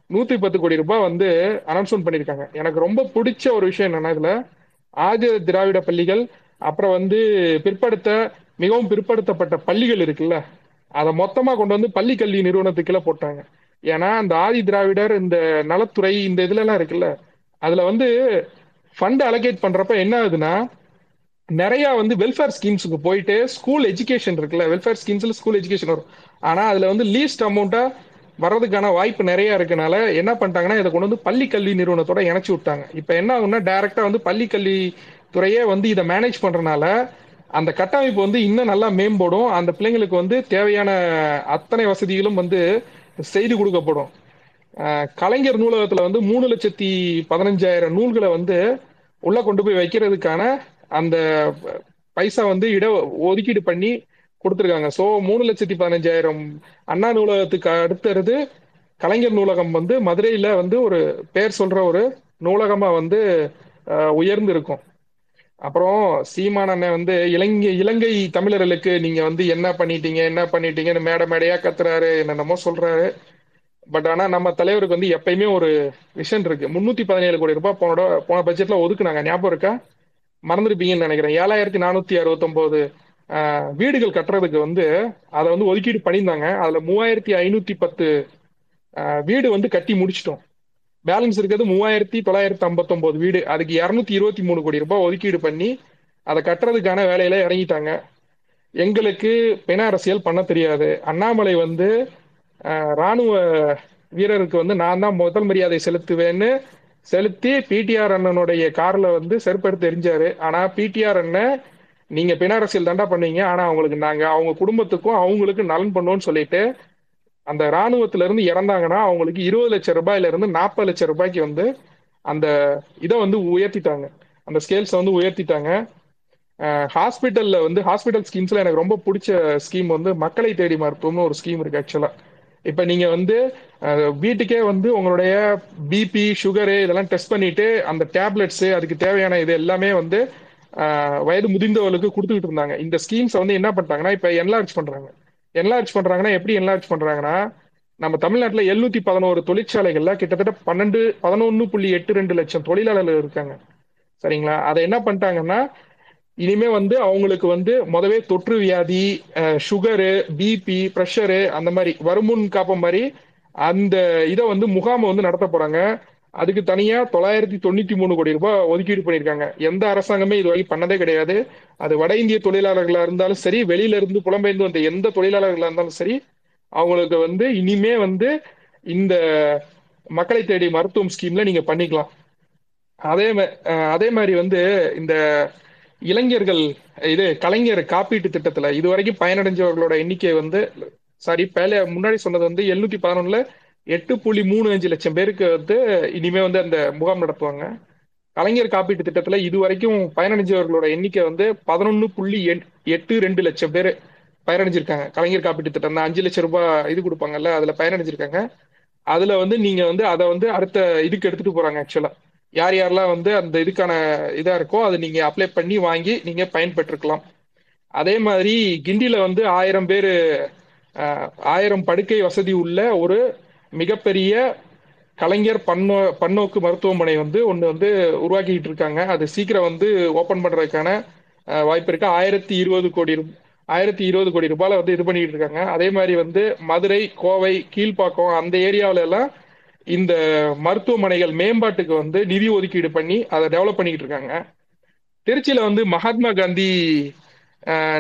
நூத்தி பத்து கோடி ரூபாய் வந்து அனௌன்ஸ்மெண்ட் பண்ணியிருக்காங்க எனக்கு ரொம்ப பிடிச்ச ஒரு விஷயம் என்னன்னா இதுல ஆதி திராவிட பள்ளிகள் அப்புறம் வந்து பிற்படுத்த மிகவும் பிற்படுத்தப்பட்ட பள்ளிகள் இருக்குல்ல அதை மொத்தமா கொண்டு வந்து பள்ளி கல்வி நிறுவனத்துக்குள்ள போட்டாங்க. ஏன்னா அந்த ஆதி திராவிடர் இந்த நலத்துறை இந்த இதுல எல்லாம் இருக்குல்ல அதுல வந்து ஃபண்ட் அலோகேட் பண்றப்ப என்ன ஆகுதுன்னா நிறைய வந்து வெல்ஃபேர் ஸ்கீம்ஸுக்கு போயிட்டு ஸ்கூல் எஜுகேஷன் இருக்குல்ல வெல்ஃபேர் ஸ்கீம்ஸ்ல ஸ்கூல் எஜுகேஷன் வரும். ஆனா அதுல வந்து லீஸ்ட் அமௌண்ட்டா வர்றதுக்கான வாய்ப்பு நிறைய இருக்கனால என்ன பண்ணிட்டாங்கன்னா இதை கொண்டு வந்து பள்ளி கல்வி நிறுவனத்தோட இணைச்சு விட்டாங்க. இப்போ என்ன ஆகும்னா டைரக்டா வந்து பள்ளி கல்வி துறையே வந்து இதை மேனேஜ் பண்றதுனால அந்த கட்டமைப்பு வந்து இன்னும் நல்லா மேம்படும். அந்த பிள்ளைங்களுக்கு வந்து தேவையான அத்தனை வசதிகளும் வந்து செய்து கொடுக்கப்படும். கலைஞர் நூலகத்துல வந்து மூணு லட்சத்தி பதினஞ்சாயிரம் நூல்களை வந்து உள்ள கொண்டு போய் வைக்கிறதுக்கான அந்த பைசா வந்து இட ஒதுக்கீடு பண்ணி கொடுத்துருக்காங்க. ஸோ மூணு லட்சத்தி பதினஞ்சாயிரம் அண்ணா நூலகத்துக்கு அடுத்தது கலைஞர் நூலகம் வந்து மதுரையில வந்து ஒரு பேர் சொல்ற ஒரு நூலகமா வந்து உயர்ந்து இருக்கும் அப்புறம் சீமான் அண்ணன் வந்து இலங்கை இலங்கை தமிழர்களுக்கு நீங்க வந்து என்ன பண்ணிட்டீங்க என்ன பண்ணிட்டீங்கன்னு மேடை மேடையா கத்துறாரு என்னென்னமோ சொல்றாரு. பட் ஆனா நம்ம தலைவருக்கு வந்து எப்பயுமே ஒரு விஷன் இருக்கு. முன்னூத்தி பதினேழு கோடி ரூபாய் போன போன பட்ஜெட்ல ஒதுக்குனாங்க. ஞாபகம் இருக்கா? மறந்துருப்பீங்கன்னு நினைக்கிறேன். ஏழாயிரத்தி நானூத்தி அறுபத்தொன்பது வீடுகள் கட்டுறதுக்கு வந்து அதை வந்து ஒதுக்கீடு பண்ணியிருந்தாங்க. அதுல மூவாயிரத்தி ஐநூத்தி பத்து வீடு வந்து கட்டி முடிச்சிட்டோம். பேலன்ஸ் இருக்கிறது மூவாயிரத்தி தொள்ளாயிரத்தி ஐம்பத்தொம்போது வீடு. அதுக்கு இரநூத்தி இருபத்தி மூணு கோடி ரூபாய் ஒதுக்கீடு பண்ணி அதை கட்டுறதுக்கான வேலையில இறங்கிட்டாங்க. எங்களுக்கு பெண அரசியல் பண்ண தெரியாது. அண்ணாமலை வந்து ராணுவ வீரருக்கு வந்து நான் தான் முதல் மரியாதை செலுத்துவேன்னு செலுத்தி பிடிஆர் அண்ணனுடைய கார்ல வந்து செருப்பெடுத்து எரிஞ்சாரு. ஆனா பிடிஆர் அண்ணன் நீங்க பிண அரசியல் தாண்டா பண்ணீங்க. ஆனா அவங்களுக்கு நாங்க அவங்க குடும்பத்துக்கும் அவங்களுக்கு நலன் பண்ணோம்னு சொல்லிட்டு அந்த இராணுவத்துல இருந்து இறந்தாங்கன்னா அவங்களுக்கு இருபது லட்சம் ரூபாயில இருந்து நாற்பது லட்சம் ரூபாய்க்கு வந்து அந்த இதை வந்து உயர்த்திட்டாங்க. அந்த ஸ்கேல்ஸை வந்து உயர்த்திட்டாங்க. ஹாஸ்பிட்டல்ல வந்து ஹாஸ்பிட்டல் ஸ்கீம்ஸ்ல எனக்கு ரொம்ப பிடிச்ச ஸ்கீம் வந்து மக்களை தேடி மருத்துவம்னு ஒரு ஸ்கீம் இருக்கு ஆக்சுவலா இப்ப நீங்க வந்து வீட்டுக்கே வந்து உங்களுடைய பிபி சுகரு இதெல்லாம் டெஸ்ட் பண்ணிட்டு அந்த டேப்லெட்ஸ் அதுக்கு தேவையான இது எல்லாமே வந்து வயது முதிர்ந்தவர்களுக்கு கொடுத்துக்கிட்டு இருந்தாங்க. இந்த ஸ்கீம்ஸ் வந்து என்ன பண்ணிட்டாங்கன்னா இப்ப என்லார்ஜ் பண்றாங்க. என்லார்ஜ் பண்றாங்கன்னா எப்படி என்லார்ஜ் பண்றாங்கன்னா நம்ம தமிழ்நாட்டுல எழுநூத்தி பதினோரு தொழிற்சாலைகள்ல கிட்டத்தட்ட பன்னெண்டு பதினொன்னு புள்ளி எட்டு ரெண்டு லட்சம் தொழிலாளர்கள் இருக்காங்க. சரிங்களா? அதை என்ன பண்ணிட்டாங்கன்னா இனிமே வந்து அவங்களுக்கு வந்து முதவே தொற்று வியாதி சுகரு பிபி ப்ரெஷரு அந்த மாதிரி வருமுன் காப்பம் மாதிரி அந்த இதை வந்து முகாமை வந்து நடத்த போறாங்க. அதுக்கு தனியா தொள்ளாயிரத்தி தொண்ணூத்தி மூணு கோடி ரூபாய் ஒதுக்கீடு பண்ணியிருக்காங்க. எந்த அரசாங்கமே இது வரைக்கும் பண்ணதே கிடையாது. அது வட இந்திய தொழிலாளர்களா இருந்தாலும் சரி வெளியில இருந்து புலம்பெயர்ந்து வந்த எந்த தொழிலாளர்களா இருந்தாலும் சரி அவங்களுக்கு வந்து இனிமே வந்து இந்த மக்களை தேடி மருத்துவம் ஸ்கீம்ல நீங்க பண்ணிக்கலாம். அதே அதே மாதிரி வந்து இந்த இளைஞர்கள் இது கலைஞர் காப்பீட்டு திட்டத்துல இது வரைக்கும் பயனடைஞ்சவர்களோட எண்ணிக்கை வந்து சாரி பேல முன்னாடி சொன்னது வந்து எழுநூத்தி பதினொன்னுல எட்டு புள்ளி மூணு அஞ்சு லட்சம் பேருக்கு வந்து இனிமே வந்து அந்த முகாம் நடத்துவாங்க. கலைஞர் காப்பீட்டு திட்டத்துல இது வரைக்கும் பயனடைஞ்சவர்களோட எண்ணிக்கை வந்து பதினொன்னு புள்ளி எட்டு ரெண்டு லட்சம் பேர் பயனடைஞ்சிருக்காங்க. கலைஞர் காப்பீட்டு திட்டம் அந்த அஞ்சு லட்சம் ரூபாய் இது கொடுப்பாங்கல்ல அதுல பயனடைஞ்சிருக்காங்க. அதுல வந்து நீங்க வந்து அதை வந்து அடுத்த இதுக்கு எடுத்துட்டு போறாங்க ஆக்சுவலா யார் யாரெல்லாம் வந்து அந்த இதுக்கான இதா இருக்கோ அதை நீங்க அப்ளை பண்ணி வாங்கி நீங்க பயன்பெற்றுக்கலாம் அதே மாதிரி கிண்டில வந்து ஆயிரம் பேர் ஆயிரம் படுக்கை வசதி உள்ள ஒரு மிகப்பெரிய கலைஞர் பன்னோ பன்னோக்கு மருத்துவமனை வந்து ஒன்று வந்து உருவாக்கிட்டு இருக்காங்க. அது சீக்கிரம் வந்து ஓப்பன் பண்ணுறதுக்கான வாய்ப்பு இருக்கு. ஆயிரத்தி இருபது கோடி ரூ- ஆயிரத்தி இருபது கோடி ரூபாயில வந்து இது பண்ணிட்டு இருக்காங்க. அதே மாதிரி வந்து மதுரை கோவை கீழ்ப்பாக்கம் அந்த ஏரியாவில எல்லாம் இந்த மருத்துவமனைகள் மேம்பாட்டுக்கு வந்து நிதி ஒதுக்கீடு பண்ணி அதை டெவலப் பண்ணிக்கிட்டு இருக்காங்க. திருச்சியில வந்து மகாத்மா காந்தி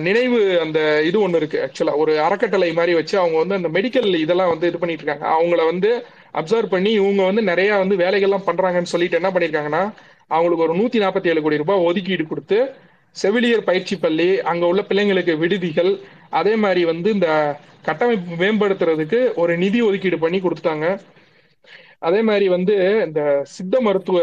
நினைவு அந்த இது ஒன்று இருக்கு ஆக்சுவலா ஒரு அறக்கட்டளை மாதிரி வச்சு அவங்க வந்து அந்த மெடிக்கல் இதெல்லாம் வந்து இது பண்ணிட்டு இருக்காங்க. அவங்கள வந்து அப்சர்வ் பண்ணி இவங்க வந்து நிறைய வந்து வேலைகள்லாம் பண்றாங்கன்னு சொல்லிட்டு என்ன பண்ணிருக்காங்கன்னா அவங்களுக்கு ஒரு நூத்தி நாற்பத்தி ஏழு கோடி ரூபாய் ஒதுக்கீடு கொடுத்து செவிலியர் பயிற்சி பள்ளி அங்க உள்ள பிள்ளைங்களுக்கு விடுதிகள் அதே மாதிரி வந்து இந்த கட்டமைப்பு மேம்படுத்துறதுக்கு ஒரு நிதி ஒதுக்கீடு பண்ணி கொடுத்துட்டாங்க. அதே மாதிரி வந்து இந்த சித்த மருத்துவ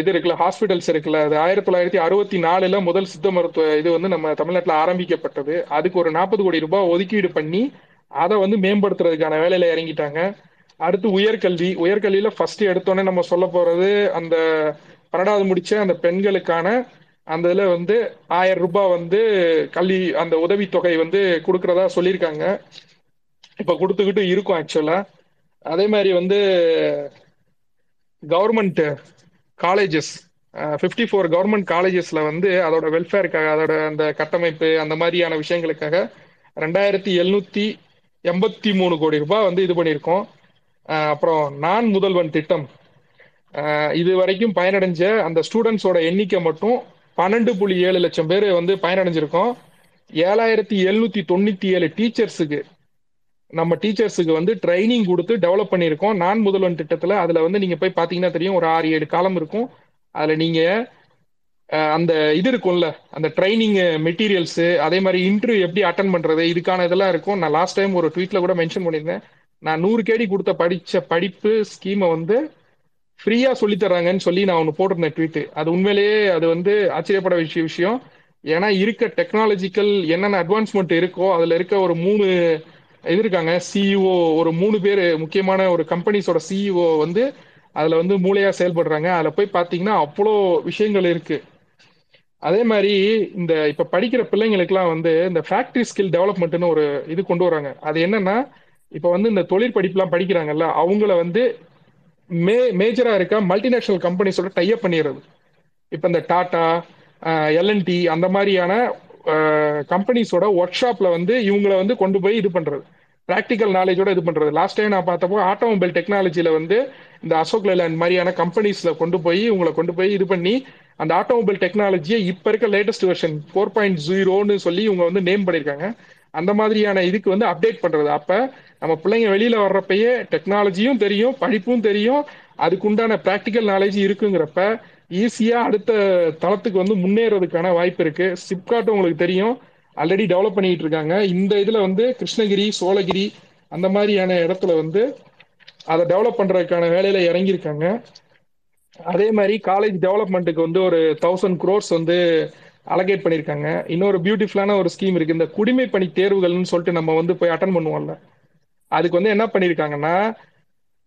இது இருக்குல்ல ஹாஸ்பிட்டல்ஸ் இருக்குல்ல அது ஆயிரத்தி தொள்ளாயிரத்தி அறுபத்தி நாலுல முதல் சித்த மருத்துவ இது வந்து நம்ம தமிழ்நாட்டில் ஆரம்பிக்கப்பட்டது. அதுக்கு ஒரு நாற்பது கோடி ரூபாய் ஒதுக்கீடு பண்ணி அதை வந்து மேம்படுத்துறதுக்கான வேலையில இறங்கிட்டாங்க. அடுத்து உயர்கல்வி. உயர்கல்வியில ஃபர்ஸ்ட் எடுத்தோடனே நம்ம சொல்ல போறது அந்த பன்னெண்டாவது முடிச்ச அந்த பெண்களுக்கான அந்த இதுல வந்து ஆயிரம் ரூபாய் வந்து கல்வி அந்த உதவித்தொகை வந்து கொடுக்கறதா சொல்லியிருக்காங்க. இப்ப கொடுத்துக்கிட்டு இருக்கும் ஆக்சுவலா அதே மாதிரி வந்து government colleges fifty four government காலேஜஸ்ல வந்து அதோட வெல்ஃபேருக்காக அதோட அந்த கட்டமைப்பு அந்த மாதிரியான விஷயங்களுக்காக ரெண்டாயிரத்தி எழுநூத்தி எண்பத்தி மூணு கோடி ரூபாய் வந்து இது பண்ணியிருக்கோம். அப்புறம் நான் முதல்வன் திட்டம். இது வரைக்கும் பயனடைஞ்ச அந்த ஸ்டூடெண்ட்ஸோட எண்ணிக்கை மட்டும் பன்னெண்டு புள்ளி ஏழு லட்சம் பேர் வந்து பயனடைஞ்சிருக்கோம். ஏழாயிரத்தி எழுநூத்தி தொண்ணூத்தி ஏழு டீச்சர்ஸுக்கு நம்ம டீச்சர்ஸுக்கு வந்து ட்ரைனிங் கொடுத்து டெவலப் பண்ணியிருக்கோம். நான் முதல்வன் திட்டத்தில் அதில் வந்து நீங்கள் போய் பார்த்தீங்கன்னா தெரியும் ஒரு ஆறு ஏழு காலம் இருக்கும். அதில் நீங்கள் அந்த இது இருக்கும்ல அந்த ட்ரைனிங் மெட்டீரியல்ஸு அதே மாதிரி இன்டர்வியூ எப்படி அட்டன் பண்ணுறது இதுக்கான இதெல்லாம் இருக்கும். நான் லாஸ்ட் டைம் ஒரு ட்வீட்டில் கூட மென்ஷன் பண்ணியிருந்தேன். நான் நூறு கேடி கொடுத்த படித்த படிப்பு ஸ்கீமை வந்து ஃப்ரீயாக சொல்லி தர்றாங்கன்னு சொல்லி நான் ஒன்று போட்டிருந்தேன் ட்வீட்டு அது உண்மையிலேயே அது வந்து ஆச்சரியப்பட விஷய விஷயம். ஏன்னா இருக்க டெக்னாலஜிக்கல் என்னென்ன அட்வான்ஸ்மெண்ட் இருக்கோ அதில் இருக்க ஒரு மூணு இது இருக்காங்க சிஇஓ ஒரு மூணு பேர் முக்கியமான ஒரு கம்பெனிஸோட சிஇஓ வந்து அதில் வந்து மூளையா செயல்படுறாங்க. அதில் போய் பார்த்தீங்கன்னா அவ்வளோ விஷயங்கள் இருக்கு. அதே மாதிரி இந்த இப்போ படிக்கிற பிள்ளைங்களுக்குலாம் வந்து இந்த ஃபேக்ட்ரி ஸ்கில் டெவலப்மெண்ட்னு ஒரு இது கொண்டு வராங்க. அது என்னன்னா இப்போ வந்து இந்த தொழிற்படிப்புலாம் படிக்கிறாங்கல்ல அவங்கள வந்து மே மேஜராக இருக்க மல்டிநேஷனல் கம்பெனிஸோட டைப் பண்ணிடுறது. இப்போ இந்த டாட்டா எல்என்டி அந்த மாதிரியான கம்பெனிஸோட ஒர்க் ஷாப்பில் வந்து இவங்கள வந்து கொண்டு போய் இது பண்ணுறது ப்ராக்டிக்கல் நாலேஜோட இது பண்றது. லாஸ்ட் டைம் நான் பார்த்தப்போ ஆட்டோமொபைல் டெக்னாலஜியில வந்து இந்த அசோக் லேலாண்ட் மாதிரியான கம்பெனிஸ்ல கொண்டு போய் உங்களை கொண்டு போய் இது பண்ணி அந்த ஆட்டோமொபைல் டெக்னாலஜியை இப்ப இருக்க லேட்டஸ்ட் வெர்ஷன் ஃபோர் பாயிண்ட் ஜீரோன்னு சொல்லி இவங்க வந்து நேம் பண்ணியிருக்காங்க அந்த மாதிரியான இதுக்கு வந்து அப்டேட் பண்றது. அப்ப நம்ம பிள்ளைங்க வெளியில வர்றப்பயே டெக்னாலஜியும் தெரியும் படிப்பும் தெரியும் அதுக்குண்டான ப்ராக்டிக்கல் நாலேஜ் இருக்குங்கிறப்ப ஈஸியா அடுத்த தளத்துக்கு வந்து முன்னேறதுக்கான வாய்ப்பு இருக்கு. சிப்காட் உங்களுக்கு தெரியும். ஆல்ரெடி டெவலப் பண்ணிட்டு இருக்காங்க இந்த இதுல வந்து கிருஷ்ணகிரி சோழகிரி அந்த மாதிரியான இடத்துல வந்து அதை டெவலப் பண்றதுக்கான வேலையில இறங்கியிருக்காங்க. அதே மாதிரி காலேஜ் டெவலப்மெண்ட்டுக்கு வந்து ஒரு தௌசண்ட் குரோர்ஸ் வந்து அலகேட் பண்ணியிருக்காங்க. இன்னொரு பியூட்டிஃபுல்லான ஒரு ஸ்கீம் இருக்கு. இந்த குடிமை பணி தேர்வுகள்னு சொல்லிட்டு நம்ம வந்து போய் அட்டன் பண்ணுவோம்ல. அதுக்கு வந்து என்ன பண்ணியிருக்காங்கன்னா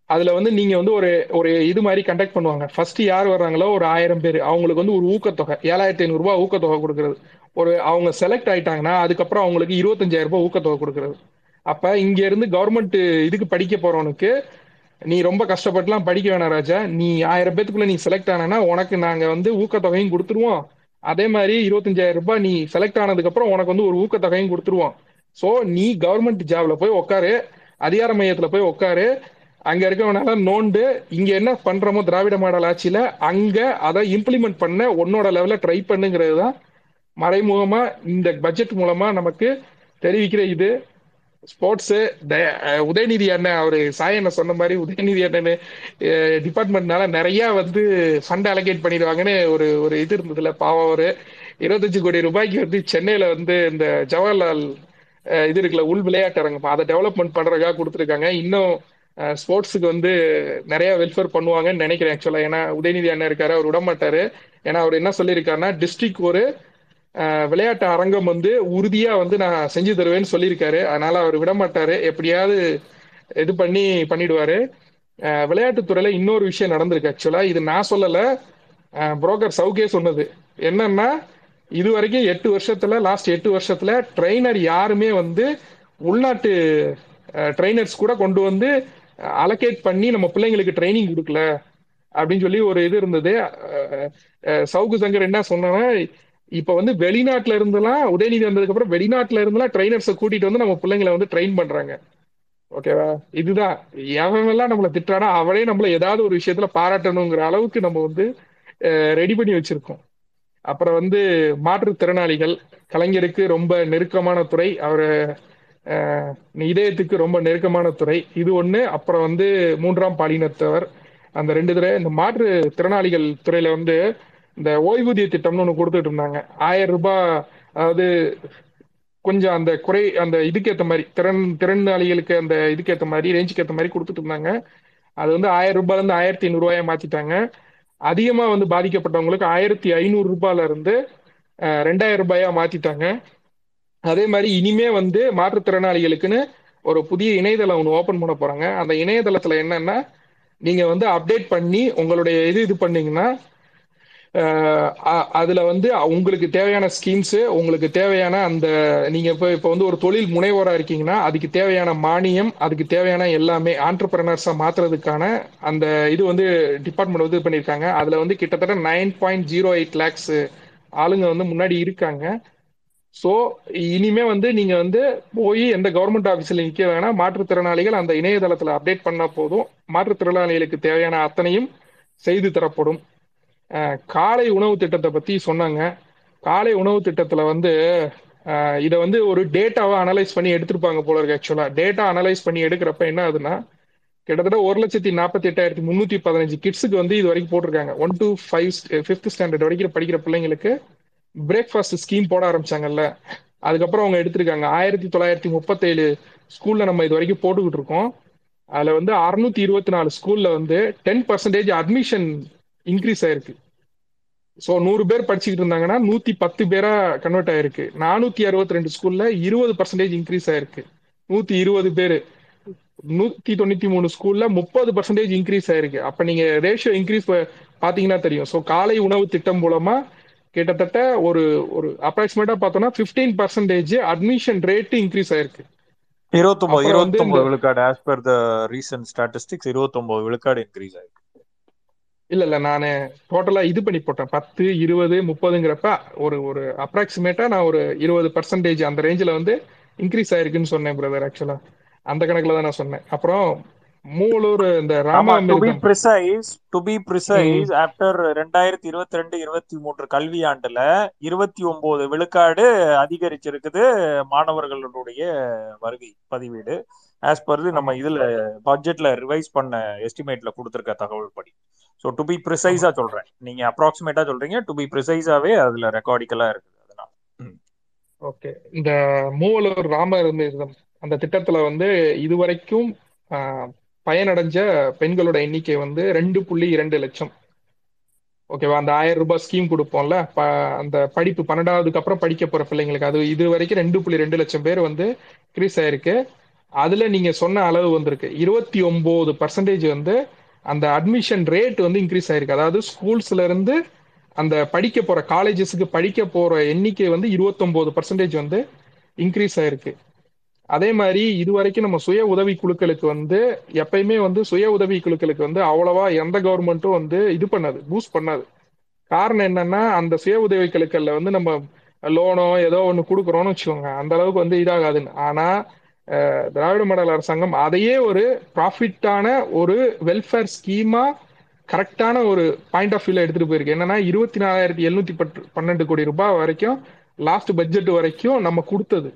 அதுல வந்து நீங்க வந்து ஒரு ஒரு இது மாதிரி கண்டக்ட் பண்ணுவாங்க. ஃபர்ஸ்ட் யார் வர்றாங்களோ ஒரு ஆயிரம் பேர். அவங்களுக்கு வந்து ஒரு ஊக்கத்தொகை. ஏழாயிரத்தி ஐநூறு ரூபாய் ஊக்கத்தொகை கொடுக்கறது. ஒரு அவங்க செலக்ட் ஆயிட்டாங்கன்னா அதுக்கப்புறம் அவங்களுக்கு இருபத்தஞ்சாயிரம் ரூபாய் ஊக்கத்தொகை கொடுக்கறது. அப்ப இங்க இருந்து கவர்மெண்ட் இதுக்கு படிக்க போறவனுக்கு நீ ரொம்ப கஷ்டப்பட்டுலாம் படிக்க வேணாம் ராஜா. நீ ஆயிரம் பேத்துக்குள்ள நீ செலக்ட் ஆனா உனக்கு நாங்க வந்து ஊக்கத்தொகையும் கொடுத்துருவோம். அதே மாதிரி இருபத்தஞ்சாயிரம் ரூபாய் நீ செலக்ட் ஆனதுக்கு அப்புறம் உனக்கு வந்து ஒரு ஊக்கத்தொகையும் கொடுத்துருவோம். சோ நீ கவர்மெண்ட் ஜாப்ல போய் உட்காரு அதிகார மையத்துல போய் உட்காரு அங்க இருக்கவனால நோண்டு இங்க என்ன பண்றோமோ திராவிட மாடல் ஆட்சியில அங்க அதை இம்ப்ளிமெண்ட் பண்ண உன்னோட லெவல்ல ட்ரை பண்ணுங்கிறது தான் மறைமுகமா இந்த பட்ஜெட் மூலமா நமக்கு தெரிவிக்கிற இது ஸ்போர்ட்ஸு உதயநிதி அண்ணன் அவர் சாயண்ண சொன்ன மாதிரி உதயநிதி அண்ணன் டிபார்ட்மெண்ட்னால நிறைய வந்து ஃபண்ட் அலோகேட் பண்ணிடுவாங்கன்னு ஒரு ஒரு இது இருந்ததுல பாவம் ஒரு இருபத்தஞ்சு கோடி ரூபாய்க்கு வந்து சென்னையில வந்து இந்த ஜவஹர்லால் இது இருக்குல்ல உள் விளையாட்டரங்கம் அதை டெவலப்மெண்ட் பண்றதுக்காக கொடுத்துருக்காங்க. இன்னும் ஸ்போர்ட்ஸுக்கு வந்து நிறைய வெல்ஃபேர் பண்ணுவாங்கன்னு நினைக்கிறேன் ஆக்சுவலா ஏன்னா உதயநிதி அண்ணன் இருக்காரு அவர் விட மாட்டாரு ஏன்னா அவர் என்ன சொல்லியிருக்காருன்னா டிஸ்ட்ரிக்ட் ஒரு விளையாட்டு அரங்கம் வந்து உறுதியா வந்து நான் செஞ்சு தருவேன்னு சொல்லியிருக்காரு. அதனால அவர் விட மாட்டாரு. எப்படியாவது இது பண்ணி பண்ணிடுவாரு. விளையாட்டுத்துறையில இன்னொரு விஷயம் நடந்திருக்கு ஆக்சுவலா இது நான் சொல்லல. புரோக்கர் சவுகே சொன்னது. என்னன்னா இது வரைக்கும் எட்டு வருஷத்துல லாஸ்ட் எட்டு வருஷத்துல ட்ரெயினர் யாருமே வந்து உள்நாட்டு ட்ரெயினர்ஸ் கூட கொண்டு வந்து அலோகேட் பண்ணி நம்ம பிள்ளைங்களுக்கு ட்ரைனிங் கொடுக்கல. அப்படின்னு சொல்லி ஒரு இது இருந்தது. சவுகு சங்கர் என்ன சொன்னா இப்ப வந்து வெளிநாட்டுல இருந்தெல்லாம் உதயநிதி வந்ததுக்கு அப்புறம் வெளிநாட்டுல இருந்தெல்லாம் ட்ரைனர்ஸை கூட்டிட்டு வந்து நம்ம பிள்ளைங்களை வந்து ட்ரெயின் பண்றாங்க. ஓகேவா இதுதான். எவன் நம்மளை திட்டானா அவளே நம்மள ஏதாவது ஒரு விஷயத்துல பாராட்டணுங்கிற அளவுக்கு நம்ம வந்து ரெடி பண்ணி வச்சிருக்கோம். அப்புறம் வந்து மாற்றுத்திறனாளிகள் கலைஞருக்கு ரொம்ப நெருக்கமான துறை. அவர் இதயத்துக்கு ரொம்ப நெருக்கமான துறை. இது ஒண்ணு. அப்புறம் வந்து மூன்றாம் பாலினத்தவர். அந்த ரெண்டு துறை இந்த மாற்று திறனாளிகள் துறையில வந்து இந்த ஓய்வூதிய திட்டம்னு ஒண்ணு கொடுத்துட்டு இருந்தாங்க. ஆயிரம் ரூபாய் அதாவது கொஞ்சம் அந்த குறை அந்த இதுக்கேத்த மாதிரி திறன் திறனாளிகளுக்கு அந்த இதுக்கேற்ற மாதிரி ரேஞ்சுக்கு ஏத்த மாதிரி கொடுத்துட்டு இருந்தாங்க. அது வந்து ஆயிரம் ரூபாயிலேருந்து ஆயிரத்தி ஐநூறு மாற்றிட்டாங்க மாத்திட்டாங்க. அதிகமா வந்து பாதிக்கப்பட்டவங்களுக்கு ஆயிரத்தி ஐநூறு ரூபாயில இருந்து ரெண்டாயிரம் ரூபாயா மாத்திட்டாங்க. அதே மாதிரி இனிமே வந்து மாற்றுத்திறனாளிகளுக்குன்னு ஒரு புதிய இணையதளம் ஒன்று ஓபன் பண்ண போறாங்க. அந்த இணையதளத்துல என்னன்னா நீங்க வந்து அப்டேட் பண்ணி உங்களுடைய இது இது பண்ணீங்கன்னா அதுல வந்து உங்களுக்கு தேவையான ஸ்கீம்ஸ் உங்களுக்கு தேவையான அந்த நீங்க இப்போ இப்போ வந்து ஒரு தொழில் முனைவோரா இருக்கீங்கன்னா அதுக்கு தேவையான மானியம் அதுக்கு தேவையான எல்லாமே ஆண்டர்பிரனர்ஸா மாத்துறதுக்கான அந்த இது வந்து டிபார்ட்மெண்ட் வந்து இது பண்ணியிருக்காங்க அதுல வந்து கிட்டத்தட்ட nine point zero eight lakhs ஆளுங்க வந்து முன்னாடி இருக்காங்க. ஸோ இனிமே வந்து நீங்க வந்து போய் எந்த கவர்மெண்ட் ஆஃபீஸில் நிற்க வேணாம். மாற்றுத்திறனாளிகள் அந்த இணையதளத்தில் அப்டேட் பண்ணா போதும். மாற்றுத்திறனாளிகளுக்கு தேவையான அத்தனையும் செய்து தரப்படும். காலை உணவு திட்டத்தை பத்தி சொன்னாங்க. காலை உணவு திட்டத்துல வந்து இதை வந்து ஒரு டேட்டாவை அனலைஸ் பண்ணி எடுத்திருப்பாங்க போல இருக்கு ஆக்சுவலா டேட்டா அனலைஸ் பண்ணி எடுக்கிறப்ப என்ன ஆகுதுன்னா கிட்டத்தட்ட ஒரு லட்சத்தி நாற்பத்தி எட்டாயிரத்தி முந்நூற்றி பதினஞ்சு கிட்ஸுக்கு வந்து இது வரைக்கும் போட்டிருக்காங்க. One to five fifth standard வரைக்கும் படிக்கிற பிள்ளைங்களுக்கு பிரேக்ஃபாஸ்ட் ஸ்கீம் போட ஆரம்பிச்சாங்கல்ல. அதுக்கப்புறம் அவங்க எடுத்திருக்காங்க. ஆயிரத்தி தொள்ளாயிரத்தி முப்பத்தேழு ஸ்கூல்ல நம்ம இது வரைக்கும் போட்டுக்கிட்டு இருக்கோம். அதுல வந்து அறுநூத்தி இருபத்தி நாலு ஸ்கூல்ல வந்து டென் பர்சன்டேஜ் அட்மிஷன் இன்க்ரீஸ் ஆயிருக்கு. ஸோ நூறு பேர் படிச்சுக்கிட்டு இருந்தாங்கன்னா நூத்தி பத்து பேரா கன்வெர்ட் ஆயிருக்கு. நானூத்தி அறுபத்தி ரெண்டு ஸ்கூல்ல இருபது பர்சன்டேஜ் இன்க்ரீஸ் ஆயிருக்கு. நூத்தி இருபது பேர். நூத்தி தொண்ணூத்தி மூணு ஸ்கூல்ல முப்பது பர்சன்டேஜ் இன்க்ரீஸ் ஆயிருக்கு. அப்ப நீங்க ரேஷியோ இன்க்ரீஸ் பாத்தீங்கன்னா தெரியும். ஸோ காலை உணவு திட்டம் மூலமா கிட்டத்தட்ட ஒரு ஒரு அப்ராக்சிமேட்டா பார்த்தோம்னா fifteen percentage admission rate increase ஆயிருக்கு.
இருபத்தொன்பது இருபத்தொன்பது விழுக்காடு as per the recent statistics இருபத்தொன்பது விழுக்காடு இன்க்ரீஸ் ஆயிருக்கு.
இல்ல இல்ல நானு டோட்டலா இது பண்ணி போட்டேன். பத்து இருபது முப்பதுங்கிறப்ப ஒரு ஒரு அப்ராக்சிமேட்டா நான் ஒரு இருபது பர்சன்டேஜ் அந்த ரேஞ்சில் வந்து இன்க்ரீஸ் ஆயிருக்குன்னு சொன்னேன் பிரதர் ஆக்சுவலா அந்த கணக்குல தான் நான் சொன்னேன். அப்புறம் மூலூர் இந்த
ஆமா to be precise to be precise after ரெண்டாயிரத்தி இருபத்தி ரெண்டு இருபத்தி மூன்று கல்வியாண்டுல இருபத்தி ஒன்பது விழுக்காடு அதிகரிச்சிருக்குது மாணவர்களுடைய வருகை பதிவேடு. ஆஸ் பர் நம்ம இதுல பட்ஜெட்ல ரிவைஸ் பண்ண எஸ்டிமேட்ல கொடுத்துருக்க தகவல் படி ஸோ டு பி ப்ரிசைஸா சொல்றேன். நீங்க அப்ராக்சிமேட்டா சொல்றீங்க. டு பி ப்ரிசைஸாவே அதுல ரெக்கார்டிக்கலா இருக்குது அதனால ம்.
ஓகே இந்த மூவலூர் ராமமிர்தம் அந்த திட்டத்துல வந்து இதுவரைக்கும் பயனடைஞ்ச பெண்களோட எண்ணிக்கை வந்து ரெண்டு புள்ளி இரண்டு லட்சம். ஓகேவா அந்த ஆயிரம் ரூபாய் ஸ்கீம் கொடுப்போம்ல? ப அந்த படிப்பு பன்னெண்டாவதுக்கு அப்புறம் படிக்க போற பிள்ளைங்களுக்கு அது இது வரைக்கும் ரெண்டு புள்ளி ரெண்டு லட்சம் பேர் வந்து இன்க்ரீஸ் ஆயிருக்கு. அதுல நீங்க சொன்ன அளவு வந்திருக்கு. இருபத்தி ஒன்பது பர்சன்டேஜ் வந்து அந்த அட்மிஷன் ரேட் வந்து இன்க்ரீஸ் ஆயிருக்கு. அதாவது ஸ்கூல்ஸ்ல இருந்து அந்த படிக்க போற காலேஜஸ்க்கு படிக்க போற எண்ணிக்கை வந்து இருபத்தொன்பது பர்சன்டேஜ் வந்து இன்க்ரீஸ் ஆயிருக்கு. அதே மாதிரி இது வரைக்கும் நம்ம சுய உதவி குழுக்களுக்கு வந்து எப்பயுமே வந்து சுய உதவி குழுக்களுக்கு வந்து அவ்வளவா எந்த கவர்மெண்ட்டும் வந்து இது பண்ணாது பூஸ்ட் பண்ணாது. காரணம் என்னன்னா அந்த சுய உதவி குழுக்கள்ல வந்து நம்ம லோனோ ஏதோ ஒன்று கொடுக்குறோம்னு வச்சுக்கோங்க. அந்த அளவுக்கு வந்து இதாகாதுன்னு. ஆனா திராவிட மாடல் அரசாங்கம் அதையே ஒரு ப்ராஃபிட்டான ஒரு வெல்ஃபேர் ஸ்கீமா கரெக்டான ஒரு பாயிண்ட் ஆஃப் வியூல எடுத்துட்டு போயிருக்கு. என்னன்னா இருபத்தி நாலாயிரத்தி எழுநூத்தி பத்து பன்னெண்டு கோடி ரூபாய் வரைக்கும் லாஸ்ட் பட்ஜெட் வரைக்கும் நம்ம கொடுத்தது.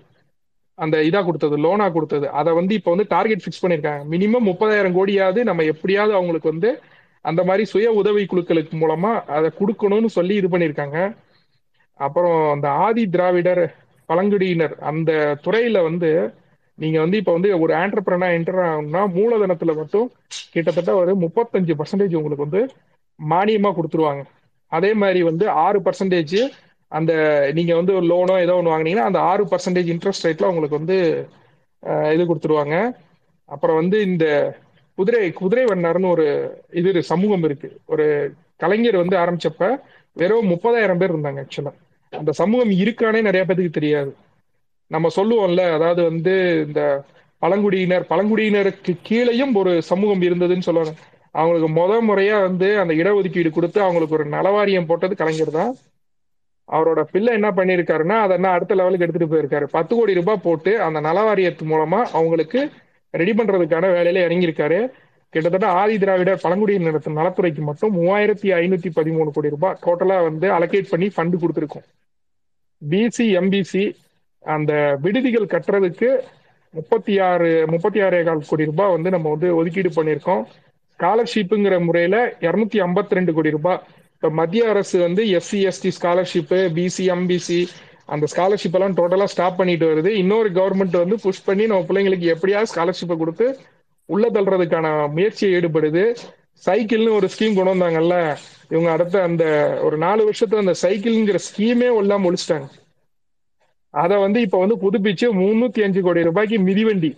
அந்த இதா கொடுத்தது லோனா கொடுத்தது. அதை வந்து இப்போ வந்து டார்கெட் ஃபிக்ஸ் பண்ணியிருக்காங்க மினிமம் முப்பதாயிரம் கோடியாவது நம்ம எப்படியாவது அவங்களுக்கு வந்து அந்த மாதிரி சுய உதவி குழுக்களுக்கு மூலமா அதை கொடுக்கணும்னு சொல்லி இது பண்ணியிருக்காங்க அப்புறம் அந்த ஆதி திராவிடர் பழங்குடியினர் அந்த துறையில வந்து நீங்க வந்து இப்ப வந்து ஒரு ஆண்டர்பிரனா என்டர் ஆகணும்னா மூலதனத்துல மட்டும் கிட்டத்தட்ட ஒரு முப்பத்தஞ்சு பர்சன்டேஜ் உங்களுக்கு வந்து மானியமா கொடுத்துருவாங்க. அதே மாதிரி வந்து ஆறு பர்சன்டேஜ் அந்த நீங்க வந்து ஒரு லோனோ ஏதோ ஒன்று வாங்குனீங்கன்னா அந்த ஆறு பர்சன்டேஜ் இன்ட்ரெஸ்ட் ரேட்ல உங்களுக்கு வந்து இது கொடுத்துருவாங்க. அப்புறம் வந்து இந்த குதிரை குதிரை வண்ணார்னு ஒரு இது ஒரு சமூகம் இருக்கு. ஒரு கலைஞர் வந்து ஆரம்பிச்சப்ப வெறும் முப்பதாயிரம் பேர் இருந்தாங்க ஆக்சுவலா அந்த சமூகம் இருக்கானே நிறைய பேருக்கு தெரியாது. நம்ம சொல்லுவோம்ல அதாவது வந்து இந்த பழங்குடியினர் பழங்குடியினருக்கு கீழேயும் ஒரு சமூகம் இருந்ததுன்னு சொல்லுவாங்க அவங்களுக்கு முத முறையா வந்து அந்த இடஒதுக்கீடு கொடுத்து அவங்களுக்கு ஒரு நலவாரியம் போட்டது கலைஞர் தான். அவரோட பிள்ளை என்ன பண்ணியிருக்காருன்னா அதை என்ன அடுத்த லெவலுக்கு எடுத்துட்டு போயிருக்காரு. பத்து கோடி ரூபாய் போட்டு அந்த நலவாரியத்து மூலமா அவங்களுக்கு ரெடி பண்றதுக்கான வேலையில இறங்கியிருக்காரு. கிட்டத்தட்ட ஆதி திராவிடர் பழங்குடியினர் நலத்துறைக்கு மட்டும் மூவாயிரத்தி ஐநூத்தி பதிமூணு கோடி ரூபாய் டோட்டலா வந்து அலோகேட் பண்ணி ஃபண்டு கொடுத்துருக்கோம். பிசி எம்பிசி அந்த விடுதிகள் கட்டுறதுக்கு முப்பத்தி ஆறு முப்பத்தி ஆறே கால் கோடி ரூபாய் வந்து நம்ம வந்து ஒதுக்கீடு பண்ணியிருக்கோம். ஸ்காலர்ஷிப்புங்கிற முறையில இரநூத்தி ஐம்பத்தி ரெண்டு கோடி ரூபாய். இப்போ மத்திய அரசு வந்து SC ST scholarship BC MBC அந்த ஸ்காலர்ஷிப் எல்லாம் டோட்டலாக ஸ்டாப் பண்ணிட்டு வருது. இன்னொரு கவர்மெண்ட் வந்து புஷ் பண்ணி நம்ம பிள்ளைங்களுக்கு எப்படியாவது ஸ்காலர்ஷிப்பை கொடுத்து உள்ள தள்ளுறதுக்கான முயற்சியை ஈடுபடுது. சைக்கிள்னு ஒரு ஸ்கீம் கொண்டு வந்தாங்கல்ல இவங்க அடுத்த அந்த ஒரு நாலு வருஷத்துல அந்த சைக்கிள்ங்கிற ஸ்கீமே எல்லாம் ஒழிச்சிட்டாங்க. அதை வந்து இப்ப வந்து புதுப்பிச்சு முன்னூத்தி அஞ்சு கோடி ரூபாய்க்கு மிதிவண்டி.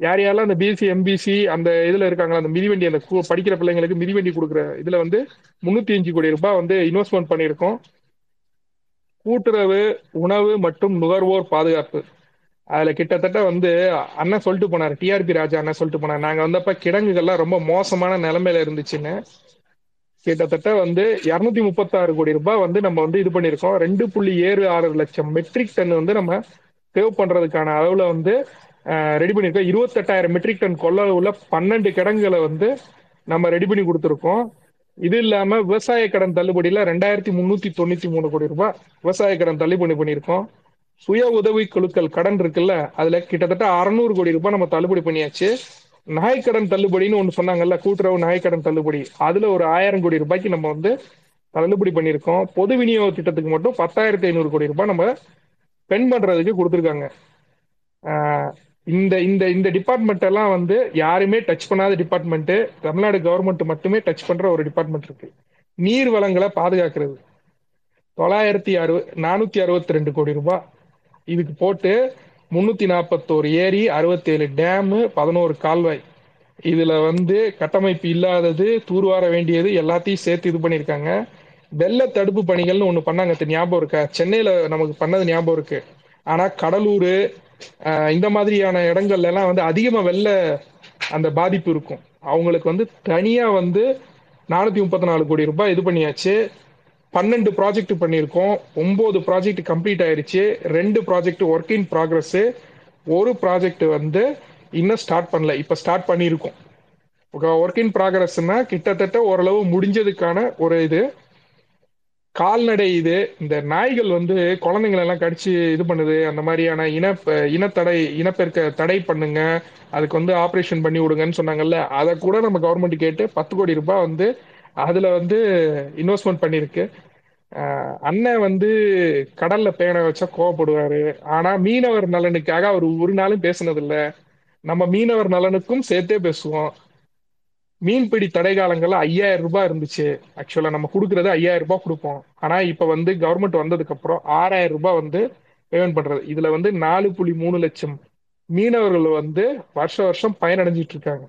யார் யாரெல்லாம் அந்த பிஎஸ்சி எம்பிசி அந்த இதுல இருக்காங்களா அந்த மிதிவண்டி அந்த படிக்கிற பிள்ளைங்களுக்கு மிதிவண்டி கொடுக்குற இதுல வந்து முன்னூத்தி அஞ்சு கோடி ரூபாய் வந்து இன்வெஸ்ட்மெண்ட் பண்ணியிருக்கோம். கூட்டுறவு உணவு மற்றும் நுகர்வோர் பாதுகாப்பு. அதுல கிட்டத்தட்ட வந்து அண்ணன் சொல்லிட்டு போனார் டிஆர்பி ராஜா அண்ணன் சொல்லிட்டு போனார். நாங்க வந்தப்ப கிடங்குகள்லாம் ரொம்ப மோசமான நிலைமையில இருந்துச்சுன்னு. கிட்டத்தட்ட வந்து இருநூத்தி முப்பத்தாறு கோடி ரூபாய் வந்து நம்ம வந்து இது பண்ணியிருக்கோம். ரெண்டு புள்ளி ஏழு ஆறு லட்சம் மெட்ரிக் டன் வந்து நம்ம சேவ் பண்றதுக்கான அளவுல வந்து ரெடி பண்ணியிருக்கோம். இருபத்தெட்டாயிரம் மெட்ரிக் டன் கொள்ளளவுல பன்னெண்டு கிடங்குகளை வந்து நம்ம ரெடி பண்ணி கொடுத்துருக்கோம். இது இல்லாம விவசாய கடன் தள்ளுபடியில ரெண்டாயிரத்தி முன்னூத்தி தொண்ணூத்தி மூணு கோடி ரூபாய் விவசாய கடன் தள்ளுபடி பண்ணியிருக்கோம். சுய உதவி குழுக்கள் கடன் இருக்குல்ல அதுல கிட்டத்தட்ட அறுநூறு கோடி ரூபாய் நம்ம தள்ளுபடி பண்ணியாச்சு. நாய்க்கடன் தள்ளுபடின்னு ஒன்று சொன்னாங்கல்ல கூட்டுறவு நாய்க்கடன் தள்ளுபடி. அதுல ஒரு ஆயிரம் கோடி ரூபாய்க்கு நம்ம வந்து தள்ளுபடி பண்ணியிருக்கோம். பொது விநியோக திட்டத்துக்கு மட்டும் பத்தாயிரத்தி ஐநூறு கோடி ரூபாய் நம்ம ஸ்பெண்ட் பண்றதுக்கு கொடுத்துருக்காங்க. இந்த இந்த இந்த டிபார்ட்மெண்ட் எல்லாம் வந்து யாருமே டச் பண்ணாத டிபார்ட்மெண்ட்டு தமிழ்நாடு கவர்மெண்ட் மட்டுமே டச் பண்ற ஒரு டிபார்ட்மெண்ட் இருக்கு. நீர் வளங்களை பாதுகாக்கிறது. தொள்ளாயிரத்தி அறுபது நானூத்தி அறுபத்தி ரெண்டு கோடி ரூபாய். இதுக்கு போட்டு முன்னூத்தி நாற்பத்தோரு ஏரி அறுபத்தேழு டேமு பதினோரு கால்வாய். இதுல வந்து கட்டமைப்பு இல்லாதது தூர்வார வேண்டியது எல்லாத்தையும் சேர்த்து இது பண்ணியிருக்காங்க. வெள்ள தடுப்பு பணிகள்னு ஒண்ணு பண்ணாங்க தெ- ஞாபகம் இருக்கா? சென்னையில நமக்கு பண்ணது ஞாபகம் இருக்கு. ஆனா கடலூர் இந்த மாதிரியான இடங்கள்ல எல்லாம் வந்து அதிகமா வெள்ள அந்த பாதிப்பு இருக்கும். அவங்களுக்கு வந்து தனியா வந்து நானூத்தி முப்பத்தி நாலு கோடி ரூபாய் இது பண்ணியாச்சு. பன்னெண்டு ப்ராஜெக்ட் பண்ணியிருக்கோம். ஒன்பது ப்ராஜெக்ட் கம்ப்ளீட் ஆயிருச்சு. ரெண்டு ப்ராஜெக்ட் ஒர்க் இன் ப்ராக்ரஸ் ஒரு ப்ராஜெக்ட் வந்து இன்னும் ஸ்டார்ட் பண்ணல. இப்ப ஸ்டார்ட் பண்ணியிருக்கோம். ஒர்க் இன் ப்ராக்ரஸ்னா கிட்டத்தட்ட ஓரளவு முடிஞ்சதுக்கான ஒரு இது. கால்நடை இது. இந்த நாய்கள் வந்து குழந்தைங்களை எல்லாம் கடிச்சு இது பண்ணுது. அந்த மாதிரியான இன இனத்தடை இனப்பெருக்க தடை பண்ணுங்க. அதுக்கு வந்து ஆபரேஷன் பண்ணி விடுங்கன்னு சொன்னாங்கல்ல. அதை கூட நம்ம கவர்மெண்ட் கேட்டு பத்து கோடி ரூபாய் வந்து அதுல வந்து இன்வெஸ்ட்மெண்ட் பண்ணிருக்கு அண்ணன் வந்து கடல்ல பேனை வச்சா கோவப்படுவாரு. ஆனா மீனவர் நலனுக்காக அவர் ஒரு நாளும் பேசினதில்ல. நம்ம மீனவர் நலனுக்கும் சேர்த்தே பேசுவோம். மீன்பிடி தடை காலங்கள்ல ஐயாயிரம் ரூபாய் இருந்துச்சு. ஆக்சுவலா நம்ம கொடுக்கறது ஐயாயிரம் ரூபாய் கொடுப்போம். ஆனா இப்ப வந்து கவர்மெண்ட் வந்ததுக்கு அப்புறம் ஆறாயிரம் ரூபாய் வந்து பேமெண்ட் பண்றது. இதுல வந்து நாலு புள்ளி மூணு லட்சம் மீனவர்கள் வந்து வருஷ வருஷம் பயனடைஞ்சிட்டு இருக்காங்க.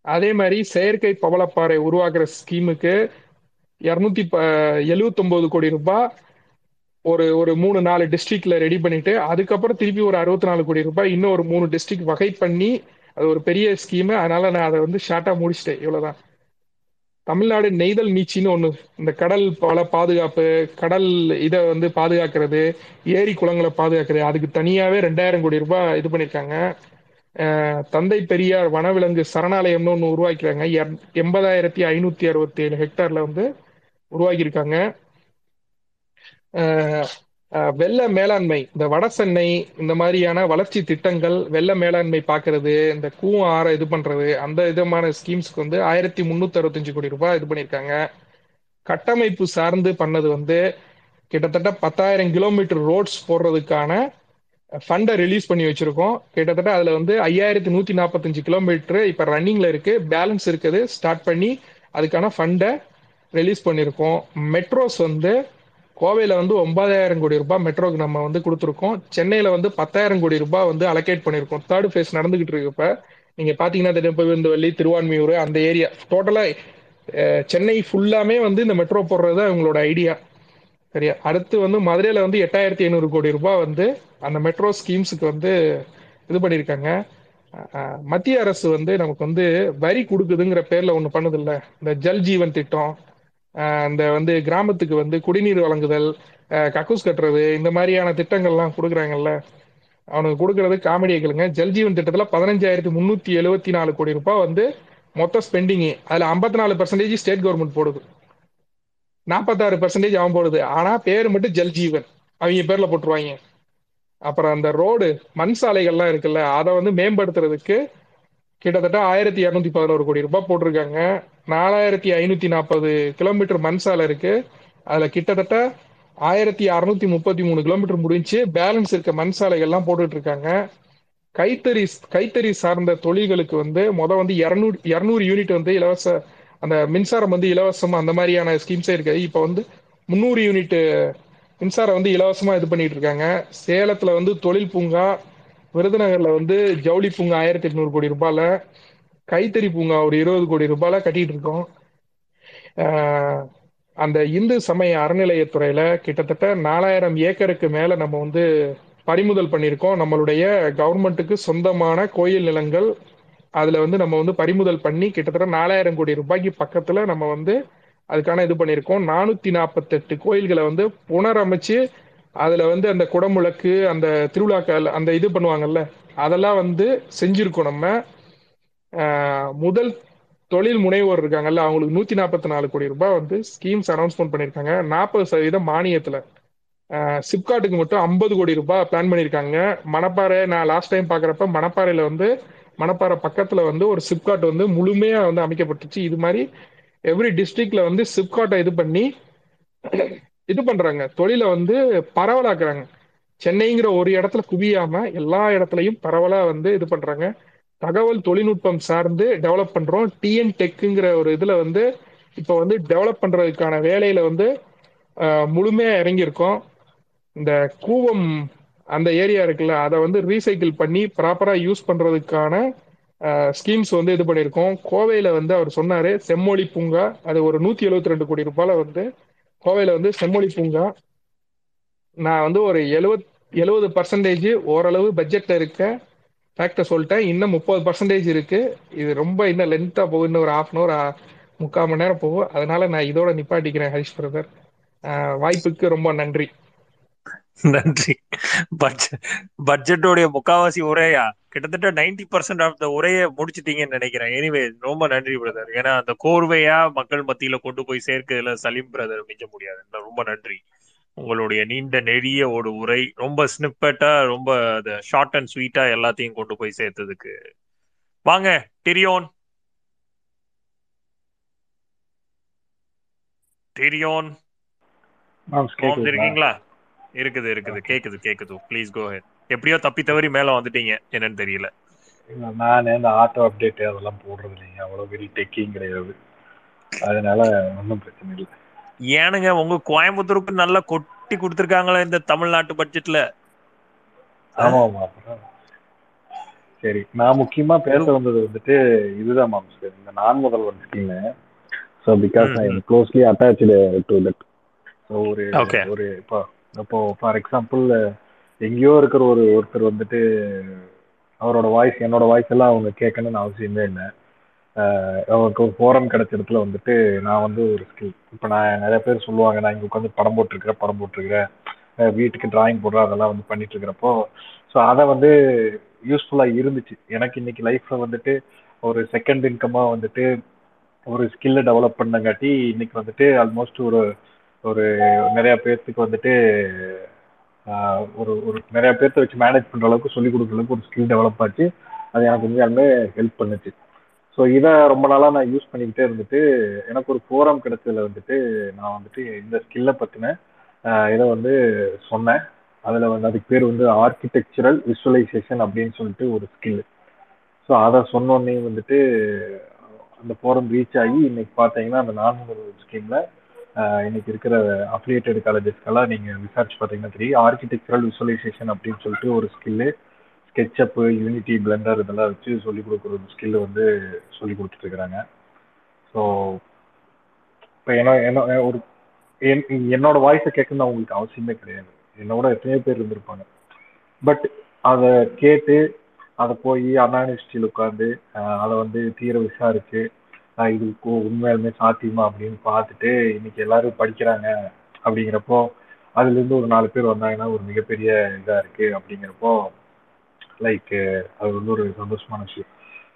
அதே மாதிரி செயற்கை பவளப்பாறை உருவாக்குற ஸ்கீமுக்கு இரநூத்தி எழுவத்தொன்பது கோடி ரூபாய் ஒரு ஒரு மூணு நாலு டிஸ்ட்ரிக்ட்ல ரெடி பண்ணிட்டு அதுக்கப்புறம் திருப்பி ஒரு அறுபத்தி நாலு கோடி ரூபாய் இன்னும் ஒரு மூணு டிஸ்ட்ரிக்ட் வகை பண்ணி அது ஒரு பெரிய ஸ்கீம் அதனால நான் அதை வந்து ஷார்ட்டா முடிச்சிட்டேன். இவ்வளவுதான். தமிழ்நாடு நெய்தல் நீச்சின்னு ஒன்று இந்த கடல் பல பாதுகாப்பு கடல் இதை வந்து பாதுகாக்கிறது ஏரி குளங்களை பாதுகாக்கிறது அதுக்கு தனியாவே ரெண்டாயிரம் கோடி ரூபாய் இது பண்ணியிருக்காங்க தந்தை பெரியார் வனவிலங்கு சரணாலயம்னு ஒன்று உருவாக்கிறாங்க எண்பதாயிரத்தி ஐநூத்தி அறுபத்தி ஏழு ஹெக்டார்ல வந்து உருவாக்கியிருக்காங்க வெள்ள மேலாண்மை இந்த வட சென்னை இந்த மாதிரியான வளர்ச்சி திட்டங்கள் வெள்ள மேலாண்மை பார்க்கிறது இந்த கூவம் ஆற இது பண்றது அந்த விதமான ஸ்கீம்ஸ்க்கு வந்து ஆயிரத்தி முன்னூத்தி அறுபத்தஞ்சு கோடி ரூபாய் இது பண்ணியிருக்காங்க. கட்டமைப்பு சார்ந்து பண்ணது வந்து கிட்டத்தட்ட பத்தாயிரம் கிலோமீட்டர் ரோட்ஸ் போடுறதுக்கான ஃபண்டை ரிலீஸ் பண்ணி வச்சிருக்கோம். கிட்டத்தட்ட அதுல வந்து ஐயாயிரத்தி நூத்தி நாற்பத்தஞ்சு கிலோமீட்டர் இப்ப ரன்னிங்ல இருக்கு. பேலன்ஸ் இருக்குது. ஸ்டார்ட் பண்ணி அதுக்கான ஃபண்டை ரிலீஸ் பண்ணியிருக்கோம். மெட்ரோஸ் வந்து கோவையில் வந்து ஒன்பதாயிரம் கோடி ரூபாய் மெட்ரோக்கு நம்ம வந்து கொடுத்துருக்கோம். சென்னையில் வந்து பத்தாயிரம் கோடி ரூபாய் வந்து அலோகேட் பண்ணியிருக்கோம். தேர்ட் ஃபேஸ் நடந்துகிட்டு இருக்கு நீங்கள் பார்த்தீங்கன்னா பாத்தீங்கன்னா தெரியும் திருவான்மியூர் அந்த ஏரியா டோட்டலாக சென்னை ஃபுல்லாமே வந்து இந்த மெட்ரோ போடுறது இவங்களோட ஐடியா சரியா? அடுத்து வந்து மதுரையில் வந்து எட்டாயிரத்தி ஐநூறு கோடி ரூபாய் வந்து அந்த மெட்ரோ ஸ்கீம்ஸுக்கு வந்து இது பண்ணியிருக்காங்க. மத்திய அரசு வந்து நமக்கு வந்து வரி கொடுக்குதுங்கிற பேரில் ஒன்று பண்ணுதில்ல. இந்த ஜல் ஜீவன் திட்டம் அந்த இந்த வந்து கிராமத்துக்கு வந்து குடிநீர் வழங்குதல் கக்கூஸ் கட்டுறது இந்த மாதிரியான திட்டங்கள்லாம் கொடுக்குறாங்கல்ல. அவனுக்கு கொடுக்கறது காமெடியை கேளுங்க. ஜல்ஜீவன் திட்டத்தில் பதினஞ்சாயிரத்தி முந்நூற்றி எழுபத்தி நாலு கோடி ரூபாய் வந்து மொத்த ஸ்பெண்டிங்கு அதில் ஐம்பத்தி நாலு பர்சன்டேஜ் ஸ்டேட் கவர்மெண்ட் போடுது. நாற்பத்தாறு பர்சன்டேஜ் அவன் போடுது. ஆனால் பேர் மட்டும் ஜல்ஜீவன். அவங்க பேரில் போட்டுருவாங்க. அப்புறம் அந்த ரோடு மண் சாலைகள்லாம் இருக்குல்ல அதை வந்து மேம்படுத்துறதுக்கு கிட்டத்தட்ட ஆயிரத்தி இரநூத்தி பதினோரு கோடி ரூபாய் போட்டிருக்காங்க. நாலாயிரத்தி ஐநூத்தி நாற்பது கிலோமீட்டர் மண் சாலை இருக்கு. அதுல கிட்டத்தட்ட ஆயிரத்தி அறுநூத்தி முப்பத்தி மூணு கிலோமீட்டர் முடிஞ்சு பேலன்ஸ் இருக்க மண் சாலைகள்லாம் போட்டுட்டு இருக்காங்க. கைத்தறி கைத்தறி சார்ந்த தொழில்களுக்கு வந்து மொதல் வந்து இரநூறு இரநூறு யூனிட் வந்து இலவச அந்த மின்சாரம் வந்து இலவசம் அந்த மாதிரியான ஸ்கீம்ஸே இருக்கு. இப்போ வந்து முந்நூறு யூனிட் மின்சாரம் வந்து இலவசமா இது பண்ணிட்டு இருக்காங்க. சேலத்துல வந்து தொழில் பூங்கா விருதுநகர்ல வந்து ஜவுளி பூங்கா ஆயிரத்தி எட்நூறு கோடி ரூபாயில கைத்தறி பூங்கா ஒரு இருபது கோடி ரூபாயில கட்டிட்டு இருக்கோம். அந்த இந்து சமய அறநிலையத்துறையில கிட்டத்தட்ட நாலாயிரம் ஏக்கருக்கு மேல நம்ம வந்து பறிமுதல் பண்ணியிருக்கோம். நம்மளுடைய கவர்மெண்ட்டுக்கு சொந்தமான கோயில் நிலங்கள் அதுல வந்து நம்ம வந்து பறிமுதல் பண்ணி கிட்டத்தட்ட நாலாயிரம் கோடி ரூபாய்க்கு பக்கத்துல நம்ம வந்து அதுக்கான இது பண்ணியிருக்கோம். நானூத்தி நாற்பத்தெட்டு கோயில்களை வந்து புனரமைச்சு அதுல வந்து அந்த குடமுழக்கு அந்த திருவிழாக்கள் அந்த இது பண்ணுவாங்கல்ல அதெல்லாம் வந்து செஞ்சிருக்கோம் நம்ம. முதல் தொழில் முனைவோர் இருக்காங்கல்ல அவங்களுக்கு நூத்தி நாற்பத்தி நாலு கோடி ரூபாய் வந்து ஸ்கீம்ஸ் அனௌன்ஸ்மெண்ட் பண்ணியிருக்காங்க. நாற்பது சதவீதம் மானியத்துல. சிப்காட்டுக்கு மட்டும் ஐம்பது கோடி ரூபாய் பிளான் பண்ணியிருக்காங்க. மணப்பாறை நான் லாஸ்ட் டைம் பார்க்குறப்ப மணப்பாறையில வந்து மணப்பாறை பக்கத்துல வந்து ஒரு சிப்காட் வந்து முழுமையா வந்து அமைக்கப்பட்டுச்சு. இது மாதிரி எவ்ரி டிஸ்ட்ரிக்ட்ல வந்து சிப்காட்டை இது பண்ணி இது பண்றாங்க. தொழிலை வந்து பரவலாக்குறாங்க. சென்னைங்கிற ஒரு இடத்துல குவியாம எல்லா இடத்துலையும் பரவலா வந்து இது பண்றாங்க. தகவல் தொழில்நுட்பம் சார்ந்து டெவலப் பண்றோம். டிஎன் டெக்குங்கிற ஒரு இதுல வந்து இப்போ வந்து டெவலப் பண்றதுக்கான வேலையில வந்து முழுமையா இறங்கியிருக்கோம். இந்த கூவம் அந்த ஏரியா இருக்குல்ல அதை வந்து ரீசைக்கிள் பண்ணி ப்ராப்பரா யூஸ் பண்றதுக்கான ஸ்கீம்ஸ் வந்து இது பண்ணியிருக்கோம். கோவையில வந்து அவர் சொன்னாரு செம்மொழி பூங்கா அது ஒரு நூத்தி எழுபத்தி ரெண்டு கோடி ரூபாயில வந்து கோவையில் வந்து செம்மொழி பூங்கா. நான் வந்து ஒரு எழுவத் எழுபது பர்சன்டேஜ் ஓரளவு பட்ஜெட்டில் இருக்க ஃபேக்டர் சொல்லிட்டேன். இன்னும் முப்பது பர்சன்டேஜ் இருக்குது இது ரொம்ப இன்னும் லென்த்தாக போகும். இன்னும் ஒரு ஆஃப் அன் அவர் முக்கால் மணி நேரம் போகும். அதனால நான் இதோட நிப்பாட்டிக்கிறேன் ஹரிஷ் பிரதர் வாய்ப்புக்கு ரொம்ப நன்றி.
நன்றி. பட்ஜெட் பட்ஜெட்டோடைய முக்காவாசி உரையா? கிட்டத்தட்ட நைன்டி பர்சன்ட் ஆஃப் த உரையை முடிச்சிட்டீங்கன்னு நினைக்கிறேன். எனிவே ரொம்ப நன்றி பிரதர் ஏன்னா அந்த கோர்வையா மக்கள் மத்தியில கொண்டு போய் சேர்க்கிறதுல சலீம் பிரதர் மிஞ்ச முடியாது. ரொம்ப நன்றி. உங்களுடைய நீண்ட நெடிய ஒரு உரை ரொம்ப ஸ்னிப்பட்டா ரொம்ப ஷார்ட் அண்ட் ஸ்வீட்டா எல்லாத்தையும் கொண்டு போய் சேர்த்ததுக்கு. வாங்க டிரியோன் டிரியோன் இருக்கீங்களா இருக்குது இருக்குது. கேக்குது கேக்குது. ப்ளீஸ் கோ ஹெட் எப்படியோ தப்பி தவறி மேல வந்துட்டீங்க. என்னன்னு தெரியல.
நானு இந்த ஆட்டோ அப்டேட் அதெல்லாம் போடுறது இல்லைங்க. அவ்வளவு பெரிய டெக்கிங் கிடையாது. அதனால ஒன்றும் பிரச்சனை இல்லை.
ஏனுங்க உங்க கோயம்புத்தூருக்கு நல்லா கொட்டி கொடுத்துருக்காங்களே இந்த தமிழ்நாட்டு பட்ஜெட்ல
ஆமா ஆமா சரி நான் முக்கியமா பேச வந்தது வந்துட்டு இதுதான் மாம்ஸ் இந்த Naan Mudhalvan scheme so because I am closely attached to that so ஒரு ஒரு இப்போ இப்போ ஃபார் எக்ஸாம்பிள் எங்கேயோ இருக்கிற ஒரு ஒருத்தர் வந்துட்டு அவரோட வாய்ஸ் என்னோட வாய்ஸ் எல்லாம் அவங்க கேட்கணும்னு அவசியமே இல்லை. அவருக்கு ஒரு ஃபோரம் கிடைச்ச இடத்துல வந்துட்டு நான் வந்து ஒரு ஸ்கில் இப்போ நான் நிறைய பேர் சொல்லுவாங்க நான் இங்கே உட்காந்து படம் போட்டிருக்கிறேன் படம் போட்டிருக்கிறேன். வீட்டுக்கு டிராயிங் போடுறேன் அதெல்லாம் வந்து பண்ணிட்டு இருக்கிறப்போ. ஸோ அதை வந்து யூஸ்ஃபுல்லாக இருந்துச்சு. எனக்கு இன்னைக்கு லைஃப்ல வந்துட்டு ஒரு செகண்ட் இன்கமாக வந்துட்டு ஒரு ஸ்கில்லை டெவலப் பண்ணங்காட்டி இன்னைக்கு வந்துட்டு ஆல்மோஸ்ட் ஒரு ஒரு நிறைய பேர்த்துக்கு வந்துட்டு ஒரு ஒரு நிறைய பேர்த்த வச்சு மேனேஜ் பண்ற அளவுக்கு சொல்லி கொடுக்குற அளவுக்கு ஒரு ஸ்கில் டெவலப் ஆச்சு. அது எனக்கு உண்மையாலுமே ஹெல்ப் பண்ணுச்சு. ஸோ இதை ரொம்ப நாளாக நான் யூஸ் பண்ணிக்கிட்டே இருந்துட்டு எனக்கு ஒரு ஃபோரம் கிடைச்சதுல வந்துட்டு நான் வந்துட்டு இந்த ஸ்கில்லை பற்றின இதை வந்து சொன்னேன். அதில் வந்து அதுக்கு பேர் வந்து ஆர்கிடெக்சரல் விஷுவலைசேஷன் அப்படின்னு சொல்லிட்டு ஒரு ஸ்கில் ஸோ அதை சொன்னோன்னே வந்துட்டு அந்த ஃபோரம் ரீச் ஆகி இன்னைக்கு பார்த்தீங்கன்னா அந்த நானூறு ஸ்கீமில் இன்னைக்கு இருக்கிற அஃபிலியேட்டட் காலேஜஸ்க்கெல்லாம் நீங்கள் விசாரிச்சு பார்த்தீங்கன்னா தெரியும். ஆர்கிடெக்சரல் விசுவலைசேஷன் அப்படின்னு சொல்லிட்டு ஒரு ஸ்கில்லு ஸ்கெட்சப்பு யூனிட்டி பிளெண்டர் இதெல்லாம் வச்சு சொல்லிக் கொடுக்குற ஒரு ஸ்கில் வந்து சொல்லி கொடுத்துட்ருக்குறாங்க ஸோ இப்போ என்ன என்ன ஒரு என் என்னோட வாய்ஸை கேட்கணும்னு அவங்களுக்கு அவசியமே கிடையாது. என்னோட எத்தனையோ பேர் இருந்திருப்பாங்க. பட் அதை கேட்டு அதை போய் அண்ணா யூனிவர்சிட்டியில் உட்காந்து அதை வந்து தீர விசாரிச்சு இது உண்மையாலுமே சாத்தியமா அப்படின்னு பார்த்துட்டு இன்னைக்கு எல்லாரும் படிக்கிறாங்க அப்படிங்கிறப்போ அதுல இருந்து ஒரு நாலு பேர் வந்தாங்கன்னா ஒரு மிகப்பெரிய இதா இருக்கு அப்படிங்கிறப்போ லைக் அது வந்து ஒரு சந்தோஷமான விஷயம்.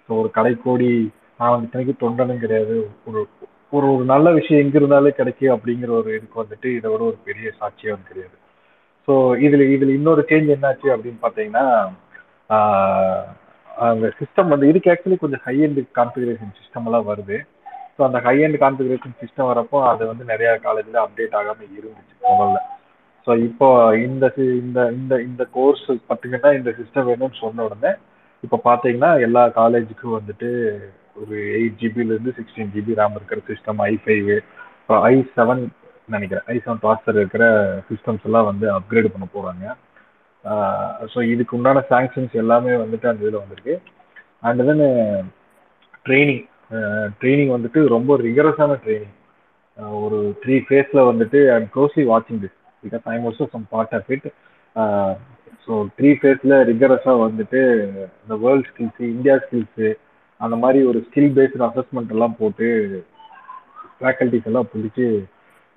ஸோ ஒரு கடைக்கோடி நான் வந்து இத்தனைக்கும் தொண்டனும் கிடையாது. ஒரு ஒரு ஒரு நல்ல விஷயம் எங்க இருந்தாலும் கிடைக்கும் அப்படிங்கிற ஒரு இதுக்கு வந்துட்டு இதை விட ஒரு பெரிய சாட்சியம் கிடையாது. ஸோ இதுல இதுல இன்னொரு சேஞ்ச் என்னாச்சு அப்படின்னு பார்த்தீங்கன்னா அந்த சிஸ்டம் வந்து இதுக்கு ஆக்சுவலி கொஞ்சம் ஹை எண்ட் கான்ஃபிகரேஷன் சிஸ்டம் எல்லாம் வருது. ஸோ அந்த ஹை எண்ட் கான்ஃபிகரேஷன் சிஸ்டம் வரப்போ அது வந்து நிறைய காலேஜில் அப்டேட் ஆகாம இருந்துச்சு முதல்ல. ஸோ இப்போ இந்த இந்த இந்த இந்த கோர்ஸ் பார்த்தீங்கன்னா இந்த சிஸ்டம் வேணும்னு சொன்ன உடனே இப்போ பார்த்தீங்கன்னா எல்லா காலேஜுக்கும் வந்துட்டு ஒரு எயிட் ஜிபிலேருந்து சிக்ஸ்டீன் ஜிபி ரேம் இருக்கிற சிஸ்டம் ஐ ஃபைவ் இப்போ ஐ செவன் நினைக்கிறேன். ஐ செவன் ப்ராசர் இருக்கிற சிஸ்டம்ஸ் எல்லாம் வந்து அப்கிரேட் பண்ண போகிறாங்க ஸோ இதுக்கு உண்டான சாங்ஷன்ஸ் எல்லாமே வந்துட்டு அந்த இதில் வந்திருக்கு. அண்ட் தென் ட்ரைனிங் ட்ரைனிங் வந்துட்டு ரொம்ப ரிகரஸான ட்ரைனிங் ஒரு த்ரீ ஃபேஸில் வந்துட்டு ஐம் க்ளோஸ்லி வாட்சிங் this because I'm also some part of it so three ஃபேஸில் ரிகரஸாக வந்துட்டு இந்த வேர்ல்ட் ஸ்கில்ஸு இந்தியா ஸ்கில்ஸு அந்த மாதிரி ஒரு ஸ்கில் பேஸ்டு அசஸ்மெண்ட் எல்லாம் போட்டு ஃபேக்கல்டிஸ் எல்லாம் பிடிச்சி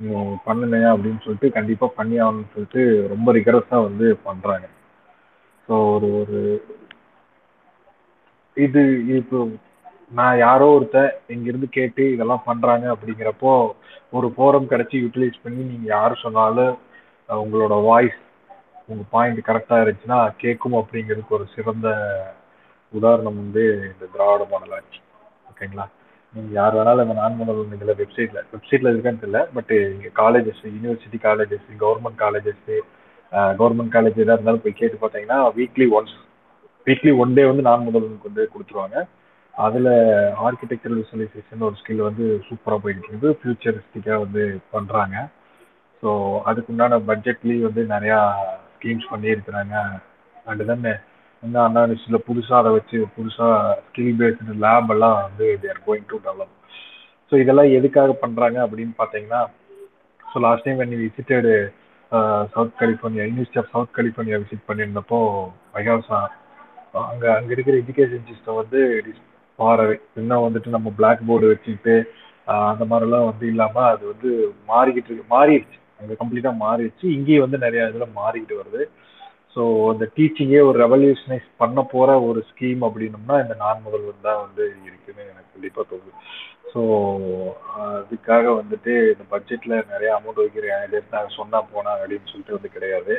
நீ பண்ணுங்க அப்படின்னு சொல்லிட்டு கண்டிப்பாக பண்ணி ஆகணும்னு சொல்லிட்டு ரொம்ப ரிகரஸாக வந்து பண்ணுறாங்க ஸோ ஒரு ஒரு இது இப்போ நான் யாரோ ஒருத்தன் இங்கிருந்து கேட்டு இதெல்லாம் பண்ணுறாங்க அப்படிங்கிறப்போ ஒரு ஃபோரம் கிடச்சி யூட்டிலைஸ் பண்ணி நீங்கள் யார் சொன்னாலும் உங்களோட வாய்ஸ் உங்கள் பாயிண்ட் கரெக்டாக இருந்துச்சுன்னா கேட்கும் அப்படிங்கிறதுக்கு ஒரு சிறந்த உதாரணம் வந்து இந்த திராவிட மாடல் ஆட்சி. ஓகேங்களா நீங்க யார் வேணாலும் இந்த நான் முதல் வெப்சைட்டில் வெப்சைட்ல வெப்சைட்ல இருக்கான்னு தெரியல பட் இங்க colleges university colleges government colleges government college எதாக இருந்தாலும் போய் கேட்டு பார்த்தீங்கன்னா weekly once weekly one day வந்து நான் முதல்வனுக்கு வந்து கொடுத்துருவாங்க. அதில் ஆர்கிடெக்சரல் விசுவலைசேஷன் ஒரு ஸ்கில் வந்து சூப்பராக போயிட்டு இருக்குது ஃபியூச்சரிஸ்டிக்காக வந்து பண்ணுறாங்க ஸோ அதுக்கு உண்டான பட்ஜெட்லேயும் வந்து நிறையா ஸ்கீம்ஸ் பண்ணியிருக்கிறாங்க. அண்ட் தென் இன்னும் அண்ணா யூனிவர்சிட்டியில் புதுசாக அதை வச்சு புதுசாக ஸ்கில் பேஸ்டு லேப் எல்லாம் வந்து there going to develop so இதெல்லாம் எதுக்காக பண்ணுறாங்க அப்படின்னு பார்த்தீங்கன்னா ஸோ லாஸ்ட் டைம் நீ visited South California University of South California visit பண்ணியிருந்தப்போ மைஹாசா அங்கே அங்கே இருக்கிற எஜுகேஷன் சிஸ்டம் வந்து பாரவை இன்னும் வந்துட்டு நம்ம பிளாக் போர்டு வச்சுக்கிட்டு அந்த மாதிரிலாம் வந்து இல்லாமல் அது வந்து மாறிக்கிட்டு இருக்கு மாறிடுச்சு. அங்கே கம்ப்ளீட்டாக மாறிடுச்சு. இங்கேயும் வந்து நிறையா இதில் மாறிக்கிட்டு வருது. ஸோ அந்த டீச்சிங்கே ஒரு ரெவல்யூஷனைஸ் பண்ண போகிற ஒரு ஸ்கீம் அப்படின்னம்னா இந்த நான் முதல்வர் தான் வந்து இருக்குன்னு எனக்கு கண்டிப்பாக தோணுது. ஸோ அதுக்காக வந்துட்டு இந்த பட்ஜெட்டில் நிறைய அமௌண்ட் வைக்கிறேன். இது நான் சொன்னா போனா அப்படின்னு சொல்லிட்டு வந்து கிடையாது.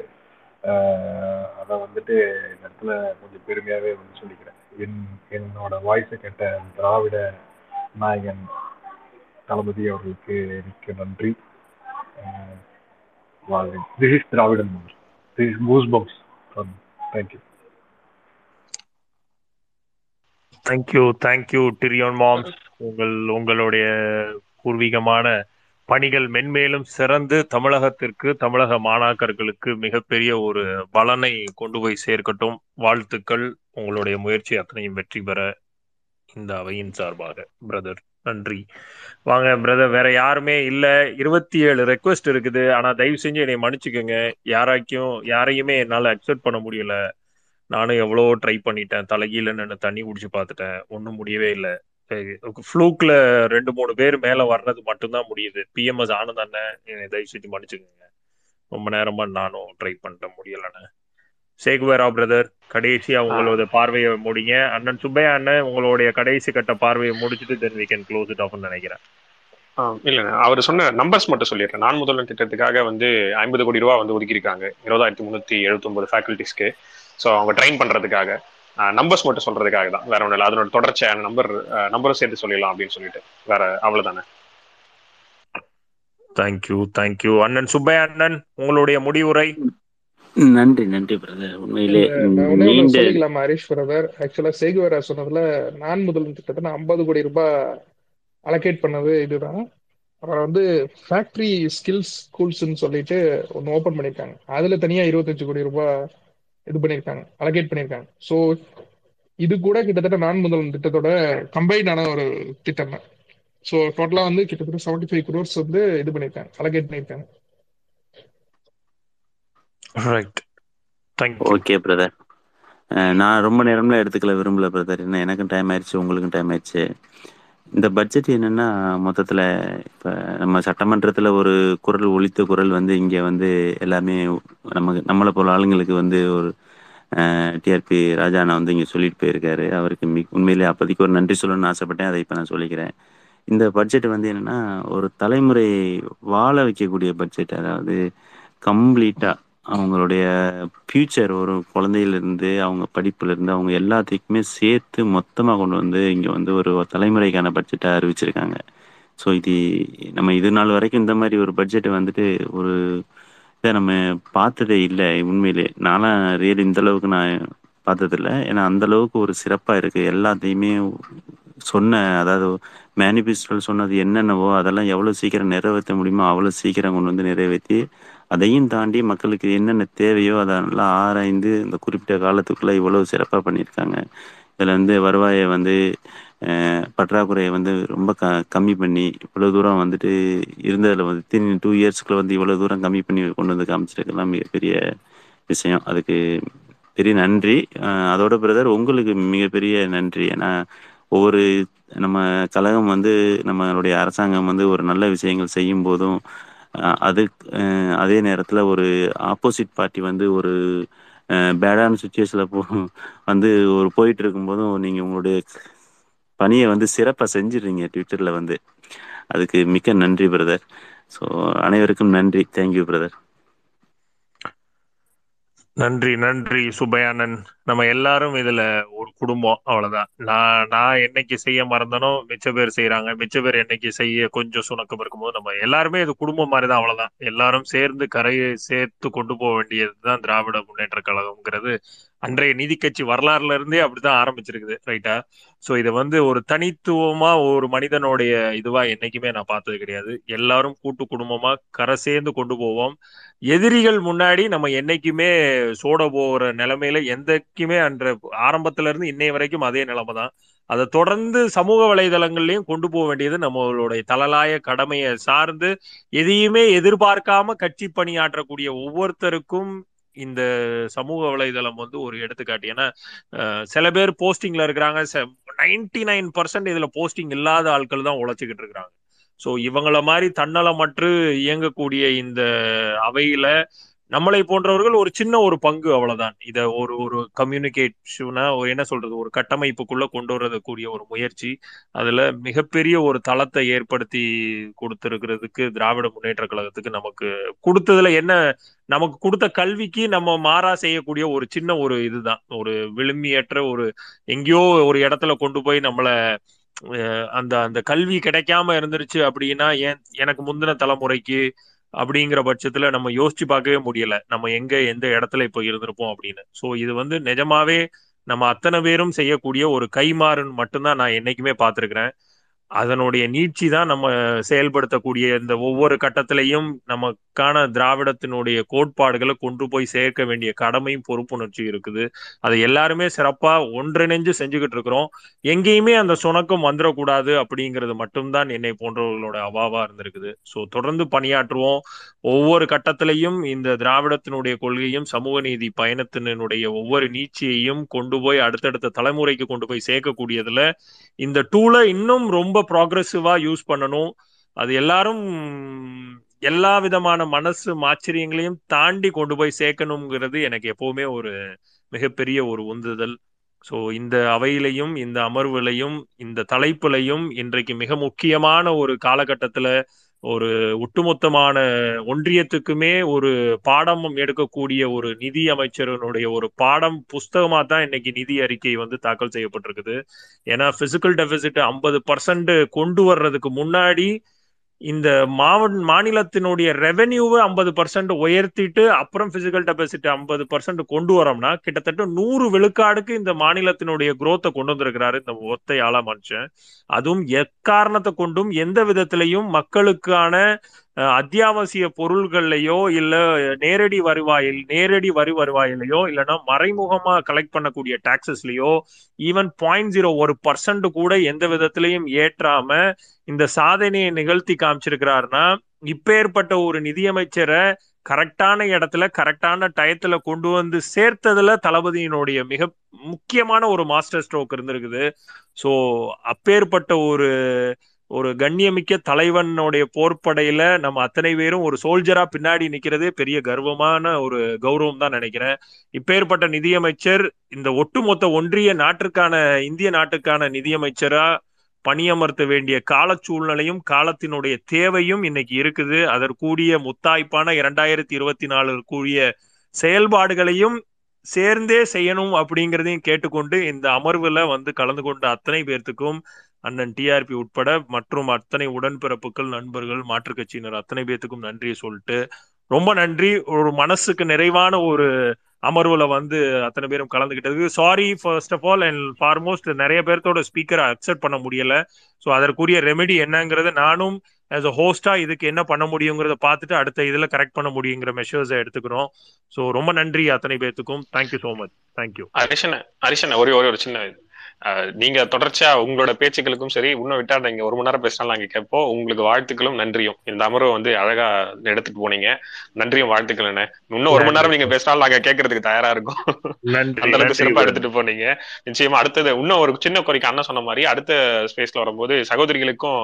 அதை வந்துட்டு இந்த இடத்துல கொஞ்சம் பெருமையாகவே வந்து சொல்லிக்கிறேன். என் என்னோட வாய்ஸை கேட்ட திராவிட நாயகன் தளபதி அவர்களுக்கு மிக்க நன்றி. This is Dravidan this is goose thank you
thank you thank you டிரியோன் மாம்ஸ் உங்கள் உங்களுடைய பூர்வீகமான பணிகள் மென்மேலும் சிறந்து தமிழகத்திற்கு தமிழக மாணாக்கர்களுக்கு மிகப்பெரிய ஒரு பலனை கொண்டு போய் சேர்க்கட்டும். வாழ்த்துக்கள். உங்களுடைய முயற்சி அத்தனையும் வெற்றி பெற இந்த அவையின் சார்பாக பிரதர் நன்றி. வாங்க பிரதர் வேற யாருமே இல்ல. இருபத்தி ஏழு ரெக்வஸ்ட் இருக்குது. ஆனா தயவு செஞ்சு என்னை மன்னிச்சுக்கோங்க. யாராக்கும் யாரையுமே என்னால அக்செப்ட் பண்ண முடியல. நானும் எவ்வளோ ட்ரை பண்ணிட்டேன். தலைகீழ நின்று தண்ணி குடிச்சு பார்த்துட்டேன். ஒன்றும் முடியவே இல்லை. ஃப்ளூக்ல ரெண்டு மூணு பேர் மேல வர்றது மட்டும்தான் முடியுது. பிஎம்எஸ் ஆனந்தானே என்னை தயவு செஞ்சு மன்னிச்சுக்கோங்க. ரொம்ப நேரமா நானும் ட்ரை பண்ணிட்டேன். முடியலண்ணே சேகுவேரா பிரதர் கடைசியா உங்களோட பார்வையை முடிங்க. அண்ணன் சுப்பையா அண்ணன் உங்களுடைய கடைசி கட்ட பார்வையை முடிச்சுட்டு then we can close it ஆஃப்னு நினைக்கிறேன்.
ஆ, இல்லைண்ணே அவர் சொன்ன நம்பர்ஸ் மட்டும் சொல்லிடுறேன். நான் முதல்வன் திட்டத்துக்காக வந்து ஐம்பது கோடி ரூபா வந்து ஒதுக்கியிருக்காங்க. இருபதாயிரத்தி முந்நூற்றி எழுபத்தொம்பது ஃபேக்கல்ட்டிஸ்க்கு ஸோ அவங்க ட்ரெயின் பண்ணுறதுக்காக நம்பர்ஸ் மட்டும் சொல்றதுக்காக தான். வேற ஒன்றும் இல்லை அதனோட தொடர்ச்சியான நம்பர் நம்பரும் சேர்த்து சொல்லிடலாம் அப்படின்னு சொல்லிட்டு. வேற அவ்வளவுதானே.
தேங்க்யூ தேங்க்யூ அண்ணன் சுப்பையா அண்ணன் உங்களுடைய முடிவுரை.
நன்றி நன்றி பிரதர் உண்மையிலே
நான் சொல்லிக்கலாமா ஹரிஷ் பிரதர் ஆக்சுவலா சேகுவேரா சொன்னதுல நான் முதல் திட்டத்தை ஐம்பது கோடி ரூபாய் அலோகேட் பண்ணது இதுதான். அப்புறம் வந்து ஃபேக்டரி ஸ்கில்ஸ் ஸ்கூல்ஸ்னு சொல்லிட்டு ஒன்று ஓப்பன் பண்ணியிருக்காங்க. அதுல தனியா இருபத்தஞ்சு கோடி ரூபாய் இது பண்ணியிருக்காங்க அலோகேட் பண்ணியிருக்காங்க. ஸோ இது கூட கிட்டத்தட்ட நான் முதல் திட்டத்தோட கம்பைன்டான ஒரு திட்டம் தான். ஸோ டோட்டலா வந்து கிட்டத்தட்ட செவன்டி ஃபைவ் குரோர்ஸ் வந்து இது பண்ணியிருக்காங்க அலோகேட் பண்ணியிருக்காங்க.
ரைட் தேங்க்யூ
ஓகே பிரதர் நான் ரொம்ப நேரம்லாம் எடுத்துக்கல விரும்பல பிரதர் என்ன எனக்கும் டைம் ஆயிடுச்சு உங்களுக்கும் டைம் ஆயிடுச்சு. இந்த பட்ஜெட் என்னன்னா மொத்தத்தில் இப்போ நம்ம சட்டமன்றத்தில் ஒரு குரல் ஒழித்த குரல் வந்து இங்கே வந்து எல்லாமே நமக்கு நம்மளை போல ஆளுங்களுக்கு வந்து ஒரு டிஆர்பி ராஜா அண்ணா வந்து இங்கே சொல்லிட்டு போயிருக்காரு. அவருக்கு மி உண்மையிலே அப்போதைக்கு ஒரு நன்றி சொல்லணும்னு ஆசைப்பட்டேன். அதை இப்போ நான் சொல்லிக்கிறேன். இந்த பட்ஜெட் வந்து என்னன்னா ஒரு தலைமுறை வாழ வைக்கக்கூடிய பட்ஜெட் அதாவது கம்ப்ளீட்டாக அவங்களுடைய ஃப்யூச்சர் ஒரு குழந்தையிலேருந்து அவங்க படிப்புலேருந்து அவங்க எல்லாத்துக்குமே சேர்த்து மொத்தமாக கொண்டு வந்து இங்கே வந்து ஒரு தலைமுறைக்கான பட்ஜெட்டை அறிவிச்சிருக்காங்க. ஸோ இது நம்ம இது நாள் வரைக்கும் இந்த மாதிரி ஒரு பட்ஜெட்டை வந்துட்டு ஒரு இதை நம்ம பார்த்ததே இல்லை உண்மையிலே. நானும் ரியல் இந்த அளவுக்கு நான் பார்த்ததில்ல. ஏன்னா அந்த அளவுக்கு ஒரு சிறப்பாக இருக்குது எல்லாத்தையுமே சொன்ன அதாவது மேனிஃபெஸ்டோவில் சொன்னது என்னென்னவோ அதெல்லாம் எவ்வளோ சீக்கிரம் நிறைவேற்ற முடியுமோ அவ்வளோ சீக்கிரம் கொண்டு வந்து நிறைவேற்றி அதையும் தாண்டி மக்களுக்கு என்னென்ன தேவையோ அதை நல்லா ஆராய்ந்து இந்த குறிப்பிட்ட காலத்துக்குள்ளே இவ்வளோ சிறப்பாக பண்ணியிருக்காங்க. இதில் வந்து வருவாயை வந்து பற்றாக்குறையை வந்து ரொம்ப க கம்மி பண்ணி இவ்வளோ தூரம் வந்துட்டு இருந்ததில் வந்து தின் டூ இயர்ஸ்க்குள்ள வந்து இவ்வளோ தூரம் கம்மி பண்ணி கொண்டு வந்து காமிச்சிருக்கலாம் மிகப்பெரிய விஷயம். அதுக்கு பெரிய நன்றி. அதோட பிரதர் உங்களுக்கு மிகப்பெரிய நன்றி. ஏன்னா ஒவ்வொரு நம்ம கழகம் வந்து நம்மளுடைய அரசாங்கம் வந்து ஒரு நல்ல விஷயங்கள் செய்யும் போதும் அது அதே நேரத்தில் ஒரு ஆப்போசிட் பார்ட்டி வந்து ஒரு பேடான சுச்சுவேஷனில் போ வந்து ஒரு போயிட்டு இருக்கும்போதும் நீங்கள் உங்களுடைய பணியை வந்து சிறப்பாக செஞ்சிடுறீங்க ட்விட்டரில் வந்து. அதுக்கு மிக்க நன்றி பிரதர் ஸோ அனைவருக்கும் நன்றி. தேங்க்யூ பிரதர்
நன்றி நன்றி சுபயானன் நம்ம எல்லாரும் இதுல ஒரு குடும்பம் அவ்வளவுதான். நான் நான் என்னைக்கு செய்ய மறந்தனோ மிச்ச பேர் செய்யறாங்க மிச்ச பேர் என்னைக்கு செய்ய கொஞ்சம் சுணக்கம் இருக்கும்போது நம்ம எல்லாருமே இது குடும்பம் மாதிரிதான் அவ்வளவுதான். எல்லாரும் சேர்ந்து கரையை சேர்த்து கொண்டு போக வேண்டியதுதான் திராவிட முன்னேற்ற கழகம்ங்கிறது. அன்றைய நீதி கட்சி வரலாறுல இருந்தே அப்படிதான் ஆரம்பிச்சிருக்குது ரைட்டா சோ இதை வந்து ஒரு தனித்துவமா ஒரு மனிதனுடைய இதுவா என்னைக்குமே நான் பார்த்தது கிடையாது. எல்லாரும் கூட்டு குடும்பமா கரை சேர்ந்து கொண்டு போவோம். எதிரிகள் முன்னாடி நம்ம என்னைக்குமே சோட போகிற நிலைமையில எந்தக்குமே அன்ற ஆரம்பத்துல இருந்து இன்னைய வரைக்கும் அதே நிலைமை தான். அதை தொடர்ந்து சமூக வலைதளங்கள்லயும் கொண்டு போக வேண்டியது நம்மளுடைய தலலாய கடமையை சார்ந்து எதையுமே எதிர்பார்க்காம கட்சி பணியாற்றக்கூடிய ஒவ்வொருத்தருக்கும் இந்த சமூக வலைதளம் வந்து ஒரு எடுத்துக்காட்டு. ஏன்னா சில பேர் போஸ்டிங்ல இருக்கிறாங்க. நைன்டி நைன் பர்சன்ட் இதுல போஸ்டிங் இல்லாத ஆட்கள் தான் உழைச்சிக்கிட்டு இருக்கிறாங்க. ஸோ இவங்கள மாதிரி தன்னலமற்று இயங்கக்கூடிய இந்த அவையில நம்மளை போன்றவர்கள் ஒரு சின்ன ஒரு பங்கு அவ்வளவுதான். இத ஒரு ஒரு கம்யூனிகேஷனா ஒரு என்ன சொல்றது ஒரு கட்டமைப்புக்குள்ள கொண்டு வரக்கூடிய ஒரு முயற்சி. அதுல மிகப்பெரிய ஒரு தளத்தை ஏற்படுத்தி கொடுத்திருக்கிறதுக்கு திராவிட முன்னேற்ற கழகத்துக்கு நமக்கு கொடுத்ததுல என்ன நமக்கு கொடுத்த கல்விக்கு நம்ம மாறா செய்யக்கூடிய ஒரு சின்ன ஒரு இதுதான். ஒரு விழுமியற்ற ஒரு எங்கேயோ ஒரு இடத்துல கொண்டு போய் நம்மள அஹ், அந்த அந்த கல்வி கிடைக்காம இருந்துருச்சு அப்படின்னா ஏன் எனக்கு முந்தின தலைமுறைக்கு அப்படிங்கிற பட்சத்துல நம்ம யோசிச்சு பார்க்கவே முடியல. நம்ம எங்க எந்த இடத்துல இப்போ இருந்திருப்போம் அப்படின்னு. சோ இது வந்து நிஜமாவே நம்ம அத்தனை பேரும் செய்யக்கூடிய ஒரு கைமாறுன்னு மட்டும்தான் நான் என்னைக்குமே பார்த்திருக்கிறேன். அதனுடைய நீட்சி தான் நம்ம செயல்படுத்தக்கூடிய இந்த ஒவ்வொரு கட்டத்திலையும் நமக்கான திராவிடத்தினுடைய கோட்பாடுகளை கொண்டு போய் சேர்க்க வேண்டிய கடமையும் பொறுப்புணர்ச்சி இருக்குது. அதை எல்லாருமே சிறப்பா ஒன்றிணைஞ்சு செஞ்சுக்கிட்டு இருக்கிறோம். எங்கேயுமே அந்த சுணக்கம் வந்துடக்கூடாது அப்படிங்கிறது மட்டும்தான் என்னை போன்றவர்களோட அவாவா இருந்திருக்குது. ஸோ தொடர்ந்து பணியாற்றுவோம். ஒவ்வொரு கட்டத்திலையும் இந்த திராவிடத்தினுடைய கொள்கையும் சமூக நீதி பயணத்தினுடைய ஒவ்வொரு நீட்சியையும் கொண்டு போய் அடுத்தடுத்த தலைமுறைக்கு கொண்டு போய் சேர்க்கக்கூடியதுல இந்த டூலை இன்னும் ரொம்ப ப்ராக்ரெசிவா யூஸ் பண்ணணும். அது எல்லாரும் எல்லா விதமான மனசு ஆச்சரியங்களையும் தாண்டி கொண்டு போய் சேர்க்கணுங்கிறது எனக்கு எப்பவுமே ஒரு மிகப்பெரிய ஒரு உந்துதல். ஸோ இந்த அவையிலையும் இந்த அமர்வுலையும் இந்த தலைப்புலையும் இன்றைக்கு மிக முக்கியமான ஒரு காலகட்டத்தில் ஒரு ஒட்டுமொத்தமான ஒன்றியத்துக்குமே ஒரு பாடம் எடுக்கக்கூடிய ஒரு நிதி அமைச்சரனுடைய ஒரு பாடம் புஸ்தகமா தான் இன்னைக்கு நிதி அறிக்கை வந்து தாக்கல் செய்யப்பட்டிருக்குது. ஏன்னா பிசிக்கல் டெபிசிட் ஐம்பது பர்சன்ட் கொண்டு வர்றதுக்கு முன்னாடி இந்த மாவட்ட மாநிலத்தினுடைய ரெவென்யூவை ஐம்பது பர்சன்ட் உயர்த்திட்டு அப்புறம் பிசிக்கல் டெபாசிட் ஐம்பது பர்சன்ட் கொண்டு வரோம்னா கிட்டத்தட்ட நூறு விழுக்காடுக்கு இந்த மாநிலத்தினுடைய குரோத்தை கொண்டு வந்திருக்கிறாரு இந்த ஒத்தையாள மனுஷன். அதுவும் எக்காரணத்தை கொண்டும் எந்த விதத்திலையும் மக்களுக்கான அத்தியாவசிய பொருள்கள்லையோ இல்ல நேரடி வருவாயில் நேரடி வரி வருவாயிலையோ இல்லைன்னா மறைமுகமா கலெக்ட் பண்ணக்கூடிய டாக்ஸஸ்லயோ ஈவன் பாயிண்ட் ஜீரோ ஒரு பர்சன்ட் கூட எந்த விதத்திலையும் ஏற்றாம இந்த சாதனையை நிகழ்த்தி காமிச்சிருக்கிறாருன்னா இப்பேற்பட்ட ஒரு நிதியமைச்சரை கரெக்டான இடத்துல கரெக்டான டயத்துல கொண்டு வந்து சேர்த்ததுல தளபதியினுடைய மிக முக்கியமான ஒரு மாஸ்டர் ஸ்ட்ரோக் இருந்திருக்குது. ஸோ அப்பேற்பட்ட ஒரு ஒரு கண்ணியமிக்க தலைவனுடைய போர்ப்படையில நம்ம அத்தனை பேரும் ஒரு சோல்ஜரா பின்னாடி நிக்கிறதே பெரிய கர்வமான ஒரு கௌரவம் தான் நினைக்கிறேன். இப்பேற்பட்ட நிதியமைச்சர் இந்த ஒட்டுமொத்த ஒன்றிய நாட்டிற்கான இந்திய நாட்டுக்கான நிதியமைச்சரா பணியமர்த்த வேண்டிய கால சூழ்நிலையும் காலத்தினுடைய தேவையும் இன்னைக்கு இருக்குது. அதற்கூடிய முத்தாய்ப்பான இரண்டாயிரத்தி இருபத்தி நாலு கூடிய செயல்பாடுகளையும் சேர்ந்தே செய்யணும் அப்படிங்கிறதையும் கேட்டுக்கொண்டு இந்த அமர்வுல வந்து கலந்து கொண்ட அத்தனை பேர்த்துக்கும் அண்ணன் டிஆர்பி உட்பட மற்றும் அத்தனை உடன்பிறப்புகள் நண்பர்கள் மாற்றுக் கட்சியினர் அத்தனை பேர்த்துக்கும் நன்றியை சொல்லிட்டு ரொம்ப நன்றி. ஒரு மனசுக்கு நிறைவான ஒரு அமர்வுல வந்து அத்தனை பேரும் கலந்துகிட்டதுக்கு sorry first of all and foremost நிறைய பேர்த்தோட ஸ்பீக்கரை அக்செப்ட் பண்ண முடியல. ஸோ அதற்குரிய ரெமெடி என்னங்கிறத நானும் ஆஸ் அ ஹோஸ்டா இதுக்கு என்ன பண்ண முடியுங்கிறத பார்த்துட்டு அடுத்த இதுல கரெக்ட் பண்ண முடியுங்கிற மெஷர்ஸ் எடுத்துக்கிறோம். ஸோ ரொம்ப நன்றி அத்தனை பேர்த்துக்கும் thank you so much thank you
Harishan Harishan ஒரே ஒரே ஒரு சின்ன நீங்க தொடர்ச்சியா உங்களோட பேச்சுக்களுக்கும் சரி இன்னும் விட்டா நீங்க ஒரு மணி நேரம் பேசினாலும் நாங்க கேட்போம். உங்களுக்கு வாழ்த்துக்களும் நன்றியும். இந்த அமர்வை வந்து அழகா எடுத்துட்டு போனீங்க. நன்றியும் வாழ்த்துக்கள் என்ன இன்னும் ஒரு மணி நேரம் நீங்க பேசினாலும் நாங்க கேட்கறதுக்கு தயாரா இருக்கும். அந்த அளவுக்கு சிறப்பா எடுத்துட்டு போனீங்க. நிச்சயமா அடுத்தது இன்னும் ஒரு சின்ன குறைக்கு அண்ணன் சொன்ன மாதிரி அடுத்த ஸ்பேஸ்ல வரும்போது சகோதரிகளுக்கும்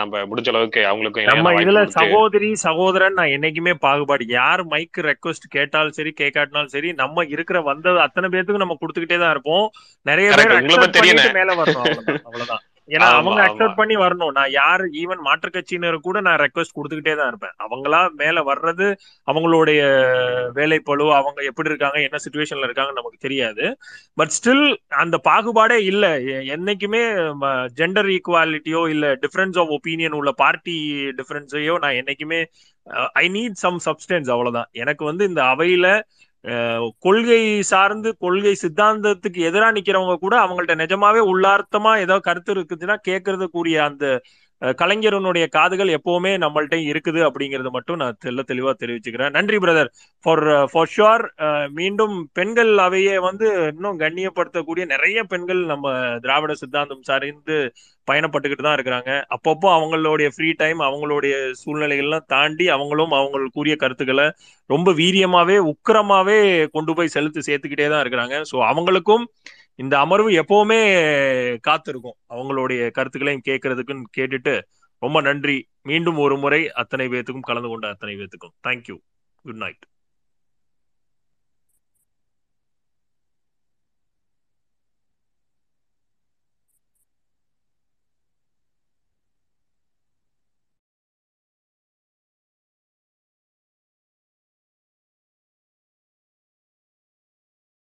நம்ம முடிஞ்ச அளவுக்கு அவங்களுக்கும்
நம்ம இதுல சகோதரி சகோதரன் நான் என்னைக்குமே பாகுபாடு யார் மைக் ரெக்வஸ்ட் கேட்டாலும் சரி கேட்காட்டினாலும் சரி நம்ம இருக்கிற வந்தது அத்தனை பேத்துக்கும் நம்ம கொடுத்துக்கிட்டே தான் இருப்போம். நிறைய பேர் மேல வரணும் அவ்வளவுதான் அவ்வளவுதான். ஏன்னா அவங்க அக்செப்ட் பண்ணி வரணும். நான் யார் ஈவன் மாற்று கட்சியினர் கூட நான் ரெக்வஸ்ட் கொடுத்துக்கிட்டே தான் இருப்பேன். அவங்களா மேல வர்றது அவங்களுடைய வேலைப்பழு அவங்க எப்படி இருக்காங்க என்ன சுச்சுவேஷன்ல இருக்காங்க நமக்கு தெரியாது. பட் ஸ்டில் அந்த பாகுபாடே இல்ல. என்னைக்குமே ஜெண்டர் ஈக்குவாலிட்டியோ இல்ல டிஃபரன்ஸ் ஆஃப் ஒப்பீனியன் உள்ள பார்ட்டி டிஃபரன்ஸையோ நான் என்னைக்குமே ஐ நீட் சம் சப்ஸ்டன்ஸ் அவ்வளவுதான். எனக்கு வந்து இந்த அவையில கொள்கை சார்ந்து கொள்கை சித்தாந்தத்துக்கு எதிராக நிக்கிறவங்க கூட அவங்கள்ட்ட நிஜமாவே உள்ளார்த்தமா ஏதோ கருத்து இருக்குதுன்னா கேட்கறதுக்குரிய அந்த கலைஞரனுடைய காதுகள் எப்பவுமே நம்மள்ட்ட இருக்குது அப்படிங்கறது மட்டும் நான் தெல்ல தெளிவா தெரிவிச்சுக்கிறேன். நன்றி பிரதர் ஃபார் ஃபார் ஷுவர் மீண்டும் பெண்கள் அவையே வந்து இன்னும் கண்ணியப்படுத்தக்கூடிய நிறைய பெண்கள் நம்ம திராவிட சித்தாந்தம் சார்ந்து பயணப்பட்டுக்கிட்டு தான் இருக்கிறாங்க. அப்பப்போ அவங்களுடைய ஃப்ரீ டைம் அவங்களுடைய சூழ்நிலைகள்லாம் தாண்டி அவங்களும் அவங்களுக்குரிய கருத்துக்களை ரொம்ப வீரியமாவே உக்கிரமாவே கொண்டு போய் செலுத்து சேர்த்துக்கிட்டே தான் இருக்கிறாங்க. ஸோ அவங்களுக்கும் இந்த அமர்வு எப்பவுமே காத்திருக்கும். அவங்களுடைய கருத்துக்களையும் கேட்கறதுக்குன்னு கேட்டுட்டு ரொம்ப நன்றி. மீண்டும் ஒரு முறை அத்தனை பேத்துக்கும் கலந்து கொண்ட அத்தனை பேத்துக்கும் தேங்க்யூ குட் நைட்